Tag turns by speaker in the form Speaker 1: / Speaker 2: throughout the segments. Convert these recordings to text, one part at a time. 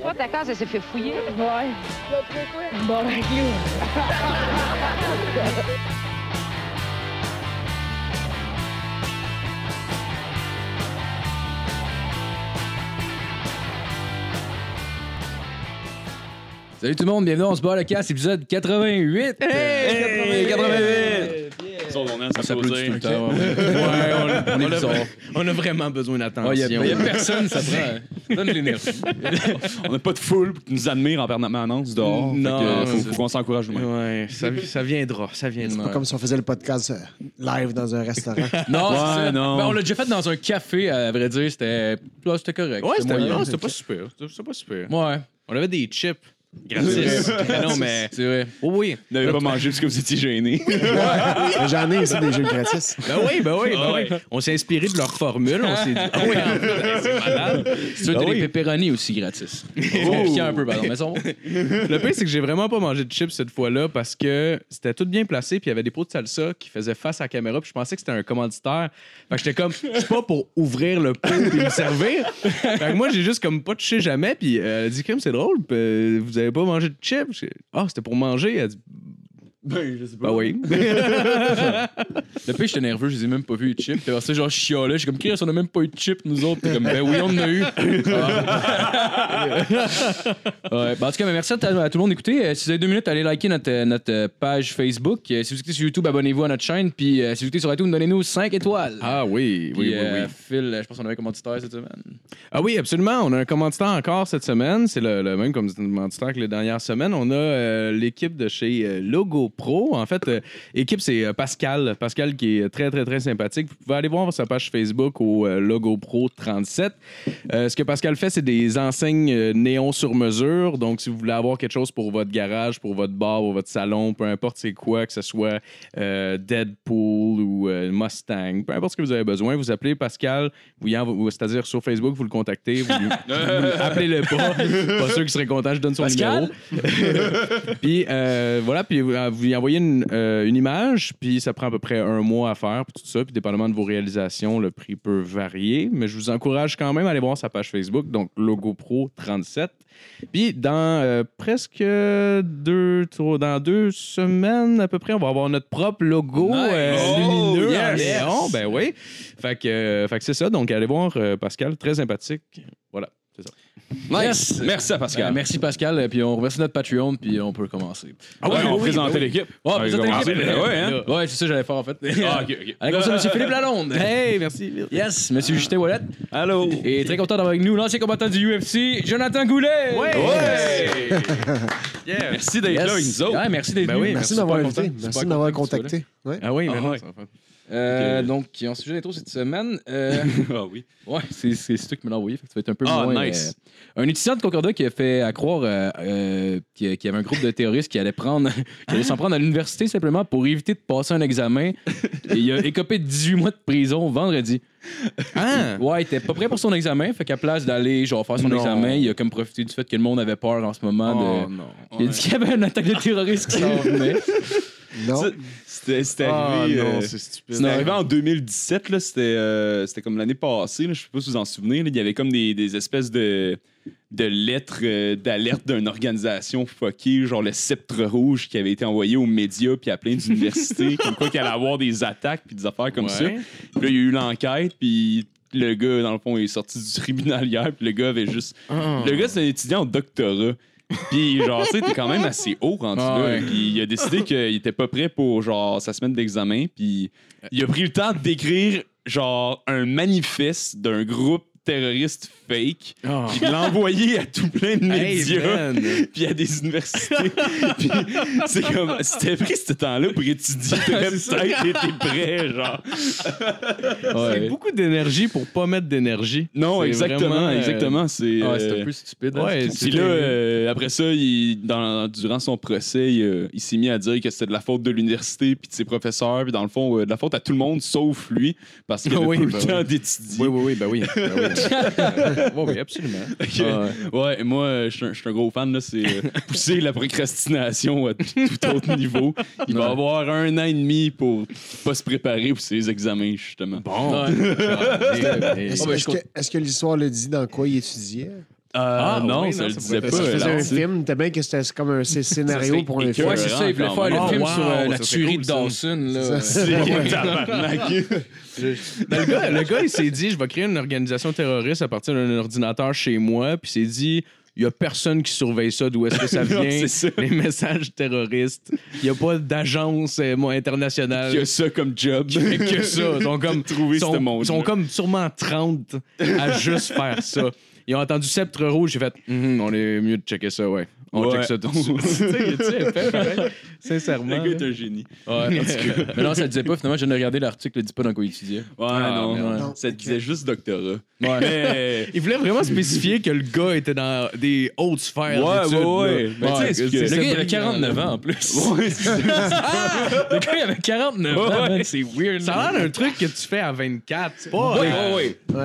Speaker 1: Toi, ta case, elle s'est fait fouiller.
Speaker 2: Ouais. Bon, ben, clou.
Speaker 3: Salut tout le monde, bienvenue, on se bat le casse, épisode 88.
Speaker 4: Hey, 88!
Speaker 5: Ça, on est à s'applaudir.
Speaker 3: temps, ouais. Ouais, on, on est bizarre.
Speaker 4: On a vraiment besoin d'attention.
Speaker 3: Il n'y a, personne, ça prend. Ça donne l'énergie.
Speaker 5: On n'a pas de foule qui nous admire en permanence dehors.
Speaker 4: Non,
Speaker 5: euh,
Speaker 4: c'est-
Speaker 5: faut, faut qu'on s'encourage nous-mêmes.
Speaker 4: Ouais, ça, ça viendra, ça viendra.
Speaker 6: Pas comme si on faisait le podcast euh, live dans un restaurant.
Speaker 3: Non,
Speaker 5: Ouais,
Speaker 3: c'est ça.
Speaker 5: non.
Speaker 3: Ben, on l'a déjà fait dans un café, à vrai dire, c'était là, c'était correct.
Speaker 4: Ouais, c'était
Speaker 3: moyen.
Speaker 4: non, c'était pas super. C'était pas super.
Speaker 3: Ouais,
Speaker 4: On avait des chips gratis. Non, mais.
Speaker 3: c'est vrai.
Speaker 4: Oh oui.
Speaker 5: Vous n'avez pas mangé parce que vous étiez.
Speaker 6: Mais J'en ai ici des jeux gratis.
Speaker 4: Ben oui, ben oui, ben oui. On s'est inspiré de leur formule. On s'est dit, ah oui, en plus, c'est malade.
Speaker 3: Tu
Speaker 4: Ah
Speaker 3: as
Speaker 4: oui.
Speaker 3: des pepperoni aussi gratis. C'est piquant un peu, pardon, mais va.
Speaker 4: Le pire, c'est que j'ai vraiment pas mangé de chips cette fois-là parce que c'était tout bien placé, puis il y avait des pots de salsa qui faisaient face à la caméra, puis je pensais que c'était un commanditaire. Fait que j'étais comme, je suis pas pour ouvrir le pot et me servir. Fait que moi, j'ai juste comme pas touché jamais, puis euh, elle a dit, comme c'est drôle, puis, euh, vous avez pas mangé de chips? Ah, c'était pour manger.
Speaker 5: Ben, je sais
Speaker 4: bah oui.
Speaker 3: Le pire, j'étais nerveux, je les ai même pas vus, les chips. Puis après ça, genre, je chialais. Je suis comme, Chris, on a même pas eu de chips, nous autres. Puis comme, ben oui, on en a eu. Ah. ouais. Ben, en tout cas, ben, merci à, à tout le monde d'écouter. Euh, si vous avez deux minutes, allez liker notre, euh, notre euh, page Facebook. Euh, si vous écoutez sur YouTube, abonnez-vous à notre chaîne. Puis euh, si vous écoutez sur iTunes, donnez-nous 5 étoiles.
Speaker 4: Ah oui, oui,
Speaker 3: Puis,
Speaker 4: oui,
Speaker 3: euh,
Speaker 4: oui.
Speaker 3: Phil, euh, je pense qu'on avait un commanditaire cette semaine.
Speaker 4: Ah oui, absolument. On a un commanditaire encore cette semaine. C'est le, le même commanditaire que les dernières semaines. On a euh, l'équipe de chez euh, Logo Pro. En fait, euh, équipe, c'est euh, Pascal. Pascal qui est très, très, très sympathique. Vous pouvez aller voir sa page Facebook au euh, Logo Pro 37. Euh, ce que Pascal fait, c'est des enseignes néon sur mesure. Donc, si vous voulez avoir quelque chose pour votre garage, pour votre bar, pour votre salon, peu importe c'est quoi, que ce soit Deadpool ou Mustang, peu importe ce que vous avez besoin, vous appelez Pascal, vous c'est-à-dire sur Facebook, vous le contactez, vous, appelez-le pas. Pas sûr qu'il serait content, je donne son
Speaker 3: Pascal?
Speaker 4: numéro. puis euh, voilà, puis vous, vous lui envoyez une, euh, une image, puis ça prend à peu près un mois à faire, puis tout ça, puis dépendamment de vos réalisations, le prix peut varier, mais je vous encourage quand même à aller voir sa page Facebook, donc Logo Pro 37. Puis dans euh, presque deux, trois- dans deux semaines à peu près, on va avoir notre propre logo
Speaker 3: Nice.
Speaker 4: euh,
Speaker 5: Oh,
Speaker 4: lumineux
Speaker 5: yes.
Speaker 4: en néon. Ben oui. Fait que, fait que c'est ça. Donc allez voir Pascal, très sympathique. Voilà,
Speaker 5: Nice! Merci à Pascal.
Speaker 3: Euh, merci Pascal. Euh, Puis on remercie notre Patreon. Puis on peut commencer.
Speaker 5: Ah ouais, on présentait l'équipe.
Speaker 3: Ouais,
Speaker 5: On va
Speaker 3: présentez
Speaker 5: commencer.
Speaker 3: l'équipe.
Speaker 5: Ben ouais, hein?
Speaker 3: Ouais, c'est ça que j'allais faire en fait.
Speaker 5: Ah, ok, ok.
Speaker 3: Allez, comme ça, monsieur Philippe Lalonde.
Speaker 4: Hey, merci.
Speaker 3: Yes, monsieur Justin Wallet.
Speaker 5: Allô?
Speaker 3: Et très content d'avoir avec nous l'ancien combattant du UFC, Jonathan Goulet.
Speaker 5: Ouais!
Speaker 4: Yeah.
Speaker 5: Merci d'être
Speaker 3: Yes.
Speaker 5: là avec nous autres.
Speaker 3: Ouais, merci d'être
Speaker 4: Ben
Speaker 3: venu.
Speaker 4: oui,
Speaker 6: Merci m'avoir
Speaker 3: content.
Speaker 6: invité. Merci
Speaker 3: là.
Speaker 6: contacté. Ouais.
Speaker 4: Ah oui,
Speaker 5: Ah
Speaker 4: mais non, ça va.
Speaker 3: Euh, donc, en sujet d'intro cette semaine, euh,
Speaker 5: Ah oui.
Speaker 3: ouais, c'est c'est c'est toi qui me l'as envoyé, fait que tu vas être un peu
Speaker 5: Ah,
Speaker 3: moins.
Speaker 5: nice.
Speaker 3: euh, un étudiant de Concordat qui a fait à croire euh, euh, qu'il y avait un groupe de terroristes qui allait prendre, qui allait s'en prendre à l'université simplement pour éviter de passer un examen. Et il a écopé de 18 mois de prison vendredi.
Speaker 4: Ah!
Speaker 3: Ouais, il était pas prêt pour son examen, fait qu'à place d'aller genre faire son
Speaker 4: Non.
Speaker 3: examen, il a comme profité du fait que le monde avait peur en ce moment
Speaker 4: Oh
Speaker 3: de.
Speaker 4: non.
Speaker 3: Il a dit qu'il y avait une attaque de terroristes qui s'en venait.
Speaker 6: Non.
Speaker 5: C'était c'était
Speaker 4: Ah
Speaker 5: arrivé. euh,
Speaker 4: c'est stupide.
Speaker 5: C'était arrivé en 2017, là, c'était, euh, c'était comme l'année passée, là, je sais pas si vous en souvenez, là, il y avait comme des, des espèces de, de lettres euh, d'alerte d'une organisation fuckée, genre le sceptre rouge qui avait été envoyé aux médias puis à plein d'universités, comme quoi qu'il allait avoir des attaques puis des affaires comme ça. Puis là, il y a eu l'enquête, puis le gars, dans le fond, il est sorti du tribunal hier, puis le gars avait juste...
Speaker 4: Ah.
Speaker 5: Le gars, c'est un étudiant en doctorat. Puis, genre, tu sais, t'es quand même assez haut rendu
Speaker 3: Ah
Speaker 5: là.
Speaker 3: ouais.
Speaker 5: Puis, il a décidé qu'il était pas prêt pour, genre, sa semaine d'examen. Puis, il a pris le temps d'écrire, genre, un manifeste d'un groupe terroriste fake.
Speaker 4: Ah.
Speaker 5: Puis, il l'a envoyé à tout plein de médias. puis à des universités. puis, c'est comme, c'était pris ce temps-là pour étudier. T'aurais peut-être été prêt, genre.
Speaker 4: C'est beaucoup d'énergie pour pas mettre d'énergie.
Speaker 5: Non,
Speaker 4: C'est
Speaker 5: exactement,
Speaker 4: vraiment, euh,
Speaker 5: exactement. C'est.
Speaker 3: Ah, c'est
Speaker 5: euh,
Speaker 3: un peu stupide. hein,
Speaker 4: ouais,
Speaker 3: c'est-
Speaker 5: Puis là, euh, après ça, il, dans, durant son procès, il, euh, il s'est mis à dire que c'était de la faute de l'université puis de ses professeurs, puis dans le fond, euh, de la faute à tout le monde sauf lui, parce qu'il avait
Speaker 4: Oui,
Speaker 5: pas
Speaker 4: ben
Speaker 5: le temps
Speaker 4: oui.
Speaker 5: d'étudier.
Speaker 4: Oui, oui, oui, ben oui. Ben oui. Oui, oui, absolument.
Speaker 5: Que, ouais. moi, je suis un- je suis un gros fan, là, c'est euh, pousser la procrastination à tout autre niveau. Il va avoir un an et demi pour pas se préparer pour ses examens, justement.
Speaker 4: Bon.
Speaker 3: Ouais.
Speaker 6: Est-ce que, est-ce que l'histoire le dit dans quoi il étudiait?
Speaker 3: Ah,
Speaker 5: non,
Speaker 4: oui,
Speaker 5: ça
Speaker 4: non,
Speaker 5: le
Speaker 4: ça
Speaker 5: disait pas.
Speaker 6: Que faisait un film, t'as bien que c'était comme un scénario pour un film.
Speaker 3: Ouais, c'est ça, il voulait faire le film
Speaker 4: wow,
Speaker 3: sur euh, la tuerie de. Dawson.
Speaker 4: Ben, le, gars, le gars, il s'est dit, je vais créer une organisation terroriste à partir d'un ordinateur chez moi, puis il s'est dit, il y a personne qui surveille ça, d'où est-ce que ça vient,
Speaker 5: ça.
Speaker 4: les messages terroristes. Il n'y a pas d'agence euh, internationale.
Speaker 5: Il y a ça comme job.
Speaker 4: fait que ça. Ils sont comme, sont, sont comme sûrement 30 à juste faire ça. Ils ont entendu Sceptre Rouge, j'ai fait, Mhm, on est mieux de checker ça, ouais. On
Speaker 5: Ouais.
Speaker 4: check ça tout de suite. tu sais? Sincèrement.
Speaker 5: Le gars est un génie.
Speaker 3: Ouais, en tout cas. Mais non, ça le disait pas. Finalement, je viens de regarder l'article, il dit pas dans quoi il étudiait.
Speaker 5: Ouais,
Speaker 3: Ah,
Speaker 5: non. Ça disait juste doctorat.
Speaker 3: Ouais.
Speaker 5: Mais.
Speaker 4: Il voulait vraiment spécifier que le gars était dans des hautes sphères
Speaker 5: Ouais, ouais, ouais. Mais tu sais, que-
Speaker 3: Le
Speaker 4: c'est
Speaker 3: gars, il avait
Speaker 4: brillant,
Speaker 3: 49
Speaker 4: là.
Speaker 3: ans en plus.
Speaker 5: Ouais, c'est ça.
Speaker 3: Le gars, il avait 49 ans, C'est weird.
Speaker 4: Ça a l'air d'un truc que tu fais à 24. C'est pas.
Speaker 5: Ouais, ouais, ouais.
Speaker 3: Ah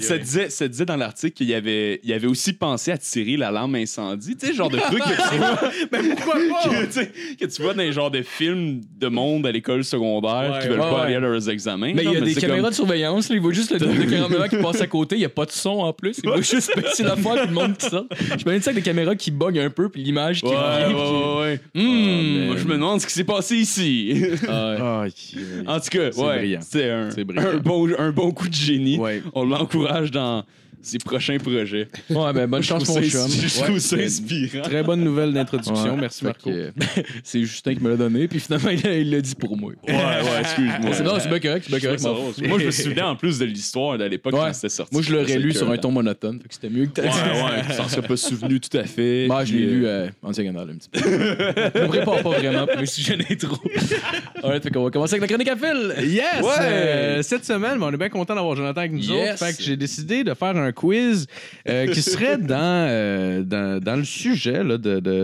Speaker 5: ça, disait, ça disait dans l'article qu'il y avait, il avait aussi pensé à tirer la lampe incendie. Tu sais, genre de truc que tu vois,
Speaker 4: Mais pourquoi pas?
Speaker 5: que, tu sais, que tu vois dans les genres de films de monde à l'école secondaire
Speaker 4: Ouais,
Speaker 5: qui veulent
Speaker 3: ouais,
Speaker 5: pas
Speaker 3: ouais.
Speaker 5: aller à leurs examens.
Speaker 3: Mais il y a des
Speaker 5: c'est
Speaker 3: caméras
Speaker 5: comme-
Speaker 3: de surveillance, là, il voit juste le 49 ans qui passe à côté, il n'y a pas de son en plus, il voit juste baisser la fois puis le monde qui sort. Je me dis ça avec des caméras qui bug un peu puis l'image qui
Speaker 5: Ouais,
Speaker 3: revient.
Speaker 5: ouais, ouais,
Speaker 3: puis-
Speaker 5: ouais.
Speaker 3: Hmm.
Speaker 5: Moi, je me demande ce qui s'est passé ici.
Speaker 3: Ah, ouais.
Speaker 4: Ah,
Speaker 5: en tout cas,
Speaker 4: C'est
Speaker 5: ouais,
Speaker 4: brillant.
Speaker 5: c'est un,
Speaker 4: C'est brillant.
Speaker 5: un, bon, un bon coup de génie.
Speaker 4: Ouais.
Speaker 5: On l'encourage dans ses prochains projets.
Speaker 3: Ouais, ben bonne chance, mon chum.
Speaker 5: Je
Speaker 3: Ouais.
Speaker 5: trouve ça inspirant.
Speaker 4: Très bonne nouvelle d'introduction.
Speaker 3: Ouais.
Speaker 4: Merci, Marco.
Speaker 3: que, c'est Justin qui me l'a donné, puis finalement, il l'a- dit pour moi.
Speaker 5: Ouais, ouais, excuse-moi.
Speaker 3: C'est non, c'est bien correct, c'est bien correct.
Speaker 5: Moi, je me souvenais en plus de l'histoire de l'époque
Speaker 3: Ouais.
Speaker 5: quand c'était sorti.
Speaker 3: Moi, je l'aurais lu sur un ton monotone, fait que c'était mieux que
Speaker 5: Ouais,
Speaker 3: t'as
Speaker 5: ouais, tu t'en serais pas souvenu tout à fait.
Speaker 3: Bah, je l'ai lu
Speaker 5: euh,
Speaker 3: euh, en diagonale un petit peu. je me prépare pas vraiment pour mes sujets d'intro. Alright, fait qu'on va commencer avec la chronique à fil.
Speaker 4: Yes!
Speaker 5: Ouais!
Speaker 4: Euh, cette semaine, ben, on est bien content d'avoir Jonathan avec nous
Speaker 3: Yes!
Speaker 4: autres. Fait que j'ai décidé de faire un quiz euh, qui serait dans, euh, dans, dans le sujet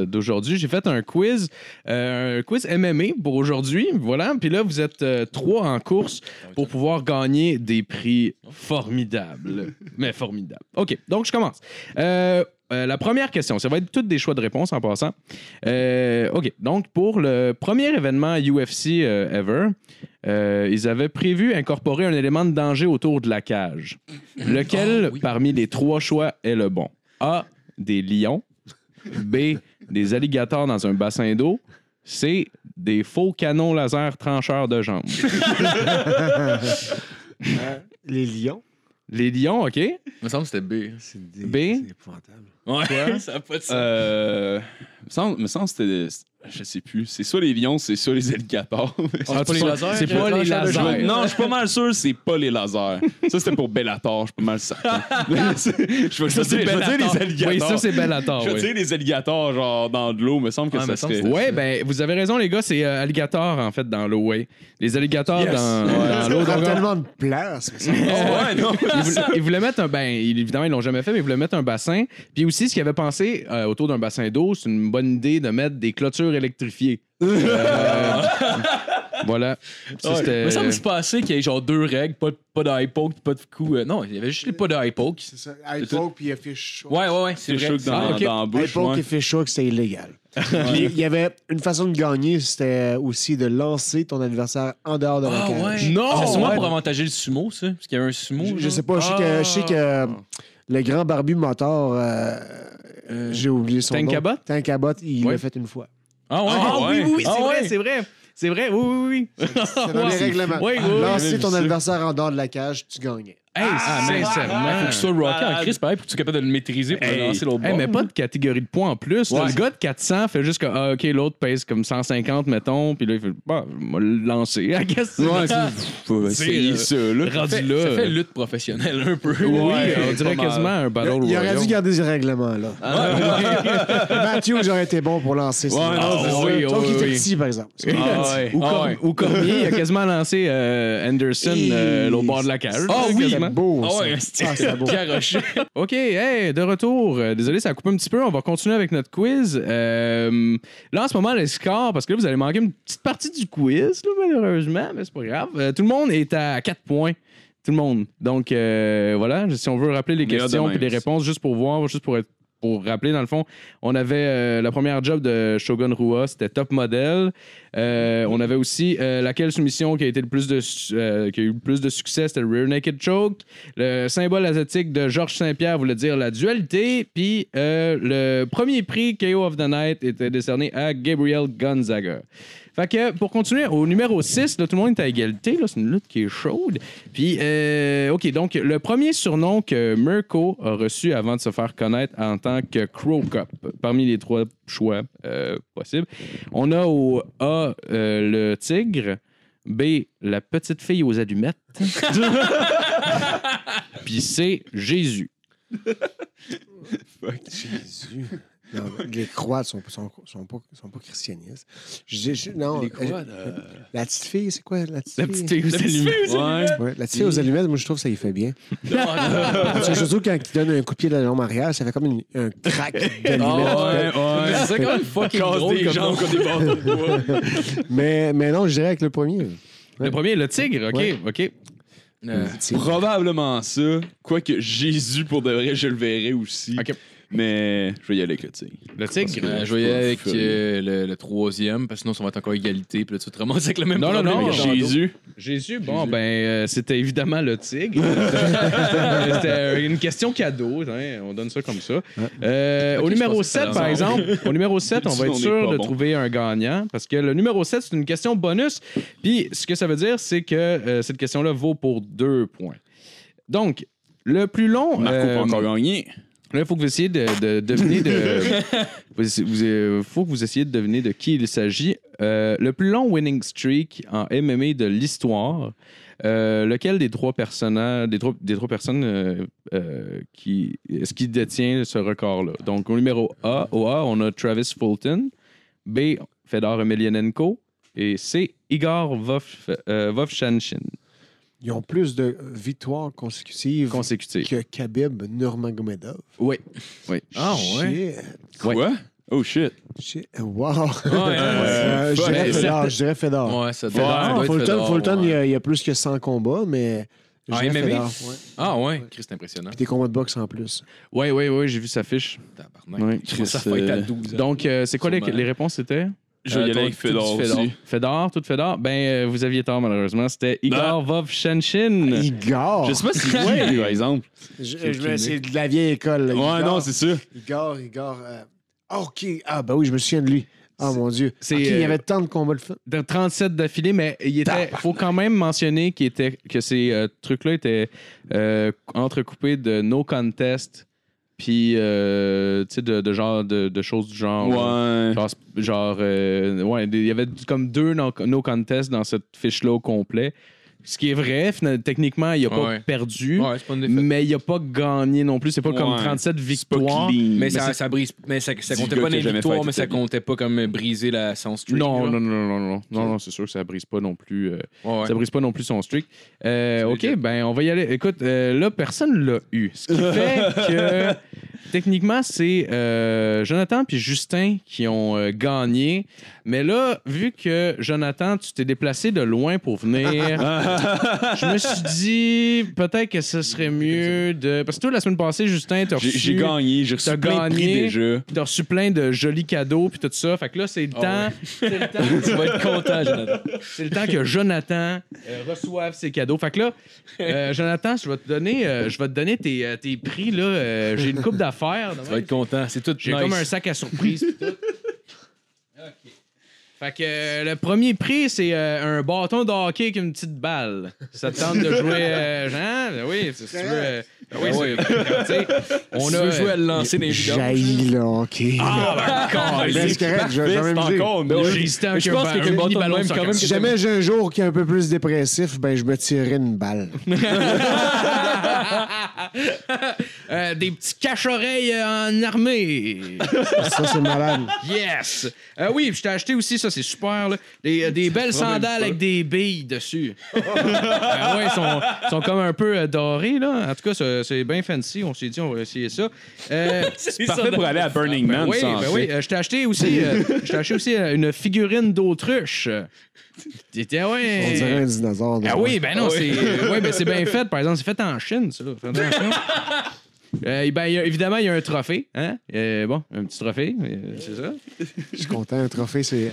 Speaker 4: d'aujourd'hui. J'ai fait un quiz, euh, un quiz MMA pour aujourd'hui. Voilà. Puis là, vous êtes trois en course pour pouvoir gagner des prix formidables. Mais formidables. OK, donc je commence. Euh, la première question, ça va être toutes des choix de réponse en passant. Euh, OK, donc pour le premier événement UFC euh, ever, euh, ils avaient prévu incorporer un élément de danger autour de la cage. Lequel,
Speaker 3: Ah, oui.
Speaker 4: parmi les trois choix, est le bon? A. Des lions. B. Des alligators dans un bassin d'eau. C. Des faux canons laser trancheurs de jambes.
Speaker 6: Les lions?
Speaker 4: Les lions, OK?
Speaker 3: Il me semble que c'était B.
Speaker 6: Des-
Speaker 4: B?
Speaker 6: c'est épouvantable.
Speaker 3: Ouais, ça a pas de sens.
Speaker 5: Euh. Me semble, me semble que c'était. Je sais plus. C'est soit les lions, c'est soit les alligators.
Speaker 3: Ah, c'est pas les lasers,
Speaker 4: C'est pas les
Speaker 5: non, je suis pas mal sûr c'est pas les lasers. Ça, c'était pour Bellator, je suis pas mal certain. je vais dire les alligators.
Speaker 4: Oui, ça, c'est Bellator.
Speaker 5: Je
Speaker 4: oui.
Speaker 5: dire les alligators, genre dans de l'eau, me semble que
Speaker 3: Ah,
Speaker 5: ça serait.
Speaker 4: Ouais, ben, vous avez raison, les gars, c'est euh, alligator, en fait, dans l'eau, ouais. Les alligators
Speaker 5: Yes.
Speaker 4: dans,
Speaker 5: Ouais.
Speaker 4: dans l'eau.
Speaker 6: Ça prend
Speaker 4: donc,
Speaker 6: tellement de place. ça-
Speaker 5: Oh, ouais, non.
Speaker 4: ils, voulaient, ils voulaient mettre un ben ils- évidemment ils l'ont jamais fait mais ils voulaient mettre un bassin puis aussi ce qu'ils avaient pensé euh, autour d'un bassin d'eau c'est une bonne idée de mettre des clôtures électrifiées Euh, voilà Ça,
Speaker 3: me semble que pas assez qu'il y ait genre deux règles, pas, de- pas de high poke, pas de coup. euh, non, il y avait juste les pas de high poke.
Speaker 6: C'est ça. iPoke puis fish
Speaker 3: Ouais, ouais, ouais, c'est
Speaker 5: C'est
Speaker 3: vrai.
Speaker 5: dans,
Speaker 3: Ah, ok.
Speaker 5: dans la bouche. ouais.
Speaker 6: fish hook, c'était illégal. Puis, Il y avait une façon de gagner, c'était aussi de lancer ton adversaire en dehors de la
Speaker 3: Ah,
Speaker 6: cage.
Speaker 3: ouais.
Speaker 4: Non!
Speaker 3: C'est sûrement
Speaker 4: Ouais.
Speaker 3: pour avantager le sumo, ça. Parce qu'il y avait un sumo.
Speaker 6: Je, je
Speaker 3: genre.
Speaker 6: sais pas, je sais que, je sais que euh, le grand barbu moteur, euh, j'ai oublié son
Speaker 4: Tank
Speaker 6: nom.
Speaker 4: Abbott?
Speaker 6: Tank Abbott, il
Speaker 4: Ouais.
Speaker 6: l'a fait une fois.
Speaker 3: Ah, ouais?
Speaker 4: Ah oui,
Speaker 5: ouais.
Speaker 4: oui, oui, c'est
Speaker 3: Ah,
Speaker 4: vrai,
Speaker 3: ouais?
Speaker 4: c'est vrai. C'est vrai, oui, oui, oui.
Speaker 6: C'est dans les règlements.
Speaker 4: Oui.
Speaker 6: Lancer ton adversaire en dehors de la cage, tu gagnais.
Speaker 4: Hey, sincèrement.
Speaker 3: Faut que tu sois rocké en crise, pareil, pour que tu sois capable de le maîtriser pour
Speaker 5: Hey.
Speaker 3: lancer l'autre
Speaker 4: Hey,
Speaker 3: bord.
Speaker 4: mais pas de catégorie de points en plus. là.
Speaker 3: Ouais.
Speaker 4: Le gars de 400 fait juste que, ah, OK, l'autre pèse comme 150, mettons, puis là, il fait, bah, on va le lancer. I guess.
Speaker 5: Ouais, c'est- essayer ça, là.
Speaker 4: Rendu
Speaker 3: Ça fait,
Speaker 4: là.
Speaker 3: ça fait lutte professionnelle un peu.
Speaker 4: Oui,
Speaker 5: Ouais,
Speaker 4: on dirait quasiment un battle
Speaker 6: il aurait
Speaker 4: royale.
Speaker 6: dû garder ces règlements-là. Matthew, j'aurais été bon pour lancer ça.
Speaker 5: Ouais, non,
Speaker 4: c'est ça.
Speaker 6: oui, était petit, par exemple.
Speaker 5: Ah, ouais.
Speaker 4: Ou,
Speaker 3: Ah
Speaker 4: Cor-
Speaker 3: ouais.
Speaker 4: ou Cormier, il a quasiment lancé euh, Anderson euh, l'autre bord de la cage.
Speaker 3: Ah
Speaker 4: là,
Speaker 3: oui.
Speaker 4: Quasiment.
Speaker 6: C'était beau,
Speaker 3: Ah
Speaker 6: Ah, beau.
Speaker 3: Garoché.
Speaker 4: OK, hey, de retour. Euh, désolé, ça a coupé un petit peu. On va continuer avec notre quiz. Euh, là, en ce moment, les scores, parce que là, vous allez manquer une petite partie du quiz, là, malheureusement, mais c'est pas grave. Euh, tout le monde est à 4 points. Tout le monde. Donc, euh, voilà, si on veut rappeler les questions et les réponses, juste pour voir, juste pour être pour rappeler, dans le fond, on avait euh, la première job de Shogun Rua, c'était top model. Euh, on avait aussi euh, laquelle soumission qui a euh, qui a eu le plus de succès, c'était Rear Naked Choke. Le symbole asiatique de Georges Saint-Pierre voulait dire la dualité. Puis le premier prix KO of the Night était décerné à Gabriel Gonzaga. Fait que pour continuer, au numéro 6, là, tout le monde est à égalité. là, C'est une lutte qui est chaude. Puis, euh, OK, donc le premier surnom que Mirko a reçu avant de se faire connaître en tant que Crow Cup, parmi les trois choix euh, possibles, on a au A euh, le tigre, B la petite fille aux allumettes, puis C Jésus.
Speaker 6: Jésus. Non, les croix sont, sont, sont, pas, sont pas christianistes. Je dis- je- non,
Speaker 5: Les croix,
Speaker 6: euh, La petite fille, c'est quoi la petite
Speaker 4: La
Speaker 6: fille?
Speaker 4: petite fille aux allumettes.
Speaker 5: Ouais.
Speaker 6: Ouais, la petite fille aux allumettes, moi, je trouve que ça y fait bien. Parce que surtout quand il donne un coup de pied dans la arrière, ça fait comme une- un crack d'allumettes.
Speaker 5: ouais.
Speaker 3: C'est quand même fucking
Speaker 5: Casse
Speaker 3: drôle
Speaker 5: des
Speaker 3: comme
Speaker 5: jambes
Speaker 3: nom.
Speaker 5: comme des bâtons de bois.
Speaker 6: mais, mais non, je dirais avec le premier.
Speaker 4: Le premier, le tigre, OK,
Speaker 6: Ouais.
Speaker 4: OK.
Speaker 3: Euh,
Speaker 6: C'est-
Speaker 5: Probablement ça. Quoique Jésus, pour de vrai, je le verrais aussi.
Speaker 4: OK.
Speaker 5: Mais je vais y aller avec le tigre.
Speaker 4: Le tigre.
Speaker 3: euh, je vais y aller avec euh, le, le troisième, parce que sinon, ça va être encore égalité. Puis là, tu te ramasses avec le même
Speaker 4: Non, non,
Speaker 3: problème
Speaker 4: non,
Speaker 3: que tantôt.
Speaker 5: Jésus.
Speaker 4: Jésus, bon, ben, euh, c'était évidemment le tigre. c'était une question cadeau. hein, on donne ça comme ça. Euh, au numéro
Speaker 3: pensais que
Speaker 4: 7,
Speaker 3: c'était
Speaker 4: par exemple, au numéro 7, on va être
Speaker 5: on est
Speaker 4: sûr
Speaker 5: pas
Speaker 4: de
Speaker 5: bon.
Speaker 4: trouver un gagnant parce que le numéro 7, c'est une question bonus. Puis, ce que ça veut dire, c'est que euh, cette question-là vaut pour deux points. Donc, le plus long.
Speaker 5: Marco
Speaker 4: euh,
Speaker 5: peut encore gagner.
Speaker 4: Là, il faut que vous essayiez de, de deviner de. vous, vous- euh, faut que vous essayiez de deviner de qui il s'agit. Euh, le plus long winning streak en MMA de l'histoire. euh, lequel des trois personnages, des trois, des trois personnes euh, euh, qui est-ce qui détient ce record-là? Donc au numéro A, au A, on a Travis Fulton, B, Fedor Emelianenko et C, Igor Vov, euh, Vovchanchin.
Speaker 6: Ils ont plus de victoires consécutives que Khabib Nurmagomedov.
Speaker 4: Oui.
Speaker 3: Ah, ouais.
Speaker 6: Shit.
Speaker 4: Ouais.
Speaker 5: Quoi? Oh shit.
Speaker 6: Shit. Wow.
Speaker 3: Ouais,
Speaker 6: Euh, je dirais
Speaker 4: Mais
Speaker 6: Fedor. Je dirais Fedor.
Speaker 3: ouais, ça doit,
Speaker 6: Fedor,
Speaker 3: ça doit être
Speaker 6: Fulton,
Speaker 3: Fedor,
Speaker 6: Fulton,
Speaker 3: ouais.
Speaker 6: il, y a, il y a plus que 100 combats, mais. je
Speaker 3: Ah,
Speaker 6: dirais
Speaker 3: MMA?
Speaker 6: Fedor, ouais.
Speaker 3: Ah, ouais. Chris, c'est impressionnant.
Speaker 6: Puis des combats de boxe en plus.
Speaker 4: Oui, oui, oui, j'ai vu sa fiche.
Speaker 3: Tabarnak.
Speaker 4: Ouais.
Speaker 3: Chris, ça à
Speaker 5: euh,
Speaker 3: 12 ans.
Speaker 4: Donc, euh, c'est quoi les,
Speaker 5: Sûrement.
Speaker 4: les réponses? C'était?
Speaker 5: Je vais y
Speaker 3: Euh,
Speaker 5: aller avec Fedor
Speaker 3: Fedor.
Speaker 5: aussi.
Speaker 4: Fedor, tout Fedor? Ben, euh, vous aviez tort, malheureusement. C'était Igor
Speaker 5: Ah.
Speaker 4: Vovchanchin.
Speaker 6: Igor?
Speaker 5: Je sais pas si c'est qui, par exemple.
Speaker 6: C'est de la vieille école. là.
Speaker 5: Ouais,
Speaker 6: Igor,
Speaker 5: non, c'est ça.
Speaker 6: Igor, Igor. euh, ah, OK. Ah, ben oui, je me souviens de lui. Ah, mon Dieu. il y avait tant de combats de fun.
Speaker 4: De 37 d'affilée, mais il était. faut quand même mentionner qu'il était, que ces euh, trucs-là étaient euh, entrecoupés de no contest, puis, euh, tu sais, de, de genre, de, de choses du genre.
Speaker 5: Ouais.
Speaker 4: Genre, genre, euh, ouais, il y avait comme deux no, no contest dans cette fiche-là au complet. Ce qui est vrai, finalement, techniquement, il n'a pas
Speaker 3: Ouais.
Speaker 4: perdu,
Speaker 3: Ouais, pas
Speaker 4: mais il n'a pas gagné non plus. C'est pas comme
Speaker 5: Ouais.
Speaker 4: 37
Speaker 5: C'est pas
Speaker 4: victoires.
Speaker 3: Mais ça, ça brise. Mais ça, ça comptait pas les victoires, mais ça comptait pas comme briser la, son streak.
Speaker 4: Non, non, non, non, non, non, non, non, c'est sûr que ça brise pas non plus. euh. Ça brise pas non plus son streak. Euh, ok, ben on va y aller. Écoute, euh, là personne l'a eu, ce qui fait que techniquement c'est euh, Jonathan puis Justin qui ont euh, gagné. Mais là, vu que Jonathan, tu t'es déplacé de loin pour venir, je me suis dit peut-être que ce serait mieux de. Parce que toi la semaine passée, Justin, t'as reçu.
Speaker 5: j'ai gagné, j'ai reçu plein de prix déjà.
Speaker 4: T'as reçu plein de jolis cadeaux puis tout ça. Fait que là, c'est le
Speaker 3: Ah
Speaker 4: temps. C'est le temps.
Speaker 3: Tu vas être content, Jonathan.
Speaker 4: C'est le temps que Jonathan euh, reçoive ses cadeaux. Fait que là, euh, Jonathan, je vais te donner, euh, je vais te donner tes, tes prix. Là. J'ai une coupe d'affaires.
Speaker 3: Tu vas être content. C'est tout
Speaker 4: J'ai
Speaker 3: nice.
Speaker 4: comme un sac à surprise. pis tout. Fait que euh, le premier prix, c'est euh, un bâton de avec une petite balle. Ça te tente de jouer, euh? Ben oui, c'est si tu veux. Ben oui, sais, on a
Speaker 3: joué à le lancer vidanges.
Speaker 6: Jaillit, là, OK.
Speaker 4: Ah, ben,
Speaker 6: Ben, c'est correct, je vais jamais me dire.
Speaker 5: encore
Speaker 4: Ben,
Speaker 5: mieux.
Speaker 4: J'ai hésité
Speaker 3: Mais
Speaker 4: avec
Speaker 3: je
Speaker 4: un
Speaker 3: pense
Speaker 4: un
Speaker 3: un bâton
Speaker 4: ballon
Speaker 3: quand même,
Speaker 6: Si jamais j'ai un jour qui est un peu plus dépressif, ben je me tirerai une balle.
Speaker 4: Euh, des petits cache-oreilles euh, en armée.
Speaker 6: Ça, c'est malade.
Speaker 4: Yes! Euh, oui, puis je t'ai acheté aussi, ça c'est super, là, des, euh, des belles sandales avec des billes dessus. Ah ouais, ils sont, ils sont comme un peu euh, dorés, là. En tout cas, ça- c'est bien fancy. On s'est dit, on va essayer ça. Euh,
Speaker 5: C'est parfait pour aller à Burning
Speaker 4: ben
Speaker 5: Man.
Speaker 4: oui, ben oui. Euh, je t'ai acheté aussi, euh, je t'ai acheté aussi euh, une figurine d'autruche. T'étais, ouais.
Speaker 6: On dirait un dinosaure.
Speaker 4: Ah oui, ben non, c'est ouais, ben c'est bien fait. Par exemple, c'est fait en Chine, ça. Fais attention. Euh, ben, il y a- évidemment, il y a un trophée. Hein? Euh, bon, un petit trophée, euh, c'est ça.
Speaker 6: Je suis content. Un trophée, c'est.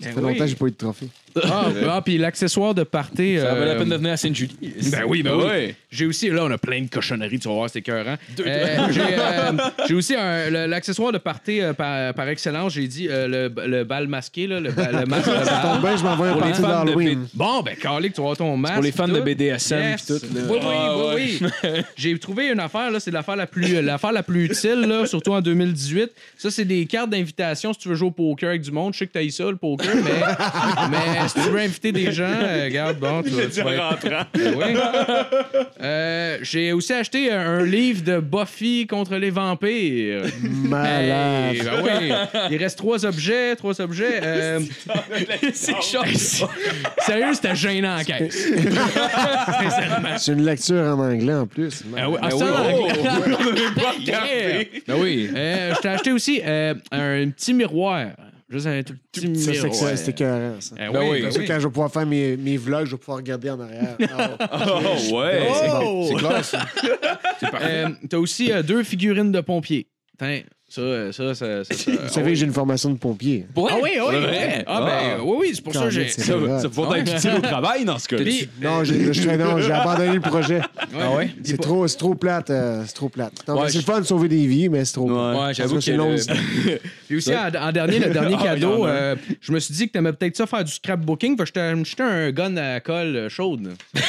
Speaker 6: Ça fait
Speaker 4: Ben oui.
Speaker 6: longtemps que j'ai pas eu de trophée.
Speaker 4: Ah, ah, puis l'accessoire de party.
Speaker 3: Ça valait la
Speaker 4: euh,
Speaker 3: peine de venir à Sainte-Julie.
Speaker 4: Ben oui, ben oui.
Speaker 5: Ouais.
Speaker 4: J'ai aussi, là, on a plein de cochonneries, tu vas voir, c'est écœurant. Euh, j'ai, euh, j'ai aussi un- le- l'accessoire de party euh, par, par excellence, j'ai dit euh, le, le bal masqué, là, le, ba- le masque de
Speaker 6: Ça tombe
Speaker 4: bal.
Speaker 6: bien, je m'envoie un
Speaker 3: Pour les fans de
Speaker 6: d'Halloween.
Speaker 4: Bon, ben, Carly, tu vas avoir ton masque.
Speaker 3: Pour les fans de
Speaker 4: tout.
Speaker 3: BDSM
Speaker 4: Yes.
Speaker 3: pis tout. là.
Speaker 4: Oui, oui,
Speaker 3: Ah,
Speaker 4: oui, oui. J'ai trouvé une affaire, là, c'est l'affaire la plus, l'affaire la plus utile, là, surtout en 2018. Ça, c'est des cartes d'invitation si tu veux jouer au poker avec du monde. Je sais que t'as ça, le poker, mais, mais si tu veux inviter des gens, euh, regarde, bon, tu vas. tu vas être- Ben oui. Euh, J'ai aussi acheté un, un livre de Buffy contre les vampires.
Speaker 6: Malade.
Speaker 4: Hey, ben oui. Il reste trois objets, trois objets. Euh, Sérieux, c'était gênant en caisse.
Speaker 6: C'est une lecture en anglais en plus.
Speaker 4: Ah oui, ah,
Speaker 3: oui.
Speaker 4: en anglais. Yeah.
Speaker 3: Ben oui.
Speaker 4: Euh, je t'ai acheté aussi euh, un petit miroir. Juste un tout petit
Speaker 6: Ça, c'est
Speaker 4: miroir.
Speaker 6: ça, c'est écœurant, ça.
Speaker 4: Eh
Speaker 3: Ben oui.
Speaker 4: oui,
Speaker 6: Comme
Speaker 4: ben
Speaker 6: ça,
Speaker 4: oui.
Speaker 6: quand je vais pouvoir faire mes, mes vlogs, je vais pouvoir regarder en arrière. Ah,
Speaker 5: Oh, ouais.
Speaker 6: c'est bon.
Speaker 4: Oh!
Speaker 6: C'est clair, ça.
Speaker 4: Euh, T'as aussi euh, deux figurines de pompiers. Tiens, ça, euh, ça, ça, ça, ça-
Speaker 6: Vous savez que j'ai une formation de pompier.
Speaker 3: Ouais?
Speaker 4: Ah oui, oui,
Speaker 3: vrai?
Speaker 4: Ah, ben, oui, oui, c'est pour ça que j'ai.
Speaker 5: Ça, va être utile au travail dans ce cas-là.
Speaker 6: Non, j'ai abandonné le projet.
Speaker 3: Ah ouais?
Speaker 6: C'est trop, c'est trop plate. euh, c'est trop plate. Mais
Speaker 3: Ouais,
Speaker 6: c'est le fun de sauver des vies, mais c'est trop plate.
Speaker 5: Ouais.
Speaker 3: J'avoue
Speaker 6: que c'est long.
Speaker 3: le-
Speaker 4: Puis aussi, en, en dernier, le dernier
Speaker 5: Ah,
Speaker 4: cadeau, euh, je me suis dit que t'aimais peut-être ça faire du scrapbooking. Fait que je t'ai acheté un gun à colle euh, chaude.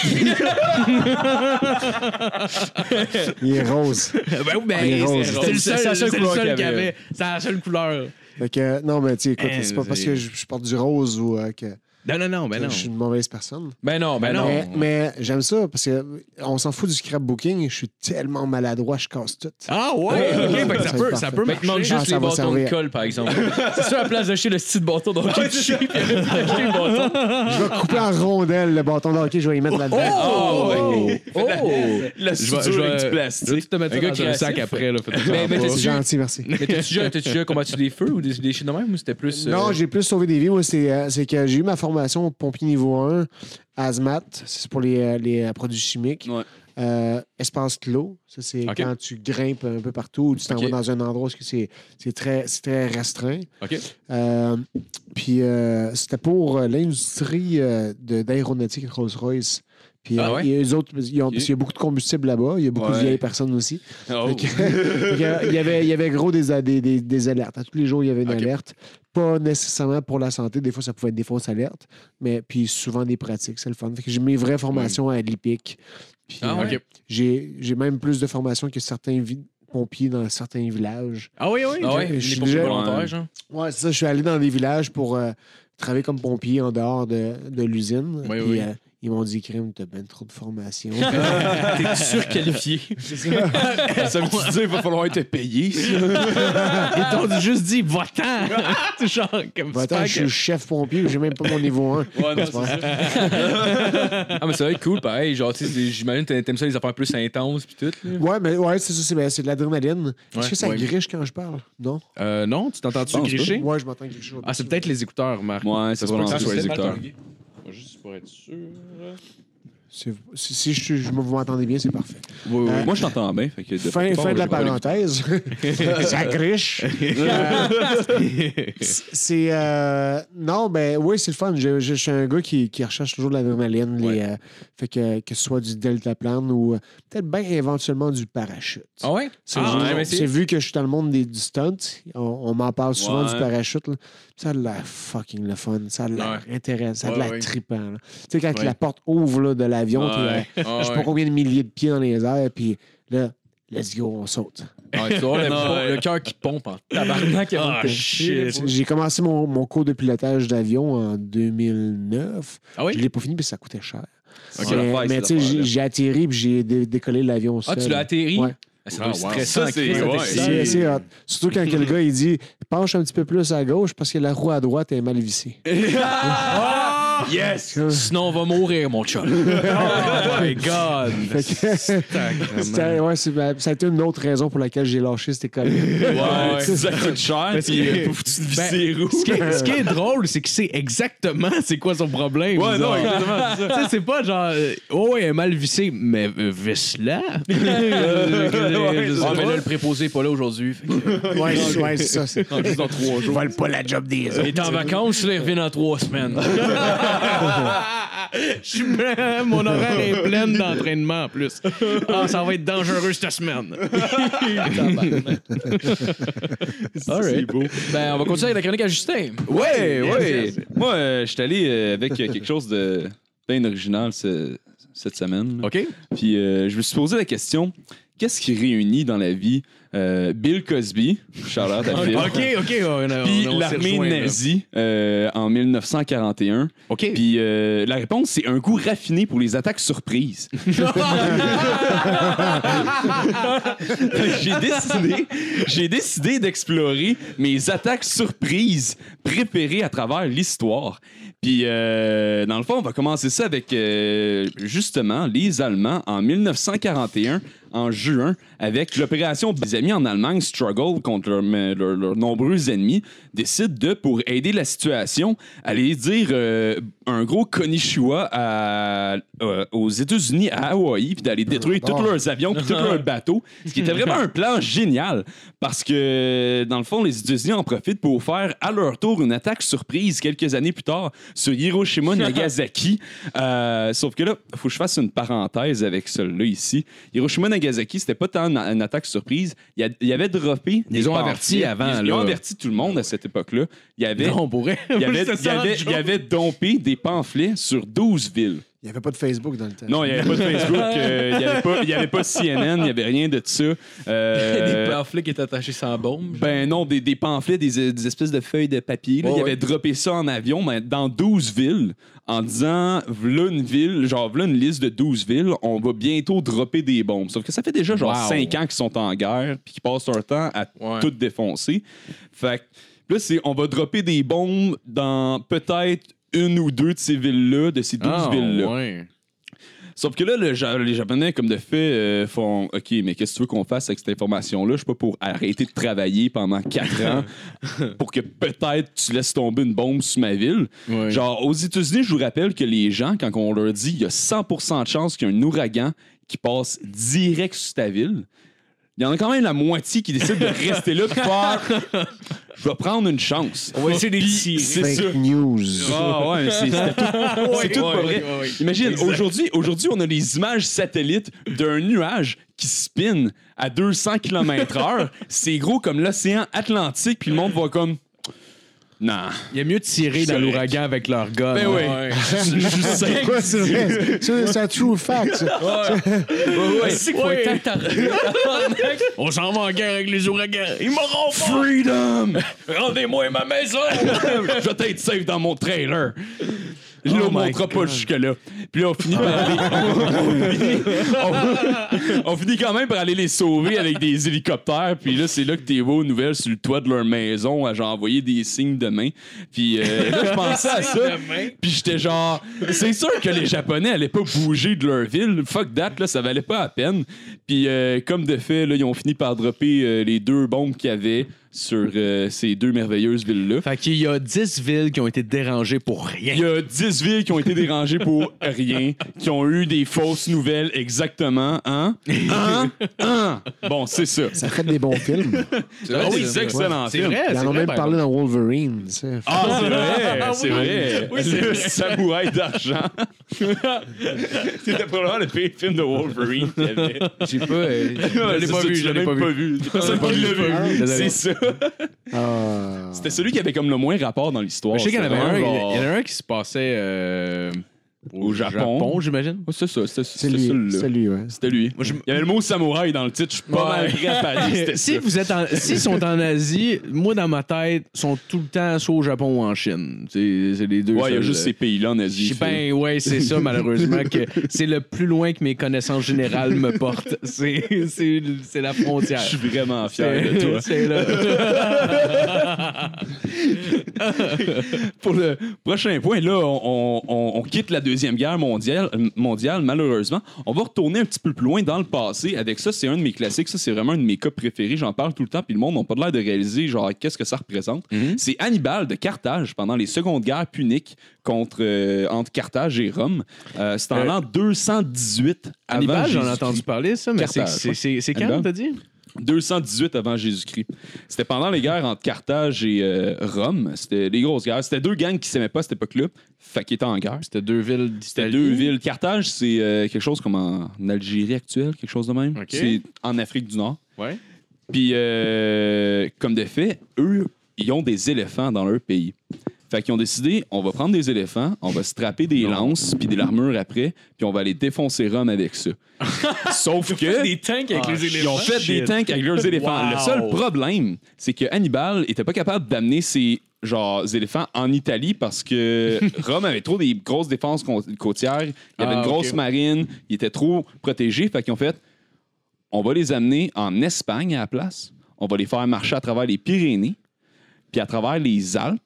Speaker 6: Il est rose.
Speaker 4: ben oui, ben,
Speaker 6: Il est rose.
Speaker 4: c'est le seul,
Speaker 3: qu'il
Speaker 4: y
Speaker 3: avait.
Speaker 4: C'est la seule couleur.
Speaker 6: Fait que, non, mais tu sais, écoute,
Speaker 4: Hein,
Speaker 6: c'est pas parce que je, je porte du rose ou euh, que,
Speaker 4: Non, non, non, ben non.
Speaker 6: je suis une mauvaise personne.
Speaker 3: Ben non, ben
Speaker 4: Ben
Speaker 3: non.
Speaker 6: Mais, mais j'aime ça parce que euh, on s'en fout du scrapbooking. Je suis tellement maladroit, je casse tout.
Speaker 4: Ah ouais, ok, que ça
Speaker 6: Ça
Speaker 4: peut, ça peut
Speaker 3: Ben, il manque
Speaker 4: marcher.
Speaker 3: juste
Speaker 6: Ah,
Speaker 3: les bâtons de colle, par exemple. c'est ça, à la place d'acheter le style bâton de hockey du chien, puis d'acheter le bâton.
Speaker 6: Je vais couper en rondelles le bâton de hockey, je vais y mettre là-dedans.
Speaker 3: Oh! ouais. Oh!
Speaker 5: La
Speaker 4: Je vais, je
Speaker 5: suture
Speaker 4: vais-
Speaker 5: avec du
Speaker 4: je vais
Speaker 5: plastique.
Speaker 4: te mettre
Speaker 3: Un
Speaker 4: un sac après. Là, faites-en
Speaker 3: Mais- mais
Speaker 4: pas.
Speaker 3: t'es
Speaker 6: C'est gentil, merci.
Speaker 3: Mais t'as-tu déjà, combattu des feux ou des, des de même ou c'était plus. euh,
Speaker 6: Non, j'ai plus sauvé des vies. Moi, c'est euh, c'est que j'ai eu ma formation pompier niveau 1, ASMAT, c'est pour les, euh, les euh, produits chimiques.
Speaker 5: Ouais.
Speaker 6: Euh, espace clos, ça c'est quand tu grimpes un peu partout ou tu t'en vas dans un endroit où c'est c'est très, c'est très restreint. Euh, puis euh, c'était pour l'industrie de- d'aéronautique Rolls-Royce. Puis
Speaker 3: Ah ouais?
Speaker 6: et eux autres, ils ont- parce qu'il y a beaucoup de combustible là-bas, il y a beaucoup de vieilles personnes aussi.
Speaker 5: Oh.
Speaker 6: Il, y avait, il y avait gros des, des, des, des alertes. À tous les jours, il y avait une alerte. Pas nécessairement pour la santé. Des fois, ça pouvait être des fausses alertes. Mais puis souvent des pratiques. C'est le fun. Fait que j'ai mes vraies formations à l'IPIC. Puis,
Speaker 3: Ah ouais?
Speaker 6: euh, j'ai, j'ai même plus de formations que certains vi- pompiers dans certains villages.
Speaker 4: Ah oui, oui.
Speaker 3: Ah ouais,
Speaker 6: Je
Speaker 3: les
Speaker 6: suis
Speaker 3: pompiers
Speaker 6: déjà-
Speaker 3: volontaires, genre.
Speaker 6: Ouais, c'est ça. Je suis allé dans des villages pour euh, travailler comme pompier en dehors de, de l'usine.
Speaker 4: Oui,
Speaker 6: Puis,
Speaker 4: oui.
Speaker 6: euh, ils m'ont dit, Crime, t'as ben trop de formation.
Speaker 3: T'es surqualifié.
Speaker 6: C'est ça.
Speaker 5: Ça veut dire qu'il va falloir être payé. ça?
Speaker 4: Ils t'ont juste dit va-t'en. Genre comme
Speaker 6: Va,
Speaker 4: super
Speaker 6: attends, je suis chef pompier, j'ai même pas mon niveau 1.
Speaker 5: Ouais, non, c'est ça.
Speaker 3: Ah, mais ça va être cool, pareil. Genre, tu sais, j'imagine que t'aimes ça les affaires plus intenses puis tout. là.
Speaker 6: Ouais, mais ouais, c'est ça, c'est, ben, c'est de l'adrénaline. Est-ce
Speaker 3: Ouais,
Speaker 6: que ça
Speaker 3: ouais.
Speaker 6: griche quand je parle? Non?
Speaker 4: Euh, non, tu t'entends-tu gricher?
Speaker 6: Ouais, je m'entends gricher.
Speaker 4: Ah, c'est peut-être les écouteurs, Marc.
Speaker 5: Ouais, c'est probablement
Speaker 4: ça
Speaker 5: sur les écouteurs.
Speaker 4: Pour être sûr.
Speaker 6: Si, si je, je- vous m'entendez bien, c'est parfait.
Speaker 4: Oui, oui.
Speaker 6: Euh,
Speaker 5: Moi, je t'entends bien. Fait que
Speaker 6: Fin, fin de la parenthèse. ça griche. Euh, c'est. euh, non, ben oui, c'est le fun. Je, je- je suis un gars qui, qui recherche toujours de les, euh, fait que, que ce soit du deltaplane ou euh, peut-être bien éventuellement du parachute.
Speaker 3: Ah ouais?
Speaker 6: C'est
Speaker 3: Ah, ouais, mais c'est-
Speaker 6: c'est vu que je suis dans le monde des, du stunt. On, on m'en parle souvent
Speaker 5: Ouais.
Speaker 6: du parachute. là. Ça a l'air fucking le fun. Ça a l'air intéressant. Ça a
Speaker 3: Ouais,
Speaker 6: l'air
Speaker 3: ouais.
Speaker 6: trippant. Tu sais, quand
Speaker 4: Ouais.
Speaker 6: la porte ouvre là, de l'avion, euh,
Speaker 5: Ouais.
Speaker 3: Ah,
Speaker 6: je sais
Speaker 3: ouais.
Speaker 6: pas combien de milliers de pieds dans les airs, puis là, let's go, on saute.
Speaker 3: Ah, tu vois, le, cœur qui pompe en tabarnak
Speaker 4: Ah,
Speaker 3: de.
Speaker 6: J'ai commencé mon, mon cours de pilotage d'avion en 2009.
Speaker 4: Ah oui?
Speaker 6: Je l'ai pas fini, puis ça coûtait cher. Mais tu sais, j'ai atterri, puis j'ai dé- décollé l'avion
Speaker 3: Ah,
Speaker 6: seul.
Speaker 3: tu l'as atterri?
Speaker 6: Ouais.
Speaker 3: Ah, ça
Speaker 4: Ah,
Speaker 3: doit être
Speaker 4: wow.
Speaker 3: stressant.
Speaker 5: Ça, c'est- ouais.
Speaker 6: hot. Surtout quand le gars il dit penche un petit peu plus à gauche parce que la roue à droite est mal vissée.
Speaker 5: Yes!
Speaker 3: Sinon, on va mourir, mon chum.
Speaker 4: Oh my God!
Speaker 6: C'était- ouais, c'est- ben, ça a été une autre raison pour laquelle j'ai lâché cette école.
Speaker 5: Ouais, ça coûte cher.
Speaker 4: Parce
Speaker 5: Puis,
Speaker 4: que-
Speaker 5: euh, tu te
Speaker 4: Ben,
Speaker 5: roues.
Speaker 4: ce, qui est, ce qui est drôle, c'est qu'il sait exactement c'est quoi son problème.
Speaker 5: Ouais, non,
Speaker 4: genre.
Speaker 5: exactement, c'est ça.
Speaker 4: Tu sais, c'est pas genre, euh, oh, ouais, elle est mal vissée, mais euh, visse-la.
Speaker 5: Ouais,
Speaker 3: Ah, mais là, le préposé est pas là aujourd'hui. fait que-
Speaker 6: Ouais, c'est- ouais, c'est ça. C'est...
Speaker 5: Dans trois jours.
Speaker 6: Vole pas la job des
Speaker 3: Il est en vacances, là, il revient dans trois semaines.
Speaker 4: Je mon horaire est plein d'entraînement en plus. Ah, ça va être dangereux cette semaine.
Speaker 3: Alright. Ben, on va continuer avec la chronique à Justin.
Speaker 5: Ouais, ouais.
Speaker 4: yes.
Speaker 5: Moi, euh, je suis allé euh, avec euh, quelque chose de bien original ce- cette semaine. là.
Speaker 4: OK?
Speaker 5: Puis euh, je me suis posé la question qu'est-ce qui réunit dans la vie euh, Bill Cosby, Charlotte à Bill,
Speaker 4: OK, OK. on a-
Speaker 5: puis l'armée nazie euh, en 1941.
Speaker 4: OK.
Speaker 5: Puis euh, la réponse, c'est un goût raffiné pour les attaques surprises. j'ai décidé, j'ai décidé d'explorer mes attaques surprises préférées à travers l'histoire. Puis, euh, dans le fond, on va commencer ça avec, justement, les Allemands en 1941, en juin, avec l'opération des amis en Allemagne struggle contre leurs nombreux ennemis, décident de, pour aider la situation, aller dire euh, un gros konnichiwa à- euh, aux États-Unis, à Hawaï, puis d'aller détruire tous leurs avions, puis tous leurs bateaux, ce qui était vraiment un plan génial, parce que, dans le fond, les États-Unis en profitent pour faire à leur tour une attaque surprise quelques années plus tard sur Hiroshima Nagasaki. Euh, sauf que là, il faut que je fasse une parenthèse avec celui-là ici. Hiroshima Nagasaki, c'était pas tant une, une attaque surprise. Il y, a- il y avait droppé. des
Speaker 4: Ils ont
Speaker 5: pamphlets.
Speaker 4: averti avant,
Speaker 5: Ils, ils ont
Speaker 4: là.
Speaker 5: averti tout le monde à cette époque-là. Il y avait.
Speaker 4: Non, on pourrait.
Speaker 5: Il y avait, il y il avait dompé des pamphlets sur 12 villes.
Speaker 6: Il n'y avait pas de Facebook dans le temps.
Speaker 5: Non, il n'y avait pas de Facebook, euh, il n'y avait, pas- il y avait pas CNN, il n'y avait rien de ça. Euh,
Speaker 3: Des pamphlets qui étaient attachés sans bombe.
Speaker 5: ben non, des, des pamphlets, des, des espèces de feuilles de papier. là.
Speaker 3: Ouais,
Speaker 5: il
Speaker 3: ouais.
Speaker 5: avait droppé ça en avion mais dans 12 villes en disant v'là une ville, genre v'là une liste de 12 villes, on va bientôt dropper des bombes. Sauf que ça fait déjà genre
Speaker 4: Wow.
Speaker 5: 5 ans qu'ils sont en guerre puis qu'ils passent leur temps à
Speaker 3: Ouais.
Speaker 5: tout défoncer. Fait que là, c'est on va dropper des bombes dans peut-être une ou deux de ces villes-là, de ces 12
Speaker 4: Ah,
Speaker 5: villes-là.
Speaker 4: ouais.
Speaker 5: Sauf que là, le les Japonais, comme de fait, euh, font OK, mais qu'est-ce que tu veux qu'on fasse avec cette information-là? Je suis pas pour arrêter de travailler pendant quatre ans pour que peut-être tu laisses tomber une bombe sur ma ville. Genre, aux États-Unis, je vous rappelle que les gens, quand on leur dit il y a 100% de chance qu'il y a un ouragan qui passe direct sur ta ville, il y en a quand même la moitié qui décide de rester là pour faire je vais prendre une chance.
Speaker 3: On va essayer de les
Speaker 5: Puis,
Speaker 3: tirer.
Speaker 5: C'est ça.
Speaker 6: Fake news.
Speaker 5: Ah ouais, c'est tout, c'est tout pas vrai. Imagine, aujourd'hui, aujourd'hui, on a des images satellites d'un nuage qui spin à 200 km/h. C'est gros comme l'océan Atlantique, puis le monde va comme. Non.
Speaker 4: Il y a mieux de tirer dans l'ouragan avec leur gun.
Speaker 5: Ben oui.
Speaker 3: Ouais.
Speaker 5: Je- je sais.
Speaker 6: C'est vrai? C'est c'est un true fact. ça.
Speaker 3: Ouais,
Speaker 4: On s'en va en guerre avec les ouragans. Ils m'auront pas.
Speaker 5: Freedom!
Speaker 3: Rendez-moi ma maison!
Speaker 5: je vais être safe dans mon trailer. Je ne
Speaker 4: Oh my
Speaker 5: montrerai pas jusque-là. Puis là, on finit par aller. on, finit, on- on finit quand même par aller les sauver avec des hélicoptères. Puis là, c'est là que t'es aux nouvelles sur le toit de leur maison à genre envoyer des signes de main. Puis euh, là, je pensais à ça. Puis j'étais genre, c'est sûr que les Japonais allaient pas bouger de leur ville. Fuck that, là, ça valait pas la peine. Puis euh, comme de fait, là, ils ont fini par dropper euh, les deux bombes qu'il y avait sur euh, ces deux merveilleuses villes-là.
Speaker 4: Fait qu'il y a 10 villes qui ont été dérangées pour rien.
Speaker 5: Il y a 10 villes qui ont été dérangées pour rien, qui ont eu des fausses nouvelles exactement. Hein? Hein? Hein? Bon, c'est ça.
Speaker 6: Ça fait des bons films.
Speaker 5: Ah oui, c'est excellent.
Speaker 4: C'est
Speaker 5: film.
Speaker 4: vrai,
Speaker 6: Ils
Speaker 4: c'est
Speaker 6: en ont
Speaker 4: vrai,
Speaker 6: même
Speaker 4: par
Speaker 6: parlé dans Wolverine. tu sais.
Speaker 5: Ah, c'est vrai,
Speaker 4: Ah
Speaker 5: c'est vrai.
Speaker 4: Oui, c'est
Speaker 5: le
Speaker 4: vrai.
Speaker 5: samouraï d'argent. C'était probablement le pire film de Wolverine qu'il y avait.
Speaker 3: J'ai pas. euh,
Speaker 4: Je l'ai pas vu, je l'ai pas vu.
Speaker 5: C'est personne qui l'a vu.
Speaker 4: Désolé.
Speaker 5: C'est ça.
Speaker 6: Ah.
Speaker 5: C'était celui qui avait comme le moins rapport dans l'histoire.
Speaker 4: Je sais qu'il y en avait
Speaker 5: C'était
Speaker 4: un, il y en a un qui se passait euh,
Speaker 5: Au Japon.
Speaker 4: j'imagine.
Speaker 5: Ouais, C'est ça, c'était
Speaker 6: C'est
Speaker 5: c'était
Speaker 6: lui. C'est lui, ouais.
Speaker 5: C'était lui. Il y avait le mot samouraï dans le titre. Je suis pas
Speaker 3: Ouais.
Speaker 5: mal prêt à parier. C'était
Speaker 4: Si
Speaker 5: ça.
Speaker 4: vous êtes en, s'ils sont en Asie, moi dans ma tête, sont tout le temps soit au Japon ou en Chine. C'est c'est les deux.
Speaker 5: Ouais, il y a
Speaker 4: seuls,
Speaker 5: juste
Speaker 4: euh,
Speaker 5: ces pays-là en Asie.
Speaker 4: Sais ben ouais, c'est ça malheureusement que c'est le plus loin que mes connaissances générales me portent. C'est c'est c'est la frontière.
Speaker 5: Je suis vraiment fier de toi.
Speaker 4: C'est là.
Speaker 5: Pour le prochain point, là, on, on- on quitte la Deuxième Guerre mondiale, mondiale, malheureusement. On va retourner un petit peu plus loin dans le passé. Avec ça, c'est un de mes classiques. Ça, c'est vraiment un de mes cas préférés. J'en parle tout le temps, puis le monde n'a pas l'air de réaliser, genre, qu'est-ce que ça représente. C'est Hannibal de Carthage pendant les secondes guerres puniques contre, euh, entre Carthage et Rome. Euh, c'est en
Speaker 4: Euh,
Speaker 5: l'an 218 avant
Speaker 4: Hannibal, j'en ai entendu parler, ça, mais c'est- quand, t'as dit?
Speaker 5: 218 avant Jésus-Christ. C'était pendant les guerres entre Carthage et euh, Rome. C'était les grosses guerres. C'était deux gangs qui s'aimaient pas à cette époque-là. Fait qu'ils étaient en guerre.
Speaker 4: C'était deux villes
Speaker 5: C'était deux villes. Carthage, c'est euh, quelque chose comme en Algérie actuelle, quelque chose de même. C'est en Afrique du Nord.
Speaker 4: Ouais.
Speaker 5: Puis, euh, comme de fait, eux, ils ont des éléphants dans leur pays. Fait qu'ils ont décidé, on va prendre des éléphants, on va strapper des lances puis de l'armure après, puis on va aller défoncer Rome avec ça. Sauf que...
Speaker 3: Des tanks avec les
Speaker 5: Ils ont fait des tanks avec leurs éléphants. Le seul problème, c'est que Hannibal était pas capable d'amener ses genre éléphants en Italie parce que Rome avait trop des grosses défenses côtières, il y avait
Speaker 4: Ah,
Speaker 5: une grosse marine, il était trop protégé, fait qu'ils ont fait on va les amener en Espagne à la place, on va les faire marcher à travers les Pyrénées, puis à travers les Alpes,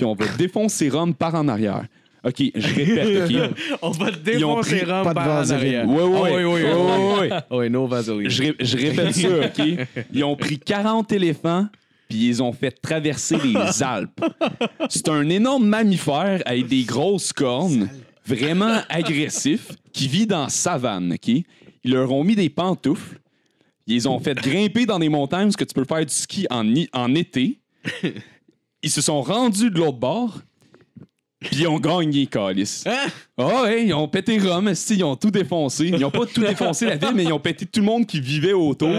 Speaker 5: puis on va défoncer Rome par en arrière. OK, je répète, OK.
Speaker 4: On va
Speaker 5: Ils ont
Speaker 4: défoncer
Speaker 5: pris
Speaker 4: Rome
Speaker 6: pas de
Speaker 4: par en
Speaker 6: vaseline.
Speaker 4: arrière. Oui, oui,
Speaker 5: ouais, ouais.
Speaker 4: oui. Oui, no Vaseline.
Speaker 5: Je, ré- je répète ça, OK? Ils ont pris 40 éléphants, puis ils ont fait traverser les Alpes. C'est un énorme mammifère avec des grosses cornes, vraiment agressif, qui vit dans la savane, OK? Ils leur ont mis des pantoufles. Ils les ont fait grimper dans des montagnes parce que tu peux faire du ski en été. Ils se sont rendus de l'autre bord, puis ils ont gagné, Calis.
Speaker 4: Hein?
Speaker 5: Ah ouais, ils ont pété Rome, esti, ils ont tout défoncé. Ils ont pas tout défoncé la ville, mais ils ont pété tout le monde qui vivait autour.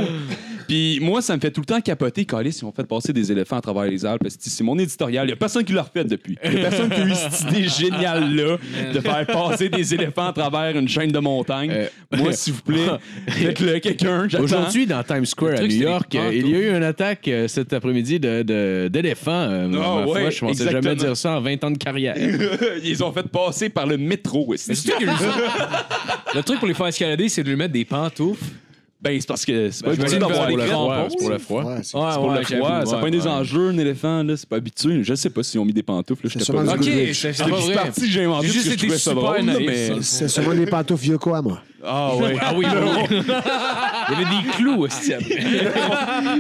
Speaker 5: Puis moi, ça me fait tout le temps capoter, Calis, ils ont fait passer des éléphants à travers les Alpes. C'est mon éditorial. Il y a personne qui l'a refait depuis. Il y a personne qui a eu cette idée géniale-là de faire passer des éléphants à travers une chaîne de montagnes.
Speaker 4: Euh,
Speaker 5: Moi, s'il vous plaît, faites-le quelqu'un.
Speaker 4: Aujourd'hui, dans Times Square à New York, euh, il y a eu une attaque euh, cet après-midi de- de- d'éléphants.
Speaker 5: Ah
Speaker 4: ma foi,
Speaker 5: ouais,
Speaker 4: je pensais
Speaker 5: exactement.
Speaker 4: jamais dire ça en 20 ans de carrière.
Speaker 5: Ils ont fait passer par le métro.
Speaker 3: Mais c'est sûr qu'il y a eu ça. Le truc pour les faire escalader, c'est de lui mettre des pantoufles.
Speaker 5: Ben, c'est parce que c'est pas
Speaker 3: Ben,
Speaker 5: habitué
Speaker 3: j'imagine
Speaker 5: d'avoir des crampons.
Speaker 4: c'est pour le froid.
Speaker 6: Ouais, c'est-
Speaker 3: Ouais,
Speaker 5: C'est pour
Speaker 3: ouais,
Speaker 5: le froid, ça
Speaker 3: ouais,
Speaker 5: pas des enjeux, un éléphant, là, c'est pas habitué. Je sais pas s'ils ont mis des pantoufles,
Speaker 6: sûrement
Speaker 5: pas.
Speaker 3: Ok, c'est pas
Speaker 5: parti j'ai inventé
Speaker 3: J'ai juste
Speaker 5: que je
Speaker 3: été
Speaker 5: trouvais ça
Speaker 3: super naïf.
Speaker 6: C'est sûrement des pantoufles Yokohama.
Speaker 5: Ah.
Speaker 3: Ah oui, oui. Il y avait des clous aussi après.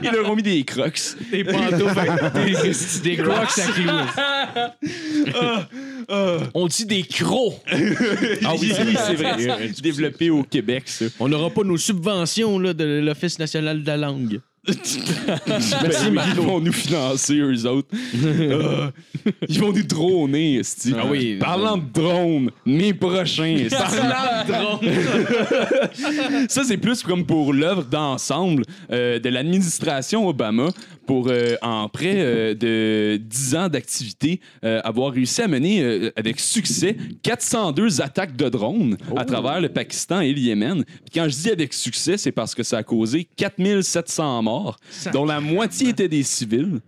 Speaker 5: Ils leur ont mis des crocs.
Speaker 4: Des pantoufles des, des crocs à clous.
Speaker 3: On dit des crocs.
Speaker 5: Ah oui, c'est c'est vrai. Développé au Québec, ça.
Speaker 4: On n'aura pas nos subventions là, de l'Office national de la langue.
Speaker 5: Merci, Ils vont nous financer, eux autres. Ah, ils vont nous droner, esti.
Speaker 4: Ah oui.
Speaker 5: Parlant de drones, mes prochains, esti. Ça, c'est plus comme pour l'œuvre d'ensemble euh, de l'administration Obama pour, euh, en près euh, de 10 ans d'activité, euh, avoir réussi à mener euh, avec succès 402 attaques de drones à travers le Pakistan et le Yémen. Puis quand je dis avec succès, c'est parce que ça a causé 4700 morts, dont la moitié étaient des civils.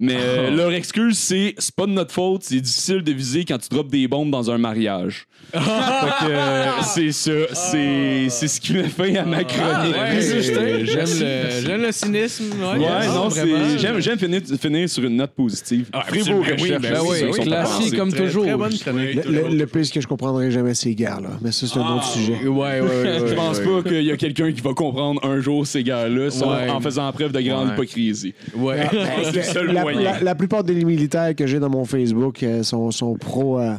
Speaker 5: Mais euh, leur excuse, c'est c'est pas de notre faute, c'est difficile de viser quand tu drops des bombes dans un mariage. Fait que, euh, c'est ça, c'est c'est ce qui met fin à ma chronique.
Speaker 4: Ouais, J'aime le, j'aime le cynisme. Ouais,
Speaker 5: Ouais,
Speaker 4: Ah,
Speaker 5: non,
Speaker 4: vraiment.
Speaker 5: c'est. J'aime, j'aime finir, finir sur une note positive. Ferez vos
Speaker 4: absolument, oui,
Speaker 5: recherches.
Speaker 4: ben
Speaker 5: c'est
Speaker 4: oui, oui,
Speaker 3: classique comme
Speaker 4: Très-
Speaker 3: toujours.
Speaker 4: Très bonne chronique.
Speaker 6: Le, le, le pire, c'est que je comprendrai jamais ces guerres-là. Mais ça, c'est un autre sujet.
Speaker 4: Ouais, ouais, ouais.
Speaker 5: Je pense pas qu'il y a quelqu'un qui va comprendre un jour ces gars-là sauf
Speaker 4: Ouais.
Speaker 5: en faisant preuve de grande
Speaker 4: Ouais.
Speaker 5: hypocrisie.
Speaker 4: Ouais.
Speaker 5: C'est le seul
Speaker 6: la,
Speaker 5: moyen.
Speaker 6: la- la plupart des militaires que j'ai dans mon Facebook euh, sont, sont pro, euh,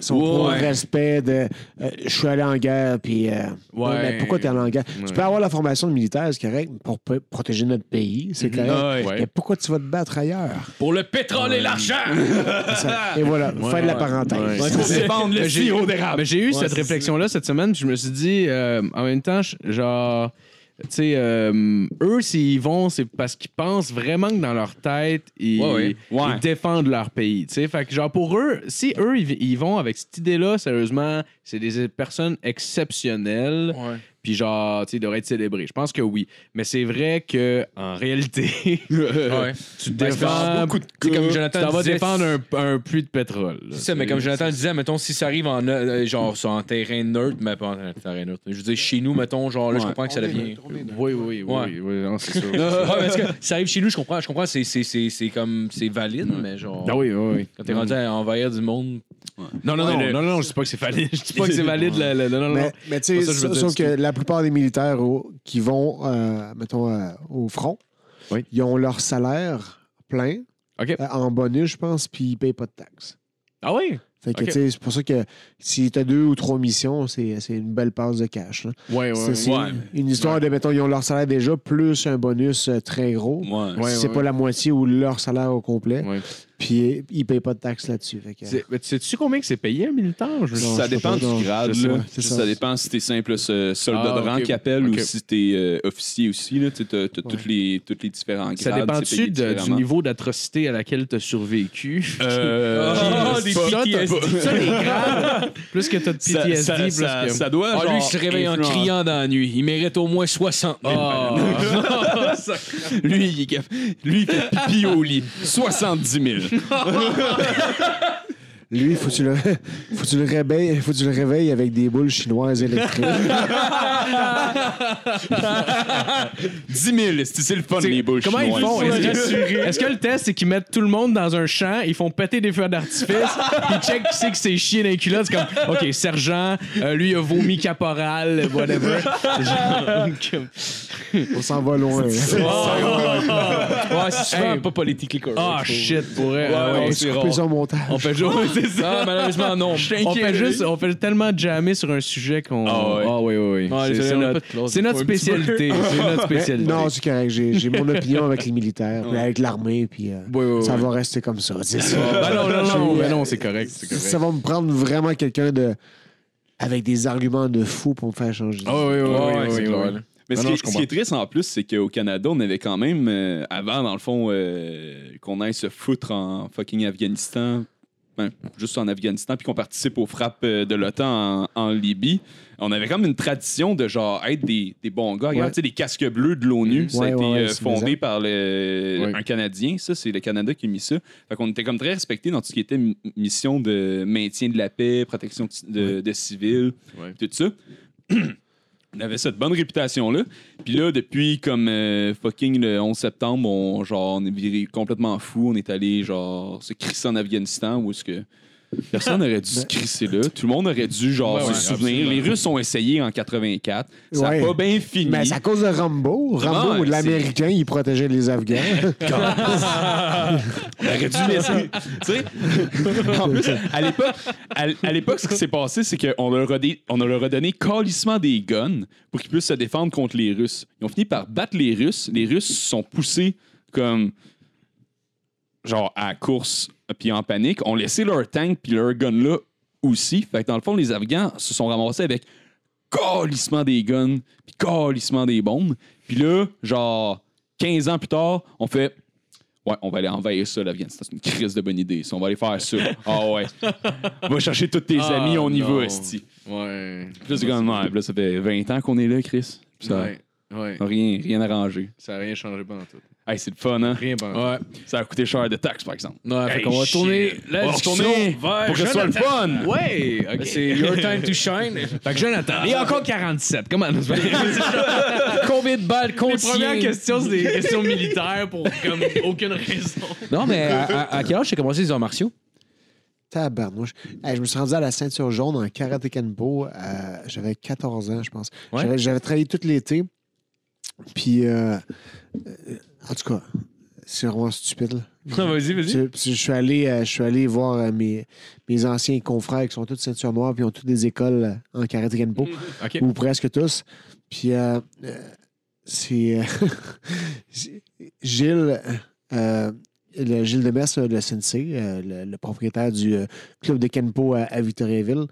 Speaker 6: sont pro respect de euh, je suis allé en guerre, puis euh,
Speaker 4: Ouais.
Speaker 6: ouais, mais pourquoi tu es allé en guerre?
Speaker 4: Ouais.
Speaker 6: Tu peux avoir la formation de militaire, c'est correct, pour protéger notre pays, c'est correct.
Speaker 5: Ouais.
Speaker 4: Ouais.
Speaker 6: Mais pourquoi tu vas te battre ailleurs?
Speaker 3: Pour le pétrole et l'argent.
Speaker 6: Et voilà, fin de la parenthèse.
Speaker 4: Ouais.
Speaker 5: Pour le
Speaker 4: Mais j'ai-
Speaker 5: sirop d'érable.
Speaker 4: J'ai eu
Speaker 3: Ouais,
Speaker 4: cette réflexion-là cette semaine, puis je me suis dit, euh, en même temps, genre, euh, eux, s'ils vont, c'est parce qu'ils pensent vraiment que dans leur tête, ils,
Speaker 3: Ouais, ouais.
Speaker 4: ils
Speaker 5: Ouais.
Speaker 4: défendent leur pays. Tu sais, fait que, genre, pour eux, si eux, ils, ils vont avec cette idée-là, sérieusement, c'est des personnes exceptionnelles. Puis genre, tu sais, il devrait être célébré. Je pense que oui. Mais c'est vrai que en réalité,
Speaker 3: Ouais.
Speaker 4: tu
Speaker 3: Ben,
Speaker 4: défends.
Speaker 3: beaucoup de comme Jonathan
Speaker 4: t'en vas
Speaker 3: disait,
Speaker 4: défendre un, un puits de pétrole.
Speaker 3: C'est ça, mais comme Jonathan le disait, mettons, si ça arrive en, euh, genre, sur un terrain neutre, mais pas en terrain neutre. Je veux dire, chez nous, mettons, genre, là, je comprends que ça devient.
Speaker 4: Oui, oui, oui.
Speaker 3: Ouais.
Speaker 4: oui, oui, non, c'est sûr.
Speaker 3: Ouais, parce que ça arrive chez nous, je comprends, je comprends, c'est, c'est, c'est, c'est comme, c'est valide, mais genre.
Speaker 4: Ah oui, oui, oui.
Speaker 3: Quand t'es rendu à envahir du monde.
Speaker 4: Non, non, non,
Speaker 3: Ouais, le-
Speaker 4: non, non, je dis pas que c'est valide. Je dis pas que c'est valide. le- le- non, non.
Speaker 6: Mais, mais tu sais, sauf que la plupart des militaires au- qui vont, euh, mettons, euh, au front,
Speaker 4: Oui.
Speaker 6: ils ont leur salaire plein
Speaker 4: OK.
Speaker 6: euh, en bonus, je pense, puis ils payent pas de taxes.
Speaker 4: Ah oui?
Speaker 6: Fait que, c'est pour ça que si tu as deux ou trois missions, c'est c'est une belle passe de cash. là.
Speaker 4: Ouais, ouais.
Speaker 6: C'est
Speaker 4: ouais.
Speaker 6: c'est
Speaker 5: Ouais.
Speaker 6: une histoire de, mettons, ils ont leur salaire déjà, plus un bonus euh, très gros.
Speaker 5: Ouais.
Speaker 4: Ouais,
Speaker 6: c'est
Speaker 4: ouais.
Speaker 6: pas la moitié ou leur salaire au complet. Puis ils payent pas de taxes là-dessus. Fait que-
Speaker 4: C'est- mais tu sais-tu combien que c'est payé un militaire? Je veux dire?
Speaker 6: Non,
Speaker 5: ça dépend
Speaker 6: pas,
Speaker 5: du grade. Là.
Speaker 6: ça, c'est
Speaker 5: Ça,
Speaker 6: ça.
Speaker 5: dépend si t'es simple euh, soldat
Speaker 4: Ah,
Speaker 5: de rang qui appelle ou si t'es euh, officier aussi. Là, tu as, tous les, tous les différents grades.
Speaker 4: Ça dépend-tu du niveau d'atrocité à laquelle tu as survécu?
Speaker 5: Euh, Pas-.
Speaker 4: Ça, les plus que tu as de
Speaker 5: ça,
Speaker 4: PTSD,
Speaker 5: ça,
Speaker 4: plus
Speaker 5: ça,
Speaker 4: que...
Speaker 5: ça doit.
Speaker 3: Ah, lui, il se réveille en criant dans la nuit. Il mérite au moins 60 000
Speaker 4: Ah.
Speaker 5: Lui, il, est lui, il fait pipi au lit. 70 000.
Speaker 6: Lui, faut tu le, faut que tu le réveilles, faut que tu le réveilles avec des boules chinoises électriques.
Speaker 5: 10 000. C'est le fun, les
Speaker 4: Comment ils font? Est-ce que, est-ce que le test, c'est qu'ils mettent tout le monde dans un champ, ils font péter des feux d'artifice, ils checkent qui c'est que c'est chier dans les culottes, c'est comme, OK, sergent, euh, lui, il a vomi caporal, whatever.
Speaker 6: On s'en va loin.
Speaker 3: Ouais, c'est souvent
Speaker 4: Hey.
Speaker 3: pas politique correct.
Speaker 4: Ah,
Speaker 3: je trouve.
Speaker 4: shit, pour ah
Speaker 5: ouais,
Speaker 4: ouais.
Speaker 5: c'est
Speaker 6: Couper montage.
Speaker 4: On fait juste, c'est ça.
Speaker 3: Ah, malheureusement, non.
Speaker 4: On fait juste, on fait tellement jammer sur un sujet qu'on.
Speaker 5: Ah ouais.
Speaker 4: Ah oui, oui, oui.
Speaker 3: Désolé,
Speaker 4: notre. c'est notre spécialité. C'est notre spécialité.
Speaker 6: non, c'est correct. J'ai j'ai mon opinion avec les militaires, avec l'armée, puis euh, ça va rester comme ça. sais.
Speaker 4: Ben non, non, non, ben non, c'est correct. C'est correct.
Speaker 6: Ça va me prendre vraiment quelqu'un de avec des arguments de fou pour me faire changer.
Speaker 4: Ah oui, oui, oui,
Speaker 3: Ouais,
Speaker 4: oui,
Speaker 3: ouais, c'est
Speaker 4: oui,
Speaker 3: clair,
Speaker 4: oui.
Speaker 3: là.
Speaker 5: Mais
Speaker 4: Non,
Speaker 5: ce,
Speaker 4: non,
Speaker 5: qui, est- ce qui est triste en plus, c'est qu'au Canada, on avait quand même, euh, avant, dans le fond, euh, qu'on aille se foutre en fucking Afghanistan, ben, juste en Afghanistan, puis qu'on participe aux frappes euh, de l'OTAN en, en Libye. On avait comme une tradition de genre être des, des bons gars. Regarde, tu sais, les casques bleus de l'ONU, ça a été euh, fondé
Speaker 6: bizarre.
Speaker 5: par le- un Canadien. Ça, c'est le Canada qui a mis ça. Fait qu'on était comme très respectés dans tout ce qui était mission de maintien de la paix, protection de, de civils, tout ça. on avait cette bonne réputation-là. Puis là, depuis comme euh, fucking le 11 septembre, on, genre, on est viré complètement fou. On est allé genre se crisser en Afghanistan où est-ce que personne n'aurait dû se crisser là. Tout le monde aurait dû genre
Speaker 4: Ouais,
Speaker 5: se
Speaker 4: ouais,
Speaker 5: souvenir.
Speaker 4: absolument.
Speaker 5: Les Russes ont essayé en 84. Ça
Speaker 6: Ouais.
Speaker 5: n'a pas bien fini.
Speaker 6: Mais c'est à cause de Rambo. Rambo,
Speaker 5: Ouais,
Speaker 6: l'Américain, il protégeait les Afghans.
Speaker 5: On aurait dû laisser. tu sais, en plus, à l'époque, à, à l'époque, ce qui s'est passé, c'est qu'on leur a, on leur a donné calissement des guns pour qu'ils puissent se défendre contre les Russes. Ils ont fini par battre les Russes. Les Russes se sont poussés comme genre à la course puis en panique. ont laissé leur tank puis leur gun là aussi. Fait que dans le fond, les Afghans se sont ramassés avec calissement des guns puis calissement des bombes. Puis là, genre 15 ans plus tard, on fait Ouais, on va aller envahir ça, l'Afghanistan. C'est une crise de bonne idée. ça. On va aller faire ça. Ah ouais. Va chercher tous tes
Speaker 4: Ah,
Speaker 5: amis, on y
Speaker 4: non.
Speaker 5: va, Esti.
Speaker 4: Ouais.
Speaker 5: Là, c'est comme, ouais, là, ça fait 20 ans qu'on est là, Chris. Ça
Speaker 4: Ouais. Ouais.
Speaker 5: n'a rien, rien arrangé.
Speaker 4: Ça n'a rien changé pendant tout.
Speaker 5: Hey, c'est le fun, hein?
Speaker 4: Rien
Speaker 3: Ouais.
Speaker 5: Ça a coûté cher de taxes, par exemple.
Speaker 3: Ouais, fait
Speaker 5: Hey,
Speaker 3: qu'on va tourner la
Speaker 5: On va
Speaker 3: discussion
Speaker 5: retourner
Speaker 3: vers
Speaker 5: pour que ce soit le fun.
Speaker 4: Ouais, ok.
Speaker 3: C'est your time to shine.
Speaker 4: Fait que Jonathan, il y a encore 47. Comment
Speaker 3: Combien de balles
Speaker 4: Les
Speaker 3: contient?
Speaker 4: premières questions, c'est des questions militaires pour comme aucune raison.
Speaker 3: Non, mais à, à- à quel âge commencé les arts martiaux?
Speaker 6: Tabarnouche. Hey, je me suis rendu à la ceinture jaune en karaté kenpo. euh, J'avais 14 ans, je pense.
Speaker 3: Ouais.
Speaker 6: J'avais- J'avais travaillé tout l'été. Puis, euh, euh, en tout cas, c'est vraiment stupide. là.
Speaker 3: vas-y, vas-y.
Speaker 6: Je, je suis allé, euh, je suis allé voir euh, mes, mes anciens confrères qui sont tous ceinture noire puis ont toutes des écoles euh, en karaté kenpo,
Speaker 4: OK.
Speaker 6: ou presque tous. Puis euh, c'est euh, c'est- Gilles, euh, le Gilles Demers, le sensei, euh, le, le propriétaire du euh, club de Kenpo à, à Victoriaville,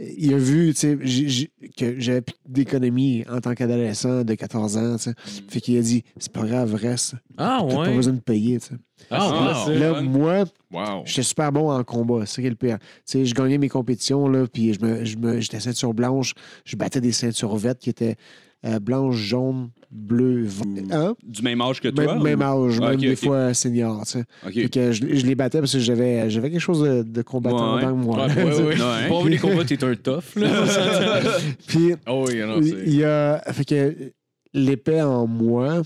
Speaker 6: euh, il a vu que j'avais plus d'économie en tant qu'adolescent de 14 ans. tu sais. Fait qu'il a dit c'est pas grave, reste.
Speaker 3: Ah,
Speaker 6: T'as pas
Speaker 3: ouais.
Speaker 6: besoin de payer.
Speaker 3: Ah,
Speaker 5: ouais.
Speaker 3: ouais.
Speaker 6: Là, moi,
Speaker 4: Wow.
Speaker 6: J'étais super bon en combat, c'est le pire. Tu sais, je gagnais mes compétitions, là, puis je me, je me, j'étais ceinture blanche, je battais des ceintures vertes qui étaient euh, blanche, jaune, bleu, vert. Hein?
Speaker 5: Du même âge que toi?
Speaker 6: Même, âge,
Speaker 5: Ah,
Speaker 6: même des fois senior. tu sais. Fait que je, je les battais parce que j'avais, j'avais quelque chose de, de combattant
Speaker 5: Ouais.
Speaker 6: dans moi.
Speaker 3: Ouais, ouais, ouais.
Speaker 5: Ouais.
Speaker 3: Pour avoir des combats, t'es un tough, là.
Speaker 6: Puis
Speaker 4: Oh, oui, non,
Speaker 6: il
Speaker 4: c'est.
Speaker 6: il y a. Fait que l'épée en moi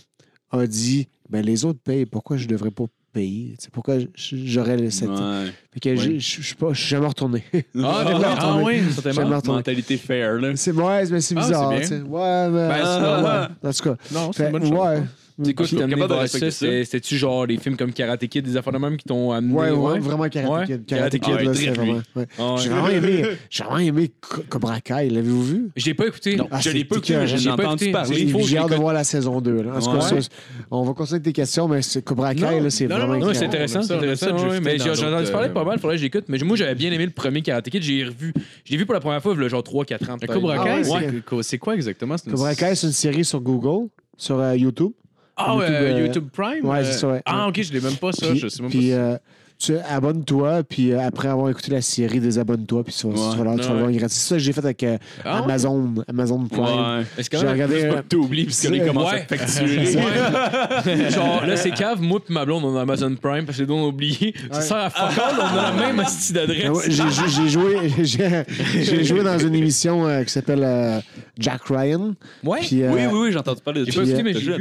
Speaker 6: a dit ben les autres payent, pourquoi je devrais pas payer? Tu sais, pourquoi j'aurais cette.
Speaker 5: Ouais.
Speaker 6: Fait que je suis pas, je suis jamais retourné.
Speaker 3: Ah, t'es pas
Speaker 6: Ah,
Speaker 3: ah.
Speaker 5: Mentalité fair, là.
Speaker 6: C'est ouais, mais c'est
Speaker 4: Ah,
Speaker 6: bizarre. Ouais, mais.
Speaker 3: Ben.
Speaker 6: En tout cas.
Speaker 4: Non, c'est
Speaker 6: Fait-
Speaker 4: une bonne chose.
Speaker 6: ouais.
Speaker 3: Écoute,
Speaker 5: suis
Speaker 3: t'as amené
Speaker 5: capable de
Speaker 3: voir
Speaker 5: respecter
Speaker 3: ça,
Speaker 5: ça.
Speaker 3: c'est- c'était-tu genre des films comme Karate Kid, des affaires de même qui t'ont amené?
Speaker 6: Ouais, ouais, vraiment Karate
Speaker 3: Ouais?
Speaker 6: Kid.
Speaker 3: Karate Kid,
Speaker 6: là, c'est vraiment.
Speaker 3: Ah.
Speaker 6: J'ai vraiment aimé, j'ai vraiment aimé Co- Cobra Kai. L'avez-vous vu?
Speaker 3: Je l'ai pas écouté.
Speaker 5: Non,
Speaker 6: Ah,
Speaker 5: je
Speaker 6: c'est
Speaker 5: l'ai pas écouté, j'ai
Speaker 3: J'ai
Speaker 5: entendu
Speaker 3: écouté.
Speaker 5: parler.
Speaker 3: C'est-
Speaker 6: J'ai j'ai hâte de voir la saison 2. Là. En tout cas,
Speaker 5: Ouais.
Speaker 6: ça, on va continuer avec tes questions, mais c'est Cobra Kai,
Speaker 4: Non.
Speaker 6: là, c'est vraiment
Speaker 4: non,
Speaker 3: c'est intéressant, c'est intéressant. mais j'ai j'ai entendu
Speaker 4: d'autres,
Speaker 3: parler
Speaker 4: euh,
Speaker 3: pas mal, faudrait que je l'écoute. Mais moi, j'avais bien aimé le premier Karate Kid, j'ai revu. Je l'ai vu pour la première fois, il y a genre 3-4 ans.
Speaker 4: Cobra
Speaker 6: Ah
Speaker 4: Kai, c'est-
Speaker 6: c'est-
Speaker 4: c'est quoi exactement? C'est
Speaker 6: Cobra Kai, c'est une série sur Google, sur euh, YouTube.
Speaker 4: Ah, ouais,
Speaker 6: YouTube,
Speaker 4: euh, YouTube Prime?
Speaker 6: ouais,
Speaker 4: euh,
Speaker 6: c'est ça, ouais.
Speaker 4: Ah, ok, je l'ai même pas, ça.
Speaker 6: Puis,
Speaker 4: je sais même
Speaker 6: puis,
Speaker 4: pas.
Speaker 6: euh, tu abonne-toi, puis euh, après avoir écouté la série, désabonne-toi, puis tu vas, tu vas l'avoir- tu vas
Speaker 3: Ouais.
Speaker 6: l'avoir gratuit. C'est ça que j'ai fait avec euh,
Speaker 4: Ah?
Speaker 6: Amazon, Amazon Prime.
Speaker 5: Ouais.
Speaker 3: Est-ce que
Speaker 6: J'ai regardé.
Speaker 5: T'oublies parce que les
Speaker 3: Ouais.
Speaker 5: à te facturer.
Speaker 3: Ouais. Genre, là, c'est cave. Moi et ma blonde, on a Amazon Prime parce que les deux, on a oublié. Ça sert à fuck all, on a la même astuce d'adresse.
Speaker 6: ouais, J'ai j'ai joué, j'ai- j'ai joué dans une émission euh, qui s'appelle euh, Jack Ryan.
Speaker 3: Ouais.
Speaker 6: Puis, euh,
Speaker 5: Oui, oui, oui, j'ai entendu parler de
Speaker 3: J'ai
Speaker 5: ça.
Speaker 3: pas
Speaker 6: euh,
Speaker 3: mais j'ai?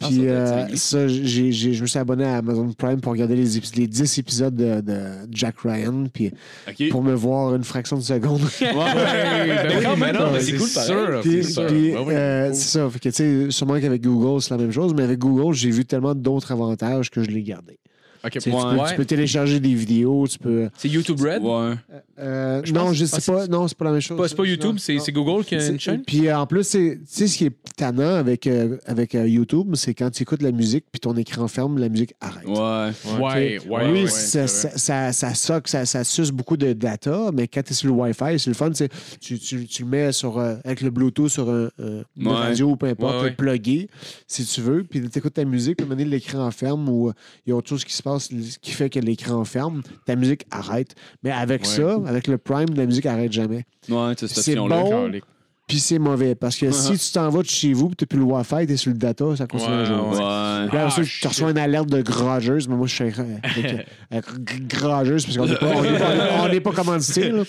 Speaker 5: Ah,
Speaker 6: Puis
Speaker 5: ça
Speaker 6: euh, j'ai- j'ai- je me suis abonné à Amazon Prime pour regarder les, les 10 épisodes de, de Jack Ryan, puis pour me voir une fraction de seconde.
Speaker 4: Ouais,
Speaker 3: quand
Speaker 4: mais
Speaker 3: même, c'est
Speaker 4: c'est
Speaker 3: cool,
Speaker 4: sûr.
Speaker 6: Puis,
Speaker 4: c'est sûr.
Speaker 6: puis,
Speaker 4: Ouais, oui.
Speaker 6: euh, c'est ça. Fait que, tu sais, sûrement qu'avec Google, c'est la même chose, mais avec Google, j'ai vu tellement d'autres avantages que je l'ai gardé.
Speaker 4: Ok,
Speaker 6: Tu sais,
Speaker 4: ouais.
Speaker 6: tu, peux,
Speaker 3: Ouais.
Speaker 6: tu peux télécharger des vidéos, tu peux.
Speaker 3: C'est YouTube Red?
Speaker 5: Ouais.
Speaker 6: Euh, non, je
Speaker 3: ah,
Speaker 6: sais pas. Non, c'est pas la même chose.
Speaker 3: Pas- C'est pas YouTube, c'est c'est Google qui a une chaîne?
Speaker 6: Puis euh, en plus, c'est- tu sais ce qui est tannant avec, euh, avec euh, YouTube, c'est quand tu écoutes la musique puis ton écran ferme, la musique arrête.
Speaker 5: Ouais.
Speaker 4: Ouais, ouais,
Speaker 6: oui,
Speaker 4: ouais,
Speaker 6: ça, ça, ça, ça soque, ça, ça suce beaucoup de data, mais quand tu es sur le Wi-Fi, c'est le fun. tu Tu, tu, tu le mets sur, euh, avec le Bluetooth sur un, un- une
Speaker 5: Ouais.
Speaker 6: radio ou peu importe,
Speaker 3: Ouais, ouais.
Speaker 6: le plugger si tu veux, puis tu écoutes ta musique, puis donné, l'écran ferme ou euh, il y a autre chose qui se passe qui fait que l'écran ferme, ta musique arrête. Mais avec
Speaker 4: Ouais.
Speaker 6: ça, avec le Prime, la musique arrête jamais.
Speaker 5: Ouais, c'est cette option-là.
Speaker 6: bon. Puis c'est mauvais parce que si tu t'en vas de chez vous, puis tu n'as plus le Wi-Fi, tu es sur le data, ça continue
Speaker 3: Ouais,
Speaker 6: à jouer.
Speaker 3: ouais.
Speaker 5: Ouais.
Speaker 6: Puis après ça,
Speaker 4: Ah,
Speaker 6: tu reçois une alerte de grageuse, mais moi, je suis avec, grageuse parce qu'on n'est pas, on n'est pas, on n'est pas commandité. Là.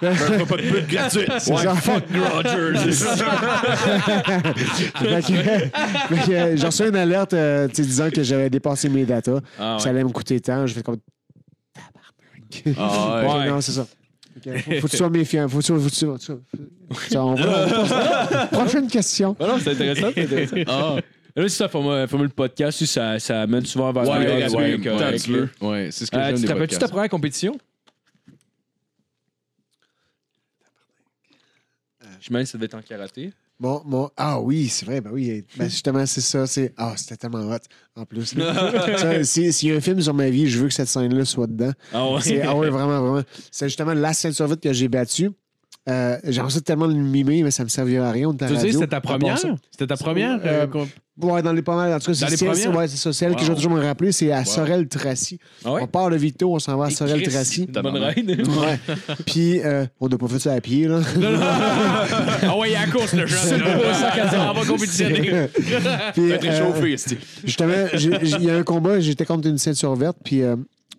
Speaker 5: pas de pub gratuite.
Speaker 6: C'est ça.
Speaker 5: Rogers.
Speaker 6: Fait que- fait que, euh, J'ai reçu une alerte euh, disant que j'avais dépassé mes datas.
Speaker 3: Ah,
Speaker 6: Ça allait me coûter tant. Je fais comme.
Speaker 5: Ah, ouais.
Speaker 6: Non, c'est ça. Ok, Faut, faut que tu sois méfiant. Faut que tu sois- faut que tu sois- faut que tu sois- Ça, on va- on va- Prochaine question.
Speaker 3: Ah non, c'est intéressant, c'est intéressant. Ah. Là, si ça forme, forme le podcast, si ça, ça amène souvent vers
Speaker 5: Ouais,
Speaker 3: le
Speaker 5: ouais,
Speaker 3: gratuit,
Speaker 5: ouais,
Speaker 3: correct,
Speaker 5: tant tu
Speaker 3: là.
Speaker 5: veux.
Speaker 4: Ouais, c'est ce que
Speaker 3: Euh,
Speaker 4: j'aime
Speaker 3: Tu
Speaker 4: des
Speaker 3: te rappelles-tu ta
Speaker 4: podcasts.
Speaker 3: première compétition? J'imagine que ça devait être en karaté.
Speaker 6: Bon, bon, ah oui, c'est vrai, ben oui. Ben justement, c'est ça. C'est, ah, c'était tellement hot, en plus. si- S'il y a un film sur ma vie, je veux que cette scène-là soit dedans.
Speaker 3: Ah ouais?
Speaker 6: C'est, ah oui, vraiment, vraiment. C'est justement la ceinture vite que j'ai battue. Euh, J'aimerais ça tellement le mimer, mais ça me servirait à rien.
Speaker 4: Tu
Speaker 6: la
Speaker 4: veux dire,
Speaker 6: radio.
Speaker 4: c'était ta première?
Speaker 6: ça.
Speaker 4: C'était ta première?
Speaker 6: Euh,
Speaker 4: euh,
Speaker 6: Ouais, dans les pas mal. En tout cas, c'est
Speaker 4: les
Speaker 6: celle,
Speaker 4: premières?
Speaker 6: ouais, c'est ça. Celle que
Speaker 4: Wow.
Speaker 6: je vais toujours me rappeler, c'est à Sorel-Tracy.
Speaker 3: Ah ouais?
Speaker 6: On part de Victo, on s'en va à Sorel-Tracy.
Speaker 3: Bonne ride.
Speaker 6: Ouais. Puis, euh, on n'a pas fait ça à pied, là.
Speaker 4: Ah ouais, il y a la course, le jeune. On va compétitionner.
Speaker 6: Puis,
Speaker 5: Être
Speaker 6: euh,
Speaker 5: réchauffé, c'est
Speaker 6: Justement, j'ai- j'ai- il y a un combat, j'étais contre une ceinture verte, puis, euh,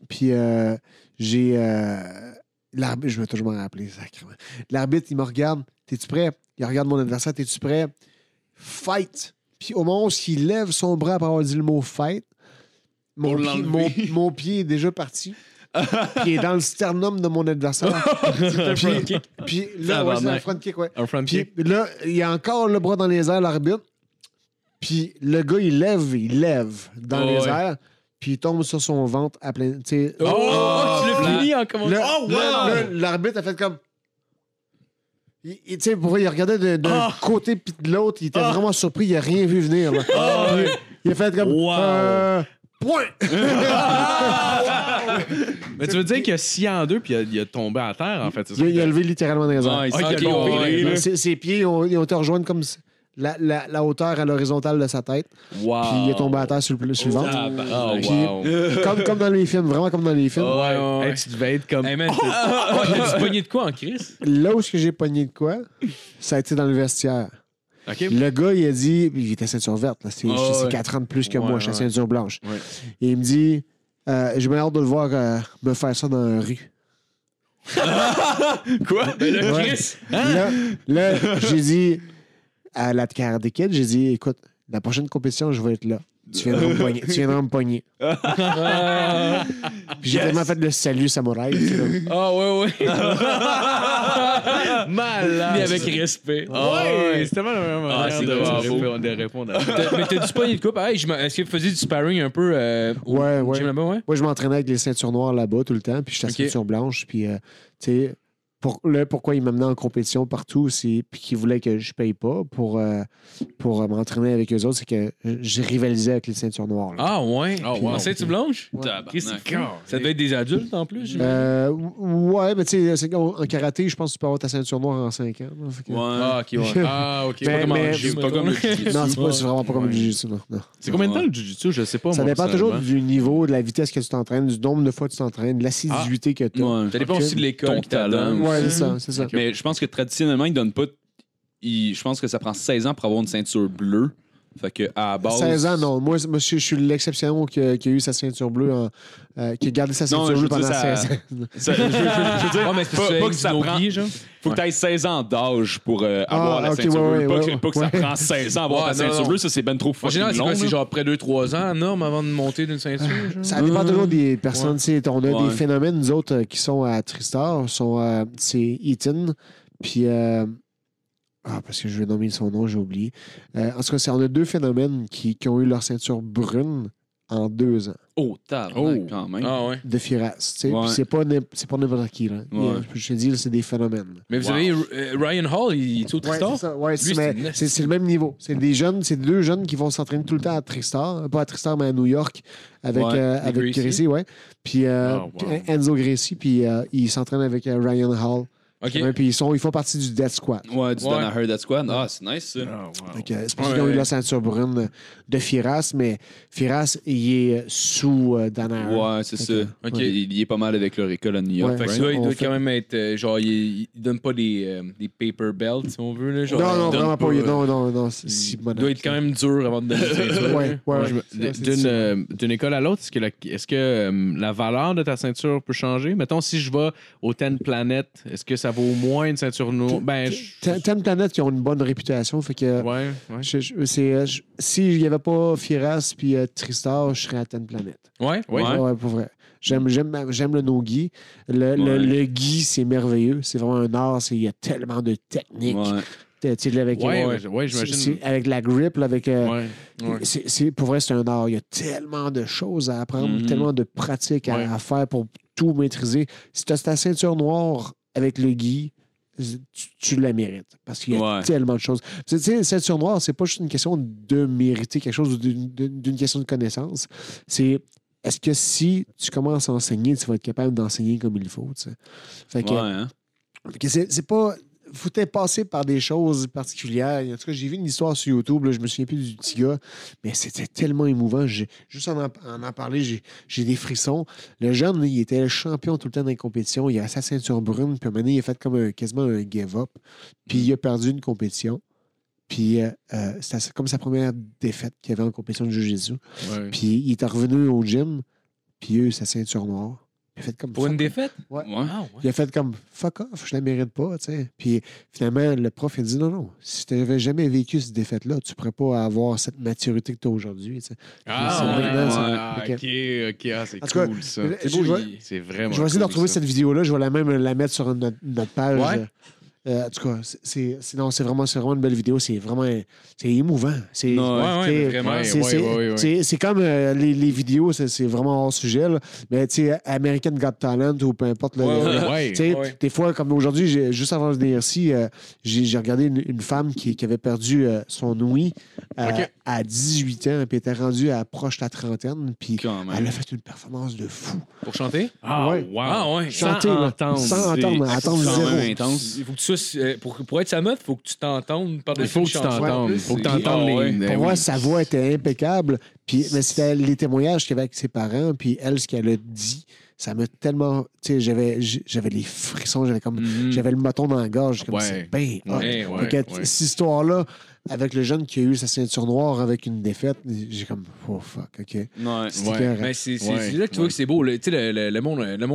Speaker 6: puis euh, j'ai. L'arbitre, je vais toujours m'en rappeler, sacrément. L'arbitre, il me regarde, t'es-tu prêt? Il regarde mon adversaire, t'es-tu prêt? Fight! Puis au moment où il lève son bras après avoir dit le mot fight, mon, pied, mon,
Speaker 5: l'enlever.
Speaker 6: mon pied est déjà parti. puis il est dans le sternum de mon adversaire. puis, puis là, ouais, c'est un front kick, ouais.
Speaker 4: Un front
Speaker 6: Puis là, il y a encore le bras dans les airs, l'arbitre. Puis le gars, il lève, il lève dans
Speaker 5: Oh,
Speaker 6: les
Speaker 5: ouais.
Speaker 6: airs. Puis il tombe sur son ventre à plein. tu sais.
Speaker 3: Oh, tu l'as fini en commençant.
Speaker 6: Là,
Speaker 3: Oh, wow!
Speaker 6: l'arbitre a fait comme. Il, il- tu sais, pour vrai, il regardait de- d'un côté puis de l'autre. Il était vraiment surpris. Il a rien vu venir. là. Puis il a fait comme.
Speaker 3: Wow.
Speaker 6: euh, Point!
Speaker 4: Mais tu veux dire qu'il a scié en deux puis il a, il a tombé à terre, en fait. ça?
Speaker 6: Il, il a levé littéralement dans les airs.
Speaker 5: Ouais, il
Speaker 3: Ah,
Speaker 5: s'est
Speaker 3: ok,
Speaker 5: tombé,
Speaker 3: ouais,
Speaker 5: là.
Speaker 6: Ses, ses pieds ont, ils ont été rejoints comme s- la, la, la hauteur à l'horizontale de sa tête.
Speaker 5: Wow.
Speaker 6: Puis il est tombé à terre sur le, sur le ventre.
Speaker 4: Oh,
Speaker 6: Puis-
Speaker 4: wow.
Speaker 6: Comme, comme dans les films, vraiment comme dans les films.
Speaker 3: Ouais, ouais, ouais.
Speaker 4: Hey, tu devais être comme.
Speaker 3: Hey man, t'as ouais, t'as pogné de quoi en crise?
Speaker 6: Là où est-ce que j'ai pogné de quoi, ça a été dans le vestiaire.
Speaker 4: OK.
Speaker 6: Le gars, il a dit, il était ceinture verte, là, c'est
Speaker 3: Ah,
Speaker 6: c'est
Speaker 3: ouais.
Speaker 6: 4 ans de plus que
Speaker 4: Ouais,
Speaker 6: moi, je suis
Speaker 4: ouais.
Speaker 6: ceinture blanche.
Speaker 4: Ouais.
Speaker 6: Et il me dit, euh, j'ai bien hâte de le voir euh, me faire ça dans la rue.
Speaker 5: Quoi?
Speaker 3: Le
Speaker 6: Ouais.
Speaker 3: Chris?
Speaker 6: Là, là, j'ai dit à la Karate Kid, j'ai dit, écoute, la prochaine compétition, je vais être là. Tu viendras me pogner. Tu viendras me pogner.
Speaker 3: Ah,
Speaker 6: Puis j'ai tellement fait le salut samouraï. tu sais, là.
Speaker 3: Ah, ouais, ouais.
Speaker 4: Malade.
Speaker 3: Mais avec respect.
Speaker 4: Ouais, c'est tellement la meilleure
Speaker 3: Ah, c'est
Speaker 4: de,
Speaker 3: vraiment
Speaker 4: de
Speaker 3: beau.
Speaker 4: répondre- à.
Speaker 3: T'as- Mais t'as du pogné de quoi? Pareil, je me- est-ce que tu faisais du sparring un peu euh, au
Speaker 6: Ouais, ouais.
Speaker 3: gym là-bas, ouais?
Speaker 6: Moi, je m'entraînais avec les ceintures noires là-bas tout le temps, puis j'étais à
Speaker 3: Ok.
Speaker 6: ceinture blanche. Puis, euh, tu sais, pour, là, pourquoi il m'amenait en compétition partout, c'est puis qu'il voulait que je paye pas pour, euh, pour euh, m'entraîner avec eux autres, c'est que je rivalisais avec les ceintures noires. là.
Speaker 3: Ah, ouais.
Speaker 4: Ah, wow.
Speaker 3: En ceinture blanche? Fou. Ça devait être des adultes en plus.
Speaker 6: Euh, ouais, mais tu sais, en karaté, je pense que tu peux avoir ta ceinture noire en 5 ans. là, que-
Speaker 5: Ouais.
Speaker 3: Ah, ok, ouais.
Speaker 4: Ah, OK.
Speaker 6: Mais-
Speaker 3: comme gym,
Speaker 5: c'est pas comme le jiu-jitsu.
Speaker 6: Non, c'est pas- c'est vraiment pas comme
Speaker 4: Ouais.
Speaker 6: le jiu-jitsu, non, non.
Speaker 4: C'est combien de temps le Jiu-Jitsu? Je sais pas.
Speaker 6: Ça
Speaker 4: moi,
Speaker 6: dépend toujours du niveau, de la vitesse que tu t'entraînes, du nombre de fois que tu t'entraînes, de l'assiduité que tu as.
Speaker 5: Ouais.
Speaker 3: Ça dépend aussi de l'école t'a
Speaker 5: talent.
Speaker 3: donné.
Speaker 6: Ouais, c'est ça, c'est ça.
Speaker 5: Mais je pense que traditionnellement, ils donnent pas. ils- Je pense que ça prend 16 ans pour avoir une ceinture bleue. Fait que à la base.
Speaker 6: 16 ans, non. Moi, moi, je, je suis l'exception qui, a- qui a eu sa ceinture bleue, en- euh, qui a gardé sa ceinture bleue pendant
Speaker 5: ça-
Speaker 6: 16 ans.
Speaker 5: Ça- je, veux- je veux- je veux dire,
Speaker 3: Ouais, mais c'est
Speaker 5: pas,
Speaker 3: que
Speaker 5: ça prend.
Speaker 3: genre.
Speaker 5: Faut que tu aies 16 ans d'âge pour euh,
Speaker 6: Ah,
Speaker 5: avoir la
Speaker 6: ok,
Speaker 5: ceinture
Speaker 6: ouais,
Speaker 5: bleue.
Speaker 6: ouais,
Speaker 5: pas,
Speaker 6: ouais,
Speaker 5: que, pas que ça prend 16 ans à avoir
Speaker 3: non,
Speaker 5: ceinture
Speaker 3: non.
Speaker 5: bleue, ça c'est ben trop
Speaker 3: En
Speaker 5: fucking
Speaker 3: général, c'est
Speaker 5: long.
Speaker 3: quoi? C'est genre après 2-3 ans, la norme, avant de monter d'une ceinture? genre?
Speaker 6: Ça dépend toujours des personnes. On a
Speaker 5: Ouais.
Speaker 6: des phénomènes, nous autres, euh, qui sont à Tristar. Sont, c'est Eaton. Puis. Ah, parce que je vais nommer son nom, j'ai oublié. Euh, en tout cas, c'est- on a deux phénomènes qui, qui ont eu leur ceinture brune en deux ans
Speaker 5: Oh, tabarnak,
Speaker 4: Oh.
Speaker 5: quand même.
Speaker 3: Ah, ouais.
Speaker 6: de Firas. tu sais.
Speaker 5: Ouais.
Speaker 6: Puis c'est pas, pas n'importe qui. Là. A- je te dis, c'est des phénomènes.
Speaker 3: Mais vous
Speaker 5: Wow.
Speaker 3: avez euh, Ryan Hall, il est au Tristar?
Speaker 6: c'est le même niveau. C'est des jeunes, c'est deux jeunes qui vont s'entraîner tout le temps à Tristar, pas à Tristar, mais à New York avec,
Speaker 5: Ouais,
Speaker 6: euh, avec
Speaker 3: Gracie.
Speaker 6: Gracie, ouais. Puis euh,
Speaker 4: Oh, wow.
Speaker 6: Enzo Gracie, puis euh, ils s'entraînent avec euh, Ryan Hall.
Speaker 3: OK.
Speaker 6: Ouais, puis ils, sont, ils font partie du Death Squad.
Speaker 5: Ouais, du
Speaker 3: Ouais.
Speaker 5: Dana Heard at Squad. Ah, c'est nice ça.
Speaker 4: Wow.
Speaker 6: Que, c'est pour ça qu'ils ont eu la ceinture brune de Firas, mais Firas, il est sous euh, Dana Hart.
Speaker 5: Ouais, c'est ça.
Speaker 6: que,
Speaker 3: Ok.
Speaker 5: Il, il est pas mal avec leur école à New York.
Speaker 6: Ouais.
Speaker 3: Fait que
Speaker 5: right?
Speaker 3: celui-là, il
Speaker 6: On
Speaker 3: doit
Speaker 6: fait-
Speaker 3: quand même être. euh, genre, il, il donne pas des, euh, des paper belts, si on veut. Là, genre,
Speaker 6: Non, non, vraiment pas.
Speaker 3: euh,
Speaker 6: Non, non, non.
Speaker 3: Il doit être quand même dur avant de donner une ceinture.
Speaker 6: Ouais, ouais,
Speaker 4: D'une euh, d'une école à l'autre, est-ce que, la, est-ce que la valeur de ta ceinture peut changer? Mettons, si je vais au Ten Planet, est-ce que ça vaut moins une ceinture noire? Ben,
Speaker 6: une planète qui ont une bonne réputation, fait que.
Speaker 4: ouais, ouais.
Speaker 6: Je- je- c'est, euh, je- S'il n'y avait pas Firas puis euh, Tristar, je serais à Ten Planet.
Speaker 3: Ouais?
Speaker 4: Oui.
Speaker 5: Ouais.
Speaker 6: Ouais, pour vrai. J'aime, j'aime, j'aime le no-gi. Le, le,
Speaker 5: Ouais.
Speaker 6: le gi, c'est merveilleux. C'est vraiment un art. c'est- Il y a tellement de techniques.
Speaker 5: Ouais.
Speaker 6: Tu sais, là, avec,
Speaker 4: Ouais,
Speaker 6: euh,
Speaker 4: ouais,
Speaker 6: avec la grip, là, avec. euh,
Speaker 4: Ouais. Ouais.
Speaker 6: c'est, c'est- pour vrai, c'est un art. Il y a tellement de choses à apprendre,
Speaker 5: Mhm.
Speaker 6: tellement de pratiques à,
Speaker 4: Ouais.
Speaker 6: à faire pour tout maîtriser. Si tu as ta ceinture noire avec le gi, tu, tu la mérites. Parce qu'il y a
Speaker 5: Ouais.
Speaker 6: tellement de choses. Tu sais, ceinture noire, c'est pas juste une question de mériter quelque chose ou d'une, question de connaissance. C'est est-ce que si tu commences à enseigner, tu vas être capable d'enseigner comme il faut. tu sais. Fait que,
Speaker 5: Ouais, hein.
Speaker 6: que c'est pas. Faut être passé par des choses particulières. En tout cas, j'ai vu une histoire sur YouTube, là, je me souviens plus du petit gars, mais c'était tellement émouvant. Juste en en, en, en parler, j'ai, des frissons. Le jeune, il était le champion tout le temps dans les compétitions. Il a sa ceinture brune, puis à un moment donné, il a fait comme un, quasiment un give-up. Puis il a perdu une compétition. Puis euh, euh, c'était comme sa première défaite qu'il avait en compétition de Jiu-Jitsu.
Speaker 4: Ouais.
Speaker 6: Puis il est revenu au gym, puis il a eu sa ceinture noire. Il a fait comme
Speaker 3: Pour une défaite?
Speaker 6: Ouais. Il a fait comme fuck off, je la mérite pas. Puis finalement, le prof a dit non, non, si tu n'avais jamais vécu cette défaite-là, tu ne pourrais pas avoir cette maturité que tu as aujourd'hui.
Speaker 4: Ah, ouais.
Speaker 6: Ok.
Speaker 4: ok. Ah, c'est
Speaker 6: cas,
Speaker 4: cool, ça. C'est il- vraiment
Speaker 6: je vais essayer de retrouver
Speaker 4: ça.
Speaker 6: cette vidéo-là, je vais la même la mettre sur notre, notre page.
Speaker 3: Ouais.
Speaker 6: Euh, en tout cas, c'est- vraiment, c'est vraiment une belle vidéo. C'est vraiment c'est émouvant. C'est c'est-
Speaker 3: ouais, vraiment.
Speaker 4: Ouais,
Speaker 6: c'est-
Speaker 4: ouais,
Speaker 6: c'est-
Speaker 4: ouais, ouais.
Speaker 6: c'est- c'est comme euh, les, les vidéos, c'est c'est vraiment hors sujet. là. Mais tu sais, American Got Talent ou peu importe. le-
Speaker 3: Ouais,
Speaker 6: le-
Speaker 3: ouais.
Speaker 4: Ouais.
Speaker 6: tu sais,
Speaker 3: Ouais.
Speaker 6: Des fois, comme aujourd'hui, juste avant de venir ici, euh, j'ai regardé une, une femme qui, qui avait perdu euh, son ouïe euh, à 18 ans, puis était rendue à proche de la trentaine, puis elle a fait une performance de fou.
Speaker 3: Pour chanter?
Speaker 4: Ah,
Speaker 6: Ouais.
Speaker 4: wow.
Speaker 3: Ah, ouais.
Speaker 4: Sans
Speaker 6: Chanter, là.
Speaker 4: entendre.
Speaker 6: Sans entendre, attendre zéro.
Speaker 5: intense.
Speaker 3: Il faut que tu euh, Pour, pour être sa meuf, il faut que tu t'entendes par
Speaker 4: Il faut que tu t'entendes. Il faut que tu
Speaker 3: t'entendes.
Speaker 4: entendes les.
Speaker 5: ouais.
Speaker 6: Pour moi,
Speaker 4: oui.
Speaker 6: sa voix était impeccable. Puis, mais c'était les témoignages qu'il y avait avec ses parents, puis elle, ce qu'elle a dit, ça m'a tellement. Tu sais, j'avais, j'avais les frissons, j'avais comme.
Speaker 3: Mhm.
Speaker 6: J'avais le moton dans la gorge. Comme
Speaker 4: Ouais.
Speaker 6: c'est bien hot.
Speaker 3: Ouais,
Speaker 6: Fait
Speaker 3: ouais,
Speaker 6: que
Speaker 4: ouais.
Speaker 6: Cette histoire-là, avec le jeune qui a eu sa ceinture noire avec une défaite, j'ai comme. Oh fuck, OK.
Speaker 5: Ouais.
Speaker 6: C'était
Speaker 4: Ouais.
Speaker 6: écœurant.
Speaker 3: Mais c'est c'est-
Speaker 4: Ouais,
Speaker 3: c'est là que tu vois
Speaker 4: ouais.
Speaker 3: que c'est beau. là. Tu sais, le, le, le monde. Le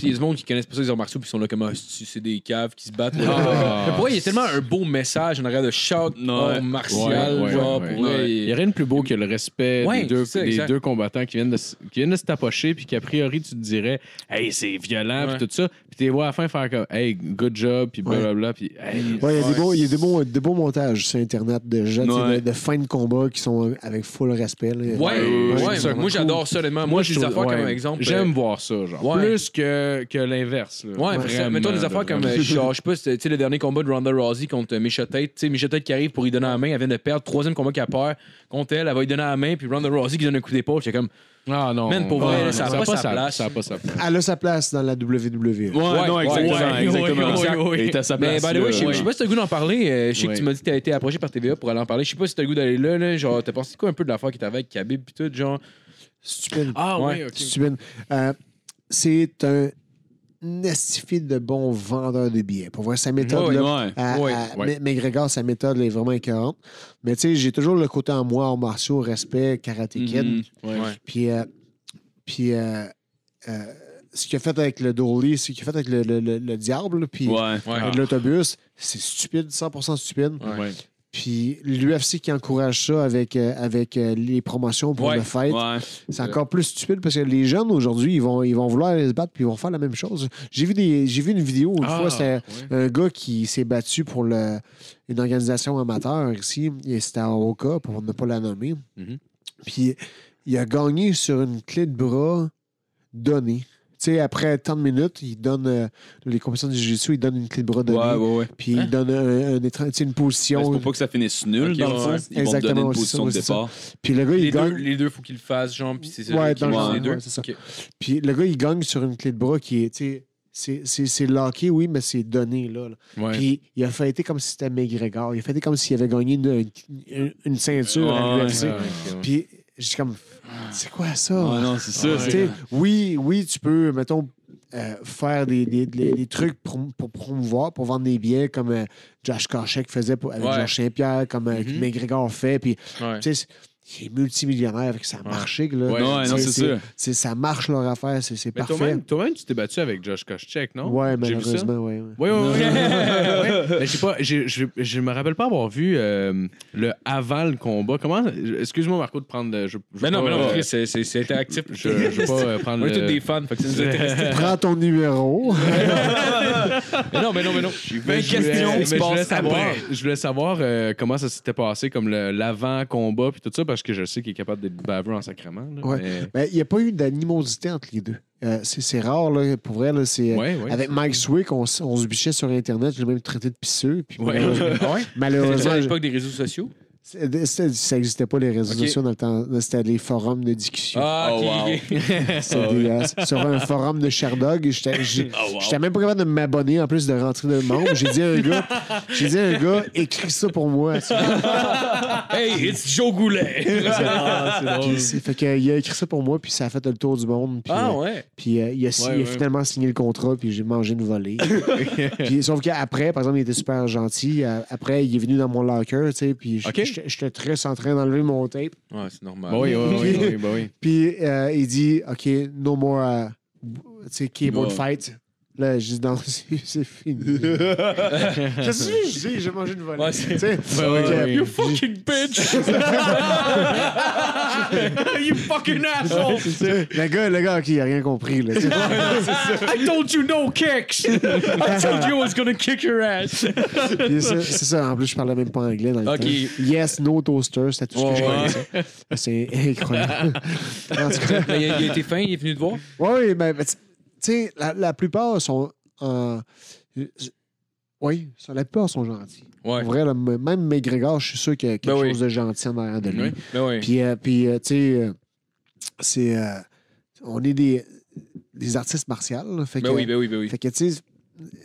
Speaker 3: il y a du monde qui connaissent pas ça les arts martiaux puis ils sont là comme ah, c'est des caves qui se battent? là.
Speaker 4: Ah.
Speaker 3: Mais pour vrai, il y a tellement un beau message en arrière de chaque
Speaker 5: Ouais.
Speaker 3: art martial.
Speaker 4: Ouais, ouais,
Speaker 3: genre,
Speaker 4: ouais.
Speaker 3: pour
Speaker 4: Il n'y a rien de plus beau que le respect
Speaker 3: Ouais,
Speaker 4: des, deux,
Speaker 3: c'est ça,
Speaker 4: des
Speaker 3: exact.
Speaker 4: deux combattants qui viennent de, s- qui viennent de se tapocher, puis qu'a priori, tu te dirais, hey, c'est violent,
Speaker 3: Ouais.
Speaker 4: puis tout ça. Puis tu les vois à la fin faire comme, hey, good job, puis blablabla, puis hey.
Speaker 6: Ouais, il y a, des beaux, il y a des, beaux, des beaux montages sur Internet de
Speaker 5: Ouais.
Speaker 6: de, de fins de combat qui sont avec full respect. là.
Speaker 3: Ouais,
Speaker 4: Ouais,
Speaker 3: ouais,
Speaker 6: c'est vraiment
Speaker 3: moi j'adore ça honnêtement. Moi, j'ai des
Speaker 4: je
Speaker 3: affaires comme exemple.
Speaker 4: J'aime voir ça, genre.
Speaker 3: Ouais.
Speaker 4: Plus que, que l'inverse. là.
Speaker 3: Ouais, mais ça, mettons des affaires comme, euh, genre, je sais pas, tu sais, le dernier combat de Ronda Rousey contre euh, Misha Tate. Tu sais, Misha Tate qui arrive pour lui donner la main, elle vient de perdre. Troisième combat qu'elle perd contre elle, elle va lui donner la main, puis Ronda Rousey qui donne un coup d'épaule. J'étais comme,
Speaker 4: Ah non.
Speaker 3: Man, pour vrai, ça a pas sa place.
Speaker 4: Ça n'a pas sa place.
Speaker 6: Elle a sa place dans la WWE.
Speaker 5: Ouais, non, exactement.
Speaker 3: ouais,
Speaker 5: exactement.
Speaker 3: ouais,
Speaker 5: Exact.
Speaker 3: ouais, ouais.
Speaker 5: Il est à sa
Speaker 3: mais
Speaker 5: place.
Speaker 3: by the way, je sais- pas si t'as le goût d'en parler. Euh, je sais
Speaker 4: Ouais.
Speaker 3: que tu m'as dit que t'as été approché par TVA pour aller en parler. Je sais pas si t'as le goût d'aller là, là. Genre, t'as pensé quoi un peu de l'affaire qui était avec Khabib pis tout, genre?
Speaker 6: Stupide.
Speaker 4: Ah
Speaker 3: Ouais.
Speaker 4: ouais, ok.
Speaker 6: Stupide. Euh, c'est un estifié de bon vendeur de billets. Pour voir sa méthode,
Speaker 3: Ouais,
Speaker 6: là,
Speaker 5: Ouais.
Speaker 6: à-
Speaker 3: Ouais,
Speaker 6: à-
Speaker 4: ouais.
Speaker 6: M- McGregor, sa méthode est vraiment écœurante. Mais tu sais, j'ai toujours le côté en moi, en martiaux, respect, karaté kid.
Speaker 5: Mhm.
Speaker 4: Ouais.
Speaker 6: Puis, euh, puis euh, euh, ce qu'il a fait avec le Dolly, ce qu'il a fait avec le, le- le- le diable, puis l'autobus, c'est stupide, 100% stupide. Puis l'UFC qui encourage ça avec, euh, avec euh, les promotions pour
Speaker 3: Ouais.
Speaker 6: le fight,
Speaker 5: Ouais.
Speaker 6: c'est encore plus stupide parce que les jeunes aujourd'hui, ils vont, ils vont vouloir aller se battre puis ils vont faire la même chose. J'ai vu, des, j'ai vu une vidéo une
Speaker 4: Ah,
Speaker 6: fois, c'était
Speaker 4: ouais.
Speaker 6: un gars qui s'est battu pour le, une organisation amateur ici, et c'était à Oka, pour ne pas la nommer.
Speaker 4: Mhm.
Speaker 6: Puis il a gagné sur une clé de bras donnée. Tu sais, après tant de minutes, il donne euh, les compétitions du jiu-jitsu, il donne une clé de bras donnée.
Speaker 5: Ouais, ouais, ouais.
Speaker 6: Puis il donne un, un tu sais, une
Speaker 5: Ben,
Speaker 6: position.
Speaker 5: C'est pour pas que ça finisse nul,
Speaker 3: Ok,
Speaker 5: dans le
Speaker 3: ouais.
Speaker 5: fond. Ils vont te donner
Speaker 6: Exactement,
Speaker 5: une
Speaker 6: c'est
Speaker 5: position
Speaker 6: ça,
Speaker 5: de départ.
Speaker 6: Puis le gars,
Speaker 3: Les
Speaker 6: il
Speaker 3: deux,
Speaker 6: gagne.
Speaker 3: les deux, faut qu'ils le fassent, genre, pis c'est.
Speaker 6: Ouais, dans le
Speaker 3: les deux.
Speaker 6: ouais, c'est ça.
Speaker 3: Ok.
Speaker 6: Puis le gars, il gagne sur une clé de bras qui est, tu sais, c'est- c'est c'est locké, oui, mais c'est donné, là. là.
Speaker 4: Ouais.
Speaker 6: Puis il a fêté comme si c'était McGregor. Il a fêté comme s'il avait gagné une, une- une ceinture à
Speaker 5: Ouais,
Speaker 6: l'UFC.
Speaker 4: Ah, ok, ouais.
Speaker 6: Puis j'ai comme, c'est quoi ça?
Speaker 5: Non, c'est
Speaker 6: sais, oui, oui, tu peux, mettons, euh, faire des, des- des- des trucs pour, pour promouvoir, pour vendre des billets, comme euh, Josh Koscheck faisait pour- avec
Speaker 3: Ouais.
Speaker 6: Georges Saint-Pierre, comme euh. McGregor fait. Puis,
Speaker 3: Ouais.
Speaker 6: Il est multimillionnaire, fait que ça a marché. Là.
Speaker 4: Ouais,
Speaker 5: non, non, c'est ça.
Speaker 6: c'est- Ça marche leur affaire, c'est c'est
Speaker 4: Mais
Speaker 6: parfait.
Speaker 4: toi-même, toi-même, tu t'es battu avec Josh Koscheck, non?
Speaker 6: Ouais,
Speaker 4: J'ai vu ça?
Speaker 6: malheureusement.
Speaker 4: Oui, oui, oui. Mais j'ai pas, j'ai- je, je me rappelle pas avoir vu euh, le avant le combat. Comment Excuse-moi Marco de prendre. le- Je, je
Speaker 3: Ben non, mais
Speaker 4: pas,
Speaker 3: non,
Speaker 4: euh,
Speaker 3: c'est- c'est c'est interactif.
Speaker 4: Je, je veux pas euh, prendre.
Speaker 3: On est tous
Speaker 4: le-
Speaker 3: des fans, fait que ça nous intéresse.
Speaker 6: Prends ton numéro.
Speaker 3: Mais non, mais non, mais non.
Speaker 4: Mais
Speaker 5: questions
Speaker 4: je voulais-
Speaker 5: qui se
Speaker 4: mais je voulais
Speaker 5: passent
Speaker 4: savoir, je voulais savoir comment ça s'était passé, comme le- l'avant-combat puis tout ça, que je sais qu'il est capable d'être baveux en sacrement. là,
Speaker 6: Ouais.
Speaker 4: mais-
Speaker 6: Il n'y a pas eu d'animosité entre les deux. Euh, c'est rare, là, pour vrai. Là, c'est,
Speaker 4: Ouais, ouais.
Speaker 6: Avec Mike Swick, on, on se bichait sur Internet. Je l'ai même traité de pisseux. Puis
Speaker 4: Ouais.
Speaker 6: malheureusement,
Speaker 3: ouais?
Speaker 6: malheureusement,
Speaker 3: C'est à
Speaker 6: je-
Speaker 3: l'époque des réseaux sociaux.
Speaker 6: Ça n'existait pas les réseaux
Speaker 3: Ok.
Speaker 6: sociaux dans le temps. C'était les forums de discussion.
Speaker 3: Ah,
Speaker 5: Oh,
Speaker 3: ok,
Speaker 5: wow.
Speaker 6: dégueulasse. Sur un forum de Sherdog, j'étais j'ai-
Speaker 5: Oh, wow.
Speaker 6: même pas capable de m'abonner en plus de rentrer de membre. J'ai dit à un gars, j'ai dit à un gars, écris ça pour moi.
Speaker 3: Hey, it's Joe Goulet!
Speaker 4: Ah, c'est
Speaker 6: fait que, il a écrit ça pour moi, puis ça a fait le tour du monde. Puis,
Speaker 3: Ah
Speaker 6: euh,
Speaker 3: ouais.
Speaker 6: Puis euh, il, a, signé-
Speaker 4: Ouais,
Speaker 6: il a
Speaker 4: ouais.
Speaker 6: finalement signé le contrat, puis j'ai mangé une volée. puis, sauf qu'après, par exemple, il était super gentil. Euh, Après, il est venu dans mon locker, tu sais, puis j-
Speaker 4: Ok.
Speaker 6: J'étais très en train d'enlever mon tape.
Speaker 3: Ouais, c'est normal.
Speaker 4: Bah oui, oui, oui, oui, bah oui.
Speaker 6: Puis euh, il dit, OK, no more, tu sais, keyboard
Speaker 5: Ouais.
Speaker 6: fight. Là, je dis non, c'est c'est fini. Je dis? J'ai mangé une volée.
Speaker 3: Ouais, c'est-
Speaker 4: ouais,
Speaker 6: euh,
Speaker 4: ouais.
Speaker 3: You fucking bitch! you fucking asshole!
Speaker 6: Le gars, le gars, OK, il a rien compris. Là.
Speaker 3: I told you no kicks! I told you I was gonna kick your ass!
Speaker 6: Ça, c'est ça. En plus, je parlais même pas anglais dans le
Speaker 3: Ok.
Speaker 6: temps. Yes, no toaster, c'était tout ce que je
Speaker 3: Ouais.
Speaker 6: connaissais. C'est incroyable. en tout cas,
Speaker 3: il, a, il a été fin, il est venu te voir?
Speaker 6: oui, mais, mais tu sais, la, la plupart sont. en- oui, ça, la plupart sont gentils.
Speaker 3: Ouais.
Speaker 6: En vrai, là, même McGregor, je suis sûr qu'il y a quelque
Speaker 3: Ben oui.
Speaker 6: chose de gentil en arrière de lui.
Speaker 4: Oui.
Speaker 3: Ben oui.
Speaker 6: Puis, euh, puis euh, tu sais, euh, c'est. euh, on est des, des artistes martiaux. fait
Speaker 3: Ben oui, ben oui, ben oui.
Speaker 6: fait que, tu sais,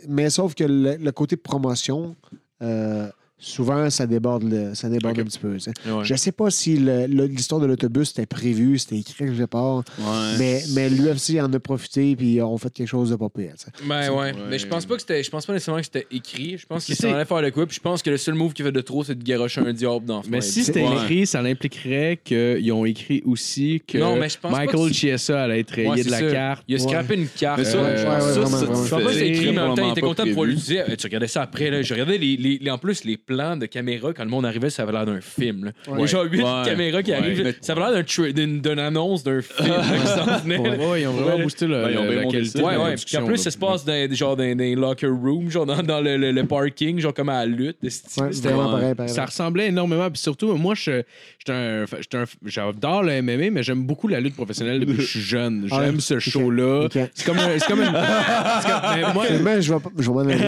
Speaker 6: mais sauf que le, le côté promotion, euh, souvent, ça déborde, le- ça déborde un petit peu.
Speaker 3: Ouais.
Speaker 6: Je sais pas si l'histoire de l'autobus était prévu, c'était écrit quelque part,
Speaker 5: Ouais.
Speaker 6: mais, mais l'UFC en a profité puis ils ont fait quelque chose de pas pire.
Speaker 3: Ben ouais.
Speaker 4: Ouais.
Speaker 3: Mais je pense pas que c'était. Je pense pas nécessairement que c'était écrit. Je pense qu'il
Speaker 4: Si
Speaker 3: s'en
Speaker 4: c'est-
Speaker 3: allait faire le coup. Puis je pense que le seul move qu'il fait de trop, c'est de garocher un diable dans
Speaker 4: Mais si c'était
Speaker 5: Ouais.
Speaker 4: écrit, ça impliquerait qu'ils ont écrit aussi que
Speaker 3: Non, mais je pense pas
Speaker 4: Michael
Speaker 3: que
Speaker 4: Chiesa allait être rayé
Speaker 3: Ouais,
Speaker 4: de la carte.
Speaker 3: Il a scrappé une carte.
Speaker 5: Mais ça,
Speaker 3: Euh,
Speaker 5: ça, ça, ça,
Speaker 6: vraiment.
Speaker 3: Je pense pas que
Speaker 5: c'était
Speaker 3: c'est écrit, mais en même temps, il était content de pouvoir l'utiliser. Euh, Tu regardais ça après, là. Je regardais les, les- les- en plus les plans de caméra quand le monde arrivait, ça avait l'air d'un film. Là.
Speaker 6: Ouais.
Speaker 3: Genre 8
Speaker 5: Ouais.
Speaker 3: caméras qui
Speaker 5: Ouais.
Speaker 3: arrivent, ça avait l'air d'un tra- d'une d'une annonce d'un film qui s'en venait.
Speaker 6: Ouais.
Speaker 4: ils ont vraiment boosté le,
Speaker 5: Ouais, ils ont
Speaker 4: le-
Speaker 5: bien
Speaker 4: la qualité.
Speaker 3: Ouais, ouais. Puis en plus, ça se passe dans, genre, dans, dans locker rooms, genre dans, dans le, le- le parking, genre comme à la lutte. C'était
Speaker 6: vraiment pareil, pareil.
Speaker 4: Ça ressemblait énormément. Puis surtout, moi, je, j'étais un, j'étais un- j'adore le MMA, mais j'aime beaucoup la lutte professionnelle depuis que je suis jeune.
Speaker 6: Ah,
Speaker 4: J'aime ce show-là. C'est comme, un- c'est comme une. c'est comme- moi,
Speaker 6: je vais, pas- je vais aller.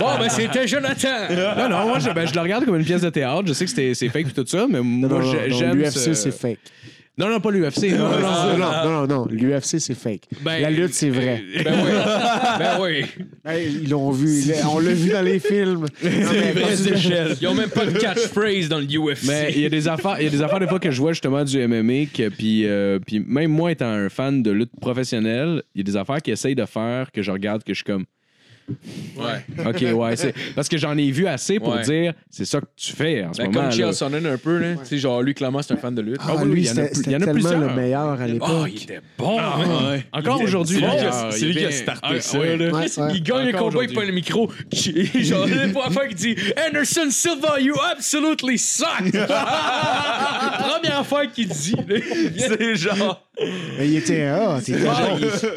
Speaker 3: Bon, ben c'était Jonathan!
Speaker 4: Non, non, moi, je, ben, je le regarde comme une pièce de théâtre. Je sais que c'est fake et tout ça, mais
Speaker 6: Non,
Speaker 4: moi, j'aime.
Speaker 6: L'UFC,
Speaker 4: ce-
Speaker 6: c'est fake.
Speaker 4: Non, non, pas l'UFC. Non, non, non.
Speaker 6: Non, non, non, non, non. L'UFC, c'est fake.
Speaker 4: Ben,
Speaker 6: La lutte, c'est vrai.
Speaker 3: Ben oui. Ben oui.
Speaker 6: Ils l'ont vu. ils- On l'a vu dans les films. C'est
Speaker 3: Vraies échelles. Ils ont même pas de catchphrase dans le UFC.
Speaker 4: Mais il y a des affaires, il y a des affaires des fois que je vois justement du MMA que puis euh, puis même moi étant un fan de lutte professionnelle, il y a des affaires qu'ils essayent de faire que je regarde que je suis comme
Speaker 3: Ouais.
Speaker 4: OK, ouais, c'est parce que j'en ai vu assez pour
Speaker 3: Ouais.
Speaker 4: dire c'est ça que tu fais en ce
Speaker 3: Ben,
Speaker 4: moment.
Speaker 3: comme
Speaker 4: là.
Speaker 3: Chael Sonnen un peu, là. Tu sais, genre, lui, clairement, c'est un fan de lutte.
Speaker 6: Ah,
Speaker 4: Ah oui,
Speaker 6: lui,
Speaker 4: il y en a
Speaker 6: c'était
Speaker 4: plus- il y
Speaker 6: c'était
Speaker 4: en a
Speaker 6: tellement
Speaker 4: plusieurs.
Speaker 6: le meilleur à l'époque.
Speaker 3: Oh, il était bon!
Speaker 4: Ah.
Speaker 5: Ouais.
Speaker 4: Encore
Speaker 5: Il-
Speaker 4: aujourd'hui,
Speaker 5: c'est lui qui a-
Speaker 4: d'ailleurs,
Speaker 5: c'est
Speaker 4: il
Speaker 5: lui
Speaker 4: est
Speaker 5: qui a
Speaker 4: bien-
Speaker 5: starté
Speaker 4: Ah,
Speaker 5: ça.
Speaker 4: ouais.
Speaker 5: là.
Speaker 6: Ouais, ouais.
Speaker 3: Il gagne le
Speaker 4: Encore
Speaker 3: combat, il
Speaker 4: aujourd'hui.
Speaker 3: prend le micro. Genre, la première fois qu'il dit Anderson Silva, you absolutely suck! Première fois qu'il dit. là.
Speaker 5: C'est genre.
Speaker 6: Mais il était il
Speaker 3: Ah.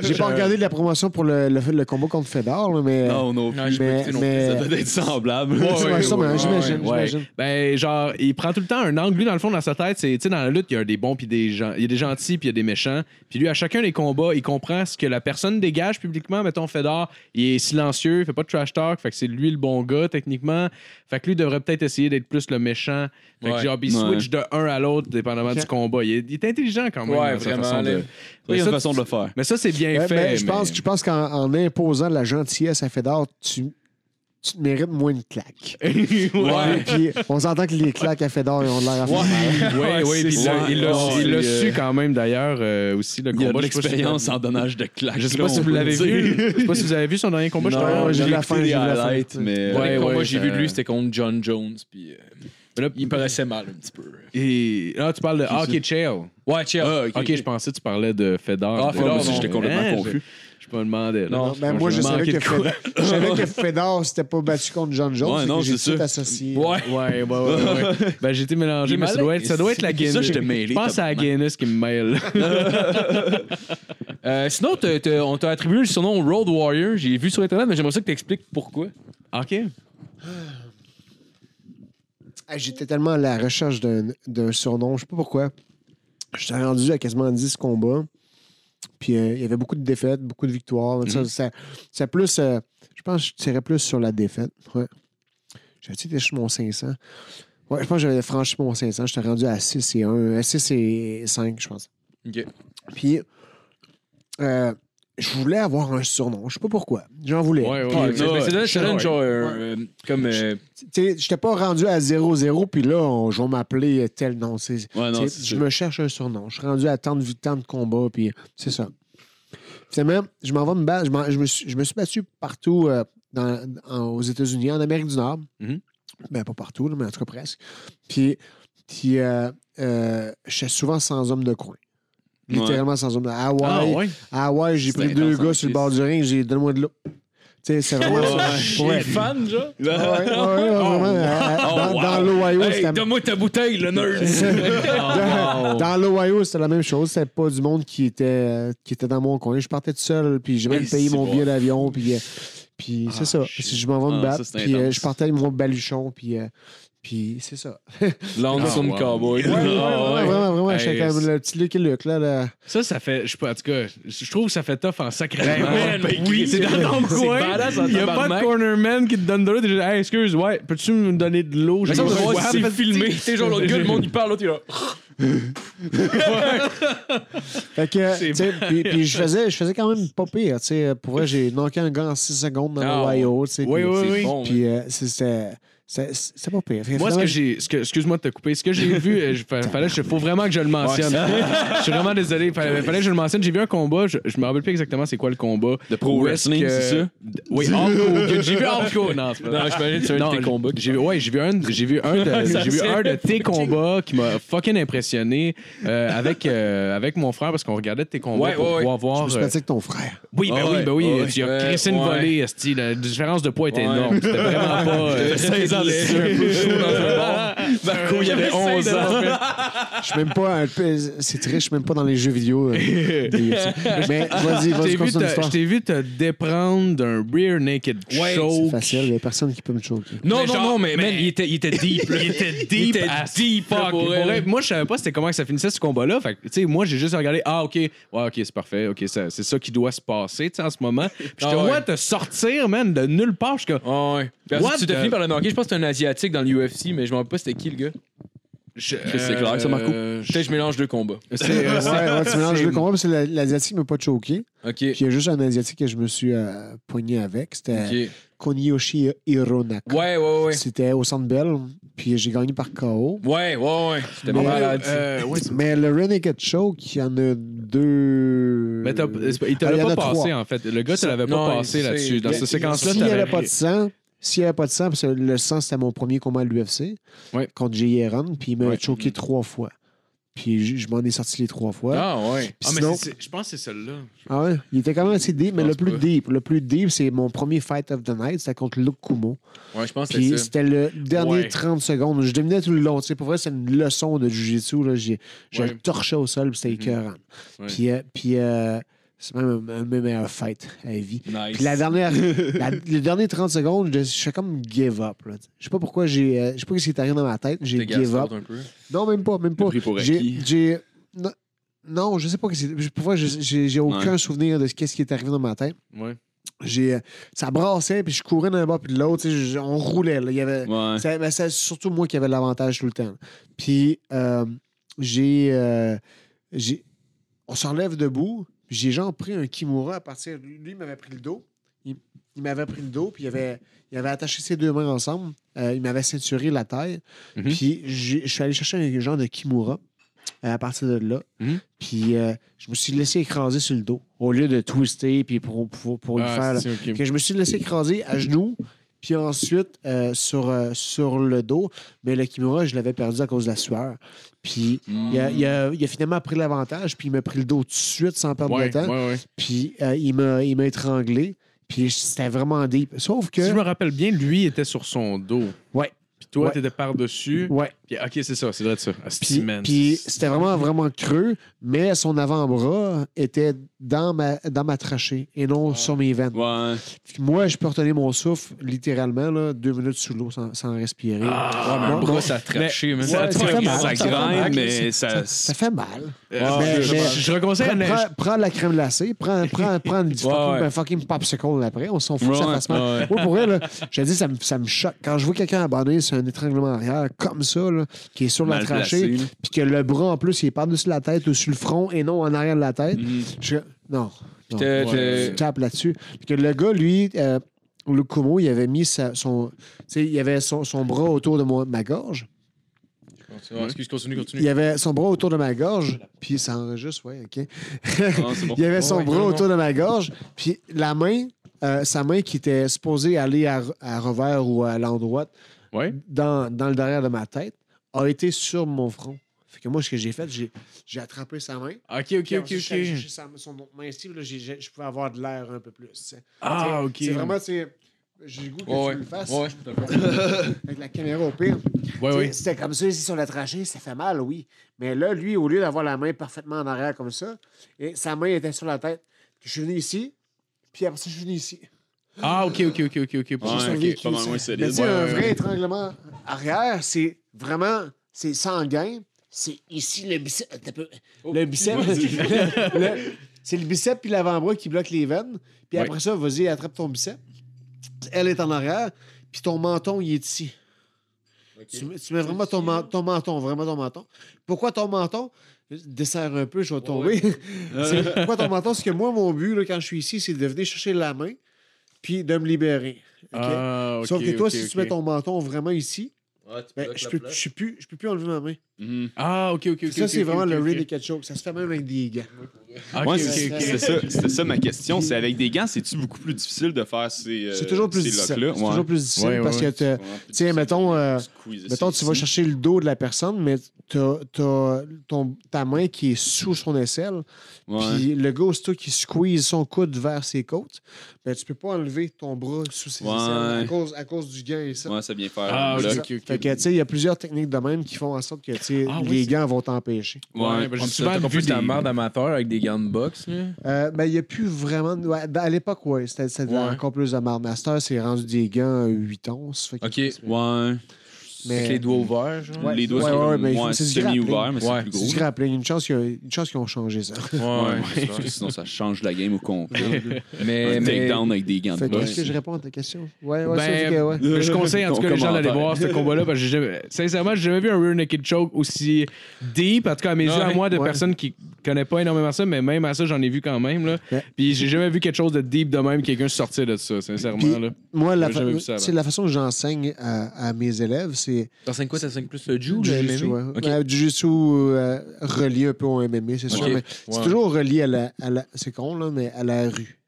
Speaker 6: J'ai pas regardé la promotion pour le, le, le combat contre Fedor, là, mais.
Speaker 5: Non, non plus.
Speaker 3: Non, j'ai pas
Speaker 6: mais,
Speaker 3: non
Speaker 6: mais-
Speaker 5: Ça doit être semblable.
Speaker 6: Ouais, ouais,
Speaker 3: ouais,
Speaker 6: j'imagine,
Speaker 4: Ouais.
Speaker 6: j'imagine.
Speaker 4: Ben, genre, il prend tout le temps un angle. Lui, dans le fond, dans sa tête, c'est, tu sais, dans la lutte, il y a des bons puis des gens. Il y a des gentils puis il y a des méchants. Puis lui, à chacun des combats, il comprend ce que la personne dégage publiquement. Mettons, Fedor, il est silencieux, il fait pas de trash talk. Fait que c'est lui le bon gars, techniquement. Fait que lui devrait peut-être essayer d'être plus le méchant. Fait que genre, il
Speaker 5: Ouais.
Speaker 4: switch de un à l'autre, dépendamment du combat. Il est, il est intelligent quand même.
Speaker 3: Ouais,
Speaker 4: dans sa
Speaker 3: vraiment,
Speaker 4: façon de-.
Speaker 5: Il y a une façon de le faire.
Speaker 4: Mais ça, c'est bien fait.
Speaker 6: ben, je,
Speaker 4: mais-
Speaker 6: pense, je pense qu'en en imposant la gentillesse à Fedor, tu, tu te mérites moins de claques.
Speaker 4: ouais.
Speaker 6: Puis on s'entend que les claques à Fedor, ils ont de l'air à faire mal.
Speaker 4: Ouais, ouais, puis il l'a- il l'a il su quand même d'ailleurs euh, aussi le
Speaker 5: Il y a
Speaker 4: combat.
Speaker 5: de
Speaker 4: Je sais pas si-
Speaker 5: l'expérience en donnage de claques.
Speaker 4: Je sais
Speaker 5: là,
Speaker 4: pas si vous l'avez vu. Je sais pas si vous avez vu son dernier combat. je
Speaker 5: Non,
Speaker 4: crois.
Speaker 5: J'ai
Speaker 6: j'ai la fin,
Speaker 5: des
Speaker 6: j'ai la fin.
Speaker 5: highlights, mais.
Speaker 4: Ouais, ouais,
Speaker 3: que j'ai
Speaker 4: ça-
Speaker 3: vu de lui, c'était contre John Jones. Puis. euh,
Speaker 4: Mais là,
Speaker 3: il paraissait mal un petit peu.
Speaker 4: Et là, tu parles de Hockey Chael.
Speaker 3: Ouais, chill.
Speaker 5: Ah,
Speaker 4: Ok, je pensais que tu parlais de Fedor.
Speaker 3: Ah, Fedor,
Speaker 4: moi aussi, j'étais complètement confus. Je me demandais. là.
Speaker 3: Non,
Speaker 6: Ben, moi, je savais, que. Fedor, je savais que Fedor s'était pas battu contre John Jones.
Speaker 5: Ouais, non, c'est
Speaker 6: tout associé.
Speaker 3: Ouais.
Speaker 4: Ouais, ouais, ouais. ouais. ben, j'ai été mélangé, mais ça doit, être, ça doit être la Guinness.
Speaker 5: ça, je t'ai mêlé,
Speaker 4: Je pense à la. Guinness qui me mêle.
Speaker 3: Euh, sinon, on t'a attribué le surnom Road Warrior. J'ai vu sur Internet, mais j'aimerais ça que t'expliques pourquoi.
Speaker 4: OK.
Speaker 6: Hey, J'étais tellement à la recherche d'un d'un surnom, je sais pas pourquoi. J'étais rendu à quasiment 10 combats. Puis euh, il y avait beaucoup de défaites, beaucoup de victoires. Ça, ça- c'est plus. euh, je pense que je tirais plus sur la défaite. Ouais. J'avais été chez mon 500. Ouais, je pense que j'avais franchi mon 500. J'étais rendu à 6 et 1, à 6 et 5, je pense.
Speaker 3: Ok.
Speaker 6: Puis, euh, je voulais avoir un surnom. Je sais pas pourquoi. J'en voulais.
Speaker 4: Ouais, ouais, ouais.
Speaker 3: mais c'est donné
Speaker 4: Ouais.
Speaker 3: genre euh, euh, comme. euh,
Speaker 6: tu sais, j'étais pas rendu à 0-0, puis là, on- je vais m'appeler tel nom. C'est-
Speaker 5: Ouais, non,
Speaker 6: tu sais,
Speaker 5: c'est
Speaker 6: je me cherche un surnom. Je suis rendu à tant de, tant de combats, puis c'est ça. Finalement, je m'en vais me battre. Je, m'en- je me, suis, je me suis battu partout euh, dans- en- aux États-Unis, en Amérique du Nord.
Speaker 4: Mhm.
Speaker 6: Ben, pas partout, là, mais en tout cas presque. Puis, puis euh, euh, j'étais souvent sans homme de coin. Littéralement sans. À Hawaï,
Speaker 4: Ah, ouais.
Speaker 6: à Hawaï, j'ai pris deux gars sur le bord du ring, j'ai donne-moi de l'eau. Tu sais, c'est vraiment ça. Vrai.
Speaker 3: fan, genre.
Speaker 6: Ouais, ouais, ouais, vraiment. euh, euh, dans l'Ohio, c'était.
Speaker 3: donne-moi ta bouteille, le nerd.
Speaker 6: dans dans l'Ohio, c'était la même chose. C'était pas du monde qui était, euh, qui était dans mon coin. Je partais tout seul, puis j'ai même payé mon billet d'avion, puis, euh, puis c'est ça.
Speaker 5: shit.
Speaker 6: Si je m'en vais me
Speaker 5: Ah,
Speaker 6: battre,
Speaker 5: ça,
Speaker 6: puis je partais avec mon baluchon, puis, puis c'est ça.
Speaker 3: Lonesome
Speaker 4: Ah, wow.
Speaker 3: Cowboy.
Speaker 6: Ouais, ouais,
Speaker 3: Ah,
Speaker 6: ouais, vraiment, vraiment.
Speaker 4: Hey,
Speaker 6: J'étais comme
Speaker 4: c'est-
Speaker 6: le petit Lucky Luke, là. là.
Speaker 4: Ça, ça fait. Je sais pas, en tout cas, je trouve que ça fait tough en sacré.
Speaker 3: man, oui.
Speaker 4: c'est dans ton
Speaker 3: C'est
Speaker 4: coin.
Speaker 3: badass en
Speaker 4: Il y a pas de
Speaker 3: tabarnak.
Speaker 4: cornerman qui te donne de l'eau. T'es juste, hey, excuse, ouais, peux-tu me donner de l'eau?
Speaker 3: Mais
Speaker 4: J'ai
Speaker 3: ça, on
Speaker 4: besoin de
Speaker 3: voir si
Speaker 4: boire.
Speaker 3: c'est filmé. Tu sais, genre, l'autre gars, le monde, il parle, l'autre, il est là.
Speaker 6: Fait que, tu sais, puis, puis je faisais, je faisais quand même pas pire, tu sais. Pour vrai, j'ai knocké un gars en 6 secondes dans
Speaker 3: Ah,
Speaker 6: l'Ohio, tu sais.
Speaker 4: Oui,
Speaker 6: puis-
Speaker 4: oui, oui.
Speaker 3: bon,
Speaker 6: Puis euh, c'est- c'était c'était pas pire.
Speaker 4: Moi, ce que j'ai. Excuse-moi de te couper. Ce que j'ai vu, euh, je- fallait, il faut vraiment que je le mentionne. je suis vraiment désolé. Fallait, fallait que je le mentionne. J'ai vu un combat. Je, je me rappelle plus exactement c'est quoi le combat.
Speaker 5: De pro wrestling, c'est ça?
Speaker 4: Oui, J'ai vu hardcore. Non, c'est pas.
Speaker 3: Non, c'est un de tes combats.
Speaker 4: J'ai vu, ouais, j'ai vu un, j'ai vu un de, j'ai vu un de tes combats qui m'a fucking impressionné euh, avec, euh, avec mon frère parce qu'on regardait tes combats pour pouvoir
Speaker 6: je
Speaker 4: voir.
Speaker 6: me suis
Speaker 4: euh,
Speaker 6: battu avec ton frère.
Speaker 4: oui, ben
Speaker 3: Ah
Speaker 4: oui, ben oui, tu as crissé une volée, La différence de poids était énorme. C'était vraiment pas.
Speaker 3: 16 ans de
Speaker 4: c'est
Speaker 3: un peu chaud dans un bar.
Speaker 4: Marco, il y avait 11 ans.
Speaker 6: Je suis même pas un peu. C'est très, je suis même pas dans les jeux vidéo. euh, des UFC. Mais vas-y,
Speaker 4: Je
Speaker 6: vas-y,
Speaker 4: t'ai vu
Speaker 6: continue
Speaker 4: te-
Speaker 6: l'histoire.
Speaker 4: je t'ai vu te déprendre d'un rear naked
Speaker 3: Ouais,
Speaker 4: choke.
Speaker 6: C'est facile, il y a personne qui peut me choquer.
Speaker 3: Non,
Speaker 4: Mais
Speaker 3: non,
Speaker 4: genre,
Speaker 3: non, mais,
Speaker 4: mais-
Speaker 3: il était, il était deep. là.
Speaker 4: Il était deep,
Speaker 3: Il était
Speaker 4: as
Speaker 3: deep, là,
Speaker 4: fuck.
Speaker 3: pour
Speaker 4: Pour
Speaker 3: elle.
Speaker 4: vrai, moi, je savais pas c'était comment que ça finissait ce combat-là. Fait que, tu sais, moi, j'ai juste regardé, ah, OK, ouais, OK, c'est parfait, OK, ça- c'est ça qui doit se passer, tu sais, en ce moment. Puis je te
Speaker 3: Ah ouais.
Speaker 4: vois te sortir, man, de nulle part. Je suis comme,
Speaker 3: Ah ouais. Puis
Speaker 4: What
Speaker 3: tu t'es
Speaker 4: the-
Speaker 3: fini par le marquer. Je pense que c'était un Asiatique dans l'UFC, mais je m'en rappelle pas c'était qui le gars.
Speaker 4: je-
Speaker 3: c'est clair, ça, Marco.
Speaker 4: euh,
Speaker 3: Peut-être que je mélange deux combats.
Speaker 4: c'est- euh,
Speaker 6: Ouais, tu mélanges
Speaker 4: c'est-
Speaker 6: deux combats parce que la- l'Asiatique m'a pas choqué.
Speaker 3: Ok.
Speaker 6: Puis il y a juste un Asiatique que je me suis euh, poigné avec. C'était
Speaker 3: Ok.
Speaker 6: Koniyoshi Hironaka.
Speaker 3: Ouais, ouais, ouais.
Speaker 6: C'était au Centre Bell, puis j'ai gagné par KO.
Speaker 3: Ouais, ouais, ouais. C'était pas
Speaker 6: Mais,
Speaker 3: malade.
Speaker 4: euh, ouais, c'est-
Speaker 6: Mais le Renegade Choke, il y en a deux.
Speaker 4: mais t'as- c'est pas- il te
Speaker 6: Ah, il y
Speaker 4: l'a
Speaker 6: en
Speaker 4: pas
Speaker 6: a
Speaker 4: passé,
Speaker 6: trois.
Speaker 4: en fait. Le gars te l'avait pas
Speaker 3: Non,
Speaker 4: passé
Speaker 3: il-
Speaker 4: là-dessus. Dans
Speaker 3: il-
Speaker 4: cette séquence-là,
Speaker 6: S'il n'y
Speaker 4: t'avais
Speaker 6: pas de sang, s'il n'y avait pas de sang, parce que le sang, c'était mon premier combat à l'UFC
Speaker 4: Ouais.
Speaker 6: contre Jay Aaron, puis il m'a
Speaker 4: Ouais.
Speaker 6: choqué trois fois. Puis je, je m'en ai sorti les trois fois.
Speaker 3: Ah, ouais.
Speaker 6: Puis
Speaker 4: Ah, mais
Speaker 6: sinon-
Speaker 4: c'est- c'est- je pense que c'est celle-là.
Speaker 6: Ah ouais, il était quand même assez deep, mais le plus
Speaker 4: pas.
Speaker 6: deep, le plus deep, c'est mon premier fight of the night, c'était contre Luke Kumo.
Speaker 3: Ouais, je pense que
Speaker 6: Puis
Speaker 3: c'était ça.
Speaker 6: c'était le dernier
Speaker 4: Ouais.
Speaker 6: 30 secondes. Je dominais tout le long. Tu sais, pour vrai, c'est une leçon de Jiu-Jitsu. là. J'ai, je
Speaker 4: Ouais.
Speaker 6: le torchais au sol, puis c'était
Speaker 4: Mhm.
Speaker 6: écœurant.
Speaker 4: Ouais.
Speaker 6: Puis, euh, puis euh, c'est même un, un de mes meilleurs fights à la vie.
Speaker 3: Nice.
Speaker 6: Puis la dernière, la- les derniers 30 secondes, je, je fais comme give up. là. Je sais pas pourquoi j'ai. euh, je sais pas ce qui est arrivé dans ma tête. J'ai
Speaker 3: T'es
Speaker 6: give up.
Speaker 3: un peu.
Speaker 6: Non, même pas, même pas.
Speaker 5: pris pour
Speaker 6: J'ai.
Speaker 5: acquis.
Speaker 6: j'ai- non, non, je sais pas. que c'est- Pour vrai, j'ai- j'ai j'ai aucun souvenir de ce qu'est-ce qui est arrivé dans ma tête.
Speaker 4: Ouais.
Speaker 6: J'ai, euh, ça brassait, puis je courais d'un bord puis de l'autre. tu sais, je- On roulait. là. Il y avait,
Speaker 5: Ouais.
Speaker 6: c'est ben, c'est surtout moi qui avais l'avantage tout le temps. Puis euh, j'ai, euh, j'ai. On s'enlève debout. J'ai genre pris un Kimura à partir. Lui, lui, il m'avait pris le dos. Il, il m'avait pris le dos, puis il avait, il avait attaché ses deux mains ensemble. Euh, il m'avait ceinturé la taille.
Speaker 4: Mhm.
Speaker 6: Puis je suis allé chercher un genre de Kimura euh, à partir de là.
Speaker 4: Mhm.
Speaker 6: Puis euh, je me suis laissé écraser sur le dos au lieu de twister puis pour, pour, pour
Speaker 4: Ah,
Speaker 6: faire. là.
Speaker 4: c'est- ok.
Speaker 6: Que je me suis laissé écraser à genoux, puis ensuite euh, sur, euh, sur le dos. Mais le Kimura, je l'avais perdu à cause de la sueur. Puis il, a, il a- il a finalement pris l'avantage, puis il m'a pris le dos tout de suite sans perdre
Speaker 4: Ouais,
Speaker 6: de temps.
Speaker 4: ouais, ouais.
Speaker 6: Puis euh, il m'a il m'a étranglé. Puis c'était vraiment deep. Sauf que.
Speaker 4: Si je me rappelle bien, lui était sur son dos.
Speaker 6: Ouais.
Speaker 4: Toi,
Speaker 6: Ouais.
Speaker 4: t'étais par-dessus.
Speaker 6: Ouais.
Speaker 4: Puis, ok, c'est ça, c'est vrai de ça. Asti,
Speaker 6: Puis, puis c'était vraiment, vraiment creux, mais son avant-bras était dans ma, dans ma trachée et non sur mes veines.
Speaker 5: Ouais.
Speaker 6: Puis Moi, je peux retenir mon souffle littéralement là, deux minutes sous l'eau sans, sans respirer.
Speaker 3: Ouais, mais un
Speaker 6: Bon,
Speaker 3: bras, ça a traché, man.
Speaker 6: Ouais,
Speaker 3: Ça
Speaker 6: ça fait mal.
Speaker 5: Ça
Speaker 6: fait mal.
Speaker 5: grince, mais
Speaker 6: ça,
Speaker 5: ça.
Speaker 6: ça fait mal. Mais-
Speaker 4: je,
Speaker 6: mais-
Speaker 4: je, reconseille
Speaker 6: Prends, prends- prends la crème glacée, prends, prends, prends du fucking,
Speaker 3: ouais.
Speaker 6: fucking popsicle après. On s'en fout que ça
Speaker 5: Ouais,
Speaker 6: fasse mal.
Speaker 3: ouais.
Speaker 6: Moi, pour là, je dis, ça me, ça me choque. Quand je vois quelqu'un abandonné sur un étranglement arrière comme ça, là, qui est sur la trachée, puis que le bras, en plus, il est par-dessus la tête ou sur le front et non en arrière de la tête,
Speaker 5: Mhm.
Speaker 6: je non. Je tape là-dessus. Que le gars, lui, euh, le Kumo, il avait mis sa- son, tu sais, il avait son, son bras autour de moi- ma gorge.
Speaker 3: Ouais, Excuse, continue, continue.
Speaker 6: Il avait son bras autour de ma gorge, puis ça enregistre, ouais, OK.
Speaker 5: Ah, bon.
Speaker 6: Il avait son bras autour de ma gorge, puis la main, euh, sa main qui était supposée aller à, à revers ou à l'endroit
Speaker 4: Ouais.
Speaker 6: dans, dans le derrière de ma tête, a été sur mon front. Fait que moi, ce que j'ai fait, j'ai j'ai attrapé sa main.
Speaker 4: Ok, ok, ok, ok.
Speaker 6: sa- son autre main ici, là, j'ai- j'ai- je pouvais avoir de l'air un peu plus.
Speaker 4: Ah, ok.
Speaker 6: C'est vraiment, j'ai le goût que
Speaker 3: Ouais,
Speaker 6: tu le fasses
Speaker 3: Ouais, je
Speaker 6: avec la caméra au pire.
Speaker 4: Ouais,
Speaker 6: sais, C'était comme ça ici sur la trachée, ça fait mal, oui. Mais là, lui, au lieu d'avoir la main parfaitement en arrière comme ça, et sa main était sur la tête. Je suis venu ici, puis après ça, je suis venu ici.
Speaker 4: Ah, ok, ok, ok, ok, ok.
Speaker 5: Ouais,
Speaker 6: survécu,
Speaker 5: pas mal moins
Speaker 6: Mais tu sais,
Speaker 4: Ouais,
Speaker 6: un
Speaker 4: ouais,
Speaker 6: vrai
Speaker 4: ouais.
Speaker 6: étranglement arrière, c'est vraiment, c'est sanguin. C'est ici le biceps. Attends un peu. Le biceps. le- c'est le biceps puis l'avant-bras qui bloquent les veines. Puis
Speaker 4: Ouais.
Speaker 6: après ça, vas-y, attrape ton biceps. Elle est en arrière, puis ton menton, il est ici. Tu, mets- tu mets vraiment ton, men- ton menton, vraiment ton menton. Pourquoi ton menton? Desserre un peu, je vais tomber. C'est- Pourquoi ton menton? C'est que moi, mon but, là, quand je suis ici, c'est de venir chercher la main, puis de me libérer.
Speaker 4: Ah.
Speaker 6: Sauf que toi, si tu mets ton menton vraiment ici,
Speaker 2: Ouais, tu
Speaker 6: ben, je peux, je peux plus enlever ma main.
Speaker 5: Mhm.
Speaker 4: Ah, ok, ok, ok.
Speaker 6: ça, c'est vraiment le rear naked choke. Ça se fait même avec des gants.
Speaker 4: Ok,
Speaker 5: Ouais, c'est- ça, ça ma question. C'est avec des gants, c'est-tu beaucoup plus difficile de faire ces, euh,
Speaker 6: C'est toujours plus
Speaker 5: ces
Speaker 6: difficile. C'est
Speaker 5: Ouais.
Speaker 6: toujours plus difficile
Speaker 4: Ouais, ouais,
Speaker 6: parce
Speaker 4: ouais.
Speaker 6: que, tu sais, mettons, euh, mettons, tu vas chercher le dos de la personne, mais tu as, ta main qui est sous son aisselle. Puis le gars, aussitôt qui squeeze son coude vers ses côtes, ben, tu peux pas enlever ton bras sous ses
Speaker 5: Ouais.
Speaker 6: aisselles à cause, à cause du gant et ça.
Speaker 5: Ouais, ça vient faire
Speaker 4: Ah.
Speaker 6: Fait que, tu sais, il y a plusieurs techniques de même qui font en sorte que, tu sais,
Speaker 4: Ah, oui,
Speaker 6: les gants vont t'empêcher.
Speaker 4: Ouais,
Speaker 5: Ouais.
Speaker 4: ben, souvent vu
Speaker 3: plus de la
Speaker 4: des-
Speaker 3: merde amateur avec des gants de boxe, là.
Speaker 6: Euh, ben, il n'y a plus vraiment. de- ouais, à l'époque, oui, c'était encore plus de marde. Master, c'est rendu des gants 8 onces.
Speaker 3: Ok.
Speaker 5: Ouais.
Speaker 6: Mais-
Speaker 3: Avec les doigts ouverts, genre.
Speaker 6: Ouais.
Speaker 5: Les doigts,
Speaker 6: Ouais,
Speaker 5: c'est
Speaker 6: ouais, mais c'est
Speaker 5: semi-ouvert, mais c'est
Speaker 3: Ouais.
Speaker 5: plus
Speaker 6: C'est
Speaker 5: gros.
Speaker 6: du grappling. Une chance qu'ils ont, une chance qu'ils ont changé ça.
Speaker 3: Ouais,
Speaker 5: Ouais,
Speaker 3: c'est
Speaker 5: parce que sinon, ça change la game au complet.
Speaker 3: Mais,
Speaker 5: un
Speaker 3: mais
Speaker 5: takedown avec des gants de
Speaker 6: est-ce que je réponds à ta question? Ouais, ouais,
Speaker 4: Ben,
Speaker 6: ça, ouais.
Speaker 4: Mais je conseille en tout cas les gens d'aller voir ce combat-là parce que jamais- sincèrement, j'ai jamais vu un rear naked choke aussi deep, en tout cas à mes yeux, à moi, de personnes qui connaissent pas énormément ça, mais même à ça, j'en ai vu quand même. Là.
Speaker 6: Ouais.
Speaker 4: Puis j'ai jamais vu quelque chose de deep de même, quelqu'un sortir de ça, sincèrement.
Speaker 6: Puis-
Speaker 4: là.
Speaker 6: Moi, la,
Speaker 4: J'ai
Speaker 6: fa-
Speaker 4: jamais vu ça avant.
Speaker 6: c'est la façon que j'enseigne à, à mes élèves, c'est
Speaker 3: T'enseignes quoi? T'enseignes plus le Jiu, le
Speaker 6: Jiu-Jitsu,
Speaker 3: MMA?
Speaker 6: ouais.
Speaker 3: Ok.
Speaker 6: Euh, Jiu-Jitsu euh, relié un peu au MMA, c'est sûr. Mais c'est toujours relié à la. à la- c'est con, là, mais à la rue.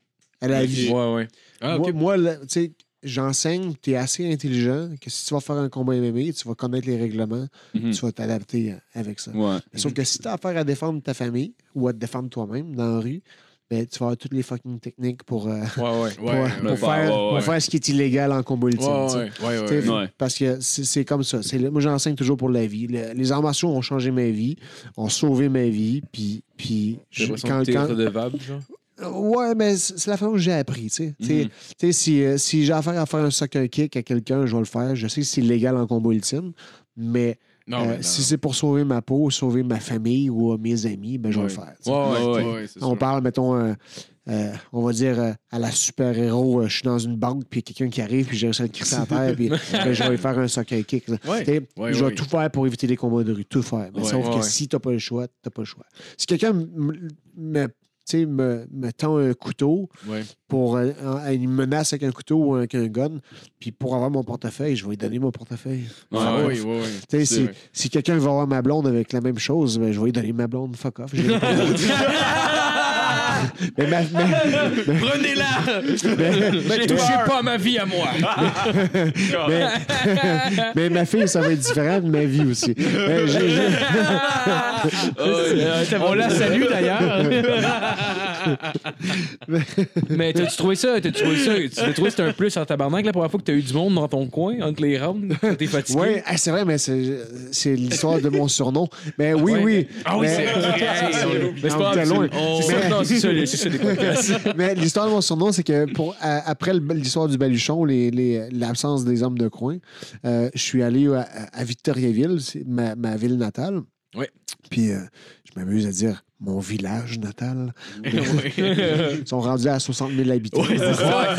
Speaker 6: À la vie.
Speaker 3: Ouais, ouais.
Speaker 4: Ah,
Speaker 6: Moi, moi, tu sais, j'enseigne, tu es assez intelligent que si tu vas faire un combat MMA, tu vas connaître les règlements,
Speaker 5: Mhm.
Speaker 6: tu vas t'adapter euh, avec ça.
Speaker 5: Ouais.
Speaker 6: Sauf que si tu as affaire à défendre ta famille ou à te défendre toi-même dans la rue, ben, tu vas avoir toutes les fucking techniques pour, euh,
Speaker 3: Ouais, ouais.
Speaker 6: pour,
Speaker 4: Ouais,
Speaker 6: pour
Speaker 4: ouais,
Speaker 5: ouais,
Speaker 6: faire, pour ce qui est illégal en combat ultime.
Speaker 4: Ouais,
Speaker 6: tu sais.
Speaker 4: ouais, ouais,
Speaker 6: Tu sais,
Speaker 4: ouais.
Speaker 5: Ouais.
Speaker 6: Parce que c'est comme ça. Moi, j'enseigne toujours pour la vie. Le- les arts martiaux ont changé ma vie, ont sauvé ma vie. Puis, puis je- quand,
Speaker 3: que
Speaker 6: quand-
Speaker 3: redevable, genre?
Speaker 6: Ouais, mais c'est la façon que j'ai appris. Tu sais.
Speaker 5: Mhm.
Speaker 6: si, euh, si j'ai affaire à faire un soccer kick à quelqu'un, je vais le faire. Je sais que c'est illégal en combat ultime, mais,
Speaker 4: Non,
Speaker 6: euh,
Speaker 4: non.
Speaker 6: si c'est pour sauver ma peau, sauver ma famille ou euh, mes amis, ben, je vais le faire. tu sais.
Speaker 3: Ouais, ouais.
Speaker 5: Ouais,
Speaker 4: Ouais, ouais, c'est
Speaker 6: On
Speaker 4: sûr.
Speaker 6: parle, mettons, euh, euh, on va dire euh, à la super-héros, euh, je suis dans une banque, puis quelqu'un qui arrive, puis j'ai réussi à le crisser à terre, puis ben, je vais faire un soccer kick. Tu je vais
Speaker 4: ouais.
Speaker 6: tout faire pour éviter les combats de rue, tout faire. Mais
Speaker 4: Ouais,
Speaker 6: sauf
Speaker 3: ouais,
Speaker 6: que
Speaker 3: ouais.
Speaker 6: si t'as pas le choix, t'as pas le choix. Si quelqu'un me, tu me, me tend un couteau,
Speaker 4: Ouais.
Speaker 6: pour euh, euh, me menace avec un couteau ou avec un gun, puis pour avoir mon portefeuille, je vais lui donner mon portefeuille.
Speaker 5: Ouais,
Speaker 4: oui, oui, oui.
Speaker 6: Si quelqu'un veut avoir ma blonde avec la même chose, ben, je vais lui donner ma blonde, fuck off. Mais ma, mais-
Speaker 4: Prenez-la!
Speaker 6: mais-
Speaker 3: Touchez pas à ma vie à moi!
Speaker 6: mais, mais ma fille, ça va être différent de ma vie aussi. Mais j'ai- j'ai-
Speaker 4: On la salue d'ailleurs.
Speaker 3: Mais t'as-tu trouvé ça? T'as-tu trouvé ça? Tu t'as trouvé que c'était un plus en tabarnak la première fois que t'as eu du monde dans ton coin entre les rounds? T'es fatigué?
Speaker 6: Oui, ah, c'est vrai, mais c'est c'est l'histoire de mon surnom. Mais oui,
Speaker 3: Ouais.
Speaker 6: oui.
Speaker 4: Ah oui,
Speaker 6: Mais-
Speaker 4: c'est vrai.
Speaker 3: Mais c'est pas c'est ça, non, c'est ça, des podcasts.
Speaker 6: Mais l'histoire de mon surnom, c'est que pour, à- après le- l'histoire du baluchon, les- les- l'absence des hommes de coin, euh, je suis allé à, à Victoriaville, c'est ma, ma ville natale.
Speaker 3: Ouais.
Speaker 6: Puis euh, je m'amuse à dire mon village natal. Ils sont rendus à 60 000 habitants.
Speaker 4: Ouais, c'est ça.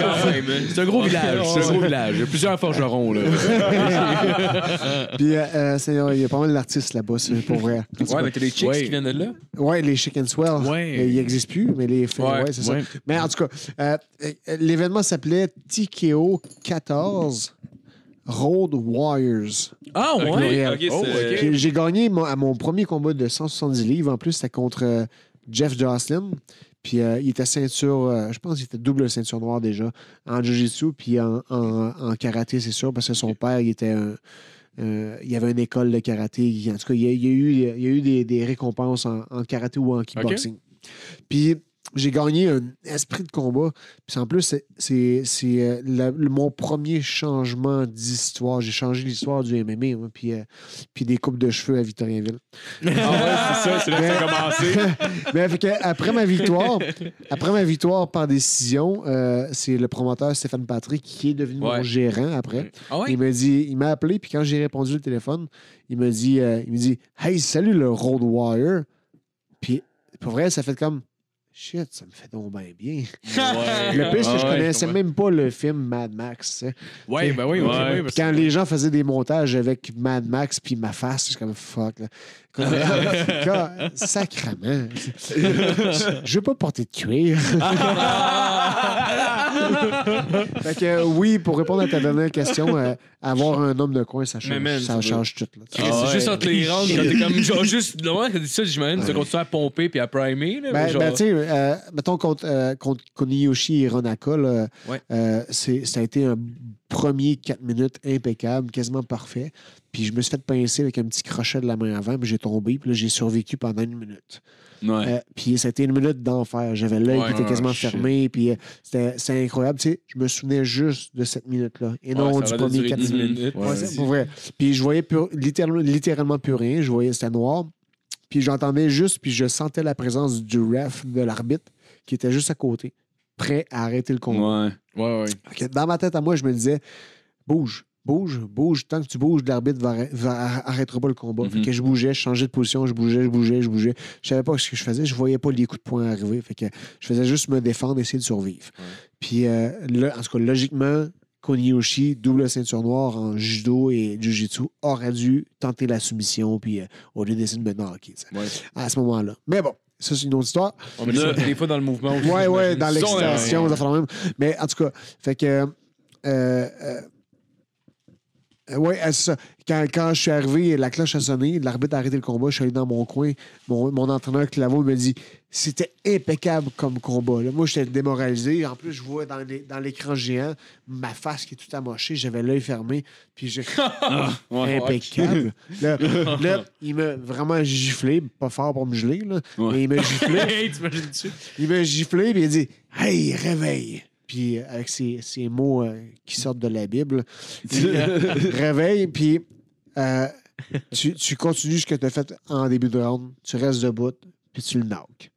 Speaker 4: C'est un gros village. C'est un gros village. Il y a plusieurs forgerons, là.
Speaker 6: Puis euh, euh, c'est- il y a pas mal d'artistes là-bas, c'est pour vrai. En tout
Speaker 3: Ouais,
Speaker 6: cas,
Speaker 3: mais t'as des chicks
Speaker 4: Ouais.
Speaker 3: qui viennent de là?
Speaker 6: Ouais, les Chicken Swell.
Speaker 4: Ouais.
Speaker 6: Euh, Ils n'existent plus, mais les
Speaker 3: Ouais,
Speaker 6: ouais, c'est ça.
Speaker 4: ouais.
Speaker 6: Mais en tout cas, euh, euh, l'événement s'appelait TKO 14 Road Warriors.
Speaker 3: Ah, ouais?
Speaker 4: Oh,
Speaker 5: c'est-
Speaker 4: ok.
Speaker 6: Puis J'ai gagné mon- à mon premier combat de 170 livres. En plus, c'était contre euh, Jeff Jocelyn. Puis euh, il était ceinture, euh, je pense qu'il était double ceinture noire déjà, en jiu-jitsu, puis en, en- en karaté, c'est sûr, parce que son père, il était un, euh, il y avait une école de karaté. En tout cas, il y a, il y a eu, il y a eu des, des récompenses en, en karaté ou en kickboxing. Puis j'ai gagné un esprit de combat. Puis en plus, c'est- euh, le- mon premier changement d'histoire. J'ai changé l'histoire du MMA, puis, euh, puis des coupes de cheveux à Victoriaville.
Speaker 5: Ah ouais, c'est ça, c'est là que ça a commencé.
Speaker 6: Mais fait que après ma victoire, après ma victoire par décision, euh, c'est le promoteur Stéphane Patrick qui est devenu mon gérant après.
Speaker 3: Ah ouais?
Speaker 6: Il m'a dit, il m'a appelé, puis quand j'ai répondu au téléphone, il m'a dit, euh, il me dit, hey, salut le Road Warrior. Puis pour vrai, ça fait comme, shit, ça me fait donc bien bien. Le pire, c'est que je
Speaker 4: Ah
Speaker 6: connaissais
Speaker 4: je
Speaker 6: même pas le film Mad Max.
Speaker 4: Ouais, ben oui, oui,
Speaker 5: Ouais.
Speaker 6: quand les gens faisaient des montages avec Mad Max puis ma face, c'est comme fuck. Là. Comme, sacrement. Je je veux pas porter de cuir. fait que euh, oui, pour répondre à ta dernière question, euh, avoir un homme de coin, ça change,
Speaker 3: Mais man,
Speaker 6: ça
Speaker 3: ça
Speaker 6: change tout. là.
Speaker 5: Ah
Speaker 3: c'est
Speaker 5: ouais.
Speaker 3: juste entre les quand t'es comme, genre, juste, loin, quand tu dis ça, j'imagine, tu continues à pomper puis à primer, là.
Speaker 6: Ben,
Speaker 3: mais genre-
Speaker 6: ben, tu sais, euh, mettons contre, euh, contre Koniyoshi et Ronaka, là,
Speaker 3: Ouais.
Speaker 6: euh, c'est- ça a été un premier 4 minutes impeccable, quasiment parfait. Puis je me suis fait pincer avec un petit crochet de la main avant, puis j'ai tombé, puis là, j'ai survécu pendant une minute.
Speaker 5: Ouais.
Speaker 6: Euh, puis c'était une minute d'enfer. J'avais l'œil
Speaker 3: Ouais,
Speaker 6: qui était quasiment fermé, puis euh, c'était incroyable. Tu sais, je me souvenais juste de cette minute-là, et non du premier
Speaker 3: durer
Speaker 6: 4
Speaker 3: 10
Speaker 6: minutes.
Speaker 3: minutes.
Speaker 6: Ouais, c'est pour vrai. Puis je voyais littéralement, littéralement plus rien. Je voyais, c'était noir. Puis j'entendais juste, puis je sentais la présence du ref, de l'arbitre, qui était juste à côté, prêt à arrêter le combat.
Speaker 5: Ouais.
Speaker 4: Ouais, ouais.
Speaker 6: Dans ma tête à moi, je me disais, bouge, bouge, bouge. Tant que tu bouges, l'arbitre va, arrê- va- arrêtera pas le combat. Fait
Speaker 5: Mhm.
Speaker 6: que je bougeais, je changeais de position, je bougeais, je bougeais, je bougeais. Je savais pas ce que je faisais, je voyais pas les coups de poing arriver. Fait que je faisais juste me défendre, essayer de survivre. Puis, euh, là, en tout cas, logiquement, Koniyoshi, double ceinture noire en judo et jiu-jitsu, aurait dû tenter la soumission, puis euh, au lieu d'essayer de me knocker,
Speaker 4: Ouais.
Speaker 6: à ce moment-là. Mais bon, ça, c'est une autre histoire.
Speaker 3: On met ça des fois dans le mouvement aussi.
Speaker 6: Ouais, ouais, dans l'excitation, ça fait la même. Mais en tout cas, fait que. euh, euh, ça. Quand, quand je suis arrivé, la cloche a sonné, l'arbitre a arrêté le combat, je suis allé dans mon coin. Mon, mon entraîneur Claveau me dit c'était impeccable comme combat. là. Moi, j'étais démoralisé. En plus, je vois dans les- dans l'écran géant ma face qui est toute amochée. J'avais l'œil fermé. Puis j'ai.
Speaker 5: Ouais.
Speaker 6: impeccable. Là, là, il m'a vraiment giflé, pas fort pour me geler, là,
Speaker 5: Ouais.
Speaker 6: mais il m'a giflé. Il m'a giflé, puis il a dit Hey, réveille. Puis euh, avec ces, ces mots euh, qui sortent de la Bible, euh, réveille, puis euh, tu, tu continues ce que tu as fait en début de round, tu restes debout, puis tu le knock.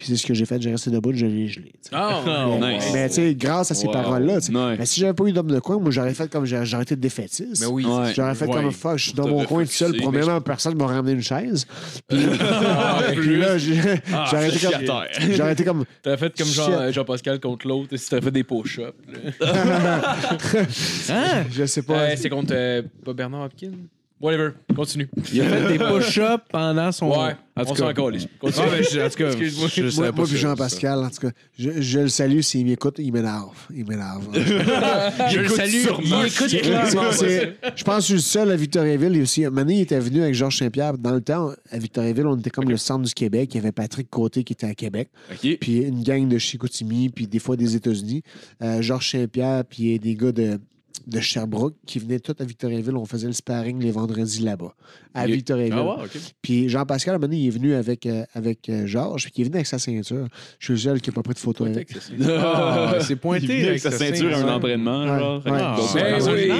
Speaker 6: Puis c'est ce que j'ai fait, j'ai resté debout, je l'ai gelé. tu sais.
Speaker 3: Ah,
Speaker 6: mais
Speaker 5: nice.
Speaker 6: mais, tu sais, grâce à ces
Speaker 4: Wow.
Speaker 6: paroles-là, tu sais.
Speaker 5: Ouais.
Speaker 6: mais si j'avais pas eu d'homme de coin, moi j'aurais fait comme j'aurais été défaitiste.
Speaker 3: Mais oui.
Speaker 5: Ouais.
Speaker 6: J'aurais fait
Speaker 4: Ouais.
Speaker 6: comme fuck, je suis dans
Speaker 5: T'aurais
Speaker 6: mon coin tout seul.
Speaker 5: focusé,
Speaker 6: Premièrement, personne m'a ramené une chaise. Puis, puis là, j'ai
Speaker 5: Ah,
Speaker 6: j'aurais été comme. J'aurais été comme.
Speaker 3: T'as fait comme genre
Speaker 6: Shit.
Speaker 3: euh, Jean-Pascal contre l'autre, si t'as fait des push-ups. là.
Speaker 4: Hein?
Speaker 6: Je sais pas.
Speaker 3: Ouais, c'est contre euh, pas Bernard Hopkins? Whatever, continue.
Speaker 4: Il a fait des push-ups pendant son.
Speaker 3: Ouais,
Speaker 4: en
Speaker 3: on
Speaker 4: tout
Speaker 3: s'en
Speaker 4: cas.
Speaker 3: calisse.
Speaker 4: Ah,
Speaker 3: Continue.
Speaker 4: ben, je- en tout cas,
Speaker 3: Excuse-moi.
Speaker 4: je
Speaker 6: moi,
Speaker 4: pas
Speaker 6: moi puis Jean-Pascal, en tout cas, je, je le salue s'il m'écoute, il m'énerve. Il m'énerve.
Speaker 3: Je le salue. Il écoute clairement.
Speaker 6: c'est- je pense que je suis le seul à Victoriaville. Et aussi, Mané il était venu avec Georges Saint-Pierre. Dans le temps, à Victoriaville, on était comme le centre du Québec. Il y avait Patrick Côté qui était à Québec.
Speaker 5: OK.
Speaker 6: Puis une gang de Chicoutimi, puis des fois des États-Unis. Euh, Georges Saint-Pierre, puis des gars de, de Sherbrooke qui venaient tous à Victoriaville. On faisait le sparring les vendredis là-bas, à
Speaker 5: Il-
Speaker 6: Victoriaville.
Speaker 4: Ah, ouais, ok.
Speaker 6: Puis Jean-Pascal, à un moment donné, il est venu avec, euh, avec euh, Georges, puis il est venu avec sa ceinture. Je suis le seul qui n'a pas pris de photo avec.
Speaker 4: Ah, c'est
Speaker 5: Il
Speaker 4: pointé
Speaker 5: venait avec sa ceinture à un entraînement,
Speaker 6: Ouais.
Speaker 5: genre.
Speaker 6: Ouais.
Speaker 4: Ah,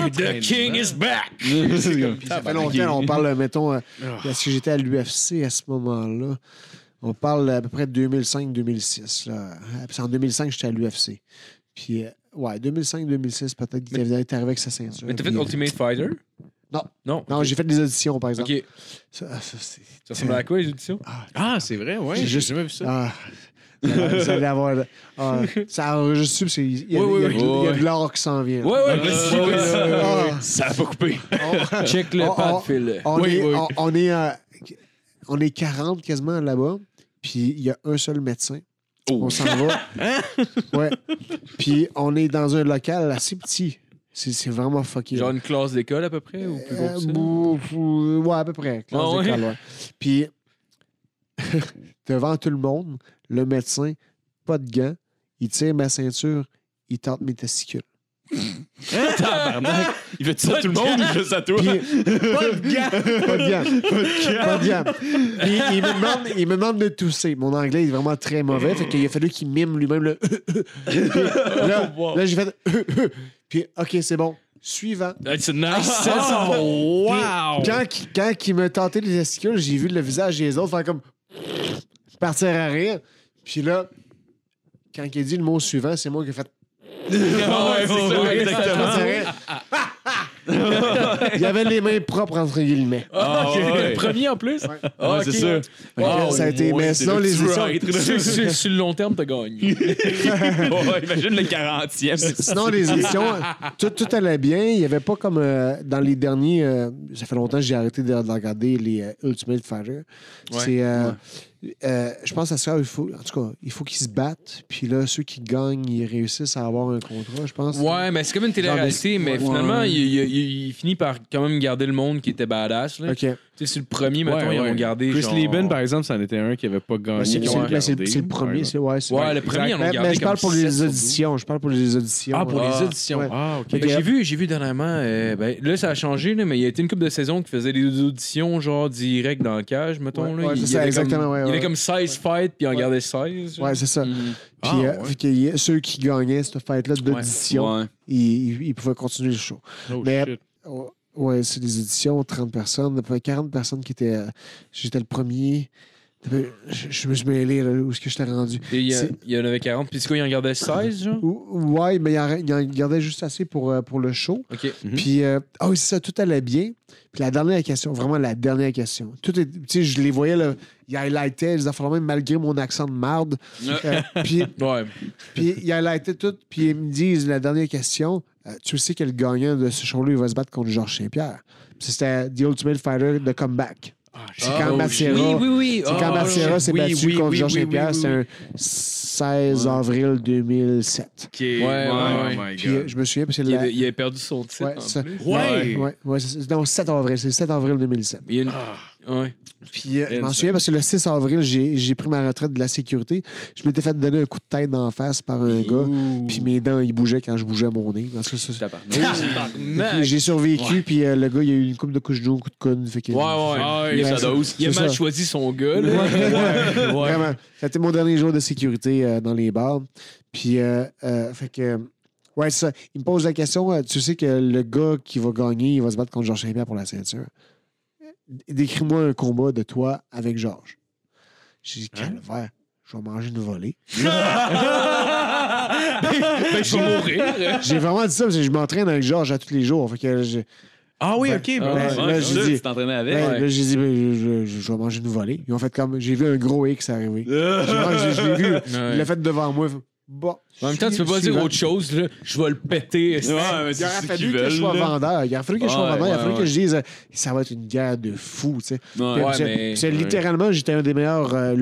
Speaker 3: oui, the king is back.
Speaker 6: Ça fait longtemps, on parle, mettons, euh, est-ce que j'étais à l'UFC à ce moment-là? On parle à peu près de 2005-2006. là. Euh, puis C'est en 2005 j'étais à l'UFC. Puis, euh, ouais, 2005-2006, peut-être qu'il était arrivé avec sa ceinture.
Speaker 3: Mais t'as fait
Speaker 6: Puis, euh,
Speaker 3: Ultimate Fighter?
Speaker 6: Non.
Speaker 3: Non.
Speaker 6: Non, j'ai fait des auditions, par exemple.
Speaker 3: Ok.
Speaker 6: Ça, ça, c'est-
Speaker 3: Ça ressemble à quoi, les auditions?
Speaker 4: Ah, c'est vrai, ouais.
Speaker 6: J'ai juste-
Speaker 4: jamais vu ça.
Speaker 6: Ah, ça, ça allait avoir. Ah, ça enregistre dessus, parce qu'il y a,
Speaker 3: Oui, oui,
Speaker 6: y a-
Speaker 3: oui.
Speaker 6: il y a
Speaker 5: Ouais.
Speaker 6: de l'or qui s'en vient.
Speaker 3: Ouais, ouais, vas-y,
Speaker 6: Ah,
Speaker 3: vas-y.
Speaker 6: ah,
Speaker 5: Ça a pas coupé.
Speaker 6: on-
Speaker 3: Check le
Speaker 6: Oh,
Speaker 3: pad. Phil.
Speaker 6: On,
Speaker 4: Oui,
Speaker 6: est,
Speaker 4: oui.
Speaker 6: On, on est, à- on est 40 quasiment là-bas, puis il y a un seul médecin.
Speaker 5: Oh.
Speaker 6: On s'en va. Ouais. Puis on est dans un local assez petit. C'est vraiment fucké.
Speaker 3: Genre une classe d'école à peu près ou plus gros
Speaker 6: Euh,
Speaker 3: que ça?
Speaker 6: bou- ouais, à peu près. classe
Speaker 3: Ah ouais?
Speaker 6: d'école, ouais. Puis, devant tout le monde, le médecin, pas de gants, il tire ma ceinture, il tente mes testicules.
Speaker 5: Il fait ça tout le monde ou juste à toi?
Speaker 6: Pas de. Pas de. Pas de gamme. Puis, il, me demande, il me demande de tousser. Mon anglais est vraiment très mauvais. Fait qu'il a fallu qu'il mime lui-même le. Puis là, là j'ai fait. Puis, OK, c'est bon. Suivant.
Speaker 3: C'est nice.
Speaker 4: Oh, wow!
Speaker 6: Quand, il me tentait les testicules, j'ai vu le visage des autres faire comme. partir à rire. Puis là, quand il a dit le mot suivant, c'est moi qui ai fait.
Speaker 3: Ouais,
Speaker 6: Partir à rire. il avait les mains propres entre guillemets.
Speaker 5: Ah, ouais.
Speaker 3: Le premier en plus?
Speaker 5: Ah,
Speaker 3: ok.
Speaker 5: c'est ça.
Speaker 6: Fait que ça a été. mais sinon, les éditions.
Speaker 3: Sur- sur- Sur le long terme, t'as gagné.
Speaker 5: Ouais, imagine le 40e.
Speaker 6: Sinon, les éditions, tout, tout allait bien. Il n'y avait pas comme euh, dans les derniers. euh, ça fait longtemps que j'ai arrêté de, de regarder les euh, Ultimate Fighter. C'est. euh, euh, je pense à ça, il faut, en tout cas, il faut qu'ils se battent. Puis là, ceux qui gagnent, ils réussissent à avoir un contrat, je pense.
Speaker 3: Ouais, mais c'est comme une télé-réalité, mais
Speaker 6: Ouais.
Speaker 3: finalement, il, il- il- il finit par quand même garder le monde qui était badass. Là.
Speaker 6: OK.
Speaker 3: Sais, sur le premier, mettons,
Speaker 4: Ouais,
Speaker 3: ils
Speaker 4: ouais.
Speaker 3: ont gardé.
Speaker 4: Chris
Speaker 3: genre...
Speaker 4: Lieben, par exemple, c'en était un qui avait pas gagné.
Speaker 6: C'est c'est- c'est- c'est le premier. c'est- Ouais, c'est-
Speaker 3: Ouais, le premier, ils en ont
Speaker 6: Mais,
Speaker 3: gardé
Speaker 6: mais je parle pour les
Speaker 3: 7 sur 12.
Speaker 6: auditions. Je parle pour les auditions.
Speaker 3: Ah, pour les auditions.
Speaker 6: Ouais.
Speaker 4: Ah, OK.
Speaker 3: Ben, j'ai vu, j'ai vu dernièrement, euh, ben, là ça a changé, là, mais il y a été une couple de saisons qui faisait des auditions genre direct dans le cage, mettons.
Speaker 6: Ouais,
Speaker 3: là.
Speaker 6: ouais,
Speaker 3: il,
Speaker 6: c'est
Speaker 3: avait
Speaker 6: exactement,
Speaker 3: comme,
Speaker 6: ouais,
Speaker 3: il y avait
Speaker 6: ouais.
Speaker 3: comme 16 fights, puis il en gardait 16. genre.
Speaker 6: Ouais, c'est ça.
Speaker 3: Mhm.
Speaker 6: Puis
Speaker 4: Ah,
Speaker 6: euh,
Speaker 4: ouais.
Speaker 6: fait qu'il y a- ceux qui gagnaient cette fête-là d'audition,
Speaker 5: Ouais.
Speaker 6: ils, ils- ils pouvaient continuer le show.
Speaker 4: Oh,
Speaker 6: Mais-
Speaker 4: shit.
Speaker 6: Ouais, c'est des éditions, 30 personnes. Il y avait 40 personnes qui étaient. euh, J'étais le premier. Je, je me suis mêlé, là, où est-ce que j'étais rendu?
Speaker 3: Et il y, a-
Speaker 6: C'est-
Speaker 3: il y en avait 40, puis c'est quoi, il en gardait 16, genre?
Speaker 6: Ou- Ouais, mais il en, il en gardait juste assez pour, euh, pour le show.
Speaker 3: Ok.
Speaker 4: Mhm.
Speaker 6: Puis, euh, ah oui, c'est ça, tout allait bien. Puis la dernière question, vraiment la dernière question. Tout est, tu sais, je les voyais, là, ils highlightaient les affaires même malgré mon accent de marde. Euh, puis,
Speaker 3: Ouais.
Speaker 6: puis ils highlightaient tout. Puis ils me disent, la dernière question, euh, tu sais que le gagnant de ce show-là, il va se battre contre Georges Saint-Pierre. Puis c'était The Ultimate Fighter de comeback. C'est quand
Speaker 3: Oh,
Speaker 6: Matsera-
Speaker 3: Oui, oui, oui.
Speaker 6: C'est
Speaker 3: Oh,
Speaker 6: quand
Speaker 3: shit.
Speaker 6: s'est battu contre
Speaker 3: oui,
Speaker 6: Georges
Speaker 3: oui,
Speaker 6: Saint-Pierre.
Speaker 3: oui.
Speaker 6: un 16 avril 2007.
Speaker 4: OK.
Speaker 3: Ouais, ouais, ouais.
Speaker 4: Oh my
Speaker 6: Puis je me souviens, parce que
Speaker 3: Il il avait perdu son titre.
Speaker 6: Ouais,
Speaker 3: en plus.
Speaker 6: Ouais, ouais, ouais, c'est- non, 7 avril, c'est le 7 avril 2007.
Speaker 3: Il y a une... Ouais.
Speaker 6: Puis euh, je m'en souviens parce que le 6 avril, j'ai pris ma retraite de la sécurité. Je m'étais fait donner un coup de tête d'en face par un gars. Puis mes dents, ils bougeaient quand je bougeais mon nez. Parce que ça-
Speaker 3: Tabarnak.
Speaker 6: J'ai survécu, puis euh, le gars, il a eu une coupe de couche d'eau, un coup de coude. Fait que,
Speaker 3: Ouais, ouais.
Speaker 4: Ah,
Speaker 3: il,
Speaker 6: ouais,
Speaker 3: a, il mal
Speaker 6: ça.
Speaker 3: choisi son gars, là.
Speaker 6: Vraiment. C'était mon dernier jour de sécurité euh, dans les bars. Puis, euh, euh, fait que. Ouais, c'est ça. Il me pose la question tu sais que le gars qui va gagner, il va se battre contre Georges Saint-Pierre pour la ceinture. Décris-moi un combat de toi avec Georges. J'ai dit, calvaire, je vais manger une volée.
Speaker 3: ben, je vais mourir.
Speaker 6: J'ai vraiment dit ça parce que je m'entraîne avec Georges à tous les jours. Fait que je-
Speaker 4: Ah oui,
Speaker 6: Ben,
Speaker 4: OK. ben,
Speaker 6: ben, là,
Speaker 5: tu t'entraînais avec.
Speaker 6: ben, là, j'ai dit, ben, je, je- je vais manger une volée. Ils ont fait comme, j'ai vu un gros X arriver. J'ai- je je l'ai vu. Il l'a fait devant moi. Bon.
Speaker 3: En même temps, tu peux pas dire autre chose, là. Je vais le péter.
Speaker 5: Ouais, mais
Speaker 6: Il aurait fallu que je sois vendeur. Il aurait fallu que je sois vendeur. il aurait fallu que je dise euh, ça va être une guerre de fous. tu sais.
Speaker 5: Ouais.
Speaker 3: Ouais,
Speaker 6: littéralement, j'étais un des meilleurs euh,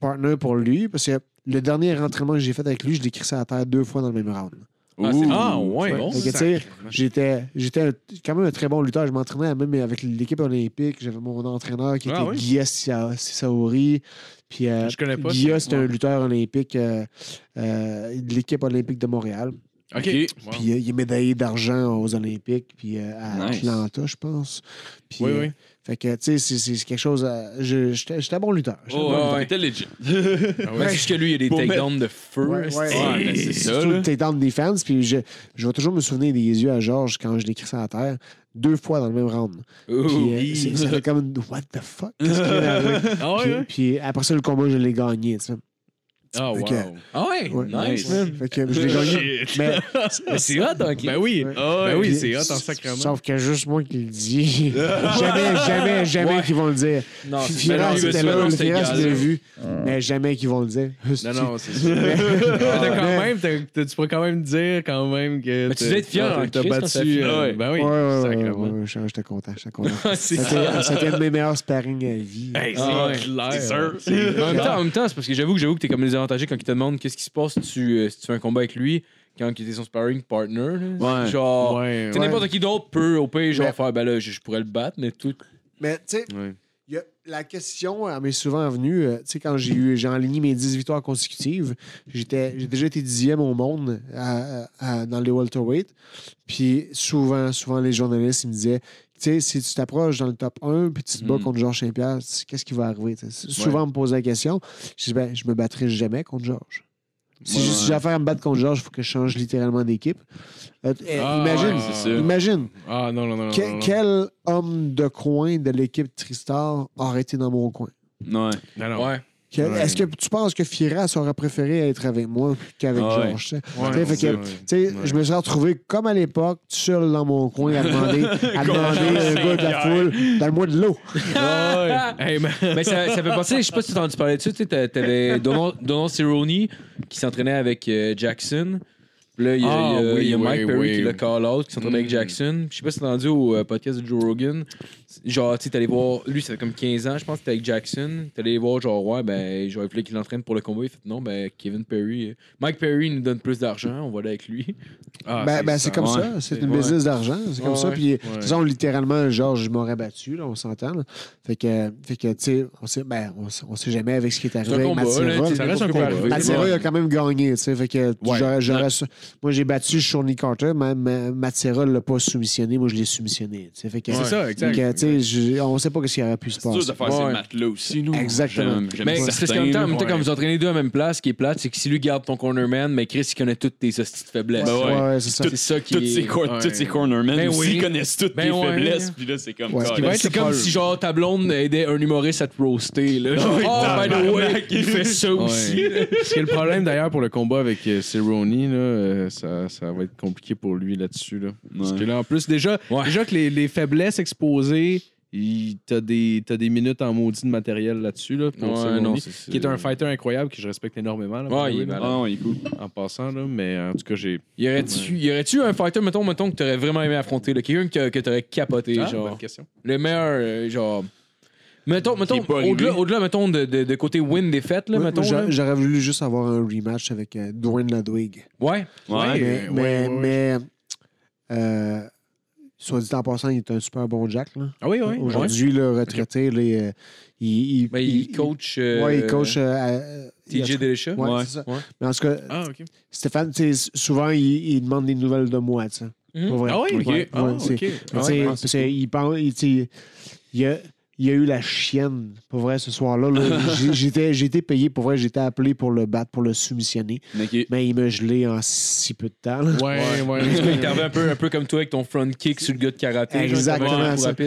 Speaker 6: partners pour lui parce que le dernier entraînement que j'ai fait avec lui, je l'ai crissé à terre deux fois dans le même round.
Speaker 3: Ah, c'est bon.
Speaker 4: Ah, ouais.
Speaker 3: Bon,
Speaker 6: Fait que, tu sais, J'étais, j'étais un- quand même un très bon lutteur. Je m'entraînais même avec l'équipe olympique. J'avais mon entraîneur qui était
Speaker 4: Ah oui?
Speaker 6: Guilla Sia- Saori. Puis euh,
Speaker 4: Je connais pas.
Speaker 6: Guilla, c'était un lutteur olympique euh, euh, de l'équipe olympique de Montréal.
Speaker 4: OK.
Speaker 6: Puis euh, il est médaillé d'argent aux Olympiques, puis euh, à
Speaker 5: Nice.
Speaker 6: Atlanta, je pense. Puis,
Speaker 4: Oui,
Speaker 6: euh,
Speaker 4: oui.
Speaker 6: Fait que, tu sais, c'est- quelque chose. euh, je- J'étais j'étais un bon lutteur.
Speaker 5: Oh,
Speaker 6: bon
Speaker 5: ouais, t'étais legit.
Speaker 4: Ah ouais.
Speaker 3: Que lui, il y a des takedowns de feu.
Speaker 6: Ouais, ouais,
Speaker 5: Ouais, c'est ça,
Speaker 6: Surtout
Speaker 5: là.
Speaker 6: le takedown defense. Puis je, je vais toujours me souvenir des yeux à Georges quand je l'ai écrit ça à terre, deux fois dans le même round.
Speaker 3: Ouh.
Speaker 6: Puis euh, ça fait comme What the fuck? Qu'est-ce qui est arrivé?
Speaker 4: Ah ouais,
Speaker 6: puis, après ça, le combat, je l'ai gagné. tu sais.
Speaker 4: Ah,
Speaker 6: Fait
Speaker 4: wow.
Speaker 3: Ah ouais,
Speaker 6: Ouais.
Speaker 3: nice.
Speaker 6: man. Fait que je l'ai gagné. Mais,
Speaker 3: Mais c'est hot, hein,
Speaker 4: Ben oui.
Speaker 6: Ouais.
Speaker 4: Ben oui, c'est hot en sacrement.
Speaker 6: Sauf que juste moi qui le dis. jamais, jamais, jamais
Speaker 3: Ouais.
Speaker 6: qu'ils vont le dire.
Speaker 3: Non, c'est
Speaker 6: Firas, c'était là, le Firas, je l'ai
Speaker 3: là.
Speaker 6: vu. Mais jamais qu'ils vont le dire.
Speaker 4: Non, non, c'est ça.
Speaker 6: Mais-
Speaker 4: T'as quand
Speaker 6: mais-
Speaker 4: même, t'as- t'as- tu pourrais quand même dire quand même que.
Speaker 3: Mais tu
Speaker 4: t'as-
Speaker 3: devais être fier
Speaker 4: t'as-
Speaker 3: en
Speaker 4: T'as
Speaker 3: Christ quand ça
Speaker 4: battu.
Speaker 3: fait-
Speaker 4: euh,
Speaker 3: Ouais.
Speaker 4: Ben oui,
Speaker 6: Ouais, ouais, ouais,
Speaker 4: sacrément.
Speaker 6: ouais, j'étais j'étais content, j'étais content.
Speaker 3: C'est
Speaker 6: C'était c'était un de mes meilleurs sparring à vie.
Speaker 4: Hey,
Speaker 3: Ah ouais.
Speaker 4: c'est clair.
Speaker 5: C'est sûr.
Speaker 3: En même temps,
Speaker 4: clair.
Speaker 3: en même temps, c'est parce que j'avoue que j'avoue que t'es comme quand il te demande qu'est-ce qui se passe si tu, euh, si tu fais un combat avec lui quand il était son sparring partner. là.
Speaker 5: Ouais.
Speaker 3: Genre,
Speaker 4: Ouais,
Speaker 3: tu sais,
Speaker 6: ouais.
Speaker 3: n'importe qui d'autre peut au pire genre
Speaker 6: Mais-
Speaker 3: faire ben là je, je pourrais le battre mais tout.
Speaker 6: Mais tu sais,
Speaker 4: ouais.
Speaker 6: il y a- la question elle m'est souvent venue. euh, tu sais, quand j'ai eu j'ai enligné mes 10 victoires consécutives, j'étais j'ai déjà été dixième au monde à- à- dans les welterweight. Puis souvent, souvent, les journalistes ils me disaient sais, si tu t'approches dans le top 1 puis tu te bats
Speaker 3: Mhm.
Speaker 6: contre Georges Saint-Pierre, qu'est-ce qui va arriver? Souvent, on me posait la question. Je dis, ben, je me battrai jamais contre Georges. Si
Speaker 5: Ouais,
Speaker 6: j'ai-
Speaker 5: ouais.
Speaker 6: affaire à me battre contre Georges, il faut que je change littéralement d'équipe. Euh, eh,
Speaker 4: Ah,
Speaker 6: imagine,
Speaker 4: ouais,
Speaker 6: imagine,
Speaker 4: Ah, non, non, non. non,
Speaker 6: que-
Speaker 4: non.
Speaker 6: quel homme de coin de l'équipe Tristar aurait été dans mon coin?
Speaker 5: Ouais.
Speaker 3: Ouais.
Speaker 6: Est-ce que tu penses que Firas aurait préféré être avec moi qu'avec
Speaker 5: Ah ouais.
Speaker 6: Georges?
Speaker 4: Ouais.
Speaker 6: Je me suis retrouvé comme à l'époque, tout seul dans mon coin, à demander, à demander à un gars de la foule, donne-moi de l'eau.
Speaker 4: Hey, man.
Speaker 3: Mais ça, ça fait penser, je sais pas si tu as entendu parler de ça, tu t'avais Donald, Donald Cerrone qui s'entraînait avec euh, Jackson. Puis là, il y a,
Speaker 4: Ah,
Speaker 3: il y a-
Speaker 4: oui,
Speaker 3: il y a Mike
Speaker 4: oui,
Speaker 3: Perry
Speaker 4: oui.
Speaker 3: qui l'a call out, qui s'entraînait avec
Speaker 4: Mm.
Speaker 3: Jackson. Je sais pas si t'as entendu au euh, podcast de Joe Rogan. Genre, tu sais, t'allais voir, lui, ça fait comme 15 ans, je pense, que t'étais avec Jackson. T'allais voir, genre, ouais, ben, genre, il fallait qu'il l'entraîne pour le combat. Il fait, non, ben, Kevin Perry. euh, Mike Perry nous donne plus d'argent, on va aller avec lui.
Speaker 4: Ah,
Speaker 6: ben, ben, c'est comme
Speaker 5: ouais.
Speaker 6: ça, c'est une
Speaker 3: ouais.
Speaker 6: business d'argent, c'est comme
Speaker 3: Ouais,
Speaker 6: ça. Puis, de
Speaker 4: Ouais.
Speaker 6: toute façon, littéralement, Georges m'aurait battu, là, on s'entend. là. Fait que, fait que tu sais, on sait, ben, on, sait- on sait jamais avec ce qui est
Speaker 3: C'est
Speaker 6: arrivé
Speaker 3: un
Speaker 6: avec
Speaker 3: combat, là,
Speaker 6: Matsera.
Speaker 3: tu sais,
Speaker 4: Ça reste un
Speaker 3: n'importe quoi
Speaker 4: combat.
Speaker 3: peut arriver.
Speaker 6: Matsera,
Speaker 3: Ouais.
Speaker 6: il a quand même gagné, tu sais. Fait que
Speaker 4: Ouais.
Speaker 6: j'aurais, j'aurais su- moi, j'ai battu Shawnee Carter, mais mais Matsera l'a pas soumissionné, moi, je l'ai soumissionné. tu sais. Fait que,
Speaker 4: C'est ça,
Speaker 6: fait
Speaker 4: exact.
Speaker 6: que, tu sais, je- on sait pas ce qui aurait pu se
Speaker 5: C'est dur
Speaker 6: passer.
Speaker 5: de faire ces maths-là aussi, nous.
Speaker 6: Exactement.
Speaker 3: Mais c'est parce qu'en même temps, en même temps,
Speaker 4: ouais.
Speaker 3: quand vous entraînez deux à la même place, ce qui est plate, c'est que si lui garde ton cornerman, mais Chris, il connaît toutes tes hosties de faiblesses.
Speaker 5: Ben ouais.
Speaker 6: C'est ça.
Speaker 3: C'est ça qui
Speaker 5: Toutes ces cornermen
Speaker 3: Ben
Speaker 5: aussi connaissent toutes
Speaker 3: Ben
Speaker 5: tes faiblesses. Puis là, c'est comme
Speaker 6: Ce
Speaker 3: C'est comme si genre ta blonde aidait un humoriste à te roaster. Là. Oh, by the way, il fait ça aussi.
Speaker 4: Ouais. Ce qui est le problème d'ailleurs pour le combat avec euh, Cerrone, là, euh, ça, ça va être compliqué pour lui là-dessus. Là. Parce que là, en plus, déjà, déjà que les, les faiblesses exposées, t'as des, t'as des minutes en maudit de matériel là-dessus. Là, pour
Speaker 3: Ouais, non,
Speaker 4: qui est un fighter incroyable que je respecte énormément. Là,
Speaker 3: Ouais, il est
Speaker 5: Ah
Speaker 3: malade.
Speaker 5: non, il est cool.
Speaker 4: en passant, là, mais en tout cas, j'ai.
Speaker 3: Y aurait-tu y aurait-tu un fighter, mettons, mettons que t'aurais vraiment aimé affronter? là? Quelqu'un que, que t'aurais capoté,
Speaker 4: Ah,
Speaker 3: genre?
Speaker 4: bonne question.
Speaker 3: Le meilleur, euh, genre. Mettons, mettons au-delà, au-delà, mettons, de, de, de côté win-défaite, là,
Speaker 6: Moi,
Speaker 3: mettons.
Speaker 6: J'aurais voulu juste avoir un rematch avec euh, Dwayne Ludwig.
Speaker 3: Ouais.
Speaker 5: Ouais.
Speaker 6: mais,
Speaker 4: ouais,
Speaker 6: mais,
Speaker 4: ouais, ouais.
Speaker 6: mais, euh, soit dit en passant, il est un super bon Jack. Là.
Speaker 4: Ah oui, oui.
Speaker 6: Aujourd'hui, le retraité, euh, il, il,
Speaker 3: Ben, il, coach. euh,
Speaker 6: ouais, il coach. euh, à- il a-
Speaker 3: TJ Delisha.
Speaker 6: Ouais,
Speaker 5: Ouais.
Speaker 6: c'est ça.
Speaker 3: Ouais.
Speaker 6: Mais en tout cas,
Speaker 4: Ah.
Speaker 6: Stéphane, souvent, il, il demande des nouvelles de moi. tu sais.
Speaker 3: Mhm.
Speaker 6: Pour vrai.
Speaker 4: Ah oui, ok.
Speaker 6: Ouais,
Speaker 4: Ah, Ah
Speaker 6: il, pense- il, tu sais, il il a eu la chienne, pour vrai, ce soir-là. J'étais été payé, pour vrai, j'étais appelé pour le battre, pour le soumissionner. Mais il m'a gelé en si peu de temps. là.
Speaker 4: Ouais, ouais.
Speaker 3: Il est arrivé un peu, un peu comme toi avec ton front kick sur le gars de karaté.
Speaker 6: Exactement.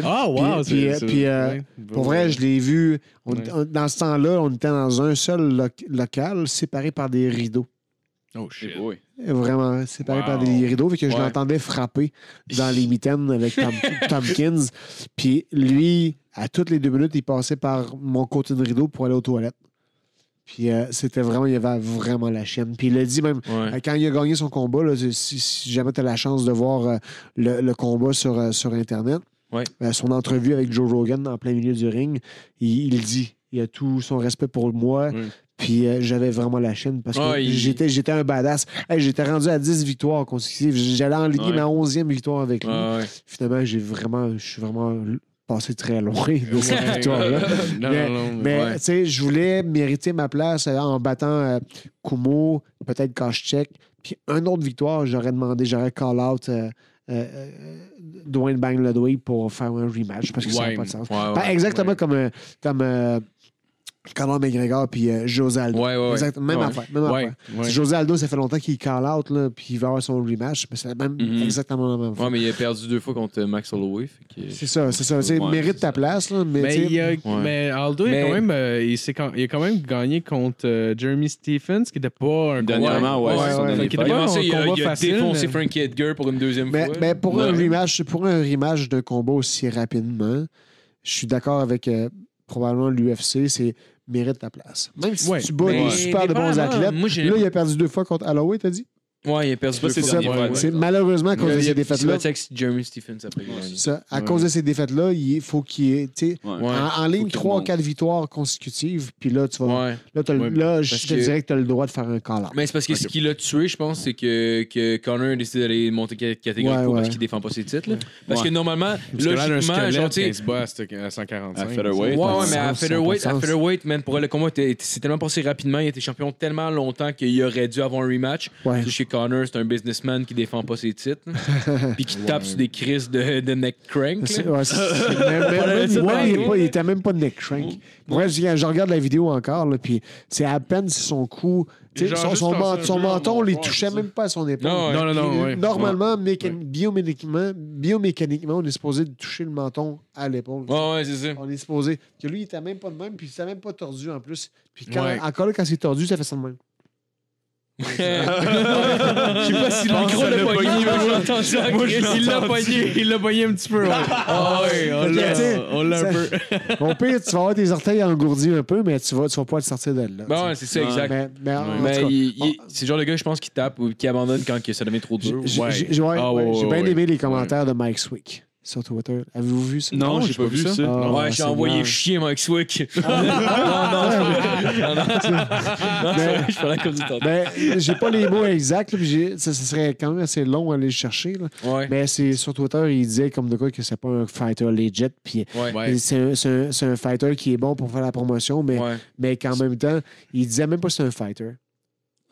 Speaker 4: Ah, wow.
Speaker 6: Puis- puis,
Speaker 4: c'est-
Speaker 6: puis,
Speaker 4: c'est-
Speaker 6: euh,
Speaker 4: ouais.
Speaker 6: Pour vrai, je l'ai vu. on-
Speaker 4: Ouais.
Speaker 6: on- dans ce temps-là, on était dans un seul loc- local, séparé par des rideaux.
Speaker 4: Oh, shit.
Speaker 5: Eh boy.
Speaker 6: Vraiment, séparé
Speaker 4: Wow.
Speaker 6: par des rideaux. Fait que je
Speaker 3: Ouais.
Speaker 6: l'entendais frapper dans les mitaines avec Tom- Tompkins. Puis lui, à toutes les deux minutes, il passait par mon côté de rideau pour aller aux toilettes. Puis euh, c'était vraiment, il y avait vraiment la chienne. Puis il a dit même,
Speaker 3: Ouais.
Speaker 6: euh, quand il a gagné son combat, là, si, si jamais tu as la chance de voir euh, le, le combat sur, sur Internet,
Speaker 3: Ouais.
Speaker 6: son entrevue avec Joe Rogan en plein milieu du ring, il, il dit il a tout son respect pour moi. Puis euh, j'avais vraiment la chienne parce que
Speaker 3: il-
Speaker 6: j'étais, j'étais un badass. Hey, j'étais rendu à 10 victoires consécutives. J'allais en ligne
Speaker 5: Ouais.
Speaker 6: ma 11e victoire avec lui.
Speaker 3: Ouais, ouais.
Speaker 6: Finalement, j'ai vraiment, je suis vraiment passé très loin de cette
Speaker 4: Ouais.
Speaker 6: victoire-là.
Speaker 4: Non,
Speaker 6: Mais-
Speaker 4: non, non.
Speaker 6: Mais
Speaker 3: Ouais.
Speaker 6: tu sais, je voulais mériter ma place euh, en battant euh, Kumo, peut-être Koscheck. Puis une autre victoire, j'aurais demandé, j'aurais call out euh, euh, euh, Dwayne Bang Ludwig pour faire un rematch parce que ça n'a
Speaker 4: Ouais.
Speaker 6: pas de sens.
Speaker 3: Ouais, ouais.
Speaker 6: Ben, exactement
Speaker 4: ouais.
Speaker 6: comme, euh, comme euh, Conor McGregor puis euh, José Aldo.
Speaker 3: Ouais, ouais, ouais.
Speaker 6: Exact- même
Speaker 3: Ouais.
Speaker 6: affaire. Même
Speaker 4: Ouais,
Speaker 6: affaire.
Speaker 4: ouais.
Speaker 6: José Aldo, ça fait longtemps qu'il call out, là, puis il va avoir son rematch. Mais c'est même,
Speaker 3: Mhm.
Speaker 6: exactement la même
Speaker 3: Ouais,
Speaker 6: fois.
Speaker 3: mais il a perdu deux fois contre Max Holloway.
Speaker 6: C'est ça, c'est ça.
Speaker 5: Ouais,
Speaker 6: mérite ta place, là, mais,
Speaker 4: il a-
Speaker 3: Ouais.
Speaker 4: mais Aldo, il,
Speaker 3: Mais-
Speaker 4: a quand même, euh, il, s'est quand- il a quand même gagné contre euh, Jeremy Stephens, qui n'était pas un
Speaker 5: Dernièrement, ouais,
Speaker 6: Ouais, ouais.
Speaker 4: pas un
Speaker 3: il a, il a
Speaker 4: facile,
Speaker 3: défoncé
Speaker 4: mais-
Speaker 3: Frankie Edgar pour une deuxième
Speaker 6: Mais,
Speaker 3: fois.
Speaker 6: mais pour, un
Speaker 3: Ouais.
Speaker 6: rematch, pour un rematch d'un combat aussi rapidement, je suis d'accord avec euh, probablement l'UFC, c'est mérite ta place. Même si
Speaker 4: Ouais,
Speaker 6: tu bats des super de bons athlètes.
Speaker 3: moi,
Speaker 6: là, il a perdu deux fois contre Holloway, t'as dit?
Speaker 3: Ouais, il a perdu
Speaker 5: pas
Speaker 3: deux
Speaker 5: ses
Speaker 3: fois. Ouais,
Speaker 6: C'est malheureusement à cause
Speaker 3: Il
Speaker 6: de
Speaker 3: a-
Speaker 6: ces
Speaker 3: il a
Speaker 6: défaites-là.
Speaker 3: avec Jeremy Stephens après. il.
Speaker 6: Ça, à cause de ces défaites-là, il faut qu'il y ait, en, en ligne
Speaker 5: qu'il
Speaker 6: 3
Speaker 5: remonte.
Speaker 6: 4 victoires consécutives, puis là, tu vas.
Speaker 3: Ouais.
Speaker 6: Là,
Speaker 4: Ouais,
Speaker 6: là, je te
Speaker 3: que-
Speaker 6: dirais que tu as le droit de faire un call-out.
Speaker 3: Mais c'est parce que ce qui l'a tué, je pense, c'est que, que Connor a décidé d'aller monter ca- catégorie
Speaker 6: Ouais,
Speaker 3: pro
Speaker 6: ouais.
Speaker 3: parce qu'il défend pas ses titres. là. Parce
Speaker 5: Ouais.
Speaker 3: que normalement, logiquement, genre, tu sais,
Speaker 4: il à cette- à 145.
Speaker 5: À featherweight.
Speaker 3: Ouais, mais à featherweight, à featherweight, man, pour le combat, c'est tellement passé rapidement. Il était champion tellement longtemps qu'il aurait dû avoir un rematch.
Speaker 6: Ouais.
Speaker 3: Connor, c'est un businessman qui défend pas ses titres. Puis qui tape sur des crises de, de neck crank.
Speaker 6: C'est- ouais, c'est- c'est- même il, pas- il était même pas de neck crank. Moi, je, je regarde la vidéo encore, puis c'est à peine si son cou. Son, menton,
Speaker 4: en
Speaker 6: on les touchait même pas à son épaule.
Speaker 3: Non.
Speaker 4: Non, non,
Speaker 6: Puis. Normalement, méca- biomécaniquement, biomécaniquement, on est supposé de toucher le menton à l'épaule.
Speaker 3: Ouais, ouais, c'est ça.
Speaker 6: On est supposé. Que lui, il était même pas de même, puis il s'était même pas tordu en plus. Puis quand,
Speaker 4: Ouais.
Speaker 6: encore là, quand c'est tordu, ça fait ça de même.
Speaker 3: Je sais pas si le micro
Speaker 4: ça
Speaker 3: l'a ça.
Speaker 4: Moi,
Speaker 3: il l'a pogné.
Speaker 4: Il l'a pogné un petit peu, ouais. Ah ouais, on l'a- un peu.
Speaker 6: Au pire, tu vas avoir tes orteils engourdis un peu, mais tu vas, tu vas pas te sortir de là.
Speaker 3: Ben ouais, c'est ça,
Speaker 5: Ouais.
Speaker 3: exact.
Speaker 6: Mais,
Speaker 3: c'est le genre de gars, je pense, qui tape ou qui abandonne quand ça devient trop dur.
Speaker 6: J'ai
Speaker 4: Ouais.
Speaker 6: j'ai- ouais,
Speaker 4: Ah,
Speaker 6: ouais,
Speaker 4: ouais,
Speaker 6: j'ai
Speaker 4: ouais,
Speaker 6: bien
Speaker 4: ouais.
Speaker 6: aimé les commentaires de Mike Swick sur Twitter. Avez-vous vu ça?
Speaker 5: Non, j'ai pas vu ça.
Speaker 6: Ah,
Speaker 3: Ouais,
Speaker 6: ouais,
Speaker 3: j'ai
Speaker 6: c'est
Speaker 3: envoyé
Speaker 6: bien.
Speaker 3: chier Mike Swick.
Speaker 6: Ah,
Speaker 3: non, non, non, non, non,
Speaker 6: Mais-
Speaker 3: je parlais comme du temps.
Speaker 6: Ben, j'ai pas les mots exacts, là, puis j'ai- ça, ça serait quand même assez long à aller le chercher. là.
Speaker 3: Ouais,
Speaker 6: Mais c'est sur Twitter, il disait comme de quoi que c'est pas un fighter legit, puis
Speaker 3: ouais,
Speaker 4: Ouais.
Speaker 6: c'est un, c'est un- c'est un fighter qui est bon pour faire la promotion, mais,
Speaker 3: ouais.
Speaker 6: mais qu'en même temps, il disait même pas que c'est un fighter.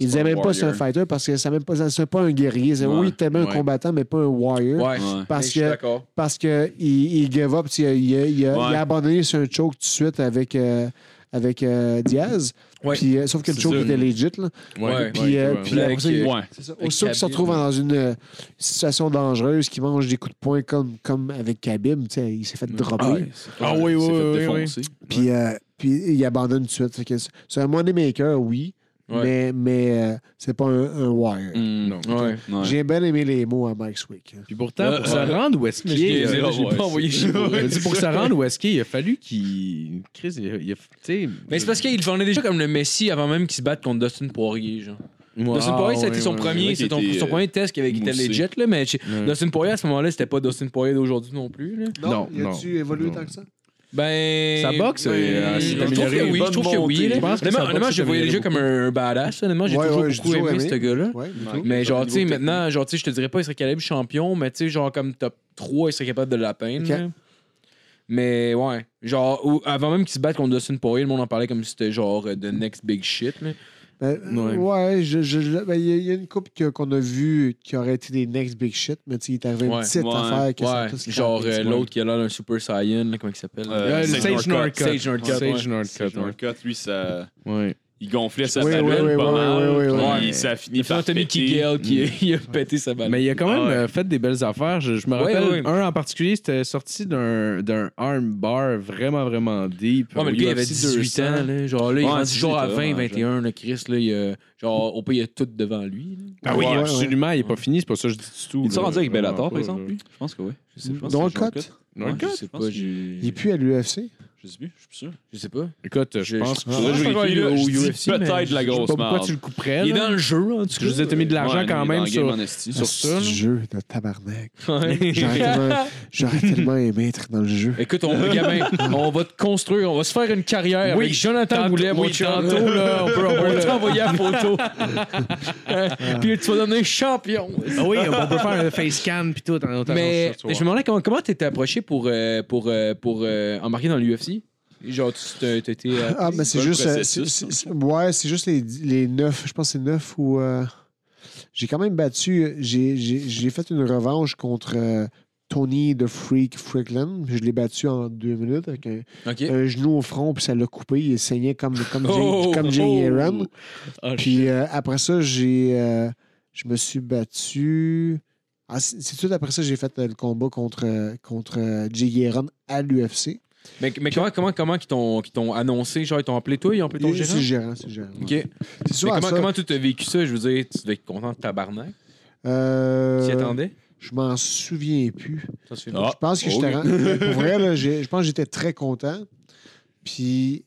Speaker 6: Il disait
Speaker 5: pas un
Speaker 6: même pas que c'est un fighter parce que c'est même pas, c'est pas un guerrier. C'est
Speaker 5: Ouais.
Speaker 6: oui, tellement un
Speaker 4: Ouais.
Speaker 6: combattant, mais pas un warrior.
Speaker 3: Ouais.
Speaker 6: Parce
Speaker 3: je suis
Speaker 6: que
Speaker 3: d'accord.
Speaker 6: parce que il, il give up, il, a- il a,
Speaker 5: Ouais.
Speaker 6: il a abandonné sur un choke tout de suite avec, euh, avec euh, Diaz.
Speaker 3: Ouais.
Speaker 6: Puis, euh, sauf que le choke était legit. Là.
Speaker 3: Ouais.
Speaker 6: Puis,
Speaker 4: ouais,
Speaker 6: puis après ça,
Speaker 5: Ouais.
Speaker 6: c'est ça.
Speaker 3: Avec
Speaker 6: Aussitôt qu'il se
Speaker 3: Khabib.
Speaker 6: retrouve dans une euh, situation dangereuse, qui mange des coups de poing comme, comme avec Khabib, tu sais, il s'est fait dropper.
Speaker 4: Ah oui,
Speaker 5: s'est
Speaker 4: oui, oui,
Speaker 5: défoncer.
Speaker 6: Puis, puis il abandonne tout de suite. C'est un moneymaker, oui,
Speaker 3: Ouais.
Speaker 6: mais, mais euh, c'est pas un, un wire.
Speaker 5: Mm.
Speaker 4: Non.
Speaker 3: Ouais.
Speaker 5: Ouais.
Speaker 6: J'ai bien aimé les mots à Mike Swick.
Speaker 4: Puis pourtant,
Speaker 5: Euh,
Speaker 4: pour se
Speaker 5: ouais.
Speaker 4: rendre où est-ce qu'il est.
Speaker 3: pas envoyé pour
Speaker 4: se rendre où est-ce qu'il il a fallu qu'il. Chris, il a. il.
Speaker 3: Mais c'est parce qu'il vendait déjà comme le Messi avant même qu'il se batte contre Dustin Poirier, genre. Dustin Poirier, ça a
Speaker 4: ouais,
Speaker 3: été son
Speaker 4: ouais,
Speaker 3: premier, c'est son
Speaker 5: euh,
Speaker 3: premier test qui avait qui était
Speaker 5: moussé.
Speaker 3: legit, là, mais
Speaker 4: Ouais.
Speaker 3: Dustin Poirier, à ce moment-là, c'était pas Dustin Poirier d'aujourd'hui non plus, là.
Speaker 4: Non,
Speaker 6: y a-tu évolué tant que ça?
Speaker 3: Ben.
Speaker 4: Sa boxe,
Speaker 3: ben,
Speaker 4: euh,
Speaker 3: je trouve que oui, je trouve que oui. Là.
Speaker 4: Je pense que
Speaker 3: Honnêtement, déjà comme un badass. Honnêtement, j'ai
Speaker 6: Ouais,
Speaker 3: toujours
Speaker 6: ouais,
Speaker 3: beaucoup aimé
Speaker 6: aimé.
Speaker 3: ce gars-là.
Speaker 6: Ouais.
Speaker 3: Mais genre, tu sais, maintenant, genre, tu sais, je te dirais pas, il serait calibre champion, mais tu sais, genre, comme top 3, il serait capable de l'atteindre.
Speaker 6: Ok.
Speaker 3: là. Mais ouais, genre, ou- avant même qu'il se batte contre Dustin Poirier, le monde en parlait comme si c'était genre euh, the next big shit.
Speaker 6: Ben,
Speaker 4: Ouais.
Speaker 6: ouais, je- je- je- ben, il y, a- il y a une couple que- qu'on a vu qui aurait été des next big shit, mais tu sais, il est arrivé une petite
Speaker 5: Ouais.
Speaker 6: affaire que ça
Speaker 3: genre euh, l'autre qui a l'air d'un Super Saiyan, là, comment il s'appelle?
Speaker 5: Euh,
Speaker 4: Ouais,
Speaker 5: Sage
Speaker 4: Sage
Speaker 5: Northcutt.
Speaker 3: Sage Northcutt,
Speaker 4: Sage. Northcutt,
Speaker 5: lui, ça...
Speaker 4: Ouais.
Speaker 5: Il gonflait sa
Speaker 6: Oui,
Speaker 5: ballonne
Speaker 6: oui, oui,
Speaker 5: pas
Speaker 6: oui,
Speaker 5: mal.
Speaker 6: oui, oui, oui.
Speaker 5: puis
Speaker 3: Ouais.
Speaker 5: Ça a
Speaker 3: Il
Speaker 5: fini
Speaker 3: a fait
Speaker 5: par
Speaker 3: Anthony
Speaker 5: péter.
Speaker 3: Kigel qui il a pété sa balle.
Speaker 4: Mais il a quand même
Speaker 5: Ah ouais.
Speaker 4: euh, fait des belles affaires. Je, je me
Speaker 3: Ouais,
Speaker 4: rappelle,
Speaker 3: ouais.
Speaker 4: un en particulier, c'était sorti d'un d'un armbar vraiment, vraiment deep.
Speaker 3: Ouais, mais le gars, il avait
Speaker 4: UFC
Speaker 3: 18
Speaker 4: 200.
Speaker 3: ans. Là. Genre, là, il est
Speaker 5: Ouais,
Speaker 3: rendu
Speaker 5: 18,
Speaker 3: genre à
Speaker 5: là,
Speaker 3: 20,
Speaker 5: ouais,
Speaker 3: 21, le Chris. Là, il a, genre, au pays, il a tout devant lui. là.
Speaker 4: Ah oui,
Speaker 6: Ouais, ouais.
Speaker 4: absolument. Il n'est pas fini. C'est pas ça que je dis du tout.
Speaker 5: Il s'est
Speaker 4: là.
Speaker 5: rendu avec Bellator, par exemple, lui? Je pense que oui. Je sais, je pense
Speaker 6: Dans le
Speaker 5: c'est
Speaker 6: cut?
Speaker 4: Là.
Speaker 3: Pas,
Speaker 5: que-
Speaker 3: j'ai.
Speaker 6: Il est plus à l'UFC.
Speaker 5: Je sais plus, je suis plus sûr.
Speaker 3: Je sais pas.
Speaker 4: Écoute, je
Speaker 3: Je-
Speaker 4: pense que
Speaker 3: je- pas
Speaker 5: vérifie, là.
Speaker 3: au UFC,
Speaker 5: peut-être de la
Speaker 4: je sais
Speaker 5: grosse
Speaker 4: pas pourquoi
Speaker 5: merde.
Speaker 4: tu le couperais.
Speaker 3: Il est dans le jeu, en tout
Speaker 4: je vous ai mis de l'argent quand
Speaker 5: est
Speaker 4: même sur. Sur
Speaker 6: Ce
Speaker 4: ça.
Speaker 6: jeu de tabarnak. J'aurais tellement, aimé être dans le jeu.
Speaker 3: Écoute, on, gamin, on va te construire, on va se faire une carrière
Speaker 4: Oui,
Speaker 3: avec Jonathan Boulet, mon
Speaker 4: oui,
Speaker 3: chum.
Speaker 4: tantôt, là, on peut-
Speaker 3: t'envoyer la photo. Puis tu vas devenir champion.
Speaker 4: Ah oui, on peut faire un face scan puis tout.
Speaker 3: Mais je me demandais comment comment t'étais approché pour, euh, pour, euh, pour euh, embarquer dans l'UFC. Genre, tu été.
Speaker 6: Ah, mais c'est juste. euh, ouais, c'est juste les, les neuf. Je pense que c'est neuf ou. euh, j'ai quand même battu. J'ai, fait une revanche contre euh, Tony the Freak Frickland. Je l'ai battu en deux minutes avec un, un genou au front, puis ça l'a coupé. Il saignait comme, comme, Jay-
Speaker 3: Oh,
Speaker 6: comme Jay
Speaker 3: oh.
Speaker 6: Aaron.
Speaker 4: Ah,
Speaker 6: Puis euh, après ça, j'ai, euh, je me suis battu. Ah, c'est tout après ça j'ai fait euh, le combat contre, contre Jay Guéron à l'UFC.
Speaker 3: Mais, mais comment, comment, comment qu'ils t'ont, qu'ils t'ont annoncé Genre, ils t'ont appelé toi, ils ont appelé ton
Speaker 6: C'est
Speaker 3: gérant?
Speaker 6: le gérant, c'est le gérant.
Speaker 3: Ok.
Speaker 6: C'est
Speaker 3: Mais comment,
Speaker 6: ça.
Speaker 3: comment tu as vécu ça? Je veux dire, tu devais être content de tabarnak.
Speaker 6: Euh,
Speaker 3: Tu y attendais?
Speaker 6: Je m'en souviens plus.
Speaker 5: Ah.
Speaker 6: Je pense que
Speaker 5: ok.
Speaker 6: j'étais. ren- Pour vrai, là, je pense que j'étais très content. Puis.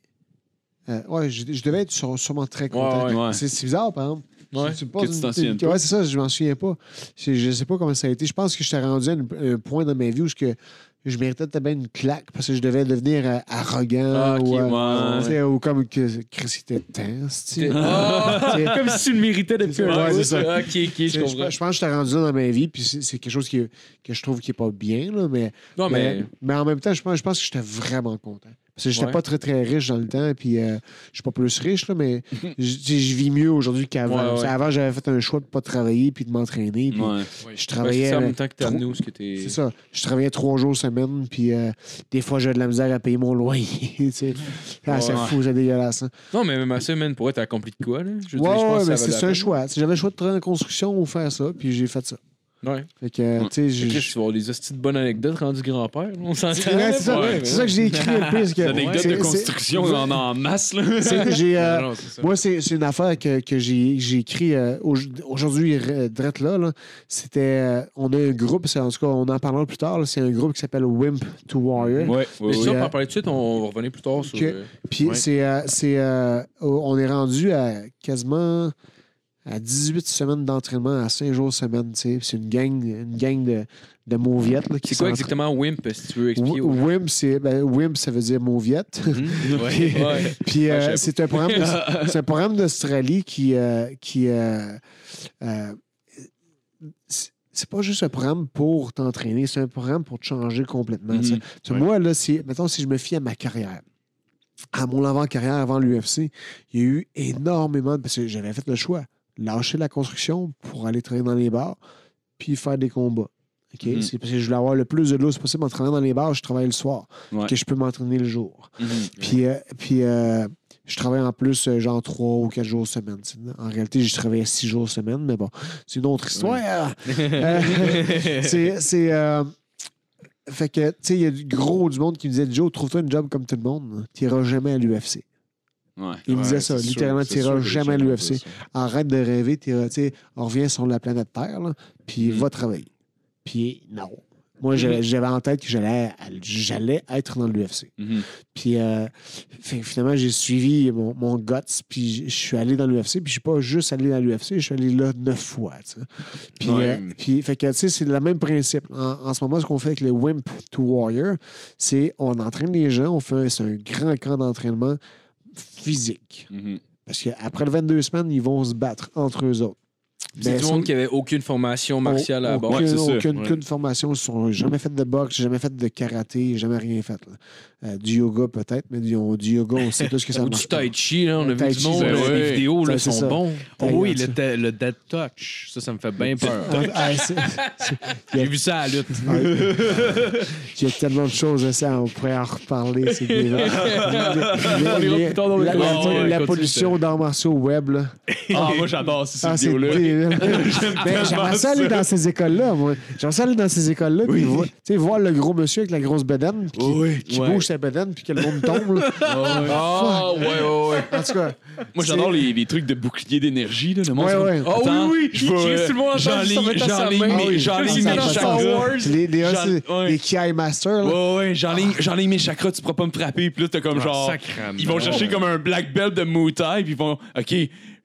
Speaker 6: euh, ouais, je, je devais être sur- sûrement très content.
Speaker 3: Ouais,
Speaker 5: ouais.
Speaker 6: C'est c'est bizarre, par exemple.
Speaker 3: Ouais.
Speaker 6: C'est pas
Speaker 5: Que tu t'en
Speaker 6: une-
Speaker 5: souviennes pas.
Speaker 6: Ouais, c'est ça, je m'en souviens pas. Je, je sais pas comment ça a été. Je pense que j'étais rendu à un point dans ma vie où je, que je méritais peut-être bien une claque parce que je devais devenir euh, arrogant
Speaker 3: Ah, ok,
Speaker 6: ou, euh,
Speaker 5: ouais.
Speaker 6: tu sais, ou comme que Chris était tense. tu sais.
Speaker 3: Ah, comme si tu le méritais depuis un
Speaker 6: Ouais,
Speaker 3: bout.
Speaker 6: c'est ça.
Speaker 3: Ok, ok,
Speaker 6: Tu sais,
Speaker 3: je
Speaker 6: Je,
Speaker 3: comprends.
Speaker 6: pense je pense que j'étais rendu là dans ma vie, puis c'est c'est quelque chose qui, que je trouve qui est pas bien, là, mais,
Speaker 3: Non, mais.
Speaker 6: mais, mais en même temps, je pense, je pense que j'étais vraiment content. Parce que j'étais
Speaker 3: Ouais.
Speaker 6: pas très, très riche dans le temps, puis euh, je suis pas plus riche, là, mais je vis mieux aujourd'hui qu'avant.
Speaker 3: Ouais, ouais.
Speaker 6: Avant, j'avais fait un choix de pas travailler puis de m'entraîner, puis
Speaker 5: Ouais.
Speaker 6: je
Speaker 3: Ouais,
Speaker 6: travaillais...
Speaker 3: c'est ça, en
Speaker 6: euh,
Speaker 3: même temps que où ce que t'es.
Speaker 6: C'est ça. Je travaillais trois jours semaine, puis euh, des fois, j'avais de la misère à payer mon loyer. tu sais. Ah, c'est
Speaker 3: Ouais.
Speaker 6: fou, c'est dégueulasse. hein.
Speaker 3: Non, mais même à ça, man, pour être accompli de quoi, là? Je veux
Speaker 6: Ouais,
Speaker 3: dire, je pense
Speaker 6: ouais,
Speaker 3: que
Speaker 6: mais
Speaker 3: ça
Speaker 6: c'est un choix. J'avais le choix de travailler en construction ou faire ça, puis j'ai fait ça.
Speaker 3: Ouais.
Speaker 6: Fait que, tu sais,
Speaker 3: Chris, tu vas avoir des hosties de bonnes anecdotes rendu grand-père. On s'entend.
Speaker 6: C'est ouais, c'est ça,
Speaker 3: Ouais,
Speaker 6: c'est ça que j'ai écrit le pire. que-
Speaker 5: L'anecdote de construction en, en masse, là.
Speaker 6: c'est- j'ai, euh,
Speaker 4: Non, non.
Speaker 6: Moi, c'est c'est une affaire que, que j'ai j'ai écrit euh, au- aujourd'hui, drette là. là. C'était. euh, on a un groupe, c'est- en tout cas, on en parlera plus tard. là, C'est un groupe qui s'appelle Wimp to Warrior.
Speaker 5: Ouais,
Speaker 3: Mais
Speaker 5: ouais,
Speaker 3: ça,
Speaker 5: ouais.
Speaker 3: on va en parler tout de suite, on va revenir plus tard sur.
Speaker 6: Puis
Speaker 4: Ouais.
Speaker 6: c'est. euh, c'est, euh, on est rendu à quasiment à 18 semaines d'entraînement à 5 jours semaine. C'est une gang, une gang de, de mauviettes.
Speaker 3: C'est quoi exactement Wimp, si tu veux expliquer?
Speaker 6: Wimp, c'est, ben, Wimp, ça veut dire mauviette.
Speaker 3: Ouais.
Speaker 6: Puis
Speaker 3: Ouais,
Speaker 6: c'est un programme de- c'est un programme d'Australie qui euh, qui euh, euh, c'est- pas juste un programme pour t'entraîner, c'est un programme pour te changer complètement.
Speaker 5: Mhm.
Speaker 6: Moi, là, c'est, mettons, si je me fie à ma carrière, à mon avant-carrière avant l'UFC, il y a eu énormément de. Parce que j'avais fait le choix. Lâcher la construction pour aller travailler dans les bars, puis faire des combats.
Speaker 5: Mhm.
Speaker 6: C'est parce que je voulais avoir le plus de loose possible en travaillant dans les bars, je travaille le soir.
Speaker 5: Ouais.
Speaker 6: Que je peux m'entraîner le jour.
Speaker 5: Mhm.
Speaker 6: Puis, euh, puis euh, je travaille en plus euh, genre trois ou quatre jours semaine. En réalité, je travaillais six jours semaine, mais bon, c'est une autre histoire. C'est. fait que, tu sais, il y a du gros du monde qui me disait Joe, trouve-toi un job comme tout le monde, tu n'iras jamais à l'UFC.
Speaker 5: Ouais.
Speaker 6: Il me disait
Speaker 4: Ouais,
Speaker 6: ça, littéralement, tu n'iras jamais à l'UFC. Arrête de rêver, t'iras, tu sais, on revient sur la planète Terre, là, puis
Speaker 5: Mm.
Speaker 6: va travailler. Puis non. Moi, j'avais j'avais en tête que j'allais j'allais être dans l'UFC.
Speaker 5: Mhm.
Speaker 6: Puis euh, finalement, j'ai suivi mon, mon guts, puis je suis allé dans l'UFC, puis je suis pas juste allé dans l'UFC, je suis allé là neuf fois. Puis,
Speaker 4: Ouais.
Speaker 6: euh, puis fait que, tu sais, c'est le même principe. En, en ce moment, ce qu'on fait avec les Wimp to Warrior, c'est on entraîne les gens, on fait un grand camp d'entraînement physique.
Speaker 5: Mhm.
Speaker 6: Parce qu'après le 22 semaines, ils vont se battre entre eux autres.
Speaker 3: C'est
Speaker 6: Ben,
Speaker 3: du
Speaker 6: ça-
Speaker 3: monde qui avait aucune formation martiale à la base.
Speaker 6: aucune,
Speaker 5: Ouais, c'est
Speaker 6: aucune,
Speaker 4: Ouais.
Speaker 6: aucune formation. Ils jamais fait de boxe, jamais fait de karaté, jamais rien fait. là. Euh, du yoga peut-être, mais du, du yoga, on sait tous que ça
Speaker 3: Ou du tai chi, là, on a vu du monde,
Speaker 6: ben
Speaker 3: là,
Speaker 5: ouais.
Speaker 3: les vidéos, là,
Speaker 6: c'est
Speaker 3: sont
Speaker 6: ça.
Speaker 3: bons.
Speaker 4: Oh oui, le, de- le dead touch. Ça, ça me fait bien peur.
Speaker 6: Ah, c'est- c'est-
Speaker 4: J'ai vu ça à la lutte.
Speaker 6: Il y a tellement de choses à ça, on pourrait en reparler. C'est des- les- les- la, pollution d'arts martiaux web. Là.
Speaker 5: Ah, moi, j'adore ces
Speaker 6: Ah, c'est
Speaker 5: vidéos-là.
Speaker 6: Débile. Ben, J'aimerais ça aller dans ces écoles-là, moi. J'aimerais ça aller dans ces écoles-là, puis voir, sais, voir le gros monsieur avec la grosse bedaine, qui,
Speaker 5: Oui.
Speaker 6: qui
Speaker 4: Ouais.
Speaker 6: bouge sa bedaine, puis que le monde tombe. là.
Speaker 3: Ah, ouais, ouais, ouais.
Speaker 6: En tout cas,
Speaker 5: Moi, j'adore les, les trucs de bouclier d'énergie. là. Le monde,
Speaker 6: Ouais,
Speaker 5: comme,
Speaker 6: ouais.
Speaker 3: Ah
Speaker 5: Attends,
Speaker 3: oui, oui,
Speaker 5: je vais,
Speaker 3: Chris, tout le monde entend
Speaker 5: j'enligne- mes-
Speaker 6: oui,
Speaker 5: chakras.
Speaker 6: les, Ki Masters. là.
Speaker 5: Ouais, ouais, j'enligne, mes chakras, tu pourras pas me frapper. Puis là, t'as comme genre. Ils vont chercher comme un black belt de Muay Thai, puis ils vont. OK,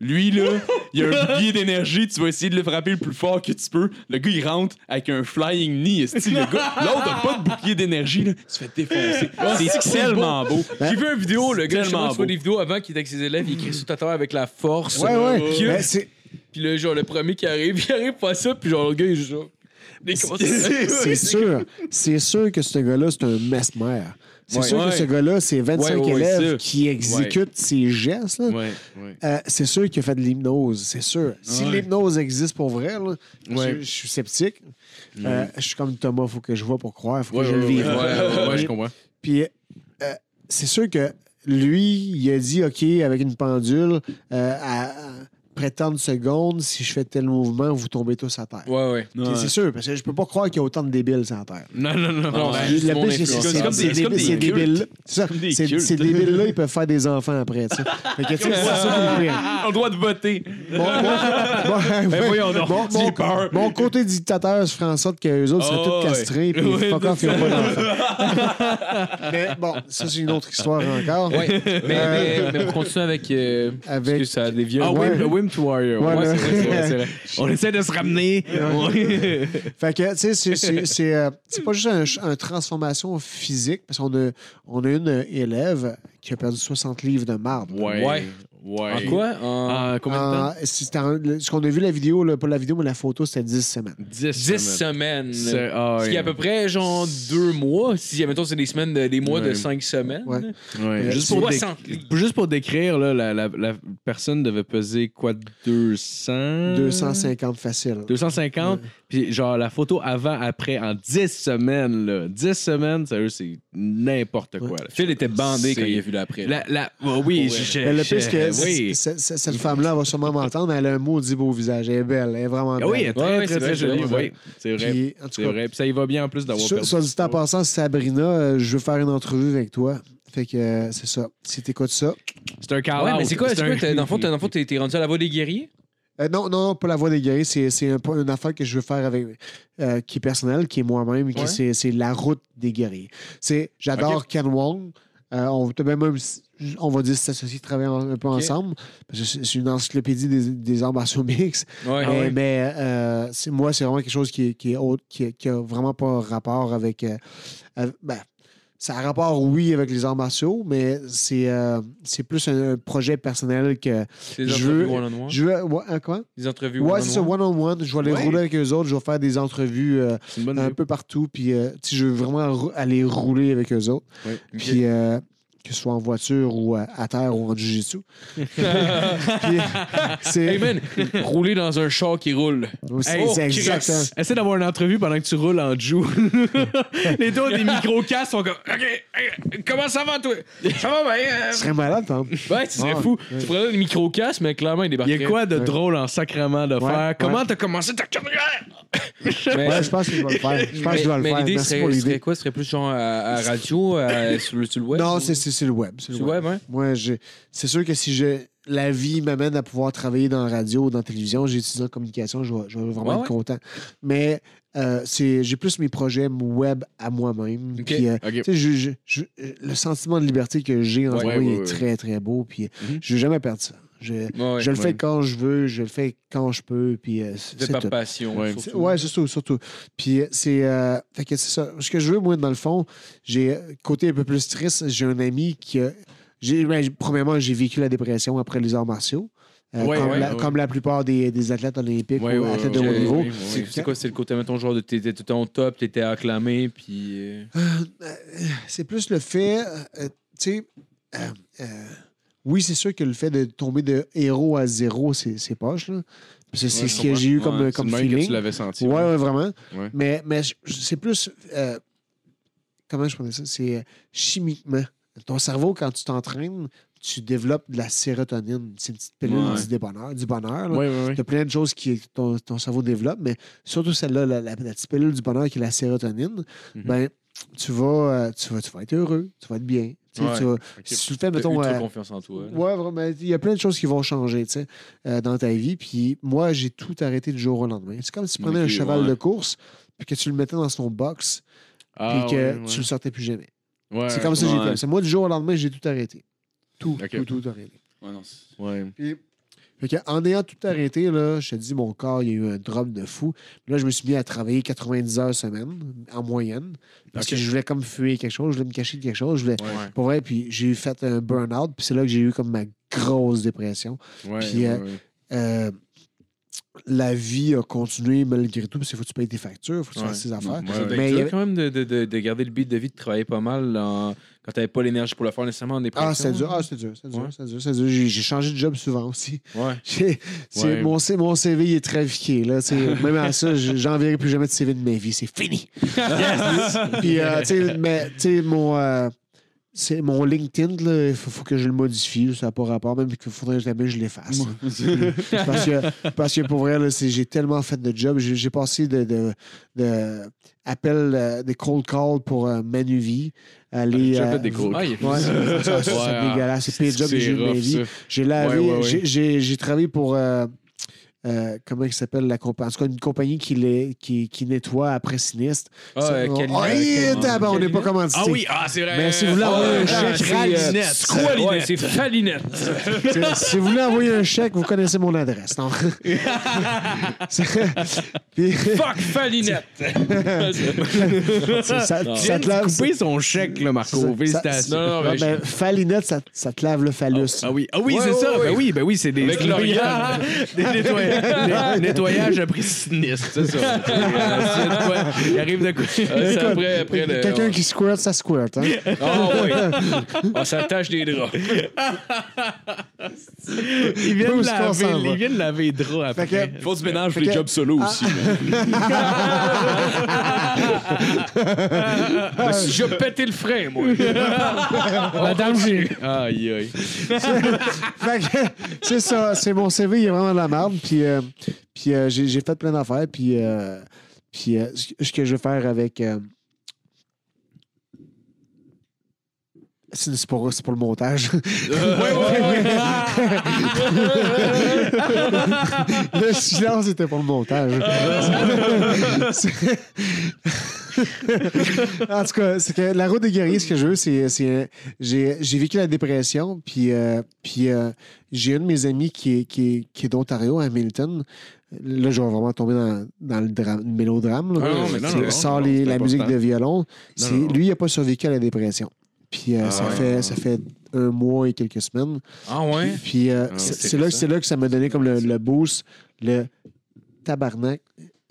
Speaker 5: lui, là, il a un bouclier d'énergie, tu vas essayer de le frapper le plus fort que tu peux. Le gars, il rentre avec un flying knee. esti, Le gars, l'autre a pas de bouclier d'énergie, là. Il se fait défoncer. C'est tellement beau.
Speaker 3: J'ai vu une vidéo, le gars, tu vois des vidéos avant qui était avec ses élèves, il écrit sur ta terre avec la force.
Speaker 6: Ouais, ouais.
Speaker 3: Puis,
Speaker 6: Ben, c'est-
Speaker 3: puis le genre, le premier qui arrive, il arrive pas ça, puis genre, le gars, il est genre.
Speaker 6: C'est sûr. C'est sûr que ce gars-là, c'est un mesmer. C'est
Speaker 3: Ouais.
Speaker 6: sûr que ce gars-là, c'est 25
Speaker 5: Ouais, ouais,
Speaker 6: élèves qui exécutent ses gestes. Euh, c'est sûr qu'il a fait de l'hypnose, c'est sûr. Si l'hypnose existe pour vrai, là, je, je suis sceptique. Euh, je suis comme Thomas, faut que je vois pour croire, faut que je le vive.
Speaker 4: je comprends.
Speaker 6: Puis euh, c'est sûr que lui, il a dit OK, avec une pendule, euh, à, à près de 30 secondes, si je fais tel mouvement, vous tombez tous à terre.
Speaker 3: Ouais, ouais.
Speaker 6: C'est sûr, parce que je peux pas croire qu'il y a autant de débiles sur la terre.
Speaker 4: Non, non, non.
Speaker 3: Non,
Speaker 4: ben,
Speaker 3: c'est
Speaker 5: comme des- comme
Speaker 6: débile-
Speaker 5: des
Speaker 6: ça.
Speaker 5: des
Speaker 6: Ces débiles-là, ils peuvent faire des enfants après. tu sais. Fait que, tu sais, c'est ça pire.
Speaker 5: On a le droit de voter.
Speaker 6: Mon- mon-
Speaker 5: Ben
Speaker 6: mon- côté dictateur se ferait en sorte qu'eux autres seraient
Speaker 5: Oh,
Speaker 6: tous
Speaker 5: ouais.
Speaker 6: castrés puis fuck off, ils ont pas d'enfants. Mais bon, ça, c'est une autre histoire encore.
Speaker 3: Ouais. Mais, pour continuer avec. euh,
Speaker 6: Avec-
Speaker 3: Parce que ça dévient.
Speaker 5: Ah,
Speaker 6: Ouais.
Speaker 5: Wimp,
Speaker 4: Swim to Warrior.
Speaker 6: Ouais,
Speaker 4: Ouais,
Speaker 6: là.
Speaker 4: c'est vrai, c'est vrai, c'est vrai. On essaie de se ramener. Ouais.
Speaker 6: Fait que, tu sais, c'est- c'est- c'est euh, c'est pas juste un, ch- un transformation physique, parce qu'on a, on a une élève qui a perdu 60 livres de marbre.
Speaker 4: Ouais.
Speaker 3: Ouais.
Speaker 4: Ouais.
Speaker 3: En quoi? En
Speaker 4: En combien de temps?
Speaker 6: En- le- ce qu'on a vu la vidéo, là, pas la vidéo, mais la photo, c'était 10 semaines.
Speaker 4: 10
Speaker 3: 10 semaines.
Speaker 4: C'est- ah,
Speaker 3: Ce qui est à peu près genre deux mois. Si, mettons, c'est des semaines, de- des mois de
Speaker 4: Ouais.
Speaker 3: 5 semaines.
Speaker 6: Ouais.
Speaker 4: Ouais.
Speaker 6: Euh,
Speaker 4: Juste, pour dé-
Speaker 3: 60 livres.
Speaker 4: juste pour décrire, là, la, la, la personne devait peser quoi 200
Speaker 6: 250 facile.
Speaker 4: 250 Puis genre la photo avant, après, en 10 semaines. Là. 10 semaines, sérieux, c'est n'importe quoi. là.
Speaker 3: Phil était bandé quand il a vu l'après.
Speaker 4: La, la, oh, oui,
Speaker 3: Ouais.
Speaker 4: je- je-
Speaker 6: Mais le pire, c'est que
Speaker 4: je- oui.
Speaker 6: c- c- cette femme-là elle va sûrement m'entendre, mais elle a un maudit beau visage. Elle est belle, elle est vraiment belle.
Speaker 4: Ah oui, elle est très,
Speaker 3: Ouais,
Speaker 4: très,
Speaker 3: c'est
Speaker 4: très,
Speaker 3: vrai,
Speaker 4: jolie.
Speaker 3: c'est vrai.
Speaker 4: Oui, c'est vrai.
Speaker 6: Puis, en tout
Speaker 4: C'est
Speaker 6: cas,
Speaker 4: vrai. Puis ça y va bien en plus d'avoir
Speaker 6: Soit,
Speaker 4: perdu.
Speaker 6: soit dit en passant, Sabrina, euh, je veux faire une entrevue avec toi. Fait que euh, c'est ça. Si t'écoutes ça.
Speaker 4: C'est un call
Speaker 3: Ouais, mais c'est quoi? C'est
Speaker 4: un-
Speaker 3: quoi t'as- dans le fond, t'as- dans le fond, t'es t'es rendu à la voie des guerriers?
Speaker 6: Euh, non, non, pas la voix des guerriers. C'est, c'est un- une affaire que je veux faire avec. euh, qui est personnelle, qui est moi-même. qui
Speaker 3: Ouais.
Speaker 6: c'est, c'est la route des guerriers. C'est, j'adore Ken Wong. Euh, on, même, on va dire s'associer, travailler un peu ensemble. Parce que c'est une encyclopédie des, des arts martiaux mix.
Speaker 3: Ouais.
Speaker 6: mais mais, c'est- moi, c'est vraiment quelque chose qui, est- qui, est autre, qui, qui a vraiment pas rapport avec. avec- ben, ça a rapport, oui, avec les arts martiaux, mais c'est, euh, c'est plus un, un projet personnel que
Speaker 3: C'est des
Speaker 6: je
Speaker 3: entrevues
Speaker 6: veux-
Speaker 3: one-on-one?
Speaker 6: je veux. ouais, hein, quoi?
Speaker 3: Des entrevues
Speaker 6: Ouais, c'est ça,
Speaker 3: one-on-one?
Speaker 6: one-on-one. Je vais aller
Speaker 4: Ouais.
Speaker 6: rouler avec eux autres. Je vais faire des entrevues euh, un peu partout. Puis, euh, je veux vraiment aller rouler avec eux autres.
Speaker 4: Ouais.
Speaker 6: Puis, euh, que ce soit en voiture ou à terre ou en jiu-jitsu. Puis, c'est
Speaker 3: Hey man, rouler dans un char qui roule.
Speaker 6: c'est-
Speaker 3: oh,
Speaker 6: c'est
Speaker 3: Chris.
Speaker 6: exactement.
Speaker 4: Essaie d'avoir une entrevue pendant que tu roules en joue. Les deux ont des micro-casques sont comme OK, hey, comment ça va toi? Ça va bien? euh?
Speaker 6: Ce serait malade, hein?
Speaker 3: Ouais, tu serais
Speaker 6: Ah,
Speaker 3: fou. Tu prendrais des micro-casques, mais clairement, il
Speaker 4: Il y
Speaker 3: débarquerait.
Speaker 4: a quoi de
Speaker 6: Ouais.
Speaker 4: drôle en sacrement de
Speaker 6: Ouais,
Speaker 4: faire?
Speaker 6: ouais.
Speaker 4: Comment t'as commencé ta carrière?
Speaker 6: Ouais, je pense que je vais le faire. Je pense que je vais le
Speaker 3: mais
Speaker 6: faire.
Speaker 3: l'idée serait, quoi? Ce serait plus genre à, à radio, à- sur, le, sur le web?
Speaker 6: Non,
Speaker 3: ou-
Speaker 6: c'est c'est- le web. C'est le web. Moi, j'ai- c'est sûr que si je, la vie m'amène à pouvoir travailler dans la radio ou dans la télévision, j'ai étudié en communication, je vais, je vais vraiment
Speaker 3: Ouais,
Speaker 6: être
Speaker 3: ouais.
Speaker 6: content. Mais euh, c'est, j'ai plus mes projets web à moi-même.
Speaker 3: Ok.
Speaker 6: Puis, euh,
Speaker 4: OK.
Speaker 6: tu sais, je- je- je- le sentiment de liberté que j'ai en
Speaker 4: Ouais,
Speaker 6: ce
Speaker 4: ouais,
Speaker 6: moment, il
Speaker 4: ouais,
Speaker 6: est
Speaker 4: ouais.
Speaker 6: très, très beau. Puis,
Speaker 4: Mhm.
Speaker 6: je ne vais jamais perdre ça. Je,
Speaker 3: Ouais,
Speaker 6: je le
Speaker 4: ouais.
Speaker 6: fais quand je veux, je le fais quand je peux. Puis, euh, c'est
Speaker 3: C'est par
Speaker 6: tout.
Speaker 3: passion.
Speaker 4: Ouais.
Speaker 3: surtout.
Speaker 6: C'est- Ouais, c'est surtout, surtout. Puis euh, c'est. euh, fait que c'est ça. Ce que je veux, moi, dans le fond, j'ai côté un peu plus triste, j'ai un ami qui a. J'ai, ben, premièrement, j'ai vécu la dépression après les arts martiaux. Euh,
Speaker 4: Ouais,
Speaker 6: comme,
Speaker 4: ouais,
Speaker 6: la,
Speaker 4: ouais.
Speaker 6: comme la plupart des, des athlètes olympiques
Speaker 4: Ouais,
Speaker 6: ou
Speaker 4: ouais,
Speaker 6: athlètes
Speaker 4: ouais,
Speaker 6: de haut niveau.
Speaker 3: C'est c'est quoi? C'est le côté, mettons, genre de t'étais tout en top, t'étais acclamé, puis. euh,
Speaker 6: C'est plus le fait, euh, tu sais, euh, euh, oui, c'est sûr que le fait de tomber de héros à zéro, c'est, poche, là. Parce que c'est
Speaker 4: Ouais,
Speaker 6: ce que j'ai eu comme,
Speaker 4: Ouais,
Speaker 6: comme
Speaker 4: même que
Speaker 6: feeling.
Speaker 4: tu l'avais senti.
Speaker 6: Ouais, ouais, vraiment. Mais, mais c'est plus. euh, comment je prenais ça? C'est euh, chimiquement. Ton cerveau, quand tu t'entraînes, tu développes de la sérotonine. C'est une petite pilule du, débonheur, du bonheur. là.
Speaker 4: Ouais, ouais, ouais.
Speaker 6: Il y a plein de choses que ton, ton cerveau développe, mais surtout celle-là, la, la- la petite pilule du bonheur qui est la sérotonine,
Speaker 4: Mhm.
Speaker 6: ben, tu, vas, euh, tu, vas, tu vas être heureux, tu vas être bien. Tu
Speaker 3: Ouais.
Speaker 6: tu vas- si tu le fais, mettons. euh,
Speaker 3: confiance en toi. là.
Speaker 6: Ouais, vraiment. Il y a plein de choses qui vont changer, tu sais, euh, dans ta vie. Puis moi, j'ai tout arrêté du jour au lendemain. C'est comme si tu prenais un cheval
Speaker 5: ouais.
Speaker 6: de course, puis que tu le mettais dans son box,
Speaker 4: Ah,
Speaker 6: puis que
Speaker 4: ouais, ouais.
Speaker 6: tu le sortais plus jamais.
Speaker 4: Ouais,
Speaker 6: c'est comme ça que j'ai
Speaker 5: ouais.
Speaker 6: fait. C'est moi, du jour au lendemain, j'ai tout arrêté. Tout, tout, tout arrêté.
Speaker 5: Ouais, non,
Speaker 4: Ouais.
Speaker 6: Puis, fait que, en ayant tout arrêté, là, je te dis, mon corps, il y a eu un drop de fou. Là, je me suis mis à travailler 90 heures semaine, en moyenne, parce que je voulais comme fuir quelque chose, je voulais me cacher de quelque chose. Je voulais,
Speaker 3: Ouais.
Speaker 6: Pour vrai, puis j'ai fait un burn-out, puis c'est là que j'ai eu comme ma grosse dépression.
Speaker 4: Ouais,
Speaker 6: Puis,
Speaker 4: ouais,
Speaker 6: euh. Euh, la vie a continué malgré tout, parce qu'il faut que tu payes tes factures, il faut que tu
Speaker 3: Ouais.
Speaker 6: fasses tes affaires.
Speaker 4: Ouais,
Speaker 6: Mais il y avait-
Speaker 3: quand même de, de, de, de garder le beat de vie, de travailler pas mal en- quand t'avais pas l'énergie pour le faire nécessairement en dépression.
Speaker 6: Ah, c'est dur, ah, c'est dur, c'est dur,
Speaker 3: Ouais.
Speaker 6: c'est dur, c'est dur. J'ai changé de job souvent aussi.
Speaker 3: Ouais.
Speaker 6: Mon, C- mon CV il est trafiqué. Là, tu. Même à ça, je- j'enverrai plus jamais de CV de ma vie. C'est fini. Puis, euh, tu sais, mais, tu sais, mon, euh, c'est mon LinkedIn, il faut, faut que je le modifie. Ça n'a pas rapport. Même qu'il faudrait que jamais je l'efface. parce, que, parce que pour vrai, là, c'est- j'ai tellement fait de jobs. J'ai j'ai passé de, de, de appels, euh, des cold calls pour euh, Manuvie. Aller,
Speaker 4: J'ai
Speaker 6: euh,
Speaker 4: fait des cold
Speaker 3: a-
Speaker 6: Ouais, ça, ça, c'est
Speaker 4: Ouais,
Speaker 6: dégueulasse. C'est le pire job que j'ai eu de ma vie. J'ai lavé,
Speaker 4: Ouais, ouais, ouais.
Speaker 6: j'ai- j'ai j'ai travaillé pour euh, comment il s'appelle la compagnie? En tout cas, une compagnie qui, les, qui, qui nettoie après sinistre.
Speaker 3: Ah,
Speaker 6: Ça-
Speaker 3: euh,
Speaker 6: on- tabarnak, on n'est pas commandité.
Speaker 4: Ah oui, ah, c'est vrai.
Speaker 6: Mais si vous voulez
Speaker 4: Ah,
Speaker 6: envoyer un chèque,
Speaker 4: c'est,
Speaker 3: Falinette.
Speaker 6: Si vous voulez envoyer un chèque, vous connaissez mon adresse. Non? Puis-
Speaker 3: Fuck Falinette.
Speaker 6: ça, te lave.
Speaker 4: couper son chèque, là, Marco. Félicitations.
Speaker 3: Non, non,
Speaker 6: Non,
Speaker 3: mais
Speaker 6: ben, Falinette, ça, ça te lave le phallus.
Speaker 4: Ah oui, ah oui
Speaker 3: Ouais,
Speaker 4: c'est
Speaker 3: ouais,
Speaker 4: ça.
Speaker 3: ouais.
Speaker 4: Ben oui, ben oui, c'est des,
Speaker 3: Avec L'Oréal.
Speaker 4: des nettoyages, des nettoyages après sinistre, c'est ça. Euh, quoi- Il arrive de quoi?
Speaker 3: Euh, c'est après, après le.
Speaker 6: Quelqu'un qui squirt, ça squirt. Hein?
Speaker 3: Ah oui. Ah, ça tâche des draps.
Speaker 4: Il vient
Speaker 6: Où
Speaker 4: de
Speaker 6: est-ce qu'on s'en
Speaker 4: laver,
Speaker 6: va?
Speaker 4: il vient de laver les draps après.
Speaker 6: Fait que-
Speaker 5: Faut du ménage pour les
Speaker 6: que-
Speaker 5: jobs solo aussi.
Speaker 3: Je pété le frein, moi.
Speaker 2: Madame, j'ai.
Speaker 4: Aïe, aïe.
Speaker 6: Fait que, c'est ça, c'est mon CV, il est vraiment de la merde. Puis, euh, puis euh, j'ai, j'ai fait plein d'affaires. Puis, euh, puis euh, ce que je vais faire avec. euh, c'est, c'est pour, c'est pour le montage. le silence était pour le montage. En tout cas, c'est que la route des guerriers, ce que je veux, c'est. c'est j'ai, j'ai vécu la dépression, puis, euh, puis euh, j'ai un de mes amis qui est, qui est, qui est d'Ontario, à Hamilton. Là, je vais vraiment tomber dans, dans le, drame, le mélodrame. là.
Speaker 4: Ah non, mais non,
Speaker 6: C'est-
Speaker 4: non, non,
Speaker 6: sort
Speaker 4: non,
Speaker 6: les-
Speaker 4: c'est
Speaker 6: la musique de violon. C'est-
Speaker 4: non.
Speaker 6: Lui, il n'a pas survécu à la dépression. Puis euh, ça,
Speaker 4: ouais.
Speaker 6: fait, ça fait un mois et quelques semaines.
Speaker 3: Ah ouais?
Speaker 6: Puis euh,
Speaker 4: Ah,
Speaker 6: c'est
Speaker 4: c'est
Speaker 6: c'est là, c'est que ça m'a donné comme le, le boost, le tabarnak.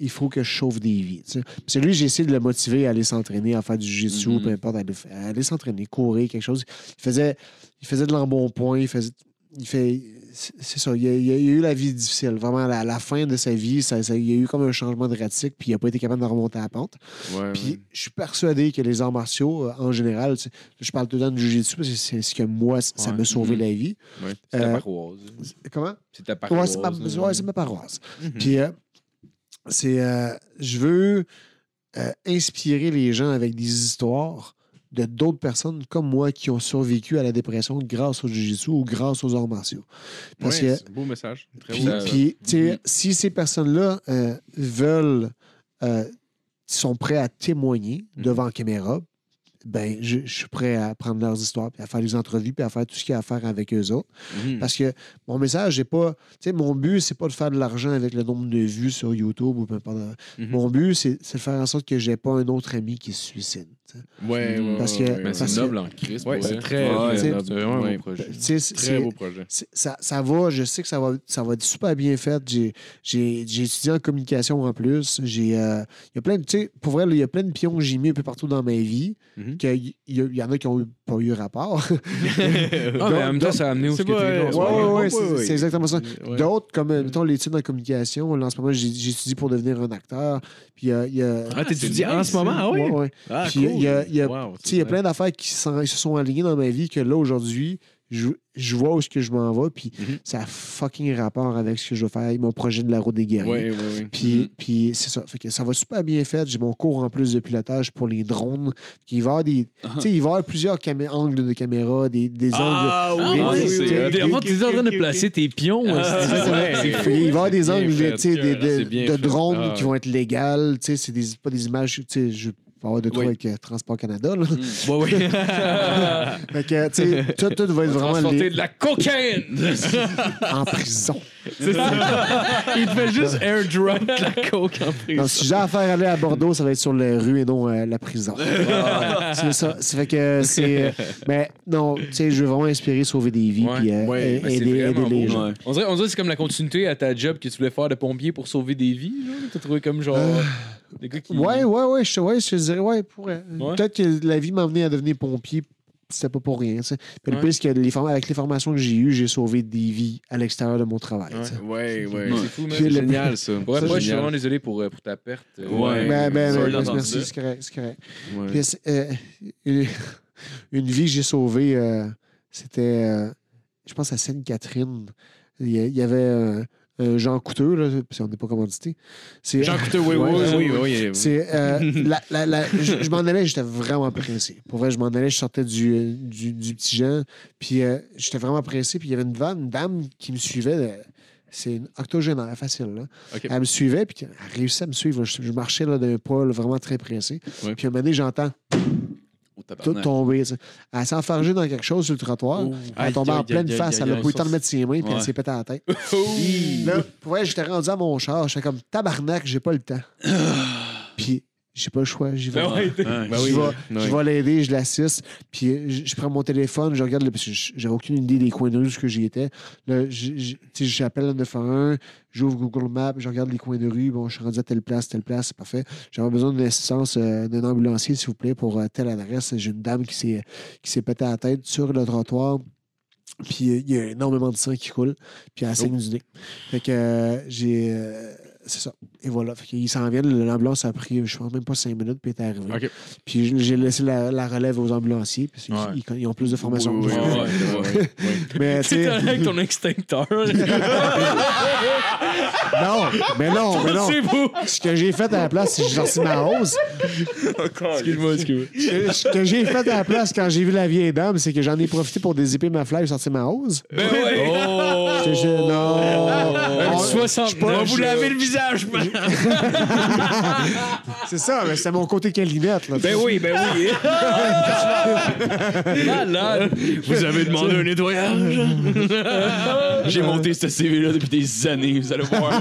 Speaker 6: Il faut que je sauve des vies. que lui, j'ai essayé de le motiver à aller s'entraîner, à faire du jiu-jitsu,
Speaker 3: Mhm.
Speaker 6: peu importe, à aller, à aller s'entraîner, courir, quelque chose. Il faisait, il faisait de l'embonpoint, il faisait. Il fait. C'est ça, il a, il a- eu la vie difficile. Vraiment, à la, fin de sa vie, ça, ça- il y a eu comme un changement drastique, puis il n'a pas été capable de remonter à la pente.
Speaker 4: Ouais,
Speaker 6: Puis je suis persuadé que les arts martiaux, euh, en général, tu sais, je parle tout le temps du jiu-jitsu parce que c'est ce que moi, ça m'a sauvé
Speaker 3: Mhm.
Speaker 6: la vie.
Speaker 3: C'est ta
Speaker 6: Euh,
Speaker 3: paroisse.
Speaker 6: Comment?
Speaker 3: C'est ta paroisse.
Speaker 6: c'est ma,
Speaker 3: là.
Speaker 6: ouais, c'est ma paroisse.
Speaker 4: Mhm.
Speaker 6: Puis, euh, c'est. euh, je veux inspirer les gens avec des histoires de d'autres personnes comme moi qui ont survécu à la dépression grâce au jiu-jitsu ou grâce aux arts martiaux. Parce
Speaker 4: Ouais,
Speaker 6: que.
Speaker 4: c'est un beau message. Très
Speaker 6: Puis,
Speaker 4: beau.
Speaker 3: Ça-
Speaker 6: puis, tu sais, si ces personnes-là euh, veulent, euh, sont prêts à témoigner
Speaker 4: Mhm.
Speaker 6: devant caméra, ben, je, je suis prêt à prendre leurs histoires, puis à faire des entrevues, puis à faire tout ce qu'il y a à faire avec eux autres.
Speaker 4: Mhm.
Speaker 6: Parce que mon message n'est pas. Tu sais, mon but, c'est pas de faire de l'argent avec le nombre de vues sur YouTube ou peu importe.
Speaker 4: Mhm.
Speaker 6: Mon but, c'est c'est de faire en sorte que j'ai pas un autre ami qui se suicide. Tu sais.
Speaker 4: Ouais, ouais,
Speaker 6: Parce
Speaker 4: ouais,
Speaker 6: que-
Speaker 4: ouais, ouais.
Speaker 3: c'est noble en crise.
Speaker 4: Ouais,
Speaker 3: pour
Speaker 4: c'est très,
Speaker 3: Ouais,
Speaker 4: très
Speaker 6: c'est-
Speaker 4: noble. C'est vraiment un
Speaker 3: Ouais.
Speaker 4: beau projet. Très beau projet.
Speaker 6: ça, ça va, je sais que ça va, ça va être super bien fait. J'ai, étudié en communication en plus. J'ai, euh, il y a plein de, tu sais, pour vrai, il y a plein de pions que j'ai mis un peu partout dans ma vie. Que Il y, en a qui n'ont pas eu rapport.
Speaker 3: Ah, mais en même temps, ça a amené
Speaker 4: C'est
Speaker 3: ce que
Speaker 6: Ouais, ouais, ouais,
Speaker 4: ouais,
Speaker 6: c'est,
Speaker 4: ouais.
Speaker 6: exactement ça.
Speaker 4: Ouais.
Speaker 6: D'autres, comme, euh, mettons, l'étude en communication, là, en ce moment, j'ai, j'étudie pour devenir un acteur. Puis, euh, il y a.
Speaker 4: Ah, t'étudies en ce moment? Ah oui? Ah,
Speaker 6: Puis, il y a- il y a-
Speaker 4: Wow,
Speaker 6: il y a plein d'affaires qui se sont alignées dans ma vie que là, aujourd'hui, je, je vois où est-ce que je m'en vais. Puis,
Speaker 4: Mhm.
Speaker 6: ça a fucking rapport avec ce que je veux faire, mon projet de la route des guerriers.
Speaker 4: Ouais, ouais, ouais.
Speaker 6: Puis, puis c'est ça. Fait que ça va super bien fait. J'ai mon cours en plus de pilotage pour les drones. Puis il va y avoir des. Tu sais, il va y avoir plusieurs camé- angles de caméra, des, des
Speaker 4: Ah,
Speaker 6: angles.
Speaker 4: oui,
Speaker 6: des-
Speaker 3: Ah, oui,
Speaker 6: des-
Speaker 3: oui, Avant, tu es en train de placer tes pions.
Speaker 4: Ah,
Speaker 3: c'est-
Speaker 4: c'est vrai.
Speaker 6: c'est- Il va y avoir des angles
Speaker 4: fait,
Speaker 6: tu sais, des- de, de drones
Speaker 4: Ah,
Speaker 6: qui vont être légales. Tu sais, C'est des, pas des images. tu sais, Je vais avoir de tout
Speaker 4: Oui.
Speaker 6: avec euh, Transport Canada. là.
Speaker 4: Ouais, ouais.
Speaker 6: Fait que, tu sais, tout, tout va être vraiment
Speaker 3: Transporter
Speaker 6: les-
Speaker 3: de la cocaïne.
Speaker 6: en prison.
Speaker 4: C'est ça. Il te fait juste airdrop de la coke en prison.
Speaker 6: Donc, si j'ai affaire à aller à Bordeaux, ça va être sur les rues et non euh, la prison. c'est ça. Ça fait que c'est. Mais non, tu sais, je veux vraiment inspirer, sauver des vies,
Speaker 3: Ouais,
Speaker 6: puis euh,
Speaker 4: ouais,
Speaker 3: ben, c'est
Speaker 6: aider, aider les
Speaker 3: beau,
Speaker 6: gens.
Speaker 5: Ouais.
Speaker 3: On dirait, on dirait que c'est comme la continuité à ta job que tu voulais faire de pompier pour sauver des vies. T'as trouvé comme genre. Des gars qui.
Speaker 6: Ouais, ouais, ouais, je, ouais, je te dirais, ouais, pour, euh,
Speaker 3: Ouais.
Speaker 6: peut-être que la vie m'a amené à devenir pompier, c'était pas pour rien. tu sais. Puis le
Speaker 3: Ouais.
Speaker 6: pire, c'est que les form- avec les formations que j'ai eues, j'ai sauvé des vies à l'extérieur de mon travail.
Speaker 4: Ouais, ouais.
Speaker 3: C'est fou.
Speaker 6: Puis le-
Speaker 4: Génial, ça.
Speaker 3: Ouais,
Speaker 6: Ça,
Speaker 3: moi, je suis vraiment désolé pour, euh, pour ta perte. Euh,
Speaker 4: Ouais.
Speaker 6: Ben, ben,
Speaker 5: sorry
Speaker 6: ben,
Speaker 5: d'entendre
Speaker 6: merci, c'est correct, c'est correct.
Speaker 4: Ouais.
Speaker 6: Puis, c'est, euh, une, une vie que j'ai sauvée, euh, c'était, euh, je pense, à Sainte-Catherine. Il y, a- il y avait euh, Jean Couteux, là, puis on n'est pas commandité. C'est,
Speaker 4: Jean Couteau, oui, oui, oui, oui, oui.
Speaker 6: C'est, euh, la- la- la- je, je m'en allais, j'étais vraiment pressé. Pour vrai, je m'en allais, je sortais du, euh, du, du petit Jean, puis euh, j'étais vraiment pressé, puis il y avait une, vanne, une dame qui me suivait. C'est une octogénaire, facile. Là. Elle me suivait, puis elle réussissait à me suivre. Je, je marchais là, d'un pas là, vraiment très pressé.
Speaker 4: Ouais.
Speaker 6: Puis à un moment donné, j'entends tout sais. Elle s'est enfargée dans quelque chose sur le trottoir. Elle est tombée en pleine
Speaker 4: aïe,
Speaker 6: face.
Speaker 4: aïe,
Speaker 6: Elle a pas eu le temps de mettre ses mains, puis elle s'est pétée à la tête. Là, pour vrai, j'étais rendu à mon char. J'étais comme tabarnak, j'ai pas le temps. puis j'ai pas le choix, j'y vais.
Speaker 3: Ouais, t'es-
Speaker 4: Ben
Speaker 6: je
Speaker 4: oui.
Speaker 6: vais,
Speaker 4: Ouais.
Speaker 6: je vais l'aider, je l'assiste, puis je, je prends mon téléphone, je regarde, le, parce que je- j'avais aucune idée des coins de rue, ce que j'y étais. Là, tu sais, j'appelle le 911, j'ouvre Google Maps, je regarde les coins de rue, bon, je suis rendu à telle place, telle place, c'est parfait. J'avais besoin d'une assistance euh, d'un ambulancier, s'il vous plaît, pour euh, telle adresse. J'ai une dame qui s'est qui s'est pété à la tête sur le trottoir. Puis euh, il y a énormément de sang qui coule, puis elle saigne du nez. Fait que euh, j'ai. euh, c'est ça. Et voilà. Fait qu'ils s'en viennent. L'ambulance a pris, je pense même pas cinq minutes, puis est arrivée.
Speaker 4: OK.
Speaker 6: Puis j'ai- laissé la, la relève aux ambulanciers, parce qu'ils
Speaker 3: Ouais.
Speaker 6: ils- ils ont plus de formation
Speaker 4: Oui,
Speaker 6: que
Speaker 4: oui,
Speaker 6: moi.
Speaker 4: oui, oui.
Speaker 6: Mais tu
Speaker 3: T'es
Speaker 6: sais,
Speaker 3: avec ton extincteur.
Speaker 6: non, mais non, mais non.
Speaker 3: C'est beau.
Speaker 6: Ce que j'ai fait à la place, c'est que j'ai sorti ma hose.
Speaker 3: Excuse-moi, excuse-moi.
Speaker 6: Ce que j'ai fait à la place quand j'ai vu la vieille dame, c'est que j'en ai profité pour dézipper ma flamme et sortir ma hose.
Speaker 3: Ben ouais.
Speaker 5: Oh!
Speaker 6: Je- je- non.
Speaker 3: Un
Speaker 6: On-
Speaker 3: 60
Speaker 6: pas-
Speaker 3: Vous lavez le visage.
Speaker 6: C'est ça, mais c'est mon côté calinette. Là,
Speaker 3: Ben oui, ben oui. Malade.
Speaker 4: Vous avez demandé un nettoyage?
Speaker 5: J'ai monté ce CV-là depuis des années, vous allez voir.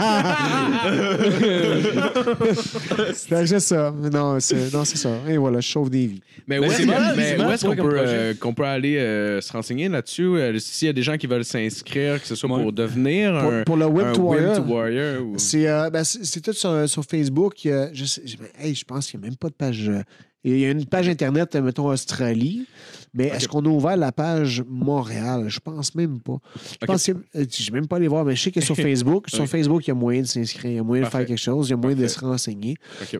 Speaker 6: Ben, c'est ça. Non, c'est non, c'est ça. Et voilà, je sauve des vies.
Speaker 4: Mais où est-ce
Speaker 3: c'est
Speaker 4: mais
Speaker 3: c'est
Speaker 4: où est-ce qu'on
Speaker 3: comme
Speaker 4: peut, euh, qu'on peut aller euh, se renseigner là-dessus? Euh, S'il y a des gens qui veulent s'inscrire, que ce soit
Speaker 3: Ouais.
Speaker 4: pour devenir
Speaker 6: Pour,
Speaker 4: un,
Speaker 6: pour le Web
Speaker 4: un
Speaker 6: to Warrior,
Speaker 4: Web to Warrior ou-
Speaker 6: c'est euh, ben, c'est- c'est tout sur, sur Facebook. euh, je, sais, je- hey, je pense qu'il n'y a même pas de page. euh, il y a une page Internet, mettons Australie, mais est-ce qu'on a ouvert la page Montréal? Je pense même pas. Je pense que euh, je vais même pas aller voir, mais je sais que sur Facebook, sur
Speaker 4: Ok.
Speaker 6: Facebook, il y a moyen de s'inscrire, il y a moyen de faire quelque chose, il y a moyen de se renseigner.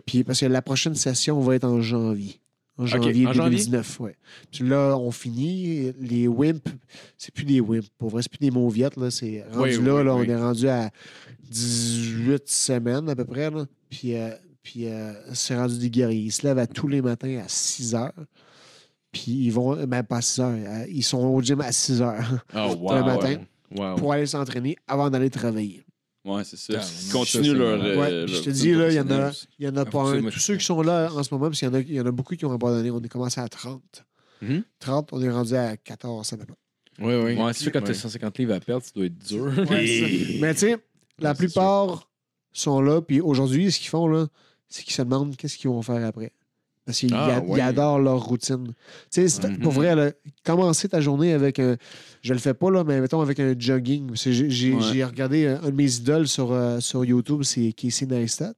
Speaker 6: Puis parce que la prochaine session va être en janvier. En janvier
Speaker 4: en janvier?
Speaker 6: 2019, ouais. Puis là, on finit. Les WIMP, c'est plus des WIMP. Pour vrai, c'est plus des mauviettes. Là. C'est rendu
Speaker 4: Oui,
Speaker 6: là,
Speaker 4: oui,
Speaker 6: là,
Speaker 4: oui.
Speaker 6: on est rendu à 18 semaines à peu près. Là. Puis, euh, puis euh, c'est rendu des guerriers. Ils se lèvent à tous les matins à 6 heures. Puis ils vont, ben pas à 6 heures, euh, ils sont au gym à 6 heures
Speaker 4: Oh, wow.
Speaker 6: le matin
Speaker 4: Wow.
Speaker 6: pour aller s'entraîner avant d'aller travailler.
Speaker 5: Ouais, c'est ça. Ils continuent
Speaker 3: ça,
Speaker 5: leur. euh,
Speaker 6: Ouais, je te dis, là, il y en a, y en a
Speaker 3: Ah,
Speaker 6: pas
Speaker 3: ça,
Speaker 6: un. Tous ceux qui sont là en ce moment, parce qu'il y en a, il y en a beaucoup qui ont abandonné. On est commencé à 30.
Speaker 4: Mhm.
Speaker 6: 30, on est rendu à 14 à peu près.
Speaker 4: Oui, oui.
Speaker 3: Ouais, c'est sûr, quand
Speaker 4: Ouais.
Speaker 3: t'as 150 livres à perdre, ça doit être dur.
Speaker 6: Mais tu sais, la plupart sont là, puis aujourd'hui, ce qu'ils font, là, c'est qu'ils se demandent qu'est-ce qu'ils vont faire après. Parce qu'ils
Speaker 4: Ah, ouais.
Speaker 6: adorent leur routine. Tu sais, c'est-
Speaker 4: Mhm.
Speaker 6: pour vrai, là, commencer ta journée avec un. Je le fais pas, là, mais mettons avec un jogging. J'ai
Speaker 5: Ouais.
Speaker 6: regardé un, un de mes idoles sur, euh, sur YouTube, c'est Casey Neistat.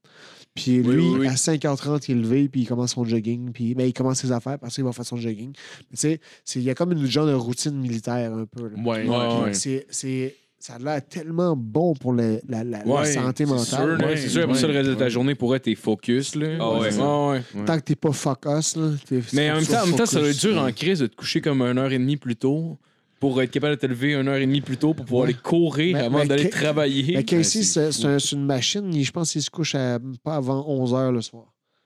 Speaker 6: Puis lui,
Speaker 5: oui, oui.
Speaker 6: à 5h30, il est levé, puis il commence son jogging, puis ben, il commence ses affaires, parce qu'il va faire son jogging. Tu sais, il y a comme une genre de routine militaire un peu. là.
Speaker 4: Ouais,
Speaker 3: Ouais,
Speaker 4: ouais,
Speaker 6: C'est ça a l'air tellement bon pour le- la, la- la
Speaker 3: Ouais,
Speaker 6: santé
Speaker 3: C'est
Speaker 6: mentale.
Speaker 3: sûr,
Speaker 4: Ouais,
Speaker 3: là. c'est sûr, après ça, le reste de ta journée pourrait être tes focus. Là.
Speaker 5: Ah ouais.
Speaker 3: ouais.
Speaker 6: Tant que t'es pas focus, là. t'es-
Speaker 3: Mais en même temps, en même temps, ça doit
Speaker 6: focus.
Speaker 3: être dur en crise de te coucher comme une heure et demie plus tôt pour être capable de te lever une heure et demie plus tôt pour pouvoir
Speaker 6: Ouais.
Speaker 3: aller courir
Speaker 6: Mais-
Speaker 3: avant
Speaker 6: mais
Speaker 3: d'aller travailler.
Speaker 6: Mais Casey,
Speaker 3: Ouais,
Speaker 6: c'est c'est un- c'est une machine. Je pense qu'il se couche à, pas avant 11h le soir.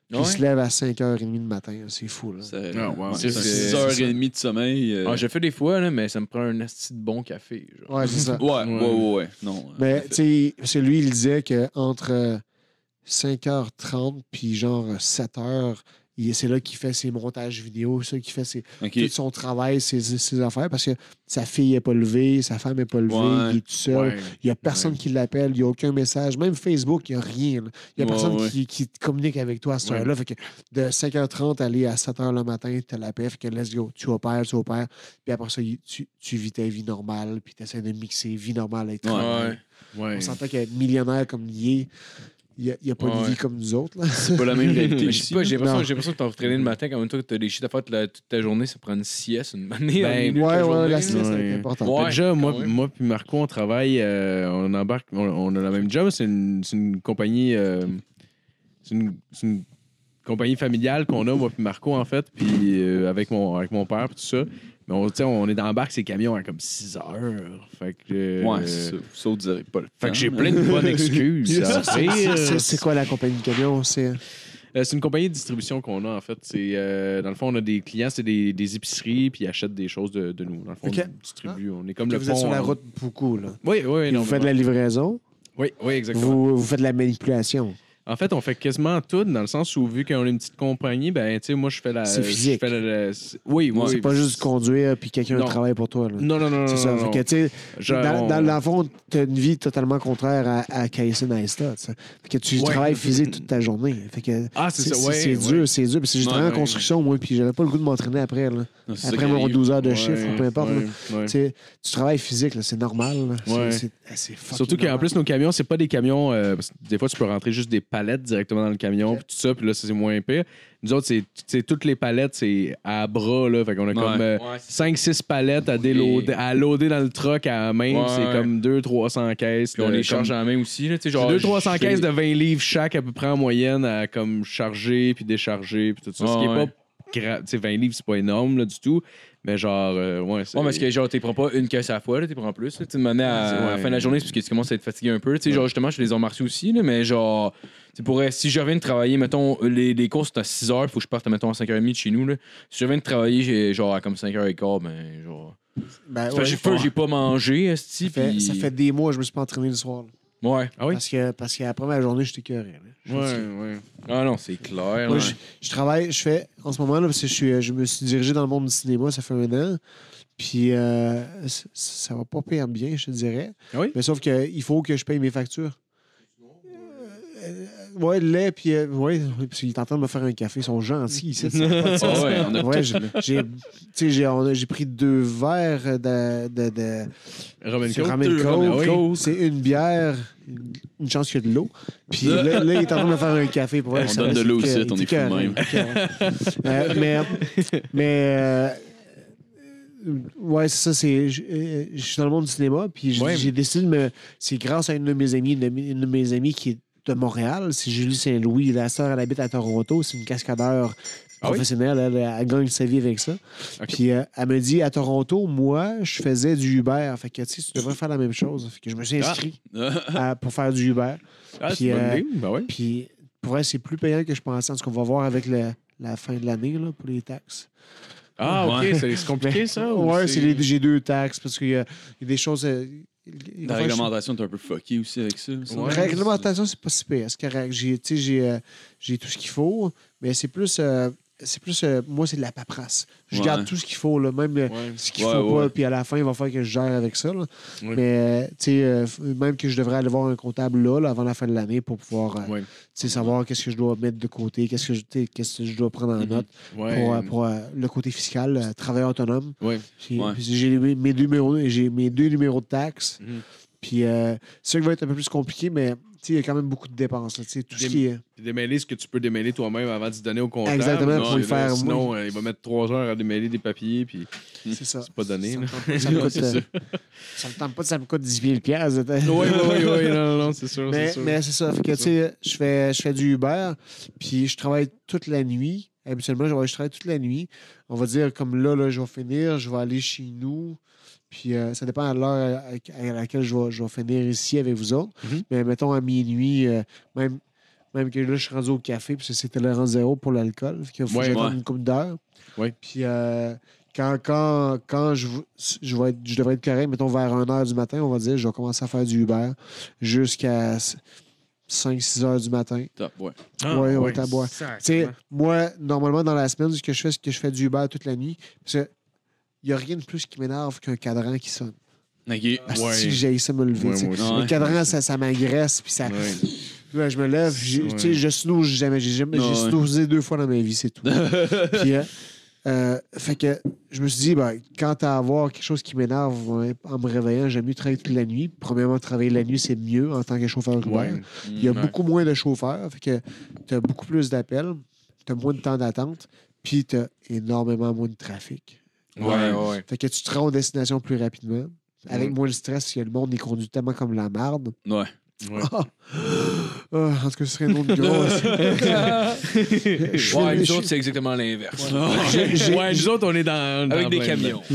Speaker 6: Puis
Speaker 3: Ouais.
Speaker 6: Il se lève à 5h30 le matin. C'est fou. Là.
Speaker 5: Ça-
Speaker 4: Ah, wow.
Speaker 5: ouais, C'est
Speaker 3: C'est-
Speaker 5: 6h30 de sommeil. euh,
Speaker 3: Ah, je le fais des fois, là, mais ça me prend un asti de bon café. Genre.
Speaker 6: Ouais, c'est ça.
Speaker 5: Ouais, ouais, ouais, ouais. Non.
Speaker 6: Mais
Speaker 5: euh,
Speaker 6: tu sais, parce que lui, il disait qu'entre 5h30 puis genre 7h, il- c'est là qu'il fait ses montages vidéo, c'est là qu'il fait ses, tout son travail, ses, ses affaires, parce que sa fille n'est pas levée, sa femme n'est pas levée,
Speaker 5: Ouais.
Speaker 6: il est tout seul.
Speaker 4: Ouais.
Speaker 6: Il n'y a personne
Speaker 4: Ouais.
Speaker 6: qui l'appelle, il n'y a aucun message. Même Facebook, il n'y a rien. Il n'y a personne. Qui, qui communique avec toi à cette heure-là. Fait que de 5h30 aller à 7h le matin, tu l'appelles, fait que let's go. Tu opères, tu opères. Puis après ça, tu, tu vis ta vie normale, puis tu essaies de mixer vie normale avec travail. On s'entend qu'être millionnaire comme il est, il n'y a, pas
Speaker 3: Ouais.
Speaker 6: de vie comme nous autres. Là.
Speaker 5: C'est pas la même réalité.
Speaker 3: Mais je sais
Speaker 5: ici,
Speaker 3: pas, j'ai l'impression j'ai l'impression que t'as entraîné le matin, quand même toi, que t'as des shit à faire toute, la- ta journée, ça prend une sieste, une année.
Speaker 4: Ben,
Speaker 6: ouais, ouais, la
Speaker 3: sieste.
Speaker 4: Ouais.
Speaker 6: c'est important.
Speaker 3: Ouais.
Speaker 4: Déjà, moi,
Speaker 3: même.
Speaker 4: moi puis Marco, on travaille, euh, on embarque, on, on a le même job. C'est une, c'est une compagnie, euh, c'est une, c'est une compagnie familiale qu'on a, moi puis Marco, en fait, puis euh, avec, mon, avec mon père, puis tout ça. Mais on, on est dans le barque, ces camions à comme 6 heures. Fait que, euh,
Speaker 5: Ouais, ça. Ça, on dirait pas le
Speaker 4: Fait
Speaker 5: temps,
Speaker 4: que j'ai
Speaker 5: hein.
Speaker 4: plein de bonnes excuses. à
Speaker 6: C'est-
Speaker 4: offrir.
Speaker 6: c'est- C'est quoi la compagnie de camion? C'est
Speaker 4: Euh, c'est une compagnie de distribution qu'on a, en fait. C'est, euh, dans le fond, on a des clients, c'est des, des épiceries, puis ils achètent des choses de, de nous. Dans le fond,
Speaker 6: Ok.
Speaker 4: on distribue. On est comme
Speaker 6: Que
Speaker 4: le
Speaker 6: vous êtes
Speaker 4: pont
Speaker 6: sur la
Speaker 4: en-
Speaker 6: route beaucoup, là.
Speaker 4: Oui, oui,
Speaker 6: Puis
Speaker 4: non,
Speaker 6: vous faites de la livraison,
Speaker 4: Oui, oui, exactement.
Speaker 6: vous, vous faites de la manipulation?
Speaker 4: En fait, on fait quasiment tout, dans le sens où, vu qu'on est une petite compagnie, ben, tu sais, moi, je fais la.
Speaker 6: C'est
Speaker 4: je
Speaker 6: physique.
Speaker 4: fais la- oui, oui.
Speaker 6: c'est pas juste conduire puis quelqu'un travaille pour toi. là.
Speaker 4: Non, non, non,
Speaker 6: C'est ça.
Speaker 4: non,
Speaker 6: Fait
Speaker 4: non.
Speaker 6: que, tu sais,
Speaker 4: Genre,
Speaker 6: dans, dans, fond, tu as une vie totalement contraire à, à tu sais. Fait que tu
Speaker 4: Ouais.
Speaker 6: travailles physique toute ta journée. Fait que
Speaker 4: Ah, c'est ça, ouais.
Speaker 6: C'est
Speaker 4: ouais.
Speaker 6: dur, c'est dur. Que j'ai travaillé en construction, moi, puis j'avais pas le goût de m'entraîner après. Là.
Speaker 5: Non,
Speaker 6: Après mon
Speaker 5: arrive.
Speaker 6: 12 heures de chiffre, ou peu importe. Tu sais, tu travailles physique, là, c'est normal. C'est-
Speaker 4: Surtout qu'en plus, nos camions, c'est pas des camions. euh, des fois, tu peux rentrer juste des palettes directement dans le camion, puis tout ça, puis là, c'est moins pire. Nous autres, c'est c'est toutes les palettes, c'est à bras, là. Fait qu'on a comme
Speaker 5: Ouais.
Speaker 4: 5-6 palettes à, déloader, à loader dans le truck à la main,
Speaker 3: Ouais.
Speaker 4: c'est comme 200-300 caisses.
Speaker 3: Puis on les charge
Speaker 4: comme-
Speaker 3: en main aussi. Là, tu sais, genre,
Speaker 4: 200-300
Speaker 3: je-
Speaker 4: caisses de 20 livres chaque, à peu près en moyenne, à comme charger, puis décharger, puis tout ça. ce qui
Speaker 3: Ouais,
Speaker 4: est pas grave. Tu sais, 20 livres, c'est pas énorme, là, du tout. Mais genre, euh, ouais, c'est.
Speaker 3: Ouais, parce que genre, tu prends pas une caisse à la fois, tu prends plus. là. Tu me à, à la fin de la journée, parce que tu commences à être fatigué un peu. Tu sais, genre, justement, je fais les arts martiaux aussi, là, mais genre, tu pourrais, si je reviens de travailler, mettons, les, les courses, c'est à 6 h, faut que je parte, mettons, à 5h30 de chez nous. Là. Si je reviens de travailler, j'ai genre à comme 5h15, ben, genre.
Speaker 6: Ben, ouais,
Speaker 3: j'ai j'ai pas mangé, esti,
Speaker 6: ça, fait, ça fait des mois que je me suis pas entraîné le soir. là.
Speaker 3: Ouais.
Speaker 4: Ah oui?
Speaker 6: Parce que parce qu'après ma journée, j'étais curé.
Speaker 4: Ouais, ouais.
Speaker 3: Ah non, c'est clair.
Speaker 6: Moi,
Speaker 3: là.
Speaker 6: je, je travaille, je fais en ce moment là parce que je suis, je me suis dirigé dans le monde du cinéma, ça fait un an. Puis euh, c- ça va pas pire bien, je te dirais.
Speaker 4: Ah oui?
Speaker 6: Mais sauf qu'il faut que je paye mes factures. Euh, ouais, le lait, puis euh, ouais, parce qu'il est en train de me faire un café. Ils sont gentils ici. ça a pas de sens.
Speaker 5: Ouais, on a
Speaker 6: Ouais, j'ai- j'ai tu sais, j'ai on a- j'ai pris deux verres de, de, de
Speaker 4: Roman
Speaker 6: c'est
Speaker 4: Coke.
Speaker 6: ramen
Speaker 4: Deux
Speaker 6: Coke.
Speaker 4: Roman Coke.
Speaker 6: C'est une bière, une, une chance qu'il y a de l'eau. Puis là, là, il est en train de me faire un café pour voir
Speaker 5: On donne de l'eau
Speaker 6: il
Speaker 5: on est de même.
Speaker 6: Euh, mais mais euh, ouais, c'est ça. C'est, je euh, je suis dans le monde du cinéma, puis j'ai
Speaker 4: Ouais.
Speaker 6: j'ai décidé de me. C'est grâce à une de mes amies, une de mes, une de mes amies qui est de Montréal, c'est Julie Saint-Louis. La sœur, elle habite à Toronto. C'est une cascadeur
Speaker 4: Ah oui?
Speaker 6: professionnelle. Elle, elle gagne sa vie avec ça. Puis euh, elle me dit à Toronto, moi, je faisais du Uber. Fait que tu sais, tu devrais faire la même chose. Fait que je me suis
Speaker 4: Ah.
Speaker 6: inscrit à- pour faire du Uber.
Speaker 4: Ah,
Speaker 6: Puis, euh.
Speaker 4: Ben ouais.
Speaker 6: Puis pour vrai, c'est plus payant que je pensais. En tout cas, on va voir avec le- la fin de l'année là, pour les taxes.
Speaker 4: Ah, ok,
Speaker 5: Ouais.
Speaker 4: c'est compliqué ça? ou
Speaker 6: Ouais,
Speaker 4: c'est-
Speaker 6: c'est les- j'ai deux taxes parce qu'il y, a il y a des choses.
Speaker 5: La
Speaker 6: que
Speaker 5: réglementation est un peu fuckée aussi avec ça. ça.
Speaker 4: Ouais.
Speaker 6: Réglementation, c'est pas si pire. C'est correct. J'ai, tu sais, j'ai, euh, j'ai tout ce qu'il faut, mais c'est plus. euh, c'est plus euh, moi, c'est de la paperasse. Je
Speaker 5: Ouais.
Speaker 6: garde tout ce qu'il faut, là, même euh,
Speaker 4: Ouais.
Speaker 6: ce qu'il
Speaker 5: Ouais,
Speaker 6: faut pas, puis à la fin, il va falloir que je gère avec ça. là. Mais, euh, tu sais, euh, même que je devrais aller voir un comptable là, là, avant la fin de l'année pour pouvoir euh, savoir qu'est-ce que je dois mettre de côté, qu'est-ce que je, qu'est-ce que je dois prendre en
Speaker 5: Mhm.
Speaker 6: note pour, pour, le côté fiscal, travailleur autonome. J'ai mes, deux numéros, j'ai mes deux numéros de taxes.
Speaker 4: Mhm.
Speaker 6: Puis euh, c'est ça qui va être un peu plus compliqué, mais il y a quand même beaucoup de dépenses. là, tout ce qui est.
Speaker 4: Démêler ce que tu peux démêler toi-même avant de se donner au comptable.
Speaker 6: Exactement,
Speaker 4: Non,
Speaker 6: pour le
Speaker 4: là,
Speaker 6: faire,
Speaker 4: Sinon,
Speaker 6: moi.
Speaker 4: euh, il va mettre trois heures à démêler des papiers, puis
Speaker 6: C'est ça.
Speaker 4: c'est pas donné.
Speaker 6: Ça me coûte, euh, ça me tente pas, ça me coûte 10 000 piastres.
Speaker 4: Oui, oui, oui, oui, non, non, non, c'est sûr,
Speaker 6: Mais, c'est ça. Fait que, tu sais, je fais, je fais du Uber, puis je travaille toute la nuit. Habituellement, je, je travaille toute la nuit. On va dire, comme là, là je vais finir, je vais aller chez nous. Puis euh, ça dépend à l'heure à, à laquelle je vais, je vais finir ici avec vous autres.
Speaker 4: Mhm.
Speaker 6: Mais mettons à minuit, euh, même, même que là, je suis rendu au café, puis c'est tolérance zéro pour l'alcool. Qu'il faut
Speaker 4: Ouais,
Speaker 6: que j'attende
Speaker 5: ouais.
Speaker 6: une couple d'heures.
Speaker 4: Ouais.
Speaker 6: Puis euh, quand, quand, quand je, je, vais être- je devrais être correct, mettons vers 1h du matin, on va dire, je vais commencer à faire du Uber jusqu'à 5-6 heures du matin.
Speaker 5: Top, ouais.
Speaker 4: Ah,
Speaker 6: ouais, ouais, sais, moi, normalement, dans la semaine, ce que je fais, c'est que je fais du Uber toute la nuit. Parce que il n'y a rien de plus qui m'énerve qu'un cadran qui sonne.
Speaker 4: Ouais.
Speaker 6: que j'ai ça me lever.
Speaker 4: Ouais.
Speaker 6: Le cadran, ça, ça m'agresse. Puis ça. Là, je me lève, je snooze jamais. J'ai jamais- snoozé deux fois dans ma vie, c'est tout. Puis, euh, euh, fait que je me suis dit, ben, quand à avoir quelque chose qui m'énerve ouais, en me réveillant, j'aime mieux travailler toute la nuit. Premièrement, travailler la nuit, c'est mieux en tant que chauffeur Uber.
Speaker 4: Ouais.
Speaker 6: Il y a
Speaker 3: Ouais.
Speaker 6: beaucoup moins de chauffeurs, fait que tu as beaucoup plus d'appels, tu as moins de temps d'attente, puis tu as énormément moins de trafic.
Speaker 3: Ouais, ouais.
Speaker 6: Fait que tu te rends aux destinations plus rapidement. Avec
Speaker 4: Mm.
Speaker 6: moins de stress, parce que le monde est conduit tellement comme la marde.
Speaker 5: Ouais.
Speaker 4: Ouais.
Speaker 6: Ah! Ah, en tout cas, ce serait une autre grosse. Je
Speaker 3: Ouais, nous autres, c'est exactement l'inverse.
Speaker 4: Ouais, nous autres, on est dans.
Speaker 3: Avec des camions.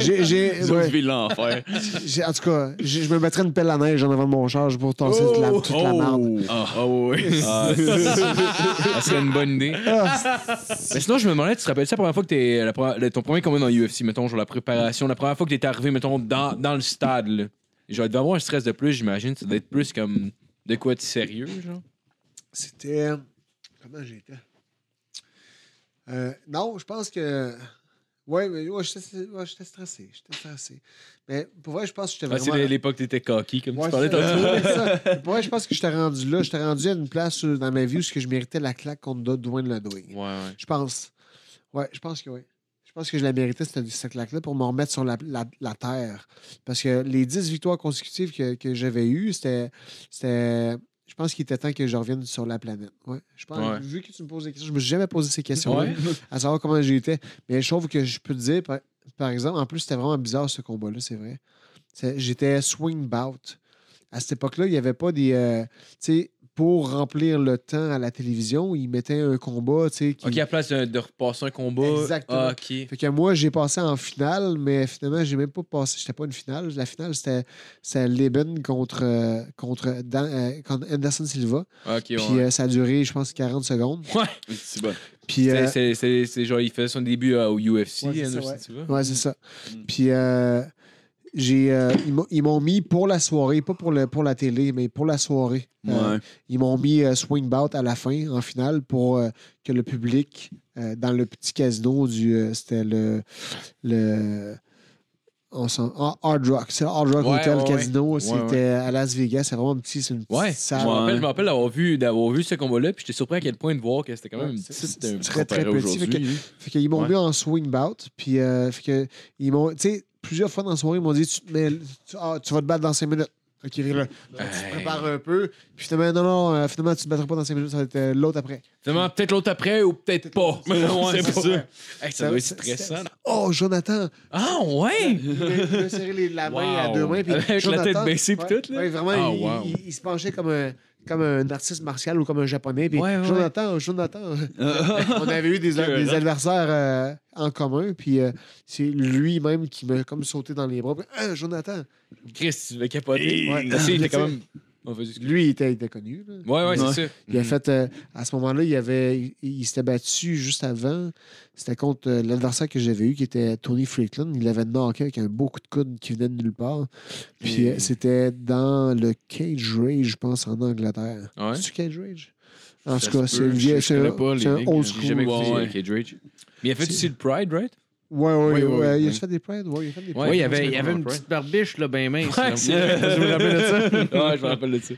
Speaker 6: j'ai- ouais.
Speaker 5: l'enfer.
Speaker 6: J'ai- En tout cas, j'ai- je me mettrais une pelle à neige en avant de mon charge pour tasser toute la, toute la marde.
Speaker 4: Ah, oui.
Speaker 3: Ah, ça serait une bonne idée.
Speaker 6: Ah,
Speaker 3: Mais sinon, je me demandais, tu te rappelles ça la première fois que t'es. la première- le- ton premier combat dans UFC, mettons, genre la préparation, la première fois que t'es arrivé, mettons, dans, dans le stade, là? Genre, il devait avoir un stress de plus, j'imagine. Ça doit être plus comme de quoi de sérieux, genre.
Speaker 6: C'était. Comment j'étais? Euh, non, je pense que. Ouais, mais ouais, j'étais ouais, stressé. J'étais stressé. Mais pour vrai, je pense que j'étais
Speaker 3: Ah, c'est
Speaker 6: vraiment.
Speaker 3: l'époque où t'étais cocky, comme
Speaker 6: Ouais,
Speaker 3: tu parlais tantôt.
Speaker 6: Pour vrai, je pense que j'étais rendu là. J'étais rendu à une place dans ma vie où je méritais la claque contre Dwayne Ludwig.
Speaker 3: Ouais, ouais.
Speaker 6: Je pense. Ouais, je pense que oui. Je pense que je la méritais, cette, claque-là, pour me remettre sur la, la- la terre. Parce que les 10 victoires consécutives que, que j'avais eues, c'était. c'était- Je pense qu'il était temps que je revienne sur la planète. Ouais. Je pense,
Speaker 3: Ouais.
Speaker 6: Vu que tu me poses des questions, je me suis jamais posé ces questions
Speaker 3: Ouais.
Speaker 6: à savoir comment j'étais. Mais je trouve que je peux te dire, par, par exemple, en plus, c'était vraiment bizarre ce combat-là, c'est vrai. J'étais swing bout. À cette époque-là, il n'y avait pas des. euh, tu sais, pour remplir le temps à la télévision, ils mettaient un combat, tu sais. Qui...
Speaker 3: Ok, à place de, de repasser un combat.
Speaker 6: Exactement.
Speaker 3: Ah, ok.
Speaker 6: Fait que moi, j'ai passé en finale, mais finalement, j'ai même pas passé. J'étais pas une finale. La finale, c'était c'était Leben contre, euh, contre, Dan- euh, contre Anderson Silva.
Speaker 3: Ok,
Speaker 6: Puis
Speaker 3: ouais.
Speaker 6: euh, ça a duré, je pense, 40 secondes.
Speaker 3: Ouais.
Speaker 5: C'est bon.
Speaker 6: Puis,
Speaker 3: C'est-
Speaker 6: euh,
Speaker 3: c'est- C'est genre, il fait son début au UFC,
Speaker 6: Ouais, c'est ça,
Speaker 3: Anderson
Speaker 6: ouais.
Speaker 3: Silva.
Speaker 6: Ouais, c'est ça.
Speaker 5: Mm.
Speaker 6: Puis euh, j'ai, euh, ils m'ont- ils m'ont mis pour la soirée, pas pour, le, pour la télé, mais pour la soirée. Euh, ils m'ont mis euh, swing bout à la fin, en finale, pour euh, que le public, euh, dans le petit casino du. euh, c'était le. le on ah, Hard Rock. C'est le Hard Rock
Speaker 3: Ouais,
Speaker 6: Hotel
Speaker 3: ouais,
Speaker 6: Casino. C'était à Las Vegas. C'est vraiment petit. C'est une petite
Speaker 3: Ouais,
Speaker 6: salle.
Speaker 3: je me rappelle,
Speaker 5: Ouais.
Speaker 3: je me rappelle d'avoir vu, d'avoir vu ce combat-là, puis j'étais surpris à quel point de voir que c'était quand même
Speaker 6: Ouais,
Speaker 3: une petite.
Speaker 6: très, très petit. Fait que- qu'ils m'ont
Speaker 3: Ouais.
Speaker 6: mis en swing bout. Puis, euh, fait que, ils m'ont. Tu sais, plusieurs fois dans la soirée, ils m'ont dit tu, te mets- tu, ah, tu vas te battre dans 5 minutes. OK, là, tu te prépares un peu. Puis finalement, non, non, euh, finalement, tu te battras pas dans 5 minutes. Ça va être euh, l'autre après.
Speaker 3: Finalement, peut-être l'autre après ou peut-être pas.
Speaker 5: Ouais,
Speaker 3: C'est
Speaker 5: c'est
Speaker 3: pas-
Speaker 5: ça.
Speaker 3: Hey, ça doit être stressant.
Speaker 6: Oh, Jonathan!
Speaker 3: Ah, ouais!
Speaker 6: Il m'a serré les- la main à deux mains. puis
Speaker 3: Avec la
Speaker 6: Jonathan-
Speaker 3: tête baissée puis
Speaker 6: ouais,
Speaker 3: tout, là?
Speaker 6: ouais, vraiment,
Speaker 3: Ah,
Speaker 6: il,
Speaker 3: wow.
Speaker 6: il- il se penchait comme un, comme un artiste martial ou comme un japonais. Puis
Speaker 3: Ouais, ouais,
Speaker 6: Jonathan, Jonathan. on avait eu des, des adversaires euh, en commun. Puis euh, c'est lui-même qui m'a comme sauté dans les bras. Puis, Ah, Jonathan!
Speaker 3: Chris, tu l'as capoté.
Speaker 6: Ouais.
Speaker 3: Quand même.
Speaker 6: Lui, il était, il était connu. là.
Speaker 3: Ouais, ouais,
Speaker 5: Ouais.
Speaker 3: c'est ça.
Speaker 6: Il a fait, euh, à ce moment-là, il, avait, il, il s'était battu juste avant. C'était contre euh, l'adversaire que j'avais eu, qui était Tony Franklin. Il avait knocké avec un beau coup de coude qui venait de nulle part. Puis euh, c'était dans le Cage Rage, je pense, en Angleterre.
Speaker 3: Ouais.
Speaker 6: C'est-tu Cage Rage? En tout cas, c'est c'est un, c'est old school.
Speaker 3: J'ai jamais écouté Cage Rage. Mais il a fait
Speaker 6: C'est-
Speaker 3: aussi le Pride, right?
Speaker 6: Ouais, ouais,
Speaker 4: Oui, oui,
Speaker 6: ouais.
Speaker 4: oui.
Speaker 6: Il a fait des Pride? Ouais, il a fait des
Speaker 3: Ouais,
Speaker 4: Oui, il y avait, il y avait une
Speaker 3: Ouais.
Speaker 4: petite barbiche, là, bien mince.
Speaker 3: Ouais,
Speaker 4: là.
Speaker 3: c'est
Speaker 4: Je me rappelle de ça.
Speaker 3: Ouais, je me rappelle de ça.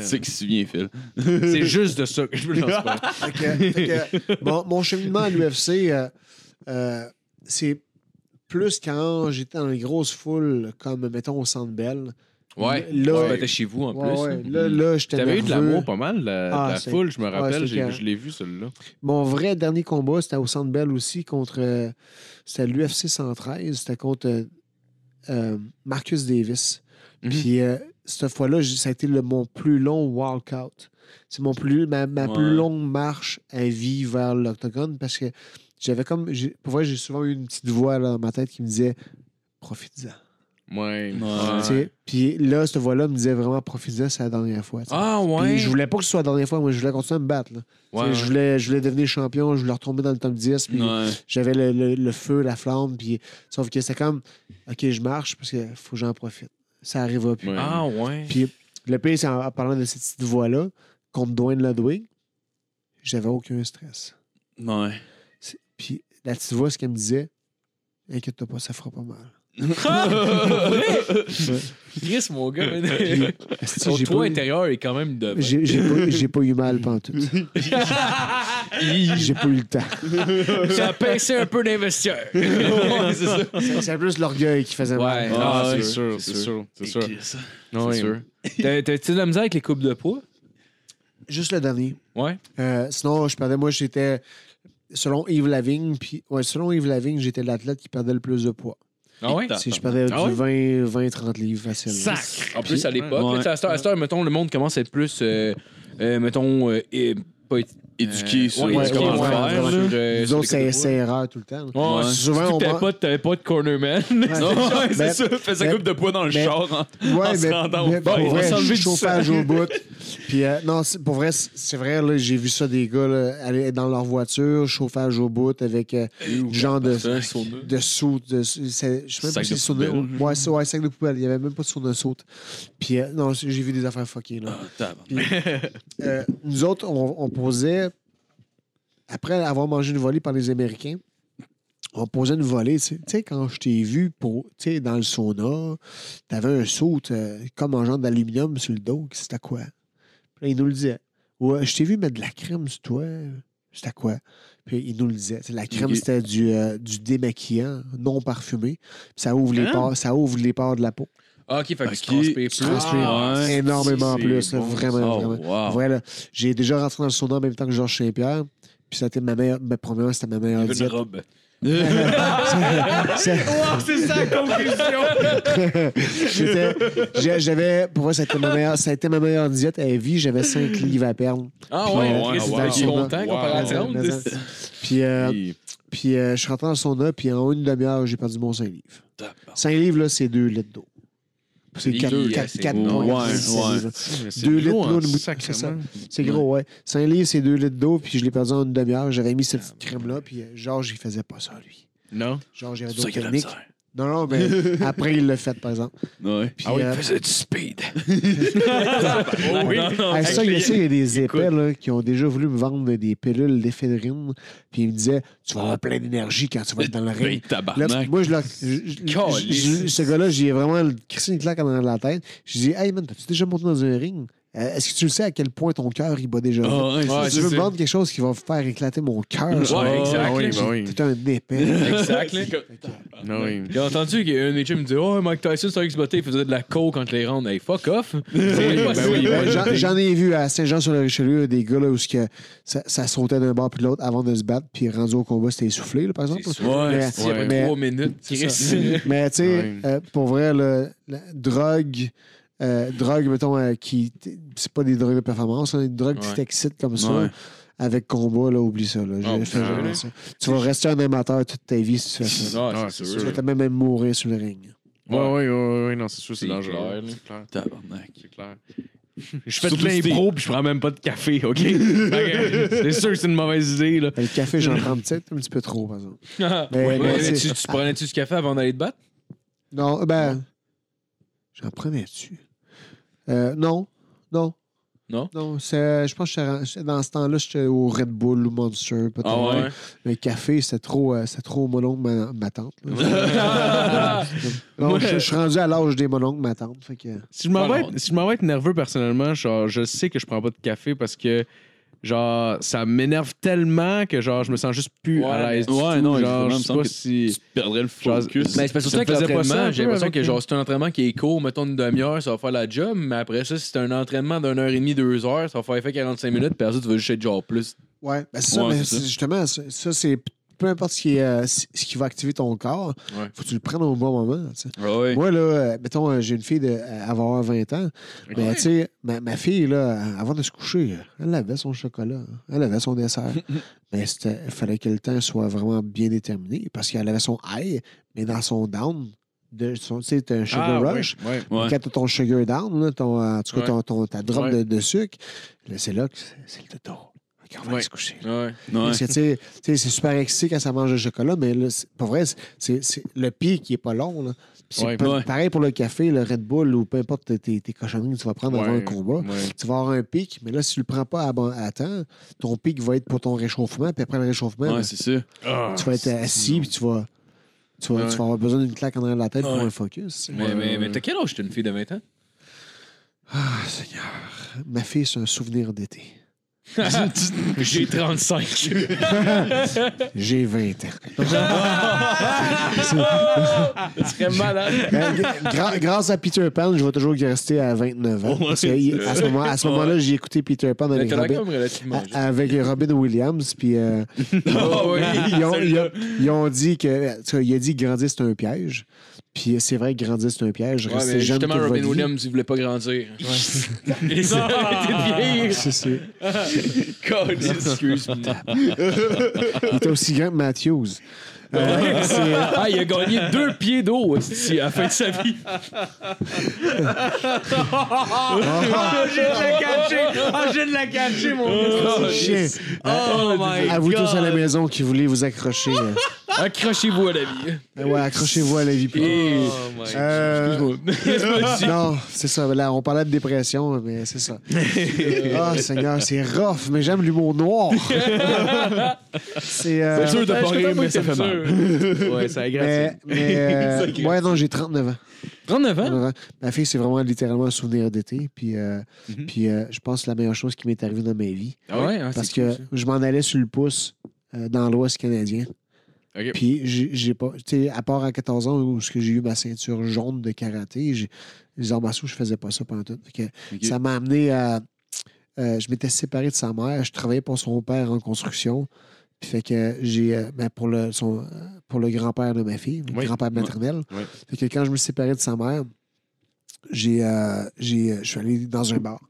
Speaker 5: C'est qui se souvient, Phil.
Speaker 4: C'est juste de ça que je me lance pas.
Speaker 6: Que, bon, mon cheminement à l'UFC, euh, euh, c'est plus quand j'étais dans les grosses foules, comme, mettons, au Centre Bell.
Speaker 3: Ouais.
Speaker 6: Là-
Speaker 3: Tu battais chez vous en
Speaker 6: Ouais,
Speaker 3: plus.
Speaker 6: ouais. Là, là j'étais
Speaker 4: T'avais eu de l'amour pas mal, la,
Speaker 6: Ah,
Speaker 4: la foule, je me rappelle. je l'ai vu, celui-là.
Speaker 6: Mon vrai dernier combat, c'était au Centre Bell aussi, contre... euh, c'était l'UFC 113. C'était contre euh, euh, Marcus Davis.
Speaker 3: Mhm.
Speaker 6: Puis euh, cette fois-là, ça a été le, mon plus long walkout. C'est mon plus, ma, plus longue marche à vie vers l'octogone parce que j'avais comme... j'ai- Pour vrai, j'ai souvent eu une petite voix là, dans ma tête qui me disait « Profite-en.
Speaker 4: Ouais.
Speaker 6: Tu sais, Puis là, cette voix-là me disait vraiment « Profite-en, c'est la dernière fois. tu sais.
Speaker 3: Ah, ouais.
Speaker 6: je voulais pas que ce soit la dernière fois, moi je voulais continuer à me battre. là.
Speaker 3: Ouais,
Speaker 6: Je, voulais, je voulais devenir champion, je voulais retomber dans le top 10. Puis
Speaker 5: Ouais.
Speaker 6: j'avais le, le- le feu, la flamme. Puis, sauf que c'est comme, OK, je marche parce qu'il faut que j'en profite. Ça arrivera plus.
Speaker 4: Ouais.
Speaker 3: Ah, ouais.
Speaker 6: Puis le pire, c'est en, en parlant de cette petite voix-là, contre Dwayne Ludwig, j'avais aucun stress.
Speaker 5: Ouais.
Speaker 6: Puis la petite voix, ce qu'elle me disait, inquiète-toi pas, ça fera pas mal.
Speaker 3: Chris, mon gars.
Speaker 6: Puis, esti,
Speaker 3: Ton
Speaker 6: j'ai
Speaker 3: toit
Speaker 6: pas, eu-
Speaker 3: intérieur est quand même de.
Speaker 6: j'ai, j'ai pas, j'ai pas eu mal pantoute. j'ai pas eu le temps.
Speaker 3: Ça a pincé un peu d'investisseurs.
Speaker 5: c'est ça.
Speaker 6: C'est, c'est plus l'orgueil qui faisait mal.
Speaker 3: Ouais.
Speaker 5: Ah,
Speaker 3: Ah,
Speaker 5: c'est
Speaker 3: c'est
Speaker 4: sûr,
Speaker 3: c'est
Speaker 4: sûr, c'est sûr.
Speaker 5: sûr.
Speaker 4: Ouais.
Speaker 3: C'est sûr. T'as- T'as-tu de la misère avec les coupes de poids?
Speaker 6: Juste le dernier.
Speaker 3: Ouais.
Speaker 6: Euh, sinon, je perdais, moi, j'étais, selon Yves Lavigne, puis, ouais, selon Yves Lavigne, j'étais l'athlète qui perdait le plus de poids.
Speaker 3: Ah ouais?
Speaker 6: Si je perdais
Speaker 4: Ah
Speaker 6: du 20, 20, 30 livres facile.
Speaker 4: Sac!
Speaker 3: En plus, à l'époque,
Speaker 5: Ouais.
Speaker 3: à cette heure, mettons, le monde commence à être plus, euh, euh, mettons, euh, et- pas é-
Speaker 5: Éduqué
Speaker 3: euh,
Speaker 5: sur
Speaker 3: ouais,
Speaker 6: ouais,
Speaker 3: éduqué,
Speaker 6: ouais,
Speaker 3: ouais,
Speaker 6: ouais,
Speaker 3: sur,
Speaker 6: ouais.
Speaker 3: euh,
Speaker 6: Nous autres, c'est erreur tout le temps.
Speaker 3: Ouais,
Speaker 5: Ouais.
Speaker 6: Souvent, on
Speaker 3: que t'avais
Speaker 6: va-
Speaker 3: pas, t'avais pas de cornerman.
Speaker 5: Non, ouais, c'est ça. Fait sa coupe de poids dans le
Speaker 6: mais-
Speaker 5: char. en-
Speaker 6: Ouais,
Speaker 5: en se
Speaker 6: mais,
Speaker 5: rendant
Speaker 6: mais
Speaker 5: au
Speaker 6: pour vrai,
Speaker 5: On
Speaker 6: chauffage au bout. Puis euh, non, c'est- pour vrai, c'est vrai, là, j'ai vu ça des gars là, aller dans leur voiture, chauffage au bout avec euh, du genre de, de saut. De, c'est- je sais même si
Speaker 5: de
Speaker 6: c'est. Ouais, c'est ouais, sac de poubelle. Il y avait même pas de sauna saute. Puis euh, non, j'ai vu des affaires fuckées. Là. Euh, nous autres, on, on posait, après avoir mangé une volée par les Américains, on posait une volée. Tu sais- quand je t'ai vu pour, tu sais, dans le sauna, t'avais un saut comme en genre d'aluminium sur le dos. C'était quoi? Puis là, il nous le disait. Ouais, je t'ai vu mettre de la crème sur toi. C'était quoi? Puis il nous le disait. La crème, c'était du, euh, du démaquillant non parfumé. Puis ça ouvre les
Speaker 4: Hein?
Speaker 6: pores, ça ouvre les pores de la peau.
Speaker 3: Ah, ok, fait que tu transpires plus.
Speaker 6: Tu transpires
Speaker 5: Ah, ouais.
Speaker 6: énormément plus.
Speaker 4: bon,
Speaker 6: vraiment,
Speaker 5: Oh,
Speaker 6: vraiment.
Speaker 5: wow.
Speaker 6: Là, j'ai déjà rentré dans le sauna en même temps que Georges Saint-Pierre. Puis ça a été ma meilleure. Mais premièrement, c'était ma meilleure
Speaker 5: Une
Speaker 6: diète.
Speaker 5: robe.
Speaker 6: C'est-
Speaker 4: c'est ça la conclusion!
Speaker 6: J'étais- j'ai- J'avais. Pour moi, ça a été ma meilleure, ça a été ma meilleure diète à vie. J'avais 5 livres à perdre.
Speaker 3: Ah ouais,
Speaker 6: euh,
Speaker 3: Chris,
Speaker 5: ouais,
Speaker 3: c'est
Speaker 5: ouais.
Speaker 4: Wow.
Speaker 3: comparé à
Speaker 6: Mais-
Speaker 3: 30.
Speaker 6: mais- Puis, euh, puis euh, je suis rentré dans le sauna, puis en une demi-heure, j'ai perdu mon 5 livres. 5 livres, là, c'est 2 litres d'eau. C'est
Speaker 3: Litres
Speaker 6: 4,
Speaker 3: d'eau,
Speaker 6: 4,
Speaker 3: c'est
Speaker 6: 4
Speaker 3: gros.
Speaker 6: points.
Speaker 5: Ouais,
Speaker 6: C'est-
Speaker 5: ouais.
Speaker 6: c'est- Deux litres d'eau, c'est ça.
Speaker 4: sacrément.
Speaker 6: C'est gros, ouais. 5 livres, c'est 2 litres d'eau, puis je l'ai perdu en une demi-heure. J'avais mis cette crème-là, puis euh, Georges, il faisait pas ça, lui.
Speaker 4: Non?
Speaker 6: Georges, il avait d'autres techniques. Non, non, mais après, il l'a fait, par exemple.
Speaker 5: Ouais.
Speaker 6: Puis,
Speaker 4: Ah oui,
Speaker 6: euh,
Speaker 4: il faisait du speed.
Speaker 3: Oh oui.
Speaker 6: Ça, il y a ça, il y a des épais là, qui ont déjà voulu me vendre des pilules d'éphédrine. Puis ils me disaient Tu vas avoir plein d'énergie quand tu vas être dans le
Speaker 5: Ben,
Speaker 6: ring. Là, moi, je leur- je- je-
Speaker 3: Calisse.
Speaker 6: je- ce gars-là, j'ai vraiment crissé une claque dans la tête. Je dis Hey, man, t'as-tu déjà monté dans un ring? Euh, Est-ce que tu le sais à quel point ton cœur il bat déjà?
Speaker 5: Ah, ouais, c'est
Speaker 6: Tu veux me vendre quelque chose qui va faire éclater mon cœur
Speaker 3: Ouais, exact.
Speaker 4: Ah oui,
Speaker 3: là.
Speaker 4: ben oui.
Speaker 6: T'es un épais.
Speaker 3: Exact. là.
Speaker 4: Ah oui.
Speaker 3: J'ai entendu qu'un des chums me disait Oh, Mike Tyson, c'est un ex-botté, il faisait de la coke quand les rondes. Hey, fuck off. C'est
Speaker 6: Ben
Speaker 3: impossible.
Speaker 6: oui, ben, j'en- J'en ai vu à Saint-Jean-sur-le-Richelieu des gars là, où ce que ça, ça sautait d'un bord puis de l'autre avant de se battre, puis rendu au combat, c'était essoufflé, là, par exemple.
Speaker 3: C'est sûr.
Speaker 5: Ouais.
Speaker 6: Mais-
Speaker 3: trois minutes. Chris.
Speaker 6: Mais tu sais,
Speaker 4: Ouais.
Speaker 6: euh, pour vrai, là, la drogue, euh, drogue, mettons, euh, qui. C'est pas des drogues de performance, hein, des drogues qui t'excitent comme ça.
Speaker 5: Ouais.
Speaker 6: Avec combat, là, oublie ça. Là.
Speaker 3: Ah,
Speaker 6: fait
Speaker 3: ouais.
Speaker 6: jamais ça. Tu vas rester un amateur toute ta vie si tu fais ça.
Speaker 3: Ah,
Speaker 4: Ah,
Speaker 3: c'est
Speaker 4: c'est
Speaker 6: Tu
Speaker 3: sûr.
Speaker 6: vas même, même mourir sur le ring.
Speaker 4: Ouais, ouais, ouais, ouais, non, c'est sûr, c'est
Speaker 3: C'est
Speaker 4: dangereux. C'est clair.
Speaker 5: Tabarnak.
Speaker 4: C'est clair. Je fais de
Speaker 5: si t'es-
Speaker 4: l'impro puis je prends même pas de café, OK? C'est sûr que c'est une mauvaise idée, là.
Speaker 6: Ben, le café, j'en prends peut-être un petit peu trop, par exemple.
Speaker 3: Ah,
Speaker 6: Mais-
Speaker 3: ouais,
Speaker 6: mais
Speaker 3: tu, tu prenais-tu du café avant d'aller te battre?
Speaker 6: Non, ben. J'en prenais-tu? Euh, non. Non.
Speaker 3: Non?
Speaker 6: Non, c'est, je pense que dans ce temps-là, j'étais au Red Bull ou Monster, peut-être.
Speaker 3: Ah ouais?
Speaker 6: Mais le café, c'était trop, euh, c'était trop ma, ma tante. je, je suis rendu à l'âge des molongues, ma tante. Fait que...
Speaker 4: Si je m'en vais, être- si être nerveux personnellement, genre, je sais que je prends pas de café parce que genre ça m'énerve tellement que genre je me sens juste plus
Speaker 3: Ouais,
Speaker 4: à l'aise
Speaker 5: ouais, non,
Speaker 4: genre, je sais pas
Speaker 5: que
Speaker 4: si
Speaker 5: Tu perdrais le focus.
Speaker 3: Mais c'est parce que
Speaker 4: Ça faisait pas ça,
Speaker 3: j'ai l'impression que genre c'est un entraînement qui est court, mettons une demi-heure, ça va faire la job, mais après ça, si c'est un entraînement d'une heure et demie, deux heures, ça va faire effet 45 minutes, puis après ça, tu vas juste être genre plus.
Speaker 6: Ouais, ben c'est ça,
Speaker 5: Ouais,
Speaker 6: mais
Speaker 5: c'est ça.
Speaker 6: c'est- justement, ça, ça, c'est peu importe ce qui, est, euh, ce qui va activer ton corps,
Speaker 3: Ouais.
Speaker 6: faut que tu le prennes au bon moment. tu. Moi, là, euh, mettons, euh, j'ai une fille de, euh, elle va avoir 20 ans. Mais tu sais, ma, ma fille, là, avant de se coucher, elle avait son chocolat, elle avait son dessert. mais c'était- il fallait que le temps soit vraiment bien déterminé parce qu'elle avait son high, mais dans son down, tu sais, un sugar
Speaker 4: Ah,
Speaker 6: rush. Quand t'as ton sugar down, là, ton, en tout cas, ton, ton- ta drop de, de sucre, c'est là que c'est- le toto. OK, on va
Speaker 4: Ouais.
Speaker 6: se coucher.
Speaker 3: Ouais.
Speaker 5: Ouais.
Speaker 6: Parce que, tu sais, c'est super excité quand ça mange le chocolat, mais là, c'est- pour vrai, c'est le pic qui est pas long. là.
Speaker 4: Ouais.
Speaker 6: pareil pour le café, le Red Bull ou peu importe tes, tes cochonneries que tu vas prendre avant un combat.
Speaker 4: ouais.
Speaker 6: Tu vas avoir un pic, mais là, si tu le prends pas à, bon- à temps, ton pic va être pour ton réchauffement, puis après le réchauffement,
Speaker 5: Ouais,
Speaker 6: ben.
Speaker 4: Ah,
Speaker 6: tu vas être assis, puis tu vas, tu, vas,
Speaker 3: Ouais.
Speaker 6: tu vas avoir besoin d'une claque en arrière de la tête pour un focus.
Speaker 3: Mais, mais, mais t'as quel âge, t'es une fille de 20 ans?
Speaker 6: Ah, Seigneur. Ma fille, c'est un souvenir d'été.
Speaker 3: J'ai 35.
Speaker 6: J'ai 20 ans.
Speaker 3: Serait malade.
Speaker 6: Ben, gra- grâce à Peter Pan, je vais toujours rester à 29 ans. Parce que il- à ce moment- à ce moment-là, j'ai écouté Peter Pan avec Robin, avec Williams. Puis euh,
Speaker 3: Oh, oui,
Speaker 6: ils, ont, ils
Speaker 3: celle-là.
Speaker 6: ont- ils ont dit que. tu Il a dit que grandir, c'est un piège. Puis c'est vrai que grandir, c'est un piège.
Speaker 3: Ouais, mais
Speaker 6: jeune
Speaker 3: justement,
Speaker 6: toute
Speaker 3: Robin
Speaker 6: votre vie.
Speaker 3: Williams, il voulait pas grandir. Et ça a été de vieillir.
Speaker 6: C'est- c'est-
Speaker 3: God, excuse-moi.
Speaker 6: Il était aussi grand que Matthews. Euh, c'est-
Speaker 3: Ah, il a gagné deux pieds d'eau aussi, à la fin de sa vie.
Speaker 4: Je viens de la catcher! Ah, je viens de la catcher, mon gars!
Speaker 6: c'est chien.
Speaker 4: Oh my
Speaker 6: À vous tous à la
Speaker 4: God.
Speaker 6: maison qui voulez vous accrocher. euh,
Speaker 3: Accrochez-vous à la vie.
Speaker 6: euh, ouais, accrochez-vous à la vie. puis-
Speaker 3: Et...
Speaker 4: Oh my
Speaker 6: Euh, non, c'est ça. Là, on parlait de dépression, mais c'est ça. Ah, Seigneur, c'est rough, mais j'aime l'humour noir. c'est. euh,
Speaker 3: C'est sûr de
Speaker 4: Ben,
Speaker 3: pas rire, mais ça fait
Speaker 4: sûr. Ouais, ça a
Speaker 6: mais, mais euh, ouais, non, j'ai 39 ans.
Speaker 3: 39 ans?
Speaker 6: 39 ans. Ma fille, c'est vraiment littéralement un souvenir d'été. Puis, euh,
Speaker 3: Mhm.
Speaker 6: puis euh, je pense que c'est la meilleure chose qui m'est arrivée dans ma vie.
Speaker 3: Ah ouais, hein,
Speaker 6: Parce que
Speaker 3: cool,
Speaker 6: je m'en allais sur le pouce euh, dans l'Ouest canadien.
Speaker 4: Ok.
Speaker 6: Puis j'ai pas. Tu sais, à part à 14 ans où ce que j'ai eu ma ceinture jaune de karaté, les arts martiaux, je faisais pas ça pendant tout. Que. Ça m'a amené à. euh, je m'étais séparé de sa mère. Je travaillais pour son père en construction. Puis fait que j'ai. euh, ben, pour, le, son, pour le grand-père de ma fille, le
Speaker 4: Oui.
Speaker 6: grand-père maternel.
Speaker 4: Oui.
Speaker 6: Fait que quand je me suis séparé de sa mère, j'ai. euh, j'ai, euh, je suis allé dans un bar.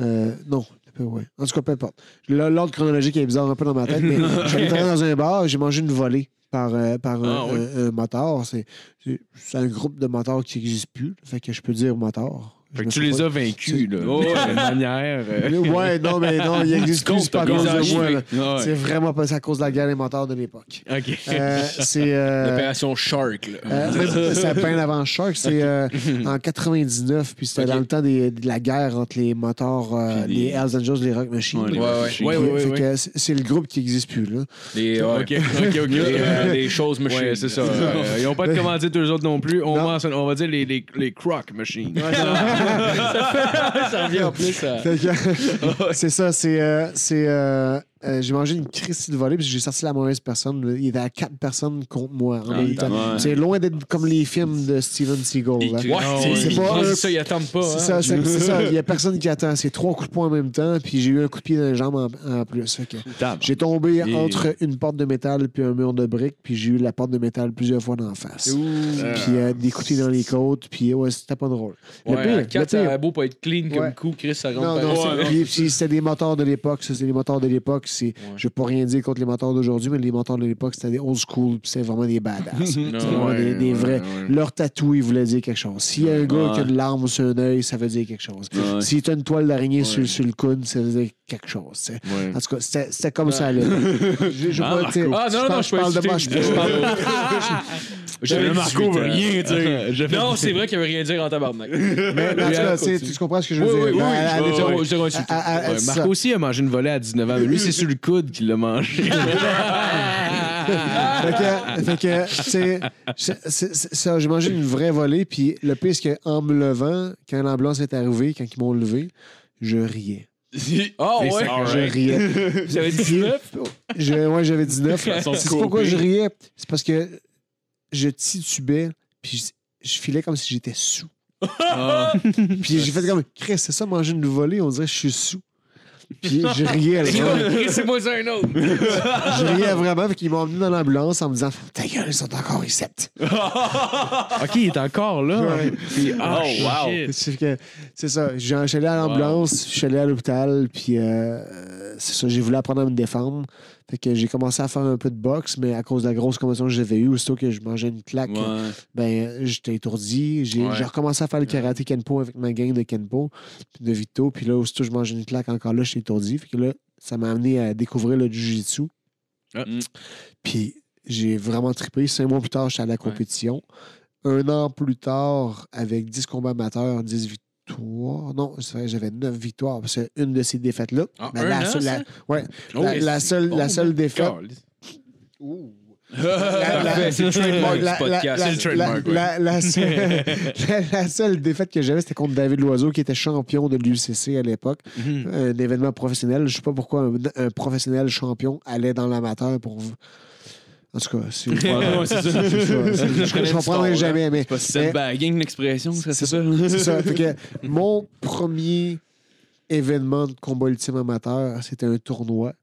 Speaker 6: Euh, non, ouais. En tout cas, peu importe. L'ordre chronologique est bizarre un peu dans ma tête, mais je suis allé dans un bar, j'ai mangé une volée par, euh, par un,
Speaker 4: Ah, oui.
Speaker 6: un- un motard. C'est un groupe de motards qui n'existe plus. Fait que je peux dire motard.
Speaker 4: Fait que tu les as vaincus, là.
Speaker 5: Oh, ouais.
Speaker 4: D'une manière. euh,
Speaker 6: Ouais, non, mais non, il n'existe plus, pas à cause de moi. là.
Speaker 5: Ouais.
Speaker 6: C'est vraiment pas à cause de la guerre des motards de l'époque.
Speaker 4: OK.
Speaker 6: Euh, c'est. euh,
Speaker 3: L'opération Shark, là.
Speaker 6: euh, même- c'est peine avant Shark, c'est euh, en 99, puis c'était dans le temps des- de la guerre entre les euh,
Speaker 5: Puis
Speaker 6: les Hells Angels, les Rock Machines.
Speaker 5: Ouais, les
Speaker 3: Ouais, ouais.
Speaker 5: Machines.
Speaker 3: Ouais, ouais, ouais,
Speaker 6: Fait que c'est le groupe qui n'existe plus. Là.
Speaker 3: Les.
Speaker 4: OK, OK, OK.
Speaker 3: Les, euh, les choses machines.
Speaker 4: Ouais, c'est ça. Ils n'ont pas de commandite eux autres non plus. On, va dire les, les, les croc machines.
Speaker 3: Ça revient en plus à...
Speaker 6: Fait c'est ça, c'est. euh, c'est, euh, j'ai mangé une crise de volée, puis j'ai sorti la mauvaise personne. Il était à quatre personnes contre moi. en même temps.
Speaker 5: ouais.
Speaker 6: C'est loin d'être comme les films de Steven Seagal. là.
Speaker 3: Ouais,
Speaker 6: c'est- c'est pas
Speaker 3: c'est
Speaker 6: un-
Speaker 3: ça, ils attendent pas.
Speaker 6: C'est
Speaker 3: hein.
Speaker 6: ça, c'est c'est ça. Il n'y a personne qui attend. C'est trois coups de poing en même temps, puis j'ai eu un coup de pied dans les jambes en, en plus. Fait que j'ai tombé
Speaker 5: Et-
Speaker 6: entre une porte de métal puis un mur de briques, puis j'ai eu la porte de métal plusieurs fois dans la face. Puis euh, des coups dans les côtes, puis ouais, c'était pas drôle. Le
Speaker 3: Ouais,
Speaker 6: pire,
Speaker 3: à quatre,
Speaker 6: le
Speaker 3: ça
Speaker 6: pire-
Speaker 3: a beau pas être clean comme
Speaker 6: Ouais.
Speaker 3: coup, Chris, ça rentre
Speaker 6: non,
Speaker 3: par-
Speaker 6: non,
Speaker 3: Ouais,
Speaker 6: c'est-
Speaker 3: non.
Speaker 6: puis- puis c'était des moteurs de l'époque. Ça, c'est des moteurs de l'époque. C'est, Je veux pas rien dire contre les moteurs d'aujourd'hui, mais les moteurs de l'époque, c'était des old school, c'était vraiment des badass. C'était vraiment
Speaker 4: ouais,
Speaker 6: des, vrais.
Speaker 4: ouais.
Speaker 6: Leur tatou, il voulait dire quelque chose. S'il y a un gars
Speaker 5: Ouais.
Speaker 6: qui a une larme sur un œil, ça veut dire quelque chose.
Speaker 5: Ouais.
Speaker 6: Si tu as une toile d'araignée sur, sur le coude, ça veut dire quelque chose. En tout cas, c'était, c'était comme ça. Là. Je, je,
Speaker 3: Ah,
Speaker 6: pas,
Speaker 3: Ah, non, non,
Speaker 6: parle-
Speaker 3: je
Speaker 6: parle de moi. Je, je parle,
Speaker 3: J'avais
Speaker 5: Marco
Speaker 3: 18
Speaker 5: veut rien dire.
Speaker 3: Non, c'est vrai qu'il veut rien dire en tabarnak.
Speaker 6: mais, mais en tout cas, tu comprends ce que je veux dire?
Speaker 3: oui, oui.
Speaker 6: À- à
Speaker 3: oui,
Speaker 6: l'époque,
Speaker 3: zéro- zéro insulte.
Speaker 6: à- à- à-
Speaker 4: Ouais,
Speaker 6: c'est
Speaker 4: Marc
Speaker 6: ça.
Speaker 4: aussi a mangé une volée à 19 ans, mais lui, c'est sur le coude qu'il l'a mangé.
Speaker 6: fait que, fait que, tu sais, c'est- c'est- c'est ça, j'ai mangé une vraie volée, puis le pire, c'est qu'en me levant, quand l'ambulance est arrivée, quand ils m'ont levé, je riais.
Speaker 3: Oh, ouais?
Speaker 4: c'est-
Speaker 6: Je riais.
Speaker 3: J'avais 19.
Speaker 6: Je, ouais, j'avais 19.
Speaker 3: Façon
Speaker 6: C'est
Speaker 3: cool.
Speaker 6: pourquoi je riais? C'est parce que je titubais, puis je, je filais comme si j'étais sous. Puis j'ai fait comme, Chris, c'est ça, manger une volée, on dirait que je suis sous. Puis je riais.
Speaker 3: C'est moi un autre.
Speaker 6: Je riais vraiment, fait qu'ils m'ont emmené dans l'ambulance en me disant, ta gueule, ils sont encore ici.
Speaker 4: OK, il est encore là.
Speaker 6: Ouais.
Speaker 4: Puis, ah,
Speaker 5: Oh, wow.
Speaker 4: shit.
Speaker 6: C'est que- c'est ça. J'ai- Je suis allé à l'ambulance, je suis allé à l'hôpital, puis euh, c'est ça, j'ai voulu apprendre à me défendre. Fait que j'ai commencé à faire un peu de boxe, mais à cause de la grosse commotion que j'avais eue, aussitôt que je mangeais une claque,
Speaker 5: Ouais.
Speaker 6: ben j'étais étourdi. J'ai
Speaker 4: Ouais.
Speaker 6: recommencé à faire le karaté Kenpo avec ma gang de Kenpo, puis de Vito, puis là, aussitôt que je mangeais une claque, encore là, j'étais étourdi. Fait que là, ça m'a amené à découvrir le Jiu-Jitsu.
Speaker 4: Ah.
Speaker 5: Mm.
Speaker 6: Puis j'ai vraiment trippé. Cinq mois plus tard, j'étais à la compétition. Un an plus tard, avec 10 combats amateurs, 10 victoires. Non, c'est vrai, j'avais 9 victoires. Parce que une de ces défaites-là,
Speaker 3: Ah,
Speaker 6: ben,
Speaker 3: un
Speaker 6: la, seule- la- ouais,
Speaker 3: Oh,
Speaker 6: la, la seule,
Speaker 3: bon,
Speaker 6: la seule
Speaker 3: bon.
Speaker 6: défaite. Ouh. La- seule- la- la seule défaite que j'avais, c'était contre David Loiseau, qui était champion de l'UCC à l'époque.
Speaker 3: Mhm.
Speaker 6: Un événement professionnel. Je sais pas pourquoi un, un professionnel champion allait dans l'amateur pour. En tout cas, c'est.
Speaker 5: Ouais, ouais, c'est ça.
Speaker 6: ça. C'est- Je, je comprendrai jamais, mais.
Speaker 5: C'est pas sandbagging l'expression, ça, c'est ça?
Speaker 6: C'est ça. Fait que mon premier événement de combat ultime amateur, c'était un tournoi.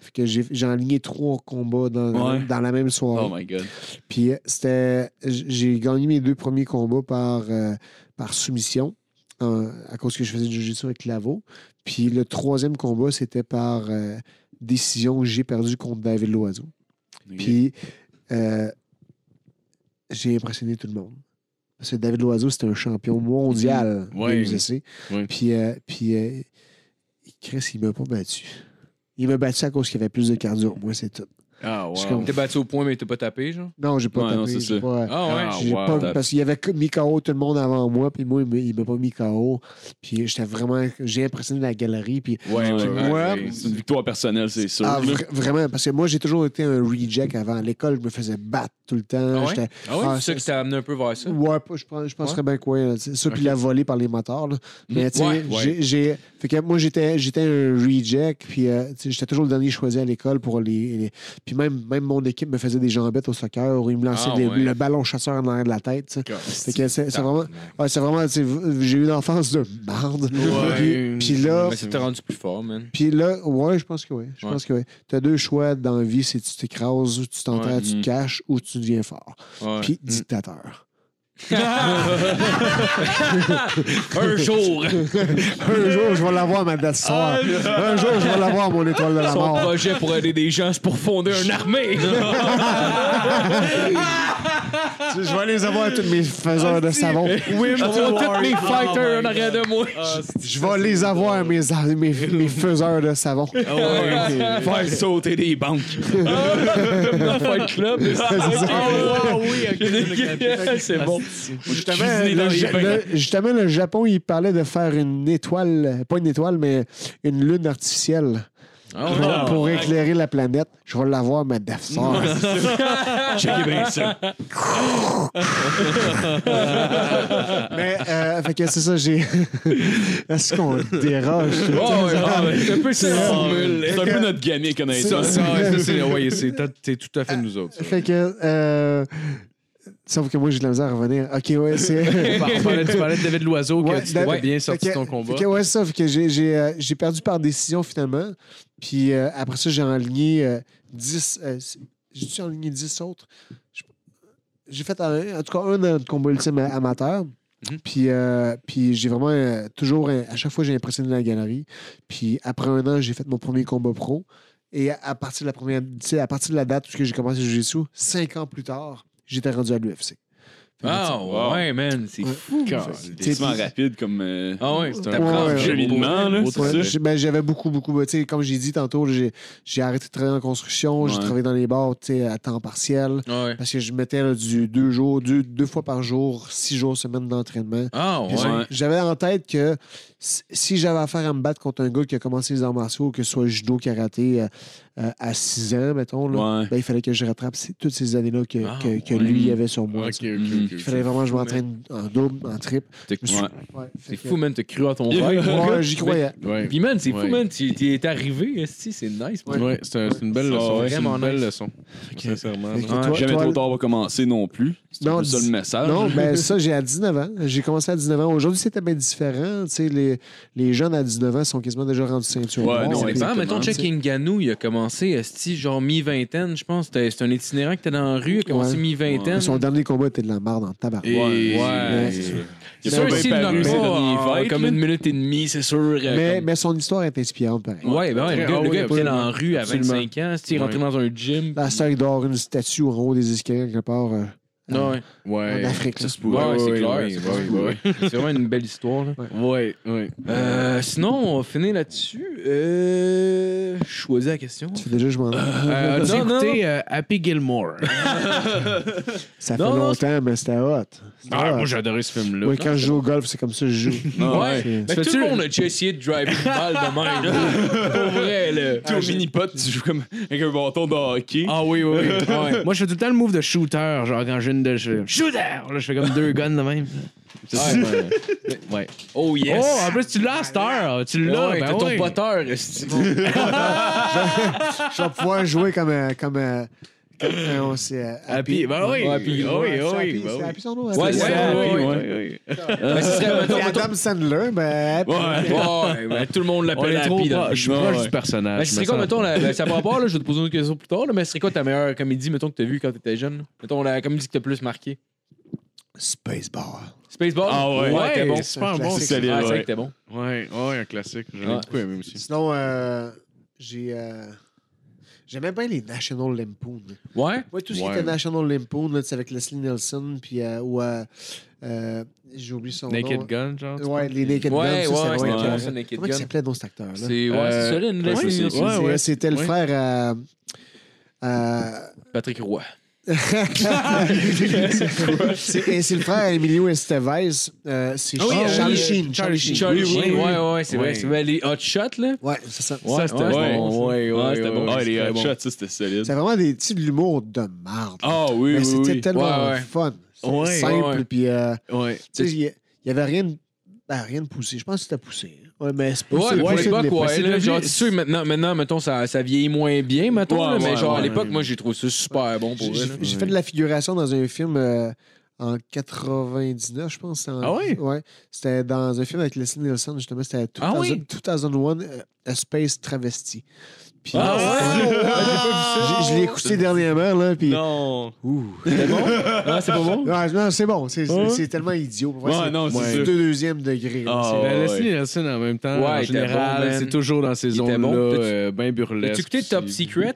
Speaker 6: Fait que j'ai j'ai enligné trois combats dans,
Speaker 5: Ouais.
Speaker 6: dans la même soirée.
Speaker 5: Oh my god.
Speaker 6: Puis euh, c'était. J'ai gagné mes deux premiers combats par, euh, par soumission, à cause que je faisais du jiu-jitsu avec Lavo. Puis le troisième combat, c'était par euh, décision. J'ai perdu contre David Loiseau. Puis euh, j'ai impressionné tout le monde. Parce que David Loiseau, c'était un champion mondial.
Speaker 4: Ouais.
Speaker 6: Puis, euh, puis euh, Chris, il m'a pas battu. Il m'a battu à cause qu'il avait plus de cardio. Moi, c'est tout.
Speaker 4: Ah,
Speaker 6: Je suis
Speaker 4: wow.
Speaker 6: comme-
Speaker 3: T'es battu au point, mais t'as pas tapé, genre?
Speaker 6: Non, j'ai pas
Speaker 5: Ouais, non,
Speaker 6: tapé.
Speaker 5: c'est
Speaker 6: j'ai
Speaker 5: ça.
Speaker 6: pas-
Speaker 3: Ah ouais?
Speaker 6: J'ai
Speaker 4: wow.
Speaker 6: pas- parce qu'il y avait mis KO tout le monde avant moi, puis moi, il m'a- pas mis KO. Puis j'étais vraiment. J'ai impressionné la galerie. Puis
Speaker 4: Ouais, ouais,
Speaker 6: Puis
Speaker 4: ouais,
Speaker 6: moi,
Speaker 4: ouais.
Speaker 5: C'est une victoire personnelle, c'est sûr.
Speaker 6: Ah, vra- vraiment, parce que moi, j'ai toujours été un reject avant. À l'école, je me faisais battre tout le temps.
Speaker 3: Ah ouais?
Speaker 6: J'étais-
Speaker 3: Ah ouais?
Speaker 6: Ah,
Speaker 3: c'est ça qui t'a amené un peu vers ça?
Speaker 6: Ouais, je, pense- je penserais bien que oui. là, c'est Ça, puis la volée par les motards. là. Mais tu sais,
Speaker 3: Ouais,
Speaker 4: ouais.
Speaker 6: j'ai- j'ai. Fait que moi, j'étais j'étais un reject, puis euh, j'étais toujours le dernier choisi à l'école pour les. les- Puis même, même mon équipe me faisait des jambettes au soccer, où ils me lançaient
Speaker 3: Ah,
Speaker 6: des-
Speaker 3: ouais.
Speaker 6: le ballon chasseur en arrière de la tête. c'est vraiment. Ouais, c'est vraiment. J'ai eu une enfance de.
Speaker 4: Ouais.
Speaker 6: Puis, puis là.
Speaker 3: Mais ça t'a rendu plus fort, man.
Speaker 6: Puis là, ouais, je pense que oui. Je
Speaker 3: Ouais.
Speaker 6: pense que oui. Tu as deux choix dans la vie, c'est tu t'écrases, ou tu t'enterres,
Speaker 3: Ouais.
Speaker 6: tu te caches, ou tu deviens fort.
Speaker 3: Ouais.
Speaker 6: Puis dictateur.
Speaker 3: un jour!
Speaker 6: Un jour, je vais l'avoir, ma Death Star. Un jour, je vais l'avoir, mon étoile de la
Speaker 3: Son
Speaker 6: mort.
Speaker 3: projet pour aider des gens, c'est pour fonder une armée!
Speaker 6: Je vais les avoir, tous mes faiseurs de savon.
Speaker 3: Oui, je tous mes fighters en arrière de moi.
Speaker 6: Je vais les avoir, mes, mes, mes faiseurs de savon.
Speaker 5: Faire sauter des banques.
Speaker 3: Dans Fight Club.
Speaker 4: Ah, oui, ok.
Speaker 3: c'est bon.
Speaker 6: Justement, le Japon, il parlait de faire une étoile, pas une étoile, mais une lune artificielle pour, pour éclairer la planète. Je vais l'avoir, ma Death Star.
Speaker 5: Checkez bien ça.
Speaker 6: Mais, euh, fait que c'est ça, j'ai. Est-ce qu'on déroge?
Speaker 3: C'est un peu ça.
Speaker 5: C'est un peu notre gamique, honnêtement.
Speaker 4: Ouais, c'est ouais, tout à fait nous autres. ça.
Speaker 6: Fait que. Euh... Sauf que moi, j'ai de la misère à revenir. Ok, ouais, c'est.
Speaker 4: Tu parlais de David Loiseau, que
Speaker 6: Ouais,
Speaker 4: tu t'es bien sorti
Speaker 6: que-
Speaker 4: ton combat.
Speaker 6: que, ouais, c'est ça. Fait que j'ai, j'ai, euh, j'ai perdu par décision finalement. Puis euh, après ça, j'ai enligné euh, 10. euh, j'ai-tu enligné 10 autres? J'ai fait un- en tout cas un de combat ultime amateur.
Speaker 4: Mhm.
Speaker 6: Puis, euh, puis j'ai vraiment euh, toujours, à chaque fois, j'ai impressionné la galerie. Puis après un an, j'ai fait mon premier combat pro. Et à, à partir de la première, à partir de la date où j'ai commencé le jiu-jitsu, cinq ans plus tard, j'étais rendu à l'UFC.
Speaker 3: Ah, ouais, man. C'est
Speaker 6: Ouais.
Speaker 3: fou.
Speaker 5: C'est tellement rapide comme. euh,
Speaker 3: Ah ouais, c'est un
Speaker 6: Ouais, ouais,
Speaker 5: cheminement, là, c'est
Speaker 6: Ouais,
Speaker 5: ça?
Speaker 6: j'ai- ben, J'avais beaucoup, beaucoup. ben, tu sais, comme j'ai dit tantôt, j'ai j'ai arrêté de travailler en construction, j'ai travaillé dans les bars tu sais, à temps partiel.
Speaker 3: Ouais.
Speaker 6: Parce que je mettais là, du deux jours, deux, deux fois par jour, six jours semaine d'entraînement.
Speaker 3: Ah, ouais.
Speaker 6: J'avais en tête que si- j'avais affaire à me battre contre un gars qui a commencé les arts martiaux, que ce soit judo, karaté, euh, euh, à 6 ans, mettons, là,
Speaker 5: Ouais.
Speaker 6: ben, il fallait que je rattrape toutes ces années-là que,
Speaker 3: Ah,
Speaker 6: que, que
Speaker 3: ouais.
Speaker 6: lui avait sur moi. Il fallait vraiment que je m'entraîne en double, en triple. Suis-
Speaker 3: C'est
Speaker 6: que-
Speaker 3: fou, man. T'as cru à ton rêve.
Speaker 6: j'y croyais.
Speaker 4: Ouais.
Speaker 3: Puis, man, c'est fou, man. Tu es arrivé, c'est nice.
Speaker 4: Ouais, c'est un- c'est une belle leçon. C'est
Speaker 3: vraiment
Speaker 4: une belle
Speaker 3: nice.
Speaker 4: leçon. Sincèrement.
Speaker 5: Jamais
Speaker 6: toi-
Speaker 5: trop tard va commencer non plus. C'est ça le message.
Speaker 6: Non, ben ça, j'ai à 19 ans. J'ai commencé à 19 ans. Aujourd'hui, c'était bien différent. Tu sais, les, les jeunes à 19 ans sont quasiment déjà rendus ceinture.
Speaker 5: Ouais,
Speaker 6: noire.
Speaker 5: non, exactement,
Speaker 3: Mettons, Check
Speaker 5: tu
Speaker 3: Ngannou, il a commencé, esti, genre mi-vingtaine, je pense. C'était- C'est un itinérant qui était dans la rue, il a commencé
Speaker 6: Ouais.
Speaker 3: mi-vingtaine.
Speaker 6: Son dernier combat était de la merde en tabac.
Speaker 4: Et-
Speaker 3: Ouais.
Speaker 6: Ouais.
Speaker 5: c'est sûr.
Speaker 3: C'est
Speaker 5: Il a
Speaker 3: sûr, s'il n'en pas
Speaker 5: fights,
Speaker 3: comme une minute et demie, c'est sûr. euh,
Speaker 6: Mais,
Speaker 3: comme-
Speaker 6: mais son histoire est inspirante, pareil.
Speaker 3: Ouais, ben ouais, le
Speaker 4: Ah
Speaker 3: gars, le
Speaker 4: oui,
Speaker 3: gars était dans la rue à
Speaker 4: Absolument.
Speaker 3: 25 ans, il est rentré dans un gym.
Speaker 6: Là, ça, il doit avoir une statue en haut des escaliers quelque part euh,
Speaker 3: Ouais,
Speaker 4: Ouais.
Speaker 6: en Afrique. là.
Speaker 5: Ça se pourrait.
Speaker 3: ouais,
Speaker 4: Ouais,
Speaker 3: c'est clair.
Speaker 4: ouais,
Speaker 3: c'est
Speaker 4: ouais,
Speaker 3: clair.
Speaker 4: ouais.
Speaker 3: C'est vraiment une belle histoire. là.
Speaker 4: Ouais, ouais.
Speaker 3: Euh, sinon, on va finir là-dessus. Euh. Choisis la question.
Speaker 6: Tu fais déjà, je m'en
Speaker 4: Euh, As-tu
Speaker 3: Non, non.
Speaker 4: écouté euh, Happy Gilmore?
Speaker 6: Ça fait
Speaker 3: Non, non,
Speaker 6: longtemps, mais c'était hot. C'était
Speaker 4: Ah,
Speaker 6: hot.
Speaker 4: moi, j'ai adoré ce film-là.
Speaker 6: Ouais, quand je joue au golf, c'est comme ça que je joue.
Speaker 3: Ouais.
Speaker 6: C'est-
Speaker 3: Mais tout
Speaker 4: Fais-tu-
Speaker 3: le monde a déjà essayé de driver une balle de même. là. Pour vrai, là.
Speaker 5: Tu au mini-pot, tu joues comme avec un bâton de hockey.
Speaker 4: Ah oui, oui. oui. Moi, je fais tout le temps le move de shooter. Genre, quand je viens de. je- Shooter! Là, je fais comme deux guns de même. C'est ça, ouais. ouais.
Speaker 3: Oh yes.
Speaker 4: Oh, en plus, tu l'as à cette heure. Tu l'as.
Speaker 3: Ouais,
Speaker 4: ben
Speaker 3: t'as ton
Speaker 4: ouais.
Speaker 3: poteur. esti.
Speaker 6: Je vais pouvoir jouer comme. comme, euh, comme euh, on sait, euh,
Speaker 4: Happy. Ben oui.
Speaker 3: Ouais, Happy.
Speaker 4: oui,
Speaker 6: Ouais,
Speaker 4: oui,
Speaker 6: c'est Happy,
Speaker 4: oui. ben
Speaker 6: c'est
Speaker 4: oui.
Speaker 6: Happy son nom?
Speaker 3: Ouais,
Speaker 6: Happy?
Speaker 3: c'est
Speaker 4: Ouais,
Speaker 3: Happy,
Speaker 4: ouais,
Speaker 3: ouais.
Speaker 4: ouais, ouais.
Speaker 6: C'est Adam Sandler, ben. Happy.
Speaker 3: Ouais, ben, tout le monde
Speaker 4: On
Speaker 3: l'appelle Happy.
Speaker 4: Je suis proche
Speaker 3: Ouais.
Speaker 4: du personnage.
Speaker 3: Ben, ce
Speaker 4: je
Speaker 3: serait
Speaker 4: me
Speaker 3: quoi, mettons, la, ben, ça par rapport, là, je vais te poser une question plus tard, là, mais ce serait quoi ta meilleure comédie, mettons, que t'as vue quand t'étais jeune? Mettons, la comédie qui t'a plus marqué.
Speaker 6: Spaceball.
Speaker 3: Spaceball?
Speaker 5: Ah ouais.
Speaker 3: Ouais, t'es bon.
Speaker 4: c'est super
Speaker 6: C'est un
Speaker 4: bon.
Speaker 5: C'est
Speaker 3: Ah, c'est vrai
Speaker 5: ouais.
Speaker 3: que t'es bon.
Speaker 4: Ouais, ouais, un classique. J'en ai
Speaker 3: Ouais.
Speaker 4: beaucoup aimé aussi.
Speaker 6: Sinon, euh, j'ai. J'aimais bien les National Lampoon.
Speaker 3: Ouais?
Speaker 6: Moi, tout ce
Speaker 4: Ouais.
Speaker 6: qui était National Lampoon, là, c'est avec Leslie Nielsen, puis. euh, ou, euh, euh, j'ai oublié son nom.
Speaker 4: Naked Gun, genre.
Speaker 6: Ouais, les Naked
Speaker 3: Ouais,
Speaker 6: Guns.
Speaker 3: ouais,
Speaker 6: ça,
Speaker 3: ouais,
Speaker 6: écœurant.
Speaker 3: ça, Naked
Speaker 6: Comment il s'appelait dans cet acteur-là?
Speaker 3: C'est ouais,
Speaker 4: Euh,
Speaker 3: solide, une
Speaker 5: ouais,
Speaker 3: Leslie Nielsen.
Speaker 4: ouais, ouais.
Speaker 6: C'était le
Speaker 4: Ouais.
Speaker 6: frère. euh, euh,
Speaker 3: Patrick Roy.
Speaker 6: C'est et c'est le frère Emilio Estevez. Euh, c'est
Speaker 4: Ah oui,
Speaker 6: Charlie
Speaker 4: euh,
Speaker 6: Charlie Sheen. Charlie Sheen.
Speaker 3: Charlie
Speaker 4: oui,
Speaker 3: Sheen,
Speaker 4: oui.
Speaker 3: ouais, ouais, c'est vrai.
Speaker 4: Ouais.
Speaker 3: C'est vrai, les hot shots, là?
Speaker 6: Ouais, c'est ça.
Speaker 4: Ça, c'était
Speaker 3: Ouais,
Speaker 4: bon. Ouais, ouais,
Speaker 3: Ouais, c'était
Speaker 4: ouais,
Speaker 3: bon.
Speaker 4: ouais,
Speaker 5: Ah, les hot
Speaker 4: bon.
Speaker 5: shots, ça, c'était solide.
Speaker 6: C'est vraiment des petits de l'humour de merde.
Speaker 5: Ah oui,
Speaker 6: Mais
Speaker 5: oui,
Speaker 6: c'était
Speaker 5: oui.
Speaker 6: tellement
Speaker 3: Ouais, ouais.
Speaker 6: fun. C'était
Speaker 4: Ouais,
Speaker 6: simple.
Speaker 3: ouais.
Speaker 6: Puis, euh,
Speaker 4: Ouais.
Speaker 6: tu sais, il y, il y avait rien de, ben, rien de poussé. Je pense que c'était poussé. Ouais, mais c'est pas
Speaker 3: Ouais, mais pour l'époque, ouais.
Speaker 6: C'est
Speaker 3: là, genre, c'est sûr, maintenant, maintenant, mettons, ça, ça vieillit moins bien, mettons,
Speaker 5: Ouais,
Speaker 3: là, mais
Speaker 5: ouais,
Speaker 3: genre, à
Speaker 4: ouais.
Speaker 3: l'époque, moi, j'ai trouvé ça super bon pour
Speaker 6: J'ai
Speaker 3: eux. là.
Speaker 6: j'ai fait de la figuration dans un film euh, en 99, je pense. en-
Speaker 4: Ah oui?
Speaker 6: Ouais. C'était dans un film avec Leslie Nielsen, justement. C'était 2000
Speaker 3: Ah oui?
Speaker 6: 2001 euh, A Space Travesti. Puis,
Speaker 3: Ah ouais?
Speaker 6: Je l'ai écouté dernièrement, là, puis...
Speaker 5: Non.
Speaker 6: Ouh.
Speaker 3: C'est bon? Ah, c'est pas bon?
Speaker 6: Ouais, non, c'est bon. C'est c'est-
Speaker 3: Ouais.
Speaker 6: c'est tellement idiot. Pour moi,
Speaker 5: Ouais,
Speaker 6: c'est-
Speaker 5: non, c'est
Speaker 6: c'est
Speaker 5: sûr.
Speaker 6: deux deuxième degré. là.
Speaker 5: Ah,
Speaker 6: C'est-
Speaker 4: Ben,
Speaker 5: ouais.
Speaker 4: Leslie Nielsen, en même temps,
Speaker 3: Ouais,
Speaker 4: en
Speaker 3: il était
Speaker 4: général,
Speaker 3: bon, man.
Speaker 4: c'est toujours dans ces
Speaker 3: Il était
Speaker 4: zones-là,
Speaker 3: bon. T'as-tu-
Speaker 4: euh, bien burlesques.
Speaker 3: As-tu écouté Top
Speaker 4: puis-
Speaker 3: Secret?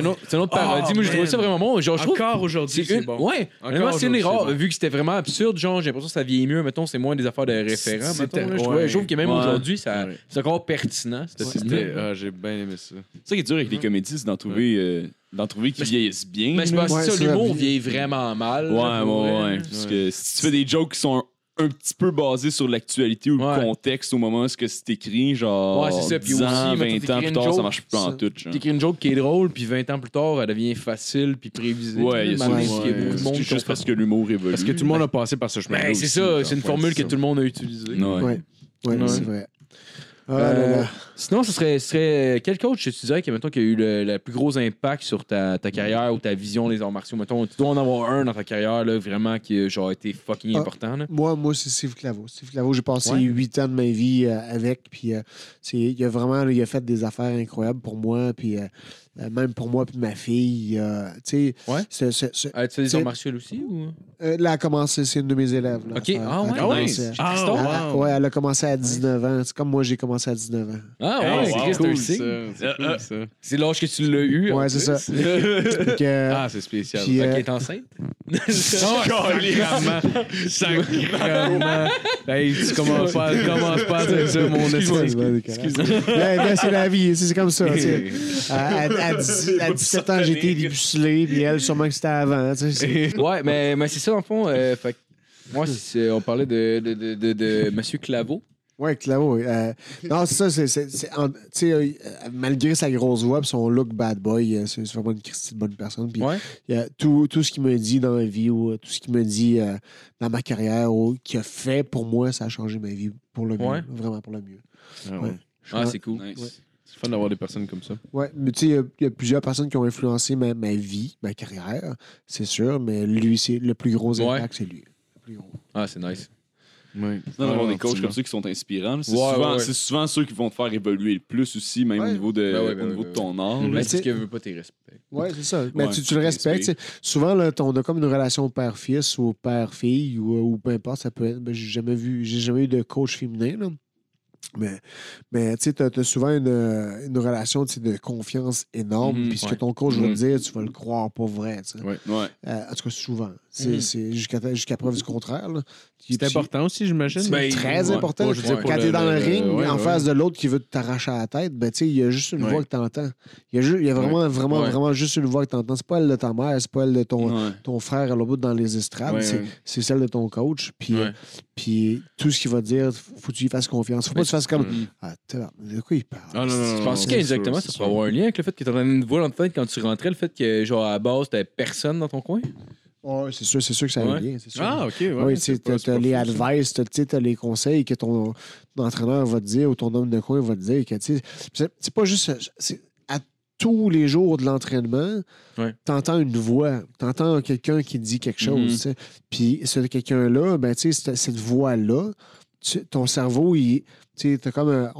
Speaker 3: C'est un autre, c'est une autre
Speaker 4: Oh,
Speaker 3: parodie. Moi, j'ai trouvé
Speaker 4: man.
Speaker 3: ça vraiment bon. Genre, je trouve.
Speaker 4: Encore aujourd'hui,
Speaker 3: C'est une...
Speaker 4: bon.
Speaker 3: Ouais,
Speaker 4: Encore
Speaker 3: c'est une
Speaker 4: aujourd'hui, c'est bon.
Speaker 3: Vu que c'était vraiment absurde, genre, j'ai l'impression que ça vieillit mieux. Mettons, c'est moins des affaires de référents.
Speaker 4: C'était-
Speaker 3: mettons, là. Je,
Speaker 4: ouais.
Speaker 3: trouve, je trouve que même
Speaker 5: Ouais.
Speaker 3: aujourd'hui, ça,
Speaker 4: Ouais.
Speaker 3: c'est encore pertinent.
Speaker 4: C'était, ah, j'ai bien aimé ça.
Speaker 5: C'est ça qui est dur avec les comédies, c'est d'en trouver, euh, d'en trouver qui vieillissent bien.
Speaker 3: Mais c'est
Speaker 5: là.
Speaker 3: parce que
Speaker 6: Ouais,
Speaker 3: ça,
Speaker 6: c'est
Speaker 3: l'humour
Speaker 6: vie.
Speaker 3: vieillit vraiment mal.
Speaker 5: Ouais,
Speaker 3: là, pour
Speaker 5: ouais,
Speaker 3: vrai,
Speaker 5: ouais. Parce que si tu fais des jokes qui sont un, petit peu basés sur l'actualité ou
Speaker 3: Ouais.
Speaker 5: le contexte au moment où ce que c'est écrit, genre
Speaker 3: Ouais, c'est ça. Puis
Speaker 5: 10 ans,
Speaker 3: aussi,
Speaker 5: 20
Speaker 3: mettons,
Speaker 5: ans plus tard, ça
Speaker 3: joke,
Speaker 5: marche plus en
Speaker 6: ça.
Speaker 5: tout. genre.
Speaker 3: T'écris une joke qui est drôle, puis 20 ans plus tard, elle devient facile puis prévisible.
Speaker 5: Ouais, il y a ça
Speaker 3: Malgré
Speaker 5: aussi.
Speaker 3: qu'il y a beaucoup de
Speaker 5: C'est
Speaker 3: monde qui
Speaker 5: juste parce que l'humour évolue.
Speaker 4: Parce que tout le monde a passé par ce chemin
Speaker 3: Ben, c'est ça, c'est une formule que tout le monde a utilisée.
Speaker 5: Ouais.
Speaker 6: Ouais, ouais,
Speaker 3: Ouais.
Speaker 6: c'est vrai. Ah,
Speaker 3: Euh,
Speaker 6: là, là.
Speaker 3: Sinon, ce serait, ce serait quel coach tu dirais mettons, qui a eu le, le plus gros impact sur ta, ta carrière ou ta vision des arts martiaux? Mettons, tu dois en avoir un dans ta carrière, là, vraiment, qui a genre, été fucking
Speaker 6: Ah.
Speaker 3: important. Là.
Speaker 6: Moi, moi c'est Steve Claveau. Steve Claveau, j'ai passé
Speaker 3: Ouais.
Speaker 6: huit ans de ma vie euh, avec. Puis, euh, c'est- il a vraiment là, il a fait des affaires incroyables pour moi. Puis, euh, même pour moi puis ma fille. euh, tu sais,
Speaker 3: Ouais.
Speaker 6: c'est- c'est- c'est-
Speaker 3: Ah, tu fais des
Speaker 6: C'est-
Speaker 3: arts martiaux aussi? Ou...
Speaker 6: euh, là, elle a commencé, c'est une de mes élèves. là.
Speaker 3: Ok.
Speaker 6: Elle-
Speaker 3: Ah
Speaker 6: elle a
Speaker 3: ouais?
Speaker 6: commencé-
Speaker 4: Ah,
Speaker 6: Elle-
Speaker 4: wow.
Speaker 6: elle- ouais, elle a commencé à 19 ans. C'est comme moi, j'ai commencé à 19 ans.
Speaker 3: Ah, ouais,
Speaker 5: wow.
Speaker 3: c'est
Speaker 4: cool,
Speaker 3: un
Speaker 4: ça. C'est cool,
Speaker 3: l'âge que tu l'as eu.
Speaker 6: Ouais, c'est ça. Que,
Speaker 4: Ah, c'est spécial.
Speaker 6: Puis, euh,
Speaker 3: qu'elle est enceinte?
Speaker 4: Sacrément. Sacrément. Hey, tu commences pas, commence pas à dire ça, mon
Speaker 6: Excuse-moi,
Speaker 4: esti.
Speaker 6: Excuse-moi. Mais c'est la vie, c'est c'est comme ça. sais. À, à- à 10 à 17 ans, j'étais débucelé, puis elle, sûrement que c'était avant. tu sais, c'est-
Speaker 3: ouais, mais, mais c'est ça, en fond. euh, fait moi, on parlait de, de, de, de, de Monsieur Claveau.
Speaker 6: Ouais, Claveau. euh, non, c'est ça. c'est- c'est- c'est en- tu sais, euh, malgré sa grosse voix et son look bad boy, euh, c'est vraiment une Christie de bonne personne. Puis
Speaker 3: Ouais.
Speaker 6: il y a tout, tout ce qu'il me dit dans la vie ou tout ce qu'il me dit euh, dans ma carrière ou qu'il a fait pour moi, ça a changé ma vie pour le mieux.
Speaker 3: Ouais.
Speaker 6: Vraiment pour le mieux.
Speaker 4: Ah,
Speaker 6: Ouais.
Speaker 4: ouais.
Speaker 3: Ah, c'est cool.
Speaker 5: Nice.
Speaker 4: C'est fun d'avoir des personnes comme ça.
Speaker 6: Ouais, mais tu sais, il y a- il y, a plusieurs personnes qui ont influencé ma, ma vie, ma carrière, c'est sûr, mais lui, c'est le plus gros
Speaker 3: Ouais.
Speaker 6: impact, c'est lui. Le plus gros.
Speaker 3: Ah, c'est nice.
Speaker 4: Ouais.
Speaker 5: Non, d'avoir des coachs comme ça qui sont inspirants. C'est
Speaker 3: Ouais,
Speaker 5: souvent,
Speaker 3: ouais, ouais.
Speaker 5: c'est souvent ceux qui vont te faire évoluer le plus aussi, même
Speaker 6: Ouais.
Speaker 5: au niveau de,
Speaker 3: Ben ouais,
Speaker 5: au
Speaker 3: ouais,
Speaker 5: niveau de ton art.
Speaker 6: Mais
Speaker 3: c'est que veut pas tes respects.
Speaker 6: Oui, c'est ça. Mais
Speaker 5: Ouais,
Speaker 6: tu, tu le respectes. Souvent, là, on a comme une relation père-fils ou père-fille ou, ou peu importe. Ça peut être. ben, j'ai jamais vu, j'ai jamais eu de coach féminin. Là. Mais, mais tu sais, t'as as souvent une, une relation tu sais, de confiance énorme.
Speaker 5: Mhm,
Speaker 6: puis ce
Speaker 3: ouais.
Speaker 6: que ton coach va te
Speaker 5: Mhm.
Speaker 6: dire, tu vas le croire pas vrai. tu sais.
Speaker 4: Ouais.
Speaker 5: Ouais.
Speaker 6: Euh, en tout cas, souvent. C'est
Speaker 3: Mhm.
Speaker 6: c'est jusqu'à jusqu'à preuve du contraire.
Speaker 4: C'est
Speaker 6: Tu-
Speaker 4: important aussi, j'imagine.
Speaker 6: C'est
Speaker 3: Ben,
Speaker 6: très
Speaker 3: ouais.
Speaker 6: important.
Speaker 4: Je
Speaker 6: Quand
Speaker 4: le-
Speaker 6: t'es dans le,
Speaker 4: le-
Speaker 6: ring,
Speaker 4: ouais,
Speaker 6: en
Speaker 4: ouais.
Speaker 6: face de l'autre qui veut t'arracher à la tête, ben, tu sais, il y a juste une
Speaker 4: Ouais.
Speaker 6: voix que t'entends. Il y a, ju- il y a vraiment, vraiment,
Speaker 3: Ouais.
Speaker 6: vraiment juste une voix que t'entends. C'est pas elle de ta mère, c'est pas elle de ton,
Speaker 5: Ouais.
Speaker 6: ton frère à l'autre bout dans les estrades.
Speaker 4: Ouais,
Speaker 6: c'est celle de ton coach. Puis,
Speaker 3: Ouais.
Speaker 6: euh, puis tout ce qu'il va dire, faut que tu y fasses confiance. Faut pas que tu fasses comme
Speaker 5: Mhm.
Speaker 6: Ah, de quoi il parle?
Speaker 4: Ah, non, non, non,
Speaker 3: Tu penses
Speaker 4: c'est
Speaker 3: qu'indirectement, ça
Speaker 4: sûr.
Speaker 3: avoir un lien avec le fait que tu une voix dans ta tête quand tu rentrais, le fait que, genre, à la base, t'avais personne dans ton coin?
Speaker 6: Ouais, c'est sûr, c'est sûr que ça a un
Speaker 3: Ouais.
Speaker 6: lien. c'est sûr.
Speaker 4: Ah, OK. Ouais,
Speaker 6: oui, tu sais, t'as les advice, t'as- les conseils que ton, ton entraîneur va te dire ou ton homme de coin va te dire. c'est pas juste. Tous les jours de l'entraînement,
Speaker 3: Ouais.
Speaker 6: t'entends une voix, t'entends quelqu'un qui dit quelque chose.
Speaker 5: Mhm.
Speaker 6: tu sais. Puis ce quelqu'un-là, ben, tu cette, voix-là, tu- ton cerveau, il. Tu t'as comme.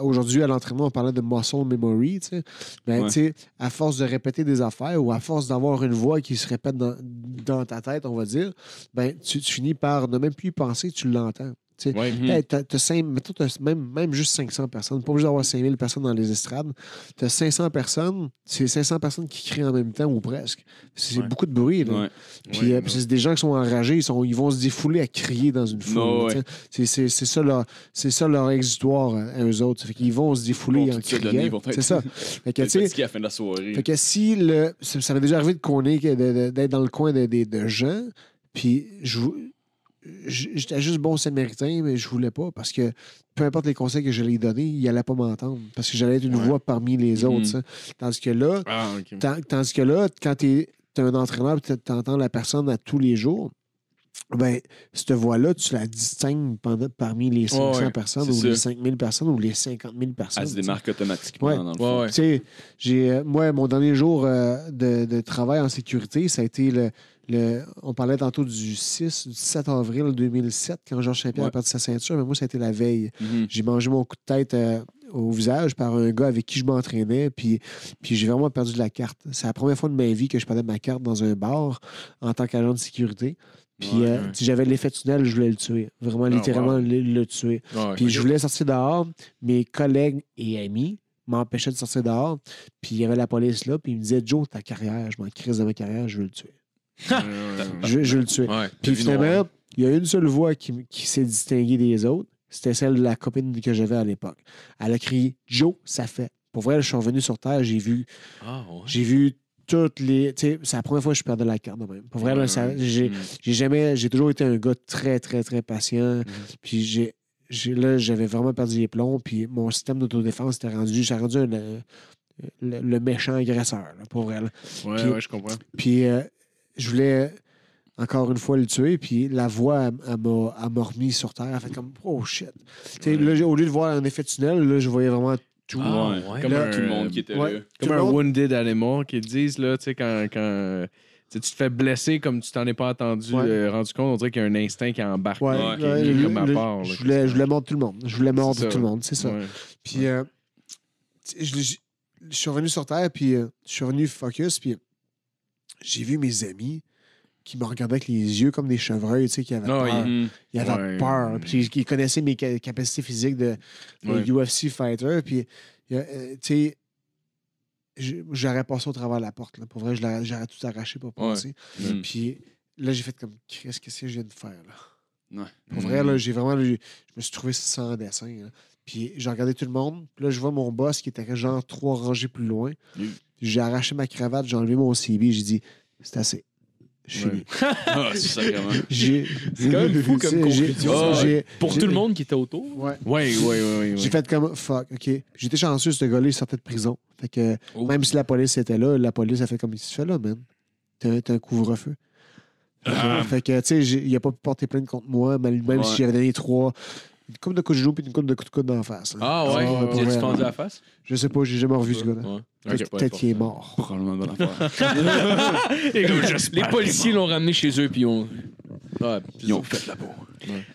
Speaker 6: Aujourd'hui, à l'entraînement, on parlait de muscle memory. tu. Ben,
Speaker 5: Ouais.
Speaker 6: tu à force de répéter des affaires ou à force d'avoir une voix qui se répète dans, dans ta tête, on va dire, ben, tu, tu finis par ne même plus y penser, tu l'entends. Tu mettons, même, même juste 500 personnes. Pas obligé d'avoir 5000 personnes dans les estrades. T'as 500 personnes. C'est 500 personnes qui crient en même temps ou presque. C'est
Speaker 3: Ouais.
Speaker 6: beaucoup de bruit. Là.
Speaker 5: Ouais.
Speaker 6: Puis,
Speaker 4: Ouais,
Speaker 6: euh, puis c'est des gens qui sont enragés. Ils, sont, ils vont se défouler à crier dans une foule. Tu. C'est, ça leur, ça leur exutoire à eux autres. Fait qu'ils vont se défouler
Speaker 5: Bon,
Speaker 6: en criant.
Speaker 5: ils
Speaker 6: C'est ça. Fait que, tu
Speaker 5: Fatigué à la fin de la soirée.
Speaker 6: fait que si le. Ça, ça m'est déjà arrivé de d'être dans le coin de, de- de gens, puis je vou- j- j'étais juste bon samaritain, mais je voulais pas parce que peu importe les conseils que je lui ai donnés, il allait pas m'entendre parce que j'allais être une
Speaker 4: Ouais.
Speaker 6: voix parmi les autres.
Speaker 5: Mhm.
Speaker 6: ça. Tandis que là,
Speaker 4: Ah,
Speaker 6: tandis que là, quand tu es, un entraîneur et tu entends la personne à tous les jours, ben, cette voix-là, tu la distingues pendant- parmi les 500
Speaker 3: ouais,
Speaker 6: personnes ou les 5000 personnes ou les 50 000 personnes.
Speaker 5: Elle se démarque automatiquement,
Speaker 6: Ouais.
Speaker 5: dans le
Speaker 6: j'ai, euh, moi, mon dernier jour euh, de, de travail en sécurité, ça a été le. Le- on parlait tantôt du 6, du 7 avril 2007, quand Georges Saint-Pierre
Speaker 5: Ouais.
Speaker 6: a perdu sa ceinture, mais moi, ça a été la veille.
Speaker 5: Mhm.
Speaker 6: J'ai mangé mon coup de tête euh, au visage par un gars avec qui je m'entraînais, puis, puis j'ai vraiment perdu de la carte. C'est la première fois de ma vie que je perdais ma carte dans un bar en tant qu'agent de sécurité. Puis
Speaker 5: Ouais,
Speaker 6: euh,
Speaker 3: ouais.
Speaker 6: si j'avais l'effet tunnel, je voulais le tuer. Vraiment, littéralement,
Speaker 4: wow.
Speaker 6: le, le tuer. Puis je voulais sortir dehors. Mes collègues et amis m'empêchaient de sortir dehors. Puis il y avait la police là. Puis ils me disaient Joe, ta carrière, je m'en crise de ma carrière, je veux le tuer. Je, le tuer.
Speaker 3: Ouais.
Speaker 6: Puis finalement, il y a une seule voix qui, qui s'est distinguée des autres. C'était celle de la copine que j'avais à l'époque. Elle a crié Joe, ça fait. Pour vrai, je suis revenu sur Terre, j'ai vu,
Speaker 3: Ah, ouais.
Speaker 6: j'ai vu toutes les. C'est la première fois que je perdais la carte de même. Pour vrai,
Speaker 4: Ouais,
Speaker 6: j'ai
Speaker 3: Mm.
Speaker 6: j'ai jamais. J'ai toujours été un gars très, très, très patient.
Speaker 3: Mm.
Speaker 6: Puis j'ai. Là, j'avais vraiment perdu les plombs. Puis mon système d'autodéfense était rendu. J'ai rendu un, euh, le, le méchant agresseur, là, pour vrai. là.
Speaker 4: Ouais,
Speaker 6: Puis-
Speaker 4: ouais, je comprends.
Speaker 6: Puis euh, je voulais encore une fois le tuer. Puis la voix, elle, m'a remis sur terre. Elle fait comme Oh shit. Tu sais, Là, au lieu de voir un effet tunnel, là, je voyais vraiment tout.
Speaker 3: Ah,
Speaker 5: Ouais.
Speaker 4: Comme
Speaker 6: Là,
Speaker 4: un-
Speaker 5: Tout le monde qui était
Speaker 6: Ouais.
Speaker 5: là.
Speaker 4: Comme un
Speaker 6: monde-
Speaker 4: wounded animal qu'ils disent, là, tu sais, quand, quand tu te fais blesser comme tu t'en es pas attendu,
Speaker 6: Ouais.
Speaker 4: euh, rendu compte, on dirait qu'il y a un instinct qui embarque. Qui, est
Speaker 6: le-
Speaker 4: comme à part. là,
Speaker 6: je, voulais, je voulais mordre tout le monde. Je voulais mordre tout le monde, c'est ça.
Speaker 4: Ouais.
Speaker 6: Puis euh, je suis revenu sur Terre, puis euh, je suis revenu focus, puis j'ai vu mes amis qui me regardaient avec les yeux comme des chevreuils, tu sais, qui avaient
Speaker 4: Ah,
Speaker 6: peur.
Speaker 5: Mhm.
Speaker 6: Ils avaient
Speaker 4: Ouais.
Speaker 6: peur. Puis ils connaissaient mes ca- capacités physiques de, de
Speaker 4: Ouais.
Speaker 6: UFC fighter. Puis, euh, tu sais, j'aurais passé au travers de la porte. Là. Pour vrai, j'aurais tout arraché pour passer.
Speaker 5: Mhm.
Speaker 6: Puis là, j'ai fait comme, qu'est-ce que c'est que je viens de faire, là?
Speaker 5: Ouais.
Speaker 6: Pour vrai, là, j'ai vraiment. Je me suis trouvé sans dessin. là. Puis j'ai regardé tout le monde. Puis là, je vois mon boss qui était genre trois rangées plus loin.
Speaker 5: Mm.
Speaker 6: J'ai arraché ma cravate, j'ai enlevé mon CB. J'ai dit, c'est assez. Je suis
Speaker 4: Ouais.
Speaker 5: Ah, c'est
Speaker 3: quand même fou comme conclusion. Pour tout le monde qui était autour.
Speaker 6: Ouais.
Speaker 4: Ouais, ouais, ouais, ouais.
Speaker 6: J'ai fait comme fuck, OK. J'étais chanceux, ce gars-là, il sortait de prison. Fait que
Speaker 3: Oh.
Speaker 6: même si la police était là, la police a fait comme il se fait là, man? T'as un- couvre-feu. Fait que, fait que, tu sais, il a pas pu porter plainte contre moi, même, même
Speaker 5: Ouais.
Speaker 6: si j'avais donné trois. Une coupe de coups de genou puis une coupe de coups de coude d'en face. là.
Speaker 3: Ah ouais,
Speaker 6: pour
Speaker 3: tu as
Speaker 6: vrai.
Speaker 3: fendu la face?
Speaker 6: Je sais pas, j'ai jamais revu ce gars-là.
Speaker 3: Ouais.
Speaker 4: Ok, pas
Speaker 6: Peut-être qu'il est mort.
Speaker 5: Probablement une bonne affaire.
Speaker 3: Les policiers l'ont ramené chez eux, puis ont. Ouais,
Speaker 5: Ils ont fait la peau.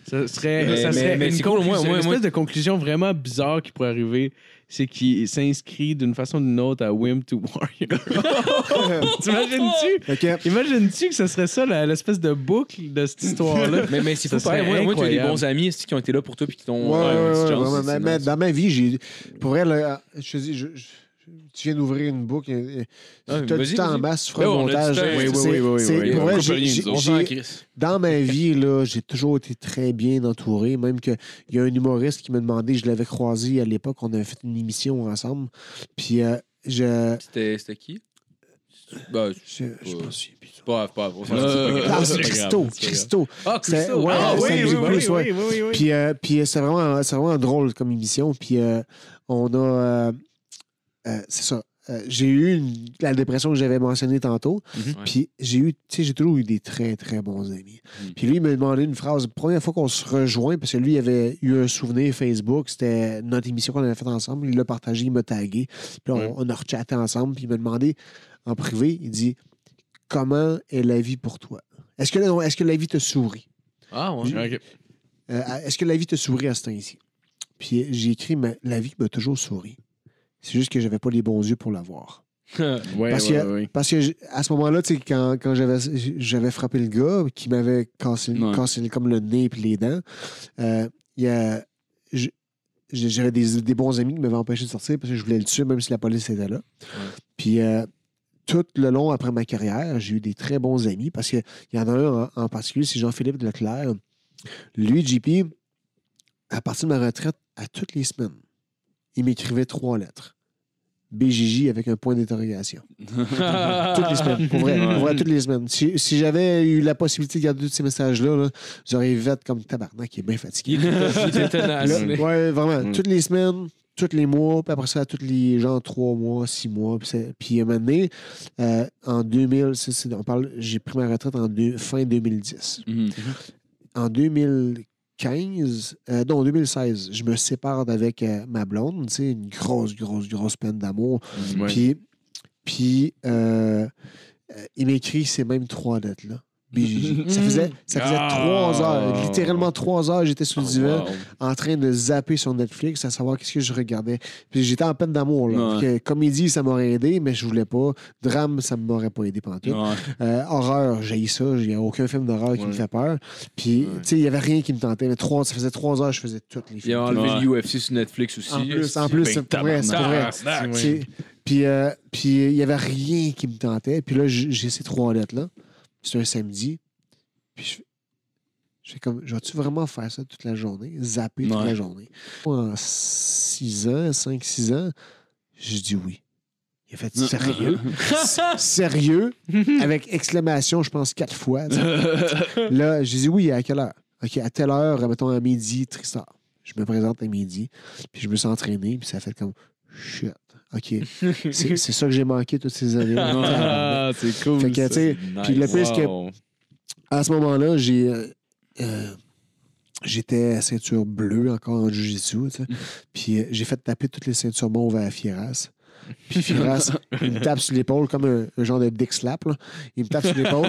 Speaker 4: Ça serait,
Speaker 3: Mais-
Speaker 4: ça
Speaker 3: mais-
Speaker 4: serait
Speaker 3: mais
Speaker 4: une,
Speaker 3: c'est cool, moi-
Speaker 4: conclusion-
Speaker 3: moi-
Speaker 4: une
Speaker 3: moi-
Speaker 4: espèce de conclusion vraiment bizarre qui pourrait arriver. C'est qu'il s'inscrit d'une façon ou d'une autre à Wim to Warrior. T'imagines-tu? Imagines-tu que ce serait ça, la- l'espèce de boucle de cette histoire-là?
Speaker 3: Mais, mais c'est
Speaker 4: Ça
Speaker 3: fou, pareil.
Speaker 4: serait
Speaker 3: Moi, moi tu as des
Speaker 4: incroyable.
Speaker 3: bons amis est-ce, qui ont été là pour toi puis qui t'ont.
Speaker 6: Ouais, ouais,
Speaker 3: euh,
Speaker 6: ouais, Mais- mais
Speaker 3: nice.
Speaker 6: dans ma vie, j'ai. Pour vrai, là, je te dis, je- je- tu viens d'ouvrir une boucle. euh,
Speaker 3: Ah,
Speaker 6: tu as du temps en masse, tu feras le montage.
Speaker 3: oui, oui,
Speaker 6: c'est-
Speaker 4: oui,
Speaker 6: vrai, dans ma vie, là, j'ai toujours été très bien entouré. Même qu'il y a un humoriste qui m'a demandé, je l'avais croisé à l'époque, on avait fait une émission ensemble. Puis euh, je.
Speaker 3: C'était, c'était qui? Bah,
Speaker 6: Je,
Speaker 3: c'est pas grave,
Speaker 5: Euh.
Speaker 6: Ah,
Speaker 5: c'est
Speaker 6: Christo. Christo.
Speaker 3: Ah, Christo!
Speaker 6: ouais,
Speaker 3: Ah, oui,
Speaker 6: c'est
Speaker 3: oui, oui,
Speaker 6: Plus,
Speaker 3: oui.
Speaker 6: ouais.
Speaker 4: oui, oui, oui.
Speaker 6: Puis, euh, puis c'est vraiment, c'est vraiment drôle comme émission. Puis euh, on a. euh, c'est ça. Euh, j'ai eu une- la dépression que j'avais mentionnée tantôt.
Speaker 3: Mhm.
Speaker 6: Puis j'ai eu, tu sais, j'ai toujours eu des très, très bons amis.
Speaker 3: Mhm.
Speaker 6: Puis lui, il m'a demandé une phrase. Première fois qu'on se rejoint, parce que lui, il avait eu un souvenir Facebook. C'était notre émission qu'on avait faite ensemble. Il l'a partagé, il m'a tagué. Puis là, on,
Speaker 4: Ouais.
Speaker 6: on a rechatté ensemble. Puis il m'a demandé en privé, il dit Comment est la vie pour toi? Est-ce que, la- est-ce que la vie te sourit?
Speaker 3: Ah, ouais.
Speaker 4: Ok.
Speaker 6: euh, est-ce que la vie te sourit à ce temps-ci? Puis j'ai écrit, mais la vie m'a toujours souri. C'est juste que j'avais pas les bons yeux pour la voir.
Speaker 4: Ouais,
Speaker 6: Parce
Speaker 4: ouais,
Speaker 6: que-
Speaker 4: ouais.
Speaker 6: Parce que à ce moment-là, tu sais, quand, quand j'avais, j'avais frappé le gars qui m'avait cassé,
Speaker 5: Ouais.
Speaker 6: cassé comme le nez et les dents, euh, il y a- j- j'avais des, des bons amis qui m'avaient empêché de sortir parce que je voulais le tuer même si la police était là. Puis euh, tout le long après ma carrière, j'ai eu des très bons amis parce qu'il y en a un en, en particulier, c'est Jean-Philippe Leclerc. Lui, JP, à partir de ma retraite, à toutes les semaines, il m'écrivait trois lettres. BJJ avec un point d'interrogation. toutes les semaines, pour vrai, pour vrai, toutes les semaines. Si, si j'avais eu la possibilité de garder tous ces messages-là, là, j'aurais vu être comme tabarnak qui est bien fatigué.
Speaker 3: Il était tenace.
Speaker 6: Là,
Speaker 3: mais-
Speaker 6: ouais, vraiment.
Speaker 4: Mm.
Speaker 6: Toutes les semaines, tous les mois, puis après ça, tous les genre trois mois, six mois. Puis, c'est- puis à un moment donné, euh, en 2000, c'est- c'est- on parle, j'ai pris ma retraite en deux- fin 2010.
Speaker 5: Mhm.
Speaker 6: En 2015, euh, non, 2016, je me sépare avec euh, ma blonde, tu sais, une grosse, grosse, grosse peine d'amour. Puis, puis euh, il m'écrit ces mêmes trois lettres-là. Ça faisait, ça faisait
Speaker 4: Ah.
Speaker 6: trois heures, littéralement trois heures, j'étais sur le divan
Speaker 5: Wow.
Speaker 6: en train de zapper sur Netflix à savoir qu'est-ce que je regardais. Puis j'étais en peine d'amour. là.
Speaker 5: Ouais.
Speaker 6: Fait que comédie, ça m'aurait aidé, mais je voulais pas. Drame, ça m'aurait pas aidé pendant tout.
Speaker 5: Ouais.
Speaker 6: Euh, horreur, j'ai ça. Il n'y a aucun film d'horreur qui
Speaker 4: Ouais.
Speaker 6: me fait peur. Puis, tu sais, il n'y avait rien qui me tentait. Mais trois, ça faisait trois heures, je faisais toutes les
Speaker 3: Il
Speaker 6: films.
Speaker 3: a enlevé
Speaker 5: Ouais.
Speaker 3: l'UFC sur Netflix aussi.
Speaker 6: En plus, en plus, c'est pour vrai, c'est vrai. Puis, euh, puis il n'y avait rien qui me tentait. Puis là, j'ai j'ai ces trois lettres-là. C'est un samedi. Puis je, je fais comme, je vais-tu vraiment faire ça toute la journée? Zapper toute
Speaker 5: Ouais.
Speaker 6: la journée? En six ans, cinq, six ans, je dis oui. Il a fait sérieux. Sérieux, avec exclamation, je pense, quatre fois. Là, j'ai dit oui, à quelle heure? OK, à telle heure, mettons à midi, Tristar. Je me présente à midi, puis je me suis entraîné, puis ça a fait comme shit. OK. C'est ça que j'ai manqué toutes ces années.
Speaker 4: Ah, c'est cool.
Speaker 6: Fait que, puis le pire, c'est que à ce moment-là, j'ai. euh, euh, J'étais à ceinture bleue encore en Jiu-Jitsu. Puis euh, j'ai fait taper toutes les ceintures mauves à Fieras. Puis Fieras, il me tape sur l'épaule comme un, un genre de dick slap. Là. Il me tape sur l'épaule.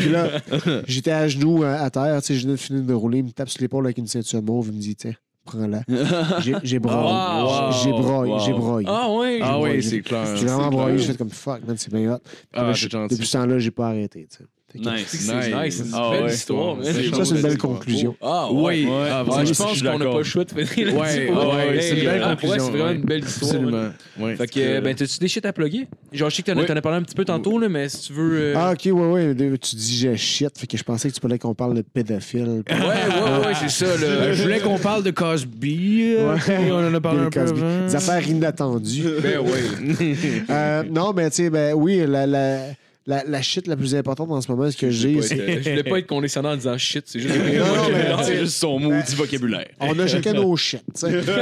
Speaker 6: Puis là, j'étais à genoux à, à terre, je venais de finir de rouler. Il me tape sur l'épaule avec une ceinture mauve. Il me dit, tiens, prends-la. J'ai- J'ai broyé.
Speaker 3: Wow.
Speaker 6: J'ai broyé.
Speaker 5: Wow.
Speaker 6: J'ai broyé.
Speaker 3: Ah, ouais.
Speaker 4: Ah oui, c'est clair.
Speaker 6: J'ai vraiment broyé. J'ai fait comme fuck, man, c'est bien hot.
Speaker 4: Ah,
Speaker 6: depuis ce temps-là, j'ai pas arrêté. tu sais. Fait que-
Speaker 5: Nice.
Speaker 3: Nice.
Speaker 4: Nice.
Speaker 3: C'est une
Speaker 5: Ah
Speaker 3: belle histoire.
Speaker 4: Ça,
Speaker 6: c'est une belle conclusion.
Speaker 3: Ah,
Speaker 4: Oui,
Speaker 3: je pense qu'on n'a pas le choix de finir
Speaker 4: Ouais, ouais, c'est une belle conclusion,
Speaker 3: C'est vraiment une belle histoire.
Speaker 4: Absolument. Ouais.
Speaker 3: Fait que, ben, t'as-tu des shit à plugger? Genre, je sais que t'en as parlé un petit peu tantôt, là, mais si tu veux. euh,
Speaker 6: Ah, ok, ouais, ouais. Tu dis j'ai shit, fait que je pensais que tu parlais qu'on parle de pédophile.
Speaker 3: Ouais, ouais, ouais, c'est ça,
Speaker 4: Euh, je voulais qu'on parle de Cosby. euh,
Speaker 6: Ouais.
Speaker 4: on en a parlé un peu.
Speaker 6: Des affaires inattendues.
Speaker 3: Ben, ouais.
Speaker 6: Non, mais tu sais, ben oui, la, la, la, la shit la plus importante en ce moment, ce que
Speaker 3: Je
Speaker 6: j'ai,
Speaker 3: être- je voulais pas être condescendant en disant shit, c'est juste.
Speaker 6: Non, non, mais-
Speaker 5: C'est juste son maudit vocabulaire.
Speaker 6: On a chacun nos shit. tu sais.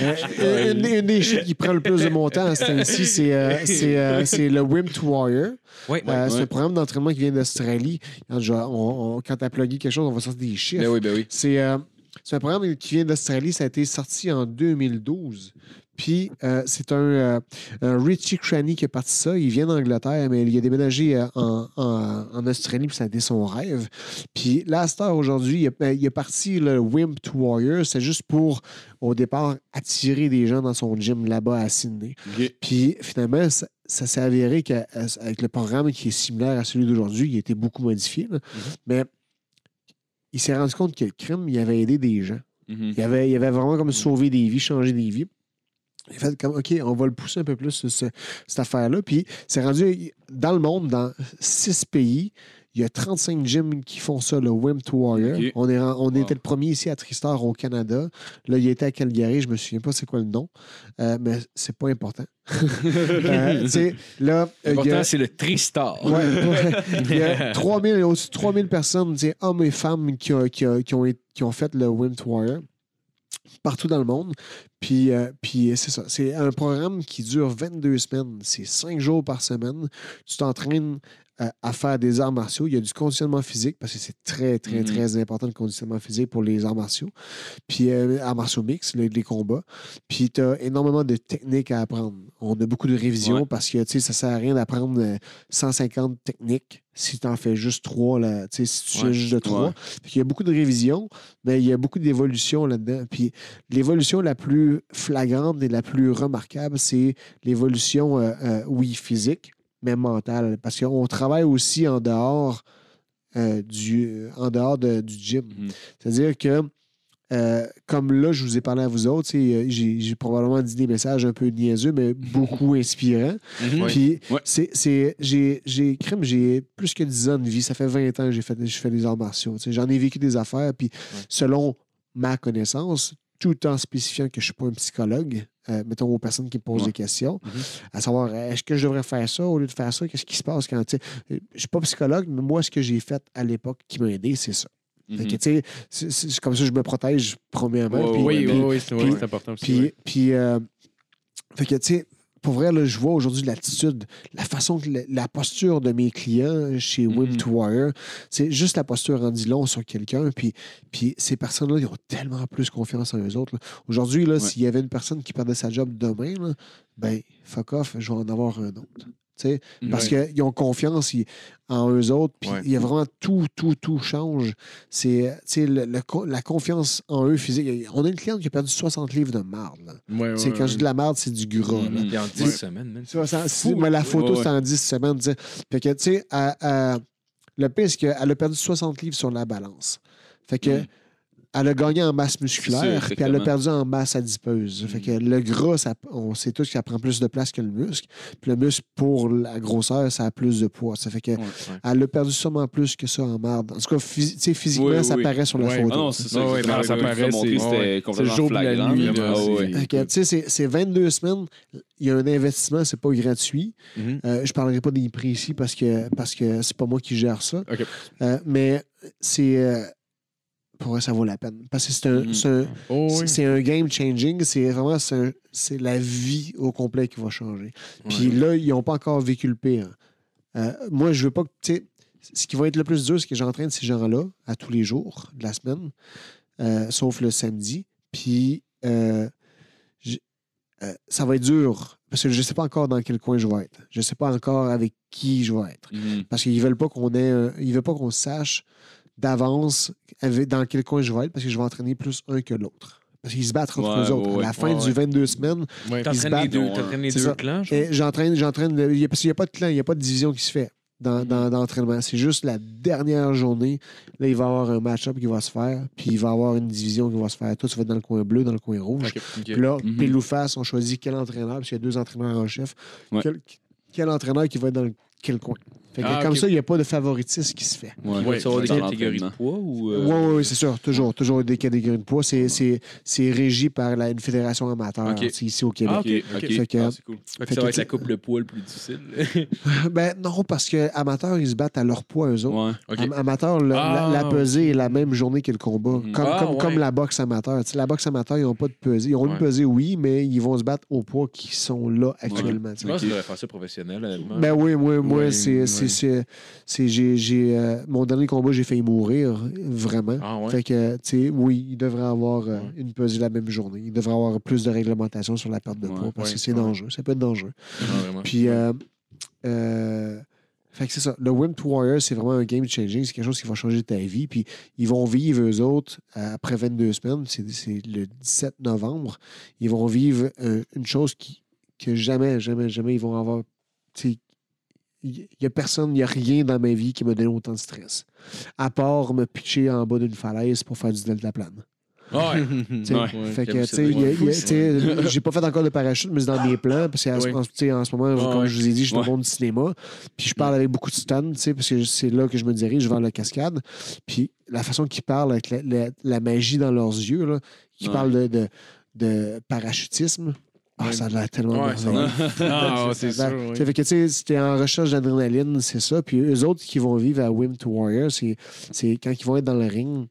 Speaker 6: Euh, euh, une, une des shit qui prend le plus de mon temps à ce temps-ci, c'est euh, c'est, euh, le Wim to Warrior.
Speaker 3: Ouais,
Speaker 6: Euh, C'est
Speaker 5: ouais.
Speaker 6: un programme d'entraînement qui vient d'Australie. Quand, quand t'as plugué quelque chose, on va sortir des chiffres.
Speaker 3: Ben oui, ben oui.
Speaker 6: C'est euh, c'est un programme qui vient d'Australie. Ça a été sorti en 2012. Puis euh, c'est un, euh, un Richie Cranny qui a parti ça. Il vient d'Angleterre, mais il a déménagé euh, en, en- en Australie, puis ça a été son rêve. Puis là, à aujourd'hui, il, a- ben, il est parti le Wimp to Warrior. C'est juste pour, au départ, attirer des gens dans son gym là-bas à Sydney. Puis finalement, ça, ça s'est avéré qu'avec le programme qui est similaire à celui d'aujourd'hui, il a été beaucoup modifié. là. Mais il s'est rendu compte que le crime, il avait aidé des gens.
Speaker 5: Mhm.
Speaker 6: Il avait, il avait vraiment comme sauvé des vies, changé des vies. Il fait comme, OK, on va le pousser un peu plus, ce- ce- cette affaire-là. Puis, c'est rendu dans le monde, dans six pays. Il y a 35 gyms qui font ça, le Wim to Warrior. On, est, on
Speaker 5: Wow.
Speaker 6: était le premier ici à Tristar, au Canada. Là, il était à Calgary, je me souviens pas c'est quoi le nom, Euh, mais c'est pas important. Euh, là, euh,
Speaker 3: L'important, c'est le Tristar.
Speaker 6: Ouais. Il y a 3000, au-dessus de 3000 personnes, hommes et femmes, qui, ont- qui, ont- qui ont, été- qui ont fait le Wim to Warrior partout dans le monde. Puis, euh, puis c'est ça. C'est un programme qui dure 22 semaines. C'est 5 jours par semaine. Tu t'entraînes euh, à faire des arts martiaux. Il y a du conditionnement physique parce que c'est très, très,
Speaker 5: Mhm.
Speaker 6: très important le conditionnement physique pour les arts martiaux. Puis, euh, arts martiaux mix, les, les combats. Puis, tu as énormément de techniques à apprendre. On a beaucoup de révisions
Speaker 5: Ouais.
Speaker 6: parce que, tu sais, ça sert à rien d'apprendre euh, 150 techniques si tu en fais juste 3, là, tu sais, si tu fais
Speaker 5: Ouais.
Speaker 6: juste de 3.
Speaker 5: Ouais.
Speaker 6: Il y a beaucoup de révisions, mais il y a beaucoup d'évolution là-dedans. Puis l'évolution la plus flagrante et la plus remarquable, c'est l'évolution, euh, euh, oui, physique, mais mentale. Parce qu'on travaille aussi en dehors, euh, du, en dehors de- du gym.
Speaker 5: Mhm.
Speaker 6: C'est-à-dire que, euh, comme là, je vous ai parlé à vous autres, euh, j'ai probablement dit des messages un peu niaiseux, mais beaucoup inspirants.
Speaker 3: Mhm.
Speaker 6: Puis,
Speaker 5: Ouais.
Speaker 6: c'est, c'est, j'ai, j'ai, crime, j'ai plus que 10 ans de vie. Ça fait 20 ans que j'ai fait, je fais des arts martiaux. tu sais. J'en ai vécu des affaires. Puis, selon ma connaissance, tout en spécifiant que je ne suis pas un psychologue, euh, mettons aux personnes qui me posent
Speaker 5: Ouais.
Speaker 6: des questions,
Speaker 3: Mhm.
Speaker 6: à savoir, euh, est-ce que je devrais faire ça? Au lieu de faire ça? Qu'est-ce qui se passe quand, tu sais, euh, je ne suis pas psychologue, mais moi, ce que j'ai fait à l'époque qui m'a aidé, c'est ça. Fait que, tu sais, c'est, comme ça que je me protège, premièrement. Puis-
Speaker 3: Oui, oui, oui, c'est important aussi.
Speaker 6: puis,
Speaker 3: ouais.
Speaker 6: euh, fait que, tu sais, pour vrai, là, je vois aujourd'hui l'attitude, la façon que la, la posture de mes clients chez Wim to Warrior, c'est juste la posture en dit long sur quelqu'un. Puis, puis ces personnes-là, ils ont tellement plus confiance en eux autres. Aujourd'hui, là,
Speaker 5: Ouais.
Speaker 6: s'il y avait une personne qui perdait sa job demain, là, ben, fuck off, je vais en avoir un autre. Parce qu'ils ont confiance ils- en eux autres, puis
Speaker 3: Ouais.
Speaker 6: il y a vraiment tout, tout, tout change. C'est le- le co- la confiance en eux physique. On a une cliente qui a perdu 60 livres de marde. là.
Speaker 3: Ouais, ouais,
Speaker 6: quand je dis de la merde, c'est du gras. là.
Speaker 5: Mhm.
Speaker 3: Puis en 10
Speaker 6: Ouais.
Speaker 3: semaines,
Speaker 6: ça- c'est- mais la photo,
Speaker 5: Ouais, ouais.
Speaker 6: c'est en 10 semaines. Fait que, tu sais, le pire, c'est qu'elle a perdu 60 livres sur la balance. Fait que,
Speaker 5: Mm.
Speaker 6: Elle a gagné en masse musculaire, puis elle a perdu en masse adipeuse. Fait que le gras, ça, on sait tous que ça prend plus de place que le muscle. Puis le muscle, pour la grosseur, ça a plus de poids. Ça fait que,
Speaker 5: Ouais.
Speaker 6: elle a perdu sûrement plus que ça en marde. En tout cas, physiquement,
Speaker 5: Oui, oui,
Speaker 6: ça
Speaker 5: oui.
Speaker 6: paraît sur la
Speaker 3: Ouais.
Speaker 6: photo.
Speaker 5: Ah non, c'est ça.
Speaker 3: Ouais, ouais,
Speaker 5: exactement.
Speaker 3: ça
Speaker 5: Comme
Speaker 3: paraît, c'est- le jour puis la nuit,
Speaker 5: Ah
Speaker 3: c'est-
Speaker 6: Fait que, tu sais, c'est- c'est 22 semaines. Il y a un investissement, c'est pas gratuit.
Speaker 3: Mhm.
Speaker 6: Euh, je parlerai pas des prix ici parce que parce que c'est pas moi qui gère ça. Euh, mais c'est euh, pour vrai, ça vaut la peine. Parce que c'est un, c'est un,
Speaker 3: Oh, oui.
Speaker 6: game changing. C'est vraiment c'est la vie au complet qui va changer. Puis là, ils n'ont pas encore vécu le pire. Euh, moi, je veux pas que. tu sais, Ce qui va être le plus dur, c'est que j'entraîne ces gens-là à tous les jours de la semaine, euh, sauf le samedi. Puis euh, ça va être dur parce que je ne sais pas encore dans quel coin je vais être. Je ne sais pas encore avec qui je vais être.
Speaker 5: Mhm.
Speaker 6: Parce qu'ils veulent pas qu'on ait un- ils veulent pas qu'on sache d'avance dans quel coin je vais être parce que je vais entraîner plus un que l'autre. Parce qu'ils se battent entre
Speaker 5: Ouais,
Speaker 6: eux autres.
Speaker 5: ouais,
Speaker 6: à la fin
Speaker 3: Ouais,
Speaker 6: du
Speaker 3: ouais.
Speaker 6: 22 semaines,
Speaker 3: Ouais.
Speaker 6: ils se
Speaker 3: T'entraînes les
Speaker 6: battent,
Speaker 3: t'entraînes les deux clans,
Speaker 6: j'entraîne, le- parce qu'il n'y a pas de clan, il n'y a pas de division qui se fait dans, dans- dans l'entraînement. C'est juste la dernière journée. Là, il va y avoir un match-up qui va se faire, puis il va y avoir une division qui va se faire. Toi, tu vas être dans le coin bleu, dans le coin rouge. Puis là,
Speaker 5: Mhm.
Speaker 6: pile ou face, on choisit quel entraîneur, parce qu'il y a deux entraîneurs en chef.
Speaker 5: Ouais.
Speaker 6: Quel, quel entraîneur qui va être dans le- quel coin? Fait que
Speaker 3: Ah,
Speaker 6: comme
Speaker 3: ok.
Speaker 6: ça, il n'y a pas de favoritisme qui se fait.
Speaker 5: Ouais.
Speaker 3: Ouais,
Speaker 5: Tu vas avoir des
Speaker 3: dans
Speaker 5: catégories de
Speaker 3: l'entraînement.
Speaker 5: poids ou.
Speaker 6: Oui,
Speaker 5: euh,
Speaker 6: oui, oui, c'est sûr. Toujours, toujours des catégories de poids. C'est, c'est, c'est régi par la, une fédération amateur
Speaker 5: Ok.
Speaker 6: ici au Québec.
Speaker 3: Ah,
Speaker 5: Ok,
Speaker 3: ok.
Speaker 5: ok.
Speaker 6: Fait que-
Speaker 5: Ah, c'est cool.
Speaker 3: Fait que
Speaker 6: Fait
Speaker 3: ça
Speaker 6: que
Speaker 3: va être la coupe le poids le plus difficile.
Speaker 6: Ben non, parce que amateurs, ils se battent à leur poids, eux autres.
Speaker 5: Ouais.
Speaker 3: OK.
Speaker 6: Am- Amateur, le-
Speaker 3: Ah,
Speaker 6: la, la pesée est la même journée que le combat.
Speaker 5: Mhm.
Speaker 6: Comme,
Speaker 3: Ah,
Speaker 6: comme,
Speaker 3: ouais.
Speaker 6: comme la boxe amateur. Tu sais, la boxe amateur, ils n'ont pas de pesée. Ils ont une pesée, oui, mais ils vont se battre au poids qui sont là actuellement. tu
Speaker 3: Je pense que tu devrais faire ça professionnel, honnêtement.
Speaker 6: Ben oui, moi, moi
Speaker 3: Ouais,
Speaker 6: c'est,
Speaker 3: ouais.
Speaker 6: c'est c'est, c'est- j'ai, j'ai, euh, mon dernier combat, j'ai failli mourir, vraiment.
Speaker 3: Ah ouais?
Speaker 6: Fait que, tu sais, oui, il devrait avoir euh,
Speaker 3: Ouais.
Speaker 6: une pesée la même journée. Il devrait avoir plus de réglementation sur la perte de poids parce que c'est dangereux. Ça peut être dangereux.
Speaker 3: Ah.
Speaker 6: Puis, euh, euh, fait que c'est ça. Le Wimp Warrior, c'est vraiment un game changing. C'est quelque chose qui va changer ta vie. Puis, ils vont vivre, eux autres, euh, après 22 semaines. C'est, c'est le 17 novembre. Ils vont vivre euh, une chose qui, que jamais, jamais, jamais ils vont avoir. Il n'y a personne, il n'y a rien dans ma vie qui m'a donné autant de stress. À part me pitcher en bas d'une falaise pour faire du.
Speaker 3: Ouais.
Speaker 6: Tu sais,
Speaker 5: Ouais.
Speaker 6: fait que, tu sais, j'ai pas fait encore de parachute, mais c'est dans mes plans, parce qu'en
Speaker 3: Oui.
Speaker 6: en, ce moment,
Speaker 3: Ouais,
Speaker 6: comme
Speaker 3: ouais.
Speaker 6: je vous ai dit, je suis dans le monde du cinéma, puis je parle avec beaucoup de stuns, tu sais, parce que c'est là que je me dirige vers la cascade, puis la façon qu'ils parlent avec la, la- la magie dans leurs yeux, là, qui
Speaker 5: Ouais.
Speaker 6: parlent de, de, de parachutisme, ah, ça a l'air tellement
Speaker 3: Ouais,
Speaker 6: merveilleux.
Speaker 4: Ah, ouais, c'est sûr. oui.
Speaker 6: Fait que, tu sais, c'était en recherche d'adrénaline, c'est ça. Puis eux autres qui vont vivre à Wim to Warrior, c'est quand ils vont être dans le ring,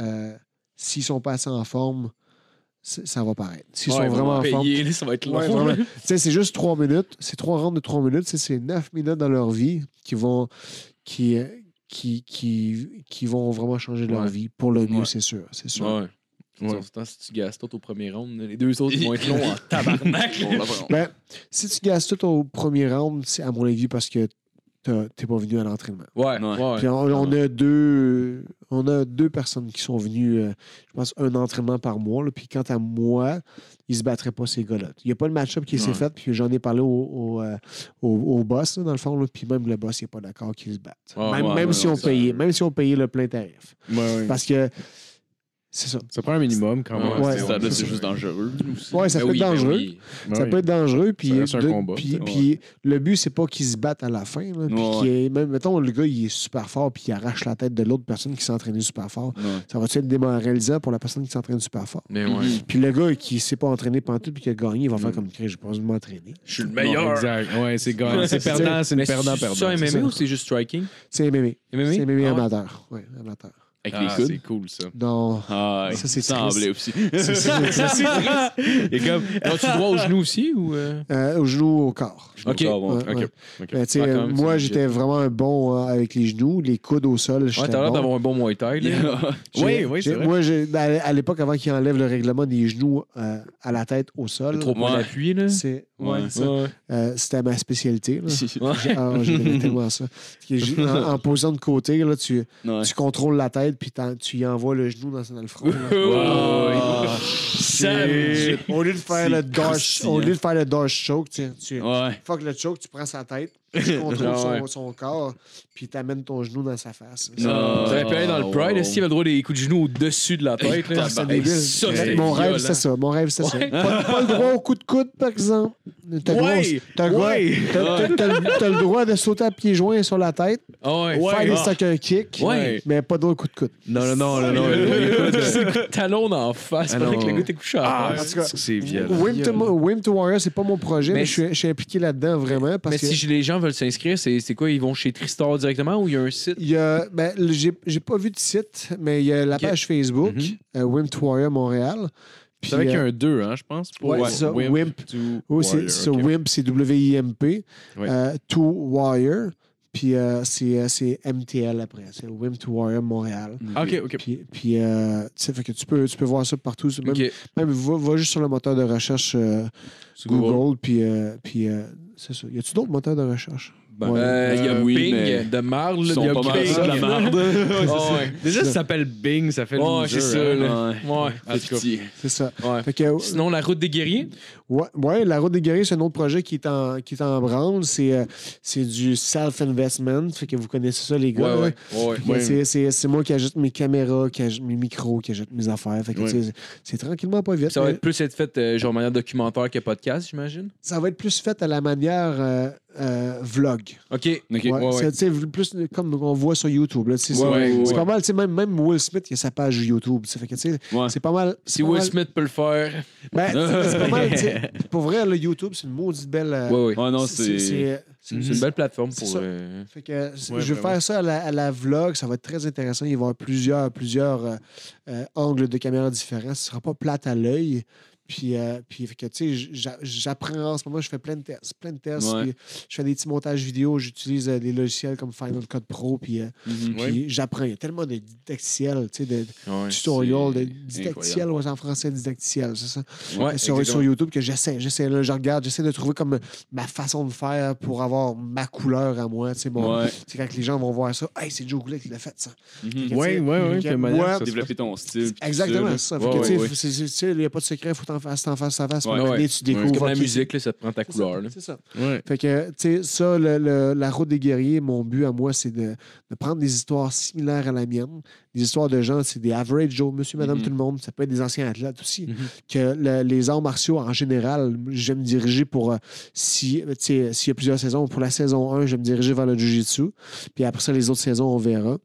Speaker 6: euh, s'ils sont pas assez en forme, ça va paraître. S'ils
Speaker 3: Ouais,
Speaker 6: sont vraiment en forme.
Speaker 3: payés, là, ça va être long.
Speaker 6: Ouais, vraiment. Tu sais, c'est juste trois minutes. C'est trois rounds de trois minutes. C'est neuf minutes dans leur vie qui vont, qui, qui, qui, qui vont vraiment changer leur
Speaker 3: Ouais.
Speaker 6: vie pour le mieux,
Speaker 5: Ouais.
Speaker 6: c'est sûr. C'est sûr.
Speaker 3: Ouais. Si tu gasses tout au premier round, les deux autres ils vont être longs en tabarnak.
Speaker 6: Ben, si tu gasses tout au premier round, c'est à mon avis parce que t'es pas venu à l'entraînement.
Speaker 3: Ouais.
Speaker 6: Puis on, on a deux, on a deux personnes qui sont venues, euh, je pense, un entraînement par mois. là. Puis quant à moi, ils se battraient pas, ces gars-là. Il n'y a pas de match-up qui s'est
Speaker 5: Ouais.
Speaker 6: fait. Puis j'en ai parlé au, au, euh, au- au boss, là, dans le fond. là. Puis même le boss, il n'est pas d'accord qu'ils se battent. Même
Speaker 5: ouais,
Speaker 6: même
Speaker 5: ouais,
Speaker 6: si on payait, même si on payait le plein tarif.
Speaker 4: Ouais, ouais.
Speaker 6: Parce que c'est ça.
Speaker 4: Ça prend un minimum quand même.
Speaker 3: Ouais,
Speaker 6: Ouais.
Speaker 5: C'est juste dangereux. aussi.
Speaker 6: Ouais, ça
Speaker 3: Ben
Speaker 6: peut
Speaker 3: oui,
Speaker 6: être
Speaker 3: ben
Speaker 6: dangereux.
Speaker 3: oui.
Speaker 4: Ouais.
Speaker 6: Ça peut être dangereux. Puis, de-
Speaker 4: combat,
Speaker 6: puis, puis le but, c'est pas qu'ils se battent à la fin. là. Puis ait- même, mettons, le gars, il est super fort, puis il arrache la tête de l'autre personne qui s'est entraînée super fort.
Speaker 5: Ouais.
Speaker 6: Ça va être démoralisant pour la personne qui s'entraîne super fort?
Speaker 3: Mais ouais.
Speaker 6: Puis le gars qui s'est pas entraîné pendant tout puis qui a gagné, il va faire comme Chris, j'ai pas besoin de m'entraîner.
Speaker 3: Je suis le
Speaker 4: Non,
Speaker 3: meilleur.
Speaker 4: Exact. Ouais, c'est gagnant. C'est perdant, c'est une
Speaker 3: Mais
Speaker 4: perdant-perdant.
Speaker 3: C'est
Speaker 6: ça.
Speaker 3: MMA ou c'est juste striking?
Speaker 6: C'est MMA. C'est MMA
Speaker 3: Ah
Speaker 6: amateur. Ouais, amateur.
Speaker 5: Avec
Speaker 4: Ah,
Speaker 5: les coudes.
Speaker 4: c'est cool, ça.
Speaker 6: Non.
Speaker 5: Ah,
Speaker 6: Ça, c'est
Speaker 5: ça semblait aussi.
Speaker 6: C'est- c'est- c'est-
Speaker 3: Et comme, as-tu droit au genou aussi ou. euh?
Speaker 6: euh, au genou, au corps.
Speaker 3: Ok.
Speaker 6: Ouais. Ben,
Speaker 3: Ah, même,
Speaker 6: moi, j'étais vraiment un bon euh, avec les genoux, les coudes au sol.
Speaker 3: Ouais, t'as l'air
Speaker 6: bon.
Speaker 3: d'avoir un bon Muay Thai.
Speaker 4: Oui, oui, c'est vrai.
Speaker 6: Moi, j'ai- à l'époque, avant qu'ils enlèvent le règlement des genoux euh, à la tête au sol,
Speaker 3: Trop
Speaker 5: Ouais.
Speaker 3: d'appui, là.
Speaker 6: c'est ouais. Euh, c'était ma spécialité. là. Ah, tellement ça. En, en posant de côté, là, tu,
Speaker 5: Ouais.
Speaker 6: tu contrôles la tête puis tu y envoies le genou dans, dans le front. C'est- Au lieu de faire le
Speaker 5: C'est
Speaker 6: dash,
Speaker 5: croustillant.
Speaker 6: au lieu de faire le dash choke, tu, tu
Speaker 5: Ouais.
Speaker 6: fuck le choke, tu prends sa tête, tu contrôles
Speaker 3: Ah ouais.
Speaker 6: son, son corps, puis tu amènes ton genou dans sa face.
Speaker 5: Non.
Speaker 3: Avez pu aller dans le Pride, est-ce qu'il avait le droit des coups de genou au-dessus de la tête? là?
Speaker 6: C'est débile.
Speaker 3: ça,
Speaker 6: mon rêve, c'était ça. Mon rêve, c'était ça.
Speaker 3: Ouais.
Speaker 6: Pas, pas le droit au coup de coude, par exemple. T'as le droit-
Speaker 3: Ouais.
Speaker 6: t'as le droit- de sauter à pieds joints sur la tête,
Speaker 3: Ah ouais.
Speaker 6: faire des
Speaker 3: Ah.
Speaker 6: sucker kicks,
Speaker 3: Ouais.
Speaker 6: mais pas de droit au coup de coude.
Speaker 4: Non, non, non, non, non.
Speaker 3: C'est le de talon d'en face.
Speaker 4: Ah
Speaker 3: que le gars t'est couché à
Speaker 4: Ah.
Speaker 6: En
Speaker 4: c'est violent.
Speaker 6: Wim to, Warrior, c'est pas mon projet, mais, je, suis, impliqué là-dedans vraiment
Speaker 3: Mais si les gens veulent s'inscrire, c'est c'est quoi? Ils vont chez Tristar directement ou il y a un site?
Speaker 6: il y a, ben, j'ai, j'ai pas vu de site, mais il y a la page Facebook, euh, Wim to Warrior Montréal. Puis,
Speaker 4: C'est vrai qu'il y a
Speaker 6: euh,
Speaker 4: un 2, hein, je pense. pour-
Speaker 6: Ouais, c'est ça, Wimp.
Speaker 4: to
Speaker 6: oh, c'est. Wimp, c'est W-I-M-P.
Speaker 4: Ouais.
Speaker 6: euh, to Warrior. Puis euh, c'est, euh, c'est MTL après. C'est Wim to Warrior Montréal.
Speaker 4: Ah, Ok, ok.
Speaker 6: Puis, puis euh, tu sais, fait que tu peux, tu peux voir ça partout. Même,
Speaker 3: Ok.
Speaker 6: même va, va juste sur le moteur de recherche euh,
Speaker 3: Sur
Speaker 6: Google, puis, euh, puis euh, c'est ça. Y a-tu d'autres moteurs de recherche?
Speaker 5: Ben,
Speaker 6: Ouais.
Speaker 3: Euh, Il y a
Speaker 5: Euh, oui,
Speaker 3: Bing
Speaker 5: mais
Speaker 3: de marde.
Speaker 5: Ils
Speaker 3: là,
Speaker 5: sont
Speaker 3: il y a
Speaker 5: pas mal
Speaker 3: Bing.
Speaker 5: ça, de la
Speaker 3: ouais.
Speaker 4: Déjà, ça s'appelle Bing, ça fait le
Speaker 3: Ouais,
Speaker 4: loser,
Speaker 3: c'est ça,
Speaker 4: hein.
Speaker 5: Ouais.
Speaker 6: C'est ça.
Speaker 3: Ouais.
Speaker 6: Fait que,
Speaker 3: Sinon, la route des guerriers?
Speaker 6: ouais, ouais, la route des guerriers, c'est un autre projet qui est en, qui est en branle. C'est, euh, c'est du self-investment. Fait que vous connaissez ça, les gars. C'est, c'est, c'est moi qui ajoute mes caméras, qui ajoute mes micros, qui ajoute mes affaires. Fait que, c'est tranquillement pas vite.
Speaker 3: Ça va
Speaker 6: mais
Speaker 3: être plus être fait euh, genre manière documentaire que podcast, j'imagine?
Speaker 6: ça va être plus fait à la manière euh, euh, vlog.
Speaker 3: OK.
Speaker 5: Ok.
Speaker 6: Ouais,
Speaker 3: ouais.
Speaker 6: c'est, plus comme on voit sur YouTube. C'est, pas mal. tu sais, Même, même Will Smith, il a sa page YouTube. Fait que, c'est pas mal.
Speaker 3: Si
Speaker 6: pas
Speaker 3: Will
Speaker 6: mal-
Speaker 3: Smith peut le faire.
Speaker 6: Ben, c'est pas mal. Pour vrai, le YouTube, c'est une maudite belle. euh,
Speaker 3: Ouais, ouais.
Speaker 5: Ouais, non,
Speaker 6: c'est-
Speaker 3: une belle plateforme pour.
Speaker 6: ça.
Speaker 3: euh,
Speaker 6: Fait que je vais
Speaker 4: vraiment.
Speaker 6: faire ça à la, à la vlog, ça va être très intéressant. Il va y avoir plusieurs, plusieurs euh, euh, angles de caméra différents. Ce sera pas plate à l'œil. Puis, euh, puis fait que, tu sais, j'a- j'apprends en ce moment, je fais plein de tests, plein de tests.
Speaker 5: Ouais.
Speaker 6: puis je fais des petits montages vidéo, j'utilise euh, des logiciels comme Final Cut Pro, puis, euh,
Speaker 5: Mhm.
Speaker 6: puis j'apprends. Il y a tellement de didacticiels, tu sais, de
Speaker 3: Ouais.
Speaker 6: tutoriels, de didacticiels, ouais, en français, didacticiels, c'est ça?
Speaker 3: Ouais,
Speaker 6: sur, sur YouTube que j'essaie, j'essaie, là, je regarde, j'essaie de trouver comme ma façon de faire pour avoir ma couleur à moi, tu sais,
Speaker 5: Ouais.
Speaker 6: c'est quand les gens vont voir ça, hey, c'est Joe Goulet qui l'a fait, ça. Que
Speaker 4: ça se
Speaker 5: Développer ton style.
Speaker 6: Exactement, ça. Tu sais, il n'y a pas de secret, il faut t'en faire, t'en face à face.
Speaker 5: Ouais.
Speaker 6: donné, tu
Speaker 3: C'est
Speaker 6: découvres.
Speaker 3: comme la musique, là, ça te prend ta couleur. là.
Speaker 6: C'est ça.
Speaker 4: Ouais.
Speaker 6: Fait que, tu sais, ça, le- le- la route des guerriers, mon but à moi, c'est de, de prendre des histoires similaires à la mienne, des histoires de gens, c'est des average Joe, monsieur, madame,
Speaker 5: Mhm.
Speaker 6: tout le monde. Ça peut être des anciens athlètes aussi.
Speaker 3: Mhm.
Speaker 6: Que le- les arts martiaux, en général, j'aime me diriger pour, euh, si, tu sais, s'il y a plusieurs saisons, pour la saison 1, je vais me diriger vers le Jiu-Jitsu. Puis après ça, les autres saisons, on verra.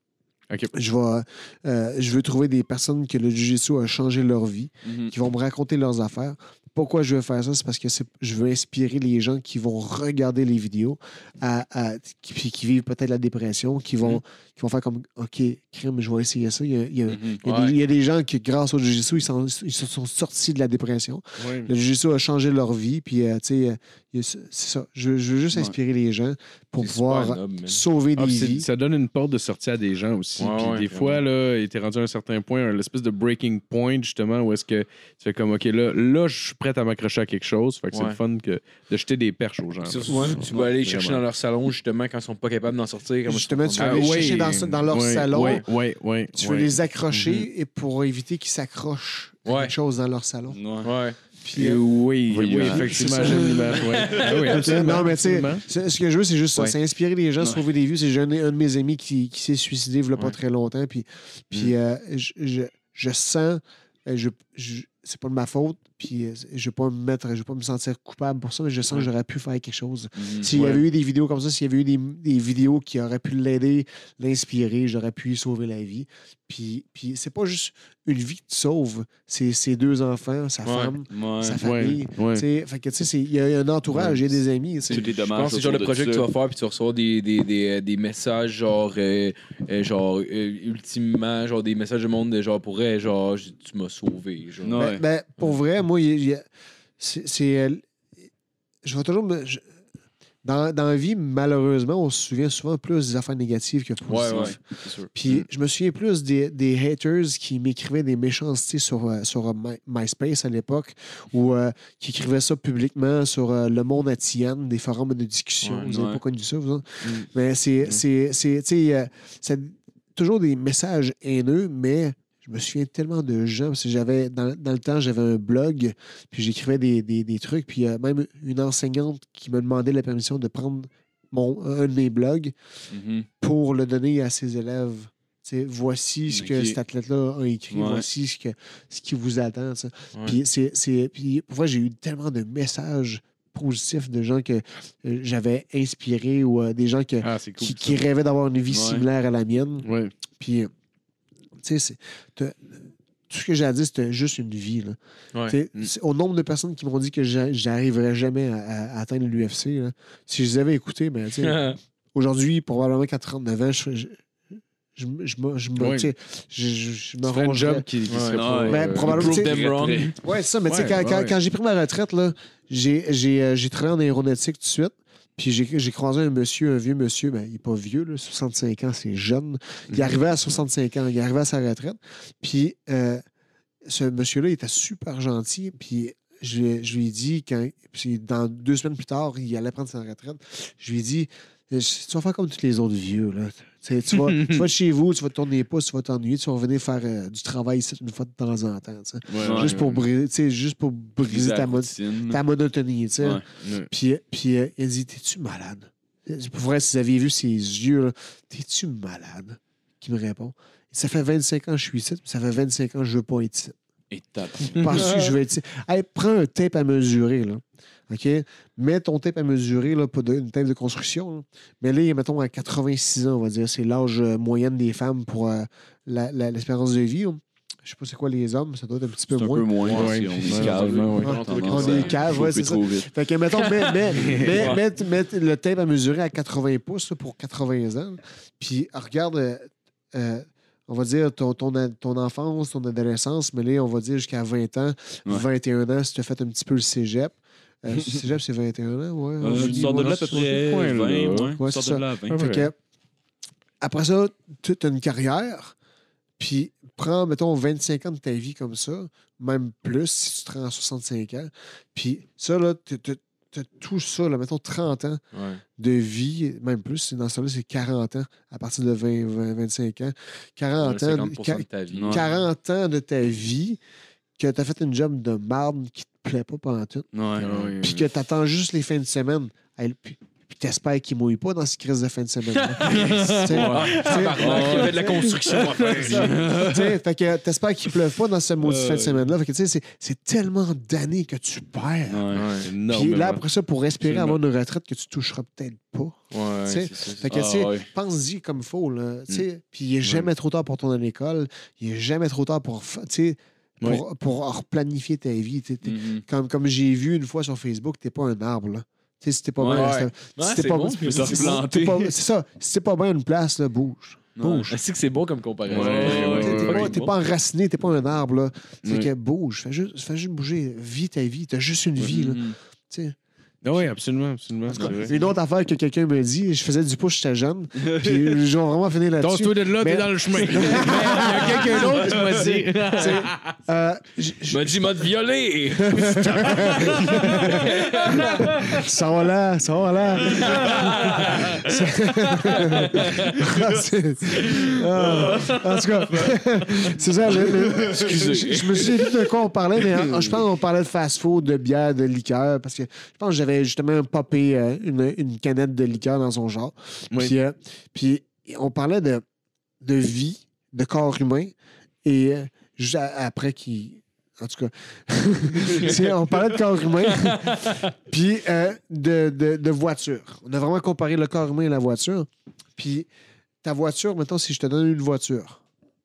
Speaker 6: Je, vais, euh, je veux trouver des personnes que le Jiu-Jitsu a changé leur vie
Speaker 5: Mhm.
Speaker 6: qui vont me raconter leurs affaires. Pourquoi je veux faire ça? C'est parce que je veux inspirer les gens qui vont regarder les vidéos, à, à- qui, puis qui vivent peut-être la dépression, qui vont, qui vont faire comme OK, crime, je vais essayer ça. Il y a, il y a-
Speaker 5: Mhm.
Speaker 6: il y a
Speaker 3: Ouais.
Speaker 6: des, il y a des gens qui, grâce au Jiu-Jitsu, ils, sont- ils se sont sortis de la dépression. Le Jiu-Jitsu a changé leur vie. Puis, euh, tu sais, c'est ça. Je, je veux juste
Speaker 5: Ouais.
Speaker 6: inspirer les gens pour pouvoir sauver
Speaker 4: Ah,
Speaker 6: des vies.
Speaker 4: ça donne une porte de sortie à des gens aussi.
Speaker 3: Ouais,
Speaker 4: Puis des fois, là, il était rendu à un certain point, un espèce de breaking point, justement, où est-ce que tu fais comme, OK, là, là je suis prêt à m'accrocher à quelque chose. Fait que c'est le fun que, de jeter des perches aux gens.
Speaker 3: Tu vas aller chercher
Speaker 4: Vraiment.
Speaker 3: dans leur salon, justement, quand ils sont pas capables d'en sortir.
Speaker 6: Justement, tu vas
Speaker 3: Ah,
Speaker 6: aller
Speaker 3: ouais.
Speaker 6: chercher dans, dans leur
Speaker 4: Ouais,
Speaker 6: salon.
Speaker 4: Ouais, ouais, ouais.
Speaker 6: Tu
Speaker 4: ouais.
Speaker 6: veux les accrocher et pour éviter qu'ils s'accrochent à
Speaker 3: Ouais.
Speaker 6: quelque chose dans leur salon.
Speaker 5: Ouais.
Speaker 3: Ouais.
Speaker 6: Puis,
Speaker 4: Euh,
Speaker 6: euh,
Speaker 4: oui, oui,
Speaker 3: l'image.
Speaker 4: effectivement,
Speaker 6: C'est ça.
Speaker 4: j'aime l'image. Ouais. Ah oui, absolument.
Speaker 6: non, mais tu sais, ce que je veux, c'est juste ça.
Speaker 3: Ouais.
Speaker 6: C'est inspirer les gens,
Speaker 5: Ouais.
Speaker 6: sauver des vies. C'est j'ai un, un de mes amis qui, qui s'est suicidé il y a pas
Speaker 3: Ouais.
Speaker 6: très longtemps. Puis, puis euh, je, je, je sens, je, je- c'est pas de ma faute. Puis euh, je vais pas me mettre, je vais pas me sentir coupable pour ça, mais je sens que j'aurais pu faire quelque chose.
Speaker 5: Mhm.
Speaker 6: S'il y
Speaker 4: Ouais.
Speaker 6: avait eu des vidéos comme ça, s'il y avait eu des, des vidéos qui auraient pu l'aider, l'inspirer, j'aurais pu sauver la vie. Puis, puis c'est pas juste une vie que tu sauves, c'est ses deux enfants, sa
Speaker 3: Ouais.
Speaker 6: femme,
Speaker 5: Ouais.
Speaker 6: sa famille. Fait que tu sais, c'est- il y a un entourage, il y a des amis. tu sais.
Speaker 5: Tous les
Speaker 3: Je
Speaker 5: dommages.
Speaker 3: pense que c'est le genre de
Speaker 5: autour
Speaker 3: projet que tu vas faire, puis tu recevoir des, des, des, des messages, genre, euh, euh, genre, euh, ultimement, genre, des messages de monde, de genre, pour genre, tu m'as sauvé. Genre.
Speaker 5: Non.
Speaker 6: Ben, ben, pour vrai, moi, c'est. euh, Je vais toujours me. je- dans, dans la vie, malheureusement, on se souvient souvent plus des affaires négatives que positives.
Speaker 3: ouais, sûr.
Speaker 6: Puis je me souviens plus des, des haters qui m'écrivaient des méchancetés sur, euh, sur euh, My- MySpace à l'époque, ou euh, qui écrivaient ça publiquement sur euh, Le Monde à Tiane, des forums de discussion.
Speaker 3: Ouais,
Speaker 6: vous n'avez pas connu ça, vous?
Speaker 3: Mm.
Speaker 6: Mais c'est,
Speaker 3: Mm.
Speaker 6: euh, c'est toujours des messages haineux, mais je me souviens tellement de gens, parce que j'avais, dans, dans le temps, j'avais un blog, puis j'écrivais des, des, des trucs, puis euh, même une enseignante qui me demandait la permission de prendre mon, un de mes blogs
Speaker 5: Mhm.
Speaker 6: pour le donner à ses élèves. Voici ce que cet athlète-là a écrit,
Speaker 5: Ouais.
Speaker 6: voici ce, que, ce qui vous attend.
Speaker 3: Ouais.
Speaker 6: Puis, c'est, c'est, puis pour j'ai eu tellement de messages positifs de gens que euh, j'avais inspirés ou euh, des gens que,
Speaker 4: Ah, cool.
Speaker 6: qui, rêvaient d'avoir une vie
Speaker 5: Ouais.
Speaker 6: similaire à la mienne. Puis, euh, tu sais, c'est- t'as- tout ce que j'ai à dire, c'était juste une vie. là.
Speaker 3: Ouais. Mm.
Speaker 6: c'est- Au nombre de personnes qui m'ont dit que j'a- j'arriverais jamais à, atteindre l'UFC, là, si je les avais écoutés, ben, aujourd'hui, probablement qu'à 39 ans, je, je, je, me- je, me- je, me- sais, je, je, je me
Speaker 4: un job qui, qui
Speaker 3: Ouais.
Speaker 4: serait.
Speaker 6: Ben,
Speaker 4: euh,
Speaker 6: probablement,
Speaker 3: Prove
Speaker 6: tu sais,
Speaker 3: them wrong.
Speaker 6: Ouais, c'est ça, mais tu sais, quand,
Speaker 4: ouais,
Speaker 6: quand-
Speaker 4: ouais.
Speaker 6: quand j'ai pris ma retraite, là, j'ai, j'ai, euh, j'ai travaillé en aéronautique tout de suite. Puis j'ai, croisé un monsieur, un vieux monsieur, ben, il n'est pas vieux, là, 65 ans, c'est jeune. Il arrivait à 65 ans, il arrivait à sa retraite. Puis euh, ce monsieur-là, il était super gentil. Puis je, lui ai- je lui ai dit, quand, puis dans deux semaines plus tard, il allait prendre sa retraite. Je lui ai dit, tu vas faire comme tous les autres vieux. Là. Tu vas, tu vas chez vous, tu vas te tourner les pouces, tu vas t'ennuyer, tu vas revenir faire euh, du travail ici une fois de temps en temps.
Speaker 4: Ouais, ouais,
Speaker 6: juste, pour
Speaker 4: ouais.
Speaker 6: briser, juste pour briser ta, mo-
Speaker 5: routine.
Speaker 6: ta monotonie.
Speaker 5: Ouais.
Speaker 4: Ouais.
Speaker 6: Puis, puis euh, dit T'es-tu malade? Pour vrai, si vous aviez vu ses yeux, T'es-tu malade? Qui me répond Ça fait 25 ans que je suis ici, puis ça fait 25 ans que je veux pas être ici.
Speaker 5: Et tape.
Speaker 6: Penses-tu que je vais être ici Hey, prends un tape à mesurer, là. OK? Mets ton tape à mesurer, là, pas de, une tape de construction. là. Mais là, mettons, à 86 ans, on va dire, c'est l'âge euh, moyenne des femmes pour euh, l'espérance de vie. là. Je sais pas c'est quoi les hommes, ça doit être un petit peu
Speaker 5: C'est un
Speaker 6: moins.
Speaker 5: peu moins.
Speaker 4: Ouais,
Speaker 5: si on cave.
Speaker 4: ouais.
Speaker 5: On a tendance
Speaker 6: On est cave, ouais, c'est ça.
Speaker 5: trop vite.
Speaker 6: Fait que, mettons, mets, mets, mets, mets- mets le tape à mesurer à 80 pouces là, pour 80 ans. Puis, regarde, euh, euh, on va dire, ton, ton, ton enfance, ton adolescence, mais là, on va dire jusqu'à 20 ans,
Speaker 5: Ouais.
Speaker 6: 21 ans, si tu as fait un petit peu le cégep. Euh, cégep, c'est 21 ans, ouais.
Speaker 5: Euh,
Speaker 6: Je
Speaker 5: tu
Speaker 6: dis,
Speaker 5: sors de là à peu
Speaker 6: c'est-
Speaker 5: près
Speaker 4: point,
Speaker 5: 20,
Speaker 4: là.
Speaker 5: ouais.
Speaker 6: Ouais,
Speaker 5: Tu sors
Speaker 6: c'est
Speaker 5: de
Speaker 6: ça.
Speaker 5: là à 20.
Speaker 4: Ouais.
Speaker 6: Fait que, après ça, tu as une carrière, puis prends, mettons, 25 ans de ta vie comme ça, même plus si tu te rends à 65 ans. Puis ça, là, tu as tout ça, là, mettons 30 ans
Speaker 4: Ouais.
Speaker 6: de vie, même plus, dans ce là c'est 40 ans à partir de 20, 20, 25 ans. 40 ans,
Speaker 3: 50% de ta vie.
Speaker 5: Ouais.
Speaker 6: 40 ans de ta vie que tu as fait une job de marde qui te plaît pas pendant tout,
Speaker 5: Ouais.
Speaker 4: Ouais.
Speaker 6: puis que tu attends juste les fins de semaine. Hey, Puis puis t'espères qu'il mouille pas dans ces crises de fin de semaine.
Speaker 3: Il y avait de la construction à faire.
Speaker 6: fait que t'espères qu'il pleuve pas dans ce maudit fin de semaine-là. Fait que tu sais, c'est- tellement d'années que tu perds.
Speaker 5: Ouais.
Speaker 4: Ouais,
Speaker 6: Puis là, après ça, pour respirer, avoir une retraite que tu toucheras peut-être pas.
Speaker 4: Ouais,
Speaker 6: Fait que,
Speaker 5: Ah,
Speaker 6: pense-y comme il faut, là. sais. Puis il est jamais trop tard pour tourner à l'école. Il est jamais trop tard pour, pour, pour replanifier ta vie.
Speaker 5: Mhm.
Speaker 6: Comme, comme j'ai vu une fois sur Facebook, t'es pas un arbre, là. Tu sais, si t'es pas
Speaker 5: Ouais.
Speaker 6: bien,
Speaker 3: Ouais.
Speaker 6: si t'es-
Speaker 3: Ouais,
Speaker 6: si t'es
Speaker 3: c'est
Speaker 6: pas
Speaker 3: bon,
Speaker 6: si
Speaker 3: tu peux
Speaker 6: si pas- C'est ça. Si t'es pas bien une place, là, bouge. Bouge.
Speaker 3: Je sais que c'est bon comme comparaison?
Speaker 4: Ouais,
Speaker 6: T'es-
Speaker 4: ouais,
Speaker 6: T'es
Speaker 4: ouais,
Speaker 6: pas,
Speaker 4: ouais.
Speaker 6: t'es pas enraciné, t'es pas un arbre. Là. C'est
Speaker 4: Ouais.
Speaker 6: que bouge. Fais juste, fais juste bouger. Vis ta vie. T'as juste une vie. Là.
Speaker 5: Mhm.
Speaker 6: Tu sais.
Speaker 4: Ah oui, absolument, absolument. C'est vrai.
Speaker 6: Une autre affaire que quelqu'un me dit, je faisais du push, j'étais jeune. Puis je vais vraiment finir là-dessus.
Speaker 4: Tasse-toi de là,
Speaker 6: Mais-
Speaker 4: t'es dans le chemin. Il y a quelqu'un d'autre qui m'a dit.
Speaker 6: C'est, euh, j- j-
Speaker 3: m'a dit mode violé.
Speaker 6: Ça va là, ça va là. C'est- Ah, en tout cas, c'est ça. le- le- je, je me suis dit de quoi on parlait, mais euh, je pense qu'on parlait de fast-food, de bière, de liqueur, parce que je pense que j'avais justement popé euh, une, une canette de liqueur dans son genre.
Speaker 4: Oui.
Speaker 6: Puis, euh, puis on parlait de, de vie, de corps humain, et euh, juste après qui. En tout cas, on parlait de corps humain, puis euh, de, de, de voiture. On a vraiment comparé le corps humain et la voiture. Puis ta voiture, maintenant, si je te donne une voiture,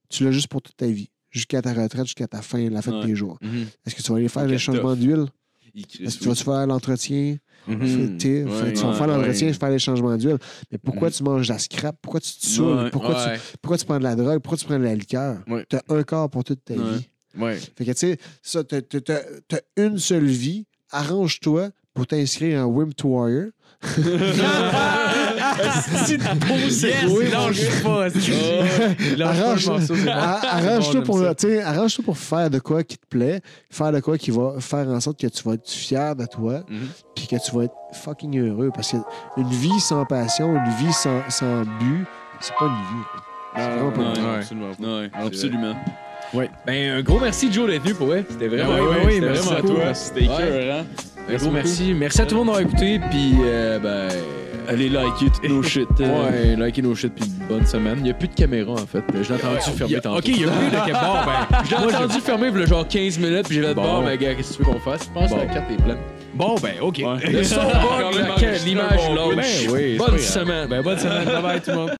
Speaker 6: tu l'as juste pour toute ta vie, jusqu'à ta retraite, jusqu'à ta fin, la fin de tes jours.
Speaker 4: Mhm.
Speaker 6: Est-ce que tu vas aller faire les changements d'huile?
Speaker 5: Il
Speaker 6: Est-ce que tu vas faire l'entretien?
Speaker 4: Mhm.
Speaker 6: Tu sais,
Speaker 4: Ouais,
Speaker 6: fait- tu vas
Speaker 5: ouais,
Speaker 6: faire l'entretien,
Speaker 4: ouais.
Speaker 6: faire les changements d'huile. Mais pourquoi tu manges de la scrap? Pourquoi tu te saoules?
Speaker 5: Ouais,
Speaker 6: pourquoi,
Speaker 3: ouais.
Speaker 6: tu, pourquoi tu prends de la drogue? Pourquoi tu prends de la liqueur?
Speaker 4: Ouais.
Speaker 6: Tu as un corps pour toute ta
Speaker 5: Ouais.
Speaker 6: vie.
Speaker 4: Ouais.
Speaker 6: Fait que, tu sais, ça, t'as, t'as- t'as- t'as une seule vie. Arrange-toi pour t'inscrire en Wim to Warrior.
Speaker 3: C'est beau.
Speaker 4: lâche pas.
Speaker 6: Arrange-. Ah, Arrange-toi pour, arrange-toi pour faire de quoi qui te plaît, faire de quoi qui va faire en sorte que tu vas être fier de toi,
Speaker 4: Mhm.
Speaker 6: puis que tu vas être fucking heureux. Parce qu'une vie sans passion, une vie sans, sans but, c'est pas une vie. C'est vraiment pas une vie.
Speaker 5: Ouais.
Speaker 4: absolument.
Speaker 5: Ouais, absolument.
Speaker 3: Ben, un gros merci, Joe, d'être venu pour vrai. C'était vraiment
Speaker 4: Ouais, ouais, ouais,
Speaker 3: C'était
Speaker 4: merci
Speaker 3: vraiment
Speaker 4: beaucoup.
Speaker 3: cool.
Speaker 5: C'était écœurant.
Speaker 3: Un gros merci. Merci à tout le monde d'avoir écouté. Puis, euh, ben.
Speaker 5: Allez liker toutes nos shit. euh,
Speaker 3: Ouais, likez nos shit, puis bonne semaine. Il n'y a plus de caméra, en fait. Je l'ai entendu
Speaker 4: y
Speaker 3: fermer tantôt.
Speaker 4: Ok, il y a plus de bon, ben.
Speaker 3: Je l'ai entendu fermer, a genre 15 minutes, puis j'ai fait
Speaker 4: Bon.
Speaker 3: bon, mais gars, qu'est-ce que tu veux qu'on fasse? Je pense que la carte est pleine.
Speaker 4: Bon, ben, ok.
Speaker 5: Ouais.
Speaker 3: Le son bug, la- l'image l'autre.
Speaker 4: Ben oui, c'est pas
Speaker 3: Bonne
Speaker 4: grave.
Speaker 3: semaine.
Speaker 4: Ben, bonne semaine. Bye bye, tout le monde.